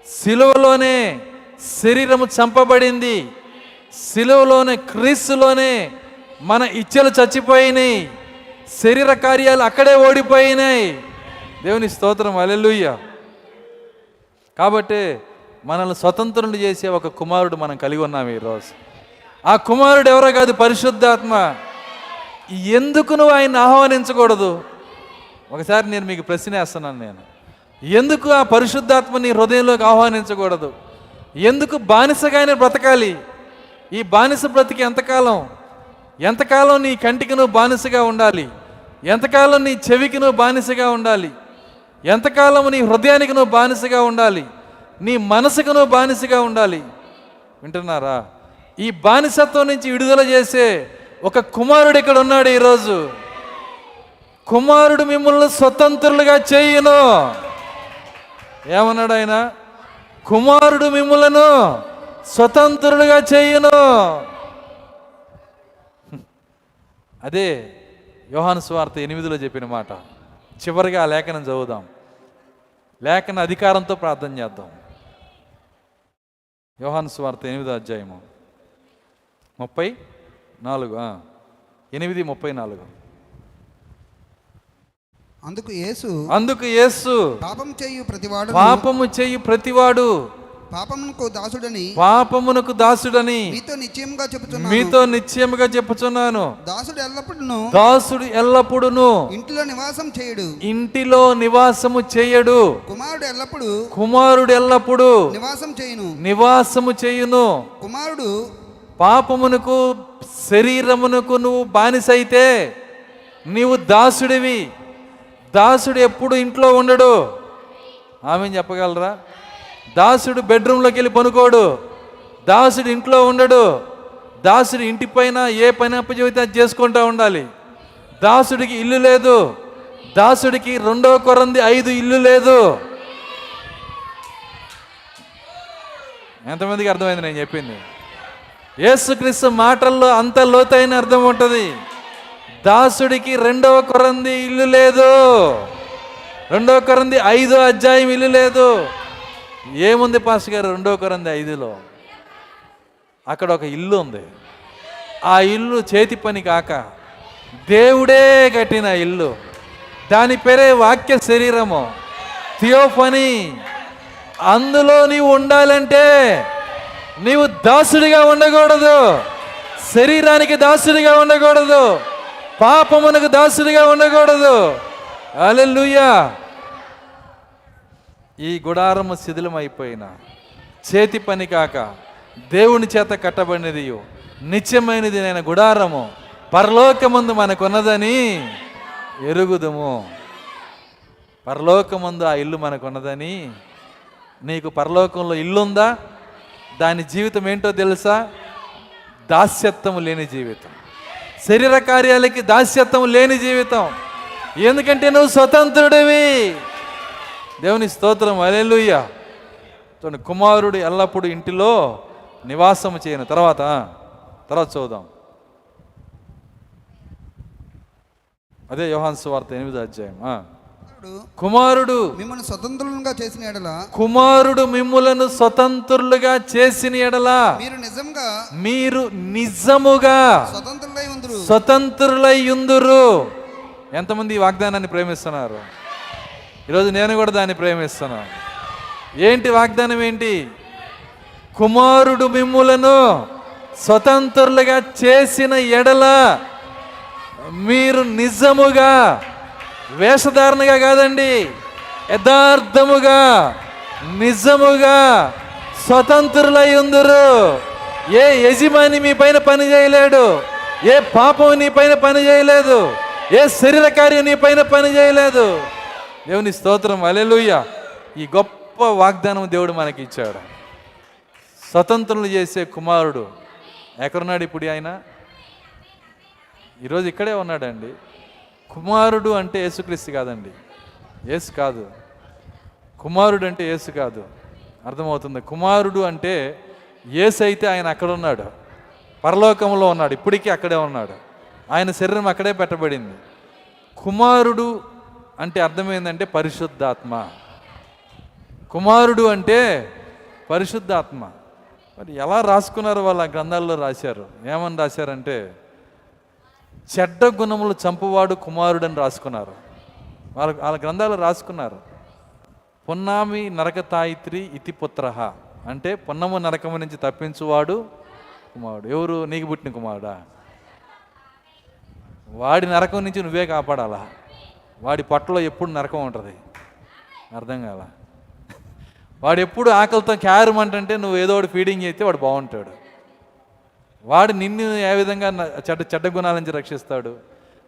సిలువలోనే శరీరము చంపబడింది. సిలువలోనే క్రీస్తులోనే మన ఇచ్చలు చచ్చిపోయినాయి. శరీర కార్యాలు అక్కడే ఓడిపోయినాయి. దేవుని స్తోత్రం అలెలుయ్య కాబట్టి మనల్ని స్వతంత్రులు చేసే ఒక కుమారుడు మనం కలిగి ఉన్నాం ఈరోజు. ఆ కుమారుడు ఎవరో కాదు పరిశుద్ధాత్మ. ఎందుకు నువ్వు ఆయన ఆహ్వానించకూడదు? ఒకసారి నేను మీకు ప్రశ్న వేస్తున్నాను నేను. ఎందుకు ఆ పరిశుద్ధాత్మని హృదయంలోకి ఆహ్వానించకూడదు? ఎందుకు బానిసగానే బ్రతకాలి? ఈ బానిస బ్రతికి ఎంతకాలం? ఎంతకాలం నీ కంటికి నువ్వు బానిసగా ఉండాలి? ఎంతకాలం నీ చెవికి నువ్వు బానిసగా ఉండాలి? ఎంతకాలం నీ హృదయానికి నువ్వు బానిసగా ఉండాలి? నీ మనసుకు నువ్వు బానిసగా ఉండాలి? వింటున్నారా? ఈ బానిసత్వం నుంచి విడుదల చేసే ఒక కుమారుడు ఇక్కడ ఉన్నాడు ఈరోజు. కుమారుడు మిమ్మల్ని స్వతంత్రులుగా చేయును. ఏమన్నాడు ఆయన? కుమారుడు మిమ్మలను స్వతంత్రులుగా చేయును. అదే యోహాను స్వార్థ ఎనిమిదిలో చెప్పిన మాట. చివరిగా ఆ లేఖనం చదువుదాం. లేఖన అధికారంతో ప్రార్థన చేద్దాం. యోహాను స్వార్థ ఎనిమిదో అధ్యాయము. ముప్పై నాలుగు. ఎనిమిది ముప్పై నాలుగు. అందుకు యేసు అందుకు యేసు పాపం చేయు ప్రతివాడు పాపము చెయ్యి ప్రతివాడు పాపమునకు దాసుడని పాపమునకు దాసుడని మీతో నిశ్చయముగా చెబుతున్నాను. మీతో నిశ్చయముగా చెప్పుచున్నాను దాసుడు ఎల్లప్పుడూ దాసుడు ఎల్లప్పుడును ఇంటిలో నివాసం చేయడు. ఇంటిలో నివాసము చేయడు. కుమారుడు ఎల్లప్పుడూ కుమారుడు ఎల్లప్పుడు నివాసం చేయును. నివాసము చేయును. కుమారుడు పాపమునకు శరీరమునకు నువ్వు బానిసైతే నీవు దాసుడివి. దాసుడు ఎప్పుడు ఇంట్లో ఉండడు. ఆమె చెప్పగలరా? దాసుడు బెడ్రూమ్లోకి వెళ్ళి పనుకోడు. దాసుడు ఇంట్లో ఉండడు. దాసుడు ఇంటి పైన ఏ పని అప్పచెబితే అది చేసుకుంటూ ఉండాలి. దాసుడికి ఇల్లు లేదు. దాసుడికి రెండో కొరంది ఐదు ఇల్లు లేదు. ఎంతమందికి అర్థమైంది నేను చెప్పింది? యేసుక్రీస్తు మాటల్లో అంత లోతైన అర్థం ఉంటుంది. దాసుడికి రెండవ కొరంది ఇల్లు లేదు. రెండవ కొరంది ఐదో అధ్యాయం ఇల్లు లేదు. ఏముంది పాస్ గారు? రెండో కొరంది ఐదులో. అక్కడ ఒక ఇల్లు ఉంది. ఆ ఇల్లు చేతి పని కాక దేవుడే కట్టిన ఇల్లు. దాని పేరే వాక్య శరీరము. థియోఫనీ. అందులో నీవు ఉండాలంటే నీవు దాసుడిగా ఉండకూడదు. శరీరానికి దాసుడిగా ఉండకూడదు. పాపమునకు దాసుడిగా ఉండకూడదు. అలెలుయ్యా ఈ గుడారము శిథిలమైపోయిన. చేతి పని కాక దేవుని చేత కట్టబడినది నిత్యమైనది నేను గుడారము పరలోకమందు మనకున్నదని ఎరుగుదుము. పరలోకమందు ఆ ఇల్లు మనకున్నదని. నీకు పరలోకంలో ఇల్లుందా? దాని జీవితం ఏంటో తెలుసా? దాస్యత్వం లేని జీవితం. శరీర కార్యాలకి దాస్యత్వం లేని జీవితం. ఎందుకంటే నువ్వు స్వతంత్రుడివి. దేవుని స్తోత్రం అలెలుయ్య చూడండి కుమారుడు ఎల్లప్పుడూ ఇంటిలో నివాసం చేయను. తర్వాత తర్వాత చూద్దాం. అదే యోహాన్ సువార్త ఎనిమిదో అధ్యాయం. కుమారుడు మిమ్మల్ని స్వతంత్రులుగా చేసిన ఎడల కుమారుడు మిమ్ములను స్వతంత్రులుగా చేసిన ఎడలా మీరు నిజంగా మీరు నిజముగా స్వతంత్రులై ఉందరు. స్వతంత్రులై ఉందురు. ఎంతమంది ఈ వాగ్దానాన్ని ప్రేమిస్తున్నారు? ఈరోజు నేను కూడా దాన్ని ప్రేమిస్తున్నాను. ఏంటి వాగ్దానం ఏంటి? కుమారుడు మిమ్ములను స్వతంత్రులుగా చేసిన ఎడల మీరు నిజముగా వేషధారణగా కాదండి యథార్థముగా నిజముగా స్వతంత్రులై ఉందరు. ఏ యజమాని మీ పైన పని చేయలేడు ఏ పాపం నీ పైన పని చేయలేదు ఏ శరీర కార్యం నీ పైన పని చేయలేదు. దేవుని స్తోత్రం అలెలుయ్య ఈ గొప్ప వాగ్దానం దేవుడు మనకి ఇచ్చాడు. స్వతంత్రులు చేసే కుమారుడు ఎక్కడున్నాడు ఇప్పుడు ఆయన? ఈరోజు ఇక్కడే ఉన్నాడండి. కుమారుడు అంటే యేసుక్రీస్తు కాదండి. యేసు కాదు. కుమారుడు అంటే యేసు కాదు. అర్థమవుతుంది. కుమారుడు అంటే యేసు అయితే ఆయన అక్కడ ఉన్నాడు పరలోకంలో ఉన్నాడు. ఇప్పటికీ అక్కడే ఉన్నాడు. ఆయన శరీరం అక్కడే పెట్టబడింది. కుమారుడు అంటే అర్థమైందంటే పరిశుద్ధాత్మ. కుమారుడు అంటే పరిశుద్ధాత్మ. మరి ఎలా రాసుకున్నారు వాళ్ళ గ్రంథాల్లో రాశారు? ఏమని రాశారంటే చెడ్డ గుణములు చంపువాడు కుమారుడని రాసుకున్నారు. వాళ్ళ వాళ్ళ గ్రంథాలు రాసుకున్నారు. పొన్నామి నరక తాయిత్రి ఇతి పుత్రహ అంటే పున్నము నరకము నుంచి తప్పించువాడు కుమారుడు. ఎవరు? నీకు పుట్టిన కుమారుడా? వాడి నరకం నుంచి నువ్వే కాపాడాలా? వాడి పొట్టలో ఎప్పుడు నరకం ఉంటుంది. అర్థం కాల? వాడు ఎప్పుడు ఆకలితో క్యారమంటే నువ్వు ఏదో ఒకటి ఫీడింగ్ చేస్తే వాడు బాగుంటాడు. వాడు నిన్ను ఏ విధంగా చెడ్డ చెడ్డ గుణాల నుంచి రక్షిస్తాడు.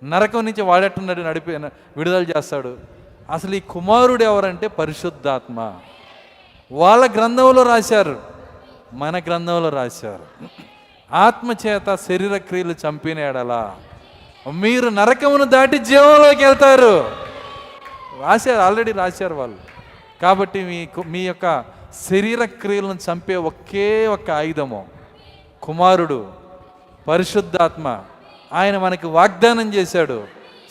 నరకం నుంచి వాడేట్టున్నాడు నడిపి విడుదల చేస్తాడు. అసలు ఈ కుమారుడు ఎవరంటే పరిశుద్ధాత్మ. వాళ్ళ గ్రంథంలో రాశారు. మన గ్రంథంలో రాశారు. ఆత్మ చేత శరీర క్రియలు చంపిన ఎడలా. మీరు నరకమును దాటి జీవంలోకి వెళ్తారు. రాశారు ఆల్రెడీ రాశారు వాళ్ళు. కాబట్టి మీ మీ యొక్క శరీర క్రియలను చంపే ఒకే ఒక ఆయుధము కుమారుడు పరిశుద్ధాత్మ. ఆయన మనకి వాగ్దానం చేశాడు.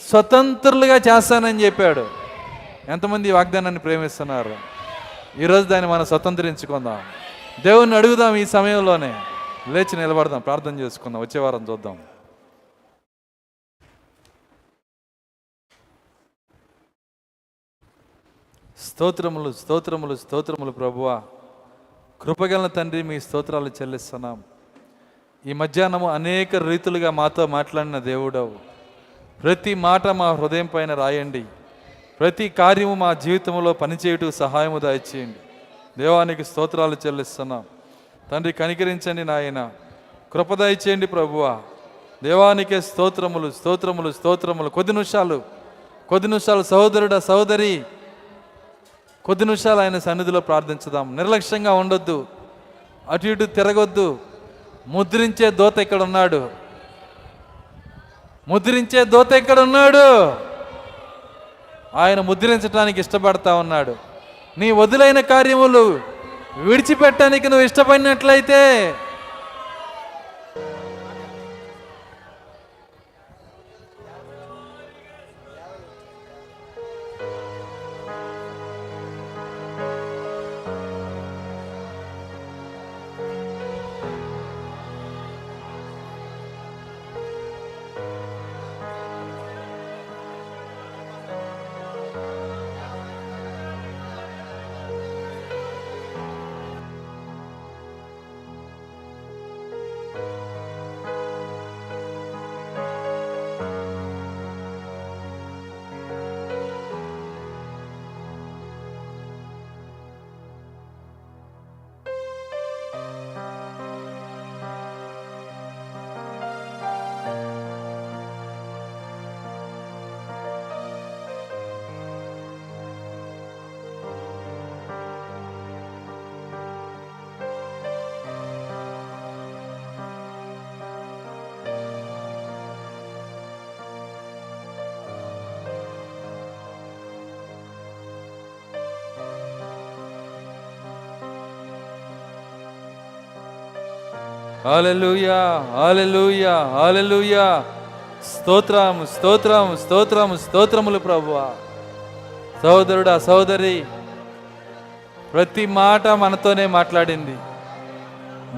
స్వతంత్రులుగా చేస్తానని చెప్పాడు. ఎంతమంది వాగ్దానాన్ని ప్రేమిస్తున్నారు? ఈరోజు దాన్ని మనం స్వతంత్రించుకుందాం. దేవుణ్ణి అడుగుదాం ఈ సమయంలోనే. లేచి నిలబడదాం ప్రార్థన చేసుకుందాం వచ్చే వారం చూద్దాం. స్తోత్రములు స్తోత్రములు స్తోత్రములు ప్రభువ. కృపగల తండ్రి మీ స్తోత్రాలు చెల్లిస్తున్నాం. ఈ మధ్యాహ్నము అనేక రీతులుగా మాతో మాట్లాడిన దేవుడవు. ప్రతి మాట మా హృదయం పైన రాయండి. ప్రతి కార్యము మా జీవితంలో పనిచేయుటకు సహాయము దాయిచేయండి దేవానికి స్తోత్రాలు చెల్లిస్తున్నాం. తండ్రి కనికరించండి నాయన. కృప దయచేయండి ప్రభువా. దేవానికే స్తోత్రములు స్తోత్రములు స్తోత్రములు. కొద్ది నిమిషాలు కొద్ది నిమిషాలు సహోదరుడా సహోదరి. కొద్ది నిమిషాలు ఆయన సన్నిధిలో ప్రార్థించుదాం. నిర్లక్ష్యంగా ఉండొద్దు. అటు ఇటు తిరగొద్దు. ముద్రించే దోత ఇక్కడ ఉన్నాడు ముద్రించే దోత ఇక్కడ ఉన్నాడు ఆయన ముద్రించడానికి ఇష్టపడతా ఉన్నాడు. నీ వదిలైన కార్యములు విడిచిపెట్టడానికి నువ్వు ఇష్టపడినట్లయితే హాలెలూయా హాలెలూయా హాలెలూయా స్తోత్రము స్తోత్రము స్తోత్రము స్తోత్రములు ప్రభువ. సహోదరుడా సహోదరి ప్రతి మాట మనతోనే మాట్లాడింది.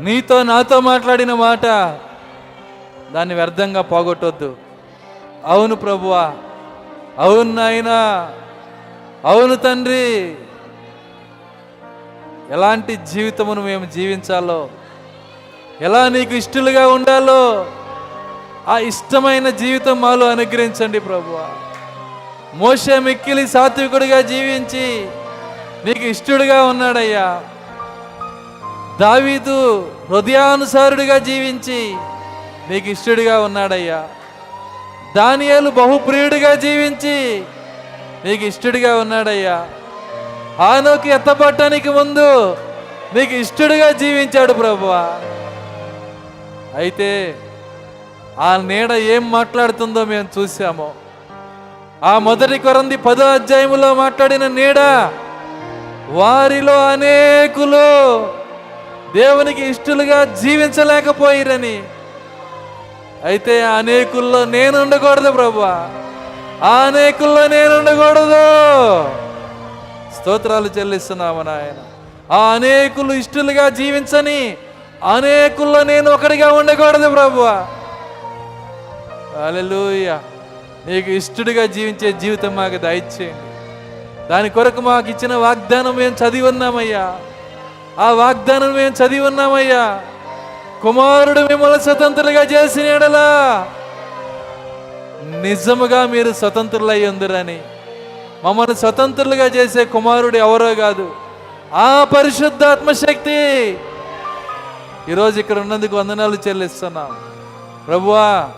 నీతో నాతో మాట్లాడిన మాట దాన్ని వ్యర్థంగా పోగొట్టొద్దు. అవును ప్రభువా అవును నాయనా అవును తండ్రి. ఎలాంటి జీవితమును మేము జీవించాలో ఎలా నీకు ఇష్టలుగా ఉండాలో ఆ ఇష్టమైన జీవితం మాలో అనుగ్రహించండి ప్రభు మోస మిక్కిలి సాత్వికుడిగా జీవించి నీకు ఇష్టడుగా ఉన్నాడయ్యా. దావీదు హృదయానుసారుడిగా జీవించి నీకు ఇష్టడుగా ఉన్నాడయ్యా. దానియాలు బహుప్రియుడిగా జీవించి నీకు ఇష్టడుగా ఉన్నాడయ్యా. ఆనోకి ఎత్తపట్టడానికి ముందు నీకు ఇష్టడుగా జీవించాడు ప్రభువా. అయితే ఆ నీడ ఏం మాట్లాడుతుందో మేము చూసాము ఆ మొదటి కొరంది పదో అధ్యాయములో మాట్లాడిన నీడ వారిలో అనేకులు దేవునికి ఇష్టలుగా జీవించలేకపోయిరని. అయితే ఆ అనేకుల్లో నేను ఉండకూడదు ప్రభు. ఆ అనేకుల్లో నేను ఉండకూడదు. స్తోత్రాలు చెల్లిస్తున్నాము నాయన. ఆ అనేకులు ఇష్టలుగా జీవించని అనేకుల్లో నేను ఒకడిగా ఉండకూడదు ప్రభు. అలెలుయ నీకు ఇష్టడిగా జీవించే జీవితం మాకు దయచేయండి. దాని కొరకు మాకు ఇచ్చిన వాగ్దానం మేము చదివి ఉన్నామయ్యా. ఆ వాగ్దానం మేము చదివి ఉన్నామయ్యా. కుమారుడు మిమ్మల్ని స్వతంత్రులుగా చేసిన ఎడలా నిజముగా మీరు స్వతంత్రులై ఉందిరని. మమ్మల్ని స్వతంత్రులుగా చేసే కుమారుడు ఎవరో కాదు. ఆ పరిశుద్ధాత్మ శక్తి ఈరోజు ఇక్కడ ఉన్నందుకు వందనాలు చెల్లిస్తున్నాం. ప్రభువా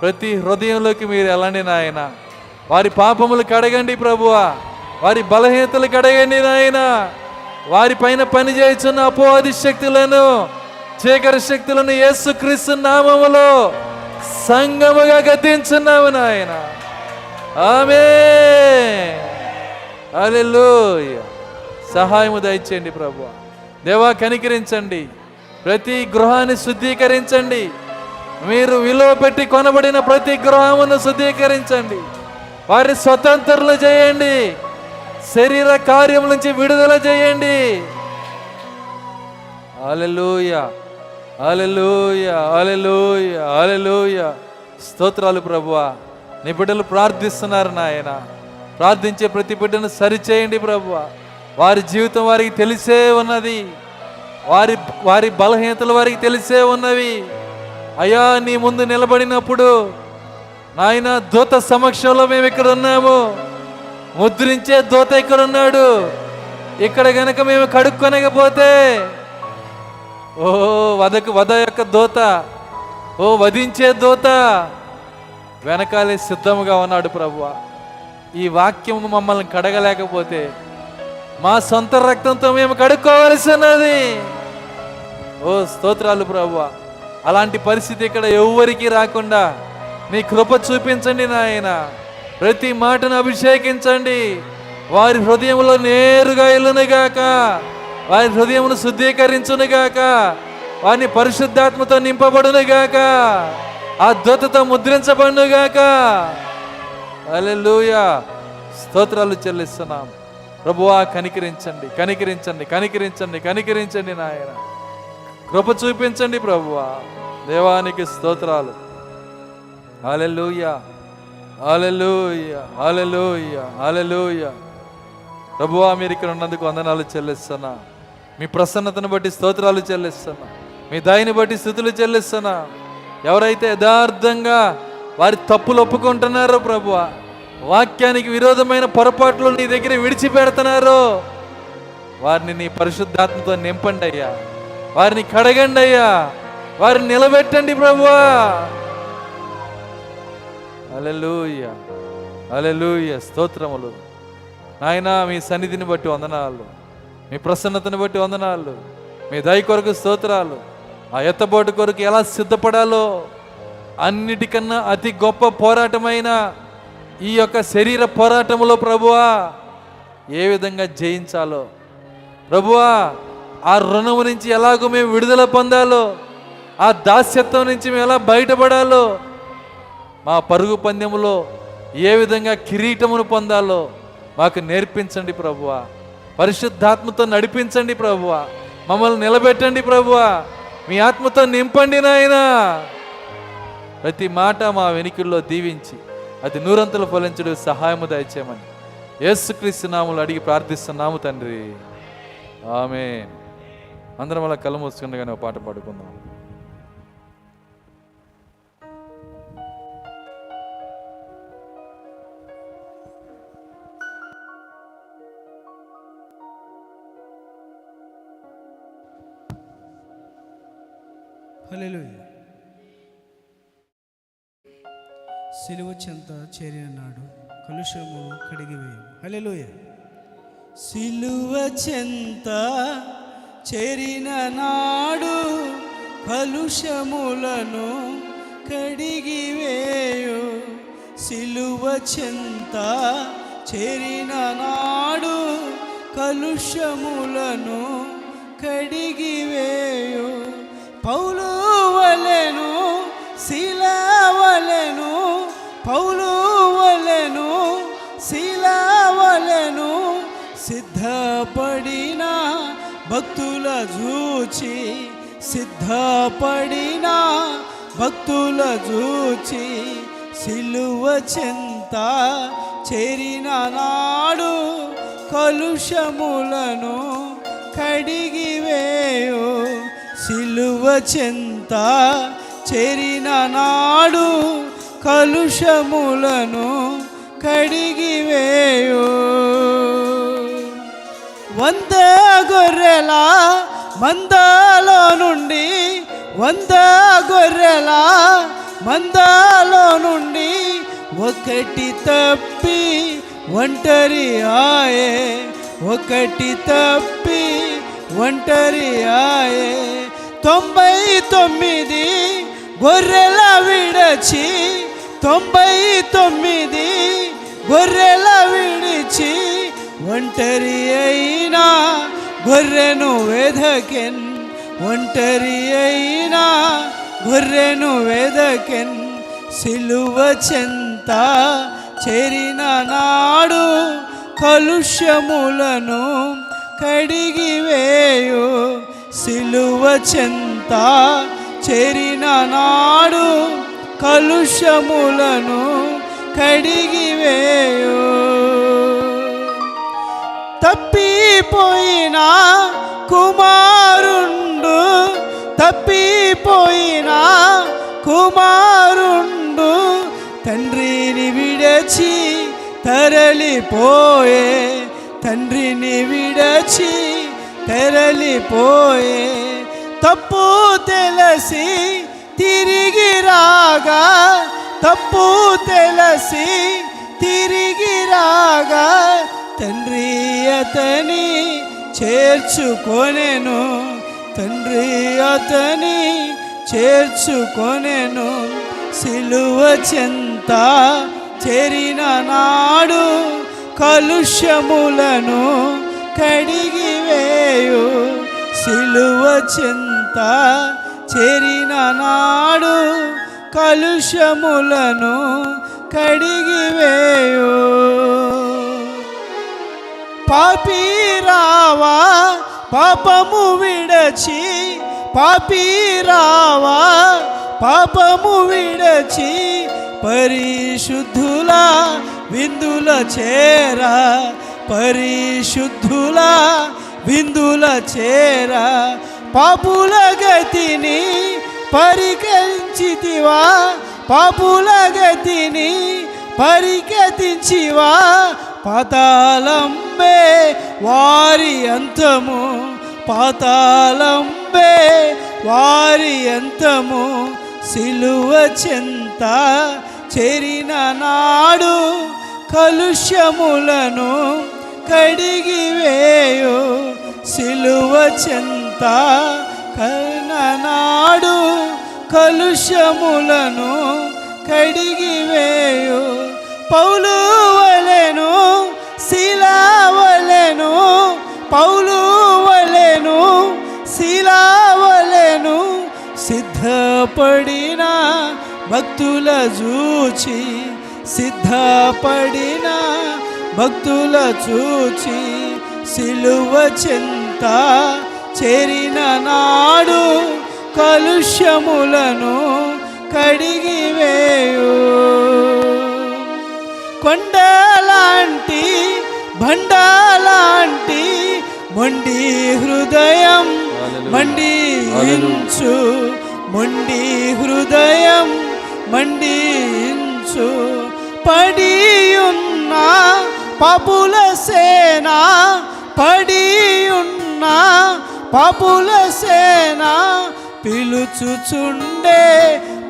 ప్రతి హృదయంలోకి మీరు వెళ్ళండి నాయన? వారి పాపములు కడగండి ప్రభువా. వారి బలహీనతలు కడగండి నాయన. వారి పైన పని చేస్తున్న అపోవాది శక్తులను చీకటి శక్తులను యేసుక్రీస్తు నామములో సంగముగా గద్దించున్నాము నాయన. ఆమె హల్లెలూయా. సహాయము దయచేయండి ప్రభు దేవా కనికరించండి. ప్రతి గృహాన్ని శుద్ధీకరించండి. మీరు విలువ పెట్టి కొనబడిన ప్రతి గృహమును శుద్ధీకరించండి. వారి స్వతంత్రులు చేయండి. శరీర కార్యం నుంచి విడుదల చేయండి. అలెలుయ అలెలుయ అలెలుయ అలెలుయ స్తోత్రాలు ప్రభువా. నీ బిడ్డలు ప్రార్థిస్తున్నారు నాయన. ప్రార్థించే ప్రతి బిడ్డను సరిచేయండి ప్రభువా. వారి జీవితం వారికి తెలిసే ఉన్నది. వారి వారి బలహీనతలు వారికి తెలిసే ఉన్నవి. అయ్యా నీ ముందు నిలబడినప్పుడు నాయన దూత సమక్షంలో మేము ఇక్కడ ఉన్నాము. ముద్రించే దూత ఇక్కడ ఉన్నాడు. ఇక్కడ గనక మేము కడుక్కొనకపోతే ఓ వదకు వద యొక్క దూత ఓ వధించే దూత వెనకాలే సిద్ధముగా ఉన్నాడు ప్రభు ఈ వాక్యం మమ్మల్ని కడగలేకపోతే మా సొంత రక్తంతో మేము కడుక్కోవలసి ఉన్నది ఓ స్తోత్రాలు ప్రభు అలాంటి పరిస్థితి ఇక్కడ ఎవ్వరికి రాకుండా నీ కృప చూపించండి నాయన. ప్రతి మాటను అభిషేకించండి. వారి హృదయంలో నేరుగా ఎల్లునుగాక వారి హృదయమును శుద్ధీకరించునుగాక. వారిని పరిశుద్ధాత్మతో నింపబడునుగాక. ఆ దూతతో ముద్రించబడునుగాక. అలెలుయా స్తోత్రాలు చెల్లిస్తున్నాం. ప్రభువా కనికరించండి కనికరించండి కనికరించండి కనికరించండి నాయన. కృప చూపించండి ప్రభువ. దేవానికి స్తోత్రాలు. హాలెలూయా హాలెలూయా హాలెలూయా హాలెలూయా ప్రభువా మీరు ఇక్కడ ఉన్నందుకు వందనాలు చెల్లిస్తున్నా. మీ ప్రసన్నతను బట్టి స్తోత్రాలు చెల్లిస్తున్నా. మీ దయని బట్టి స్థుతులు చెల్లిస్తున్నా. ఎవరైతే యథార్థంగా వారి తప్పులు ఒప్పుకుంటున్నారో ప్రభువ వాక్యానికి విరోధమైన పొరపాట్లు నీ దగ్గర విడిచిపెడుతున్నారో వారిని నీ పరిశుద్ధాత్మతో నింపండి అయ్యా. వారిని కడగండి అయ్యా. వారిని నిలబెట్టండి ప్రభువా. అలెలుయ్య అలెలుయ్య స్తోత్రములు. నాయనా మీ సన్నిధిని బట్టి వందనాలు. మీ ప్రసన్నతను బట్టి వందనాలు. మీ దయ కొరకు స్తోత్రాలు. ఆ ఎత్తబోటు కొరకు ఎలా సిద్ధపడాలో అన్నిటికన్నా అతి గొప్ప పోరాటమైన ఈ యొక్క శరీర పోరాటములో ప్రభువా ఏ విధంగా జయించాలో. ప్రభువా ఆ రుణము నుంచి ఎలాగో మేము విడుదల పొందాలో ఆ దాస్యత్వం నుంచి మేము ఎలా బయటపడాలో మా పరుగు పందెములో ఏ విధంగా కిరీటమును పొందాలో మాకు నేర్పించండి ప్రభువా. పరిశుద్ధాత్మతో నడిపించండి ప్రభువా. మమ్మల్ని నిలబెట్టండి ప్రభువా. మీ ఆత్మతో నింపండి నాయనా. ప్రతి మాట మా వెనుకల్లో దీవించి అది నూరంతలు ఫలించడం సహాయము దయచేయమని యేసుక్రీస్తు నాములు అడిగి ప్రార్థిస్తున్నాము తండ్రి. ఆమె అందరం అలా కళ్ళు మూసుకుండగానే ఒక పాట పాడుకుందాం. సిలువ చెంత చేరిన నాడు కలుషము కడిగివేయం. హల్లెలూయ. సిలువ చెంత చేరిన నాడు కలుషములను కడిగివేయు సిలువ చెంత చేరిన నాడు కలుషములను కడిగివేయు పౌలు వలెను శిలవలెను పౌలు వలెను శిలవలెను సిద్ధపడినా భక్తుల జూచి సిద్ధపడిన భక్తుల జూచి సిలువ చింత చేరిన నాడు కలుషములను కడిగివేయు సిలువ చింత చేరిన నాడు కలుషములను కడిగివేయు వంద గొర్రెల మందలో నుండి వంద గొర్రెల మందలో నుండి ఒకటి తప్పి ఒంటరి ఆయే ఒకటి తప్పి ఒంటరి ఆయే. తొంభై తొమ్మిది గొర్రెల విడచి తొంభై తొమ్మిది గొర్రెల విడిచి ఒంటరి అయినా గొర్రెను వెదకెన్. ఒంటరి అయినా గొర్రెను వెదకెన్. సిలువ చెంత చేరిన నాడు కలుష్యములను కడిగివేయు సిలువ చెంత చేరిన నాడు కలుషములను కడిగివేయు తప్పిపోయిన కుమారుండు తప్పిపోయిన కుమారుండు తండ్రిని విడచి తరలిపోయే తండ్రిని విడచి తరలిపోయే. తప్పు తెలిసి తిరిగి రాగా తప్పు తెలిసి తిరిగి రాగా తండ్రి అతని చేర్చుకొనెను. తండ్రి అతని చేర్చుకొనెను. సిలువ చెంత చేరిన నాడు కలుష్యములను కడిగివేయు సిలువ చెంత చేరిన నాడు కలుషములను కడిగివేయు పాపీరావా పాపము విడచి పాపీరావా పాపము విడచి పరిశుద్ధుల విందుల చేరా పరిశుద్ధుల విందుల చేరా పాపుల గతిని పరికరించితివా పాపుల గతిని పరిగతించివా పాతాళంబే వారి అంతము పాతాళంబే వారి అంతము సిలువ చెంత చేరిన నాడు కలుష్యములను కడిగివేయు సిలువ చెంత కర్ణనాడు కలుష్యములను కడిగివేయు పౌలు వలెను శిలావలెను పౌలు వలెను శిలా వలెను సిద్ధపడిన భక్తుల చూచి సిద్ధపడిన భక్తుల చూచి సిలువ చింత చేరిన నాడు కలుష్యములను కడిగివేయు కొండలాంటి బండలాంటి మొండి హృదయం మండించు మొండి హృదయం మండించు. పడియున్న పాపుల సేన పడియున్న పాపుల సేన పిలుచుచుండే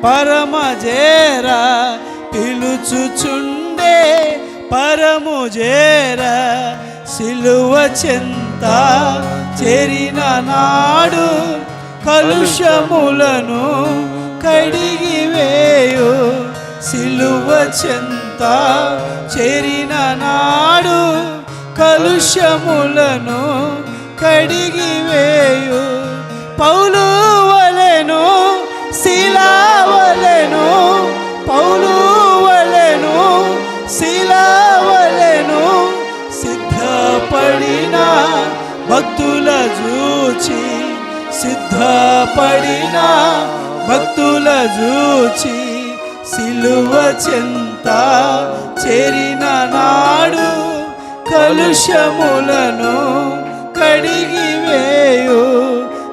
పరమజేర పిలుచుచుండే పరము పరముజేర సిలువ చెంత చేరిన నాడు కలుషములను కడిగివేయు సిలువ చెంత చేరిన నాడు కలుషములను కడిగివేయు పౌలు వలెను శిలావలెను పౌలు శిలావలెను సిద్ధపడిన భక్తుల జూచి సిద్ధపడిన భక్తుల జూచి సిలువ చెంత చేరిన నాడు కలుషములను కడిగివేయు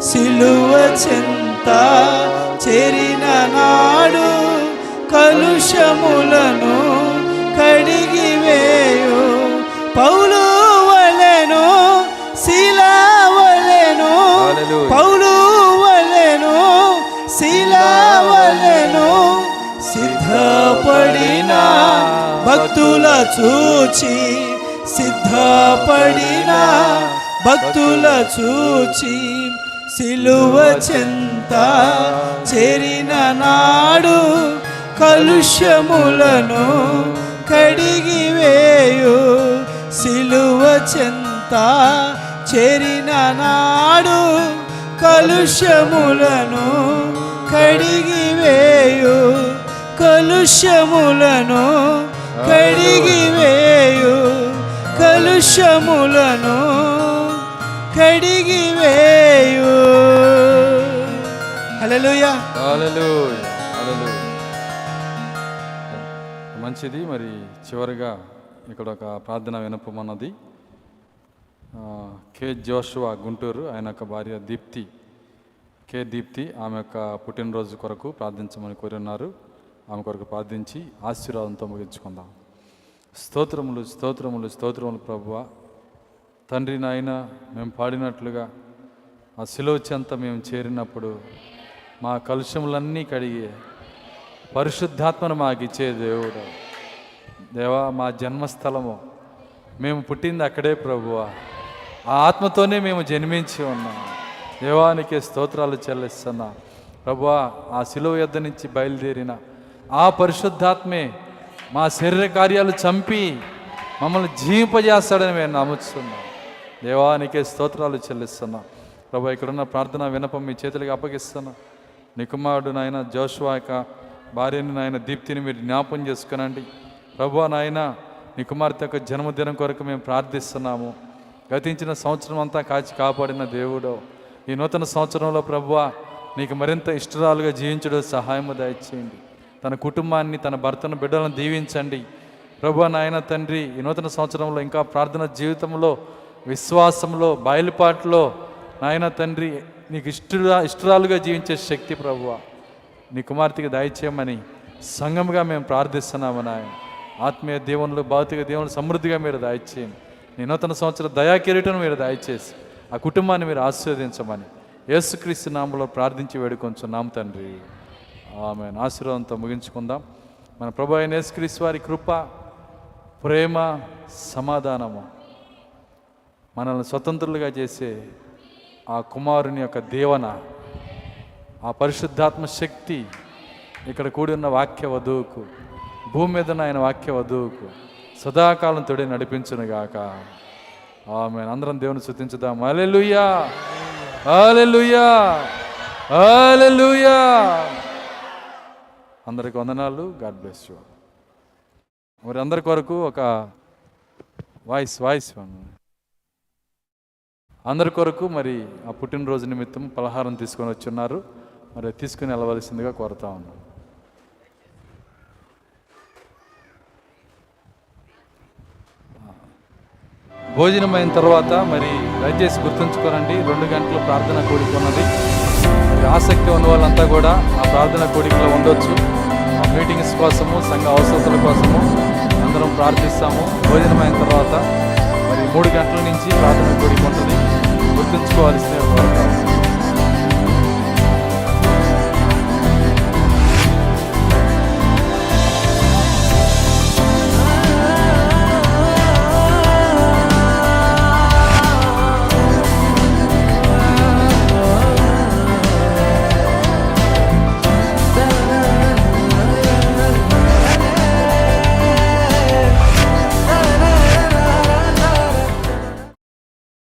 సిలువ చెంత చేరిన నాడు కలుషములను కడిగివేయు పౌలు వలెను శిలావలెను హల్లెలూయా. పౌలు వలెను శిలావలెను సిద్ధపడిన భక్తుల చూచి సిద్ధపడిన భక్తుల చూచి సిలువ చెంత చేరిన నాడు కలుష్యములను కడిగివేయు సిలువ చెంత చెరిన నాడు కలుష్యములను కడిగివేయు కలుష్యములను కడిగివేయు కలుష్యములను కడిగివేయు వేయు హల్లెలూయా, హల్లెలూయా. మంచిది. మరి చివరిగా ఇక్కడ ఒక ప్రార్థన వినపమన్నది. కే కె జోషువా గుంటూరు ఆయన యొక్క భార్య దీప్తి. కె దీప్తి ఆమె యొక్క పుట్టినరోజు కొరకు ప్రార్థించమని కోరి ఉన్నారు ఆమె కొరకు ప్రార్థించి ఆశీర్వాదంతో ముగించుకుందాం. స్తోత్రములు స్తోత్రములు స్తోత్రములు ప్రభువ. తండ్రి నాయన మేము పాడినట్లుగా ఆ శిలువ అంతా మేము చేరినప్పుడు మా కలుషములన్నీ కడిగి పరిశుద్ధాత్మను మాకు ఇచ్చే దేవుడు. దేవా మా జన్మస్థలము. మేము పుట్టింది అక్కడే ప్రభువా. ఆ ఆత్మతోనే మేము జన్మించి ఉన్నాం. దేవానికి స్తోత్రాలు చెల్లిస్తున్నా. ప్రభువా ఆ శిలువ యొద్ద నుంచి బయలుదేరిన ఆ పరిశుద్ధాత్మే మా శరీర కార్యాలు చంపి మమ్మల్ని జీవింపజేస్తాడని మేము నమ్ముతున్నాం దేవానికే స్తోత్రాలు చెల్లిస్తున్నా. ప్రభు ఇక్కడున్న ప్రార్థన వినపం మీ చేతులకి అప్పగిస్తున్నా. నికుమారుడు నాయన జోష్వా యొక్క భార్యని నాయన దీప్తిని మీరు జ్ఞాపం చేసుకునండి. ప్రభు నాయన నీ కుమార్తె యొక్క జన్మదినం కొరకు మేము ప్రార్థిస్తున్నాము. గతించిన సంవత్సరం అంతా కాచి కాపాడిన దేవుడు. ఈ నూతన సంవత్సరంలో ప్రభువ నీకు మరింత ఇష్టరాలుగా జీవించడం సహాయము దయచేయండి. తన కుటుంబాన్ని తన భర్తను బిడ్డలను దీవించండి. ప్రభు నాయన తండ్రి ఈ నూతన సంవత్సరంలో ఇంకా ప్రార్థన జీవితంలో విశ్వాసంలో బయలుపాటులో నాయన తండ్రి నీకు ఇష్టరా ఇష్టరాలుగా జీవించే శక్తి ప్రభువ నీ కుమార్తెకి దయచేయమని సంఘముగా మేము ప్రార్థిస్తున్నాము నాయన. ఆత్మీయ దేవునులు భౌతిక దేవుని సమృద్ధిగా మీరు దయచేయండి. నీ నూతన సంవత్సరం దయా కిరీటను మీరు దయచేసి ఆ కుటుంబాన్ని మీరు ఆశీర్వదించమని యేసుక్రీస్తు నామంలో ప్రార్థించి వేడుకొంచున్నాం తండ్రి. ఆమె ఆశీర్వాదంతో ముగించుకుందాం. మన ప్రభు అయిన యేసుక్రీస్తు వారి కృప ప్రేమ సమాధానము మనల్ని స్వతంత్రులుగా చేసే ఆ కుమారుని యొక్క దేవన ఆ పరిశుద్ధాత్మ శక్తి ఇక్కడ కూడి ఉన్న వాక్య వధువుకు భూమి మీద ఆయన వాక్య వధువుకు సదాకాలం తోడే నడిపించునుగాక ఆమె అందరం దేవుని శుద్ధించుదాం అలెలుయా అలెలుయా అలెలుయా అందరికి వందనాలు. గాడ్ బ్లెస్ యూ మరి అందరి కొరకు ఒక వాయిస్ వాయిస్ అందరి కొరకు మరి ఆ పుట్టినరోజు నిమిత్తం పలహారం తీసుకొని వచ్చున్నారు. మరి తీసుకుని వెళ్ళవలసిందిగా కోరుతా ఉన్నాం భోజనం అయిన తర్వాత మరి దయచేసి గుర్తుంచుకోనండి రెండు గంటల ప్రార్థన కూడిక ఉన్నది. ఆసక్తి ఉన్న వాళ్ళంతా కూడా ఆ ప్రార్థన కోడికలో ఉండొచ్చు. ఆ మీటింగ్స్ కోసము సంఘ అవసరతల కోసము అందరం ప్రార్థిస్తాము. భోజనం అయిన తర్వాత మరి మూడు గంటల నుంచి ప్రార్థన కూడిక ఉంటుంది. గుర్తుంచుకోవాల్సిన కోరుతాము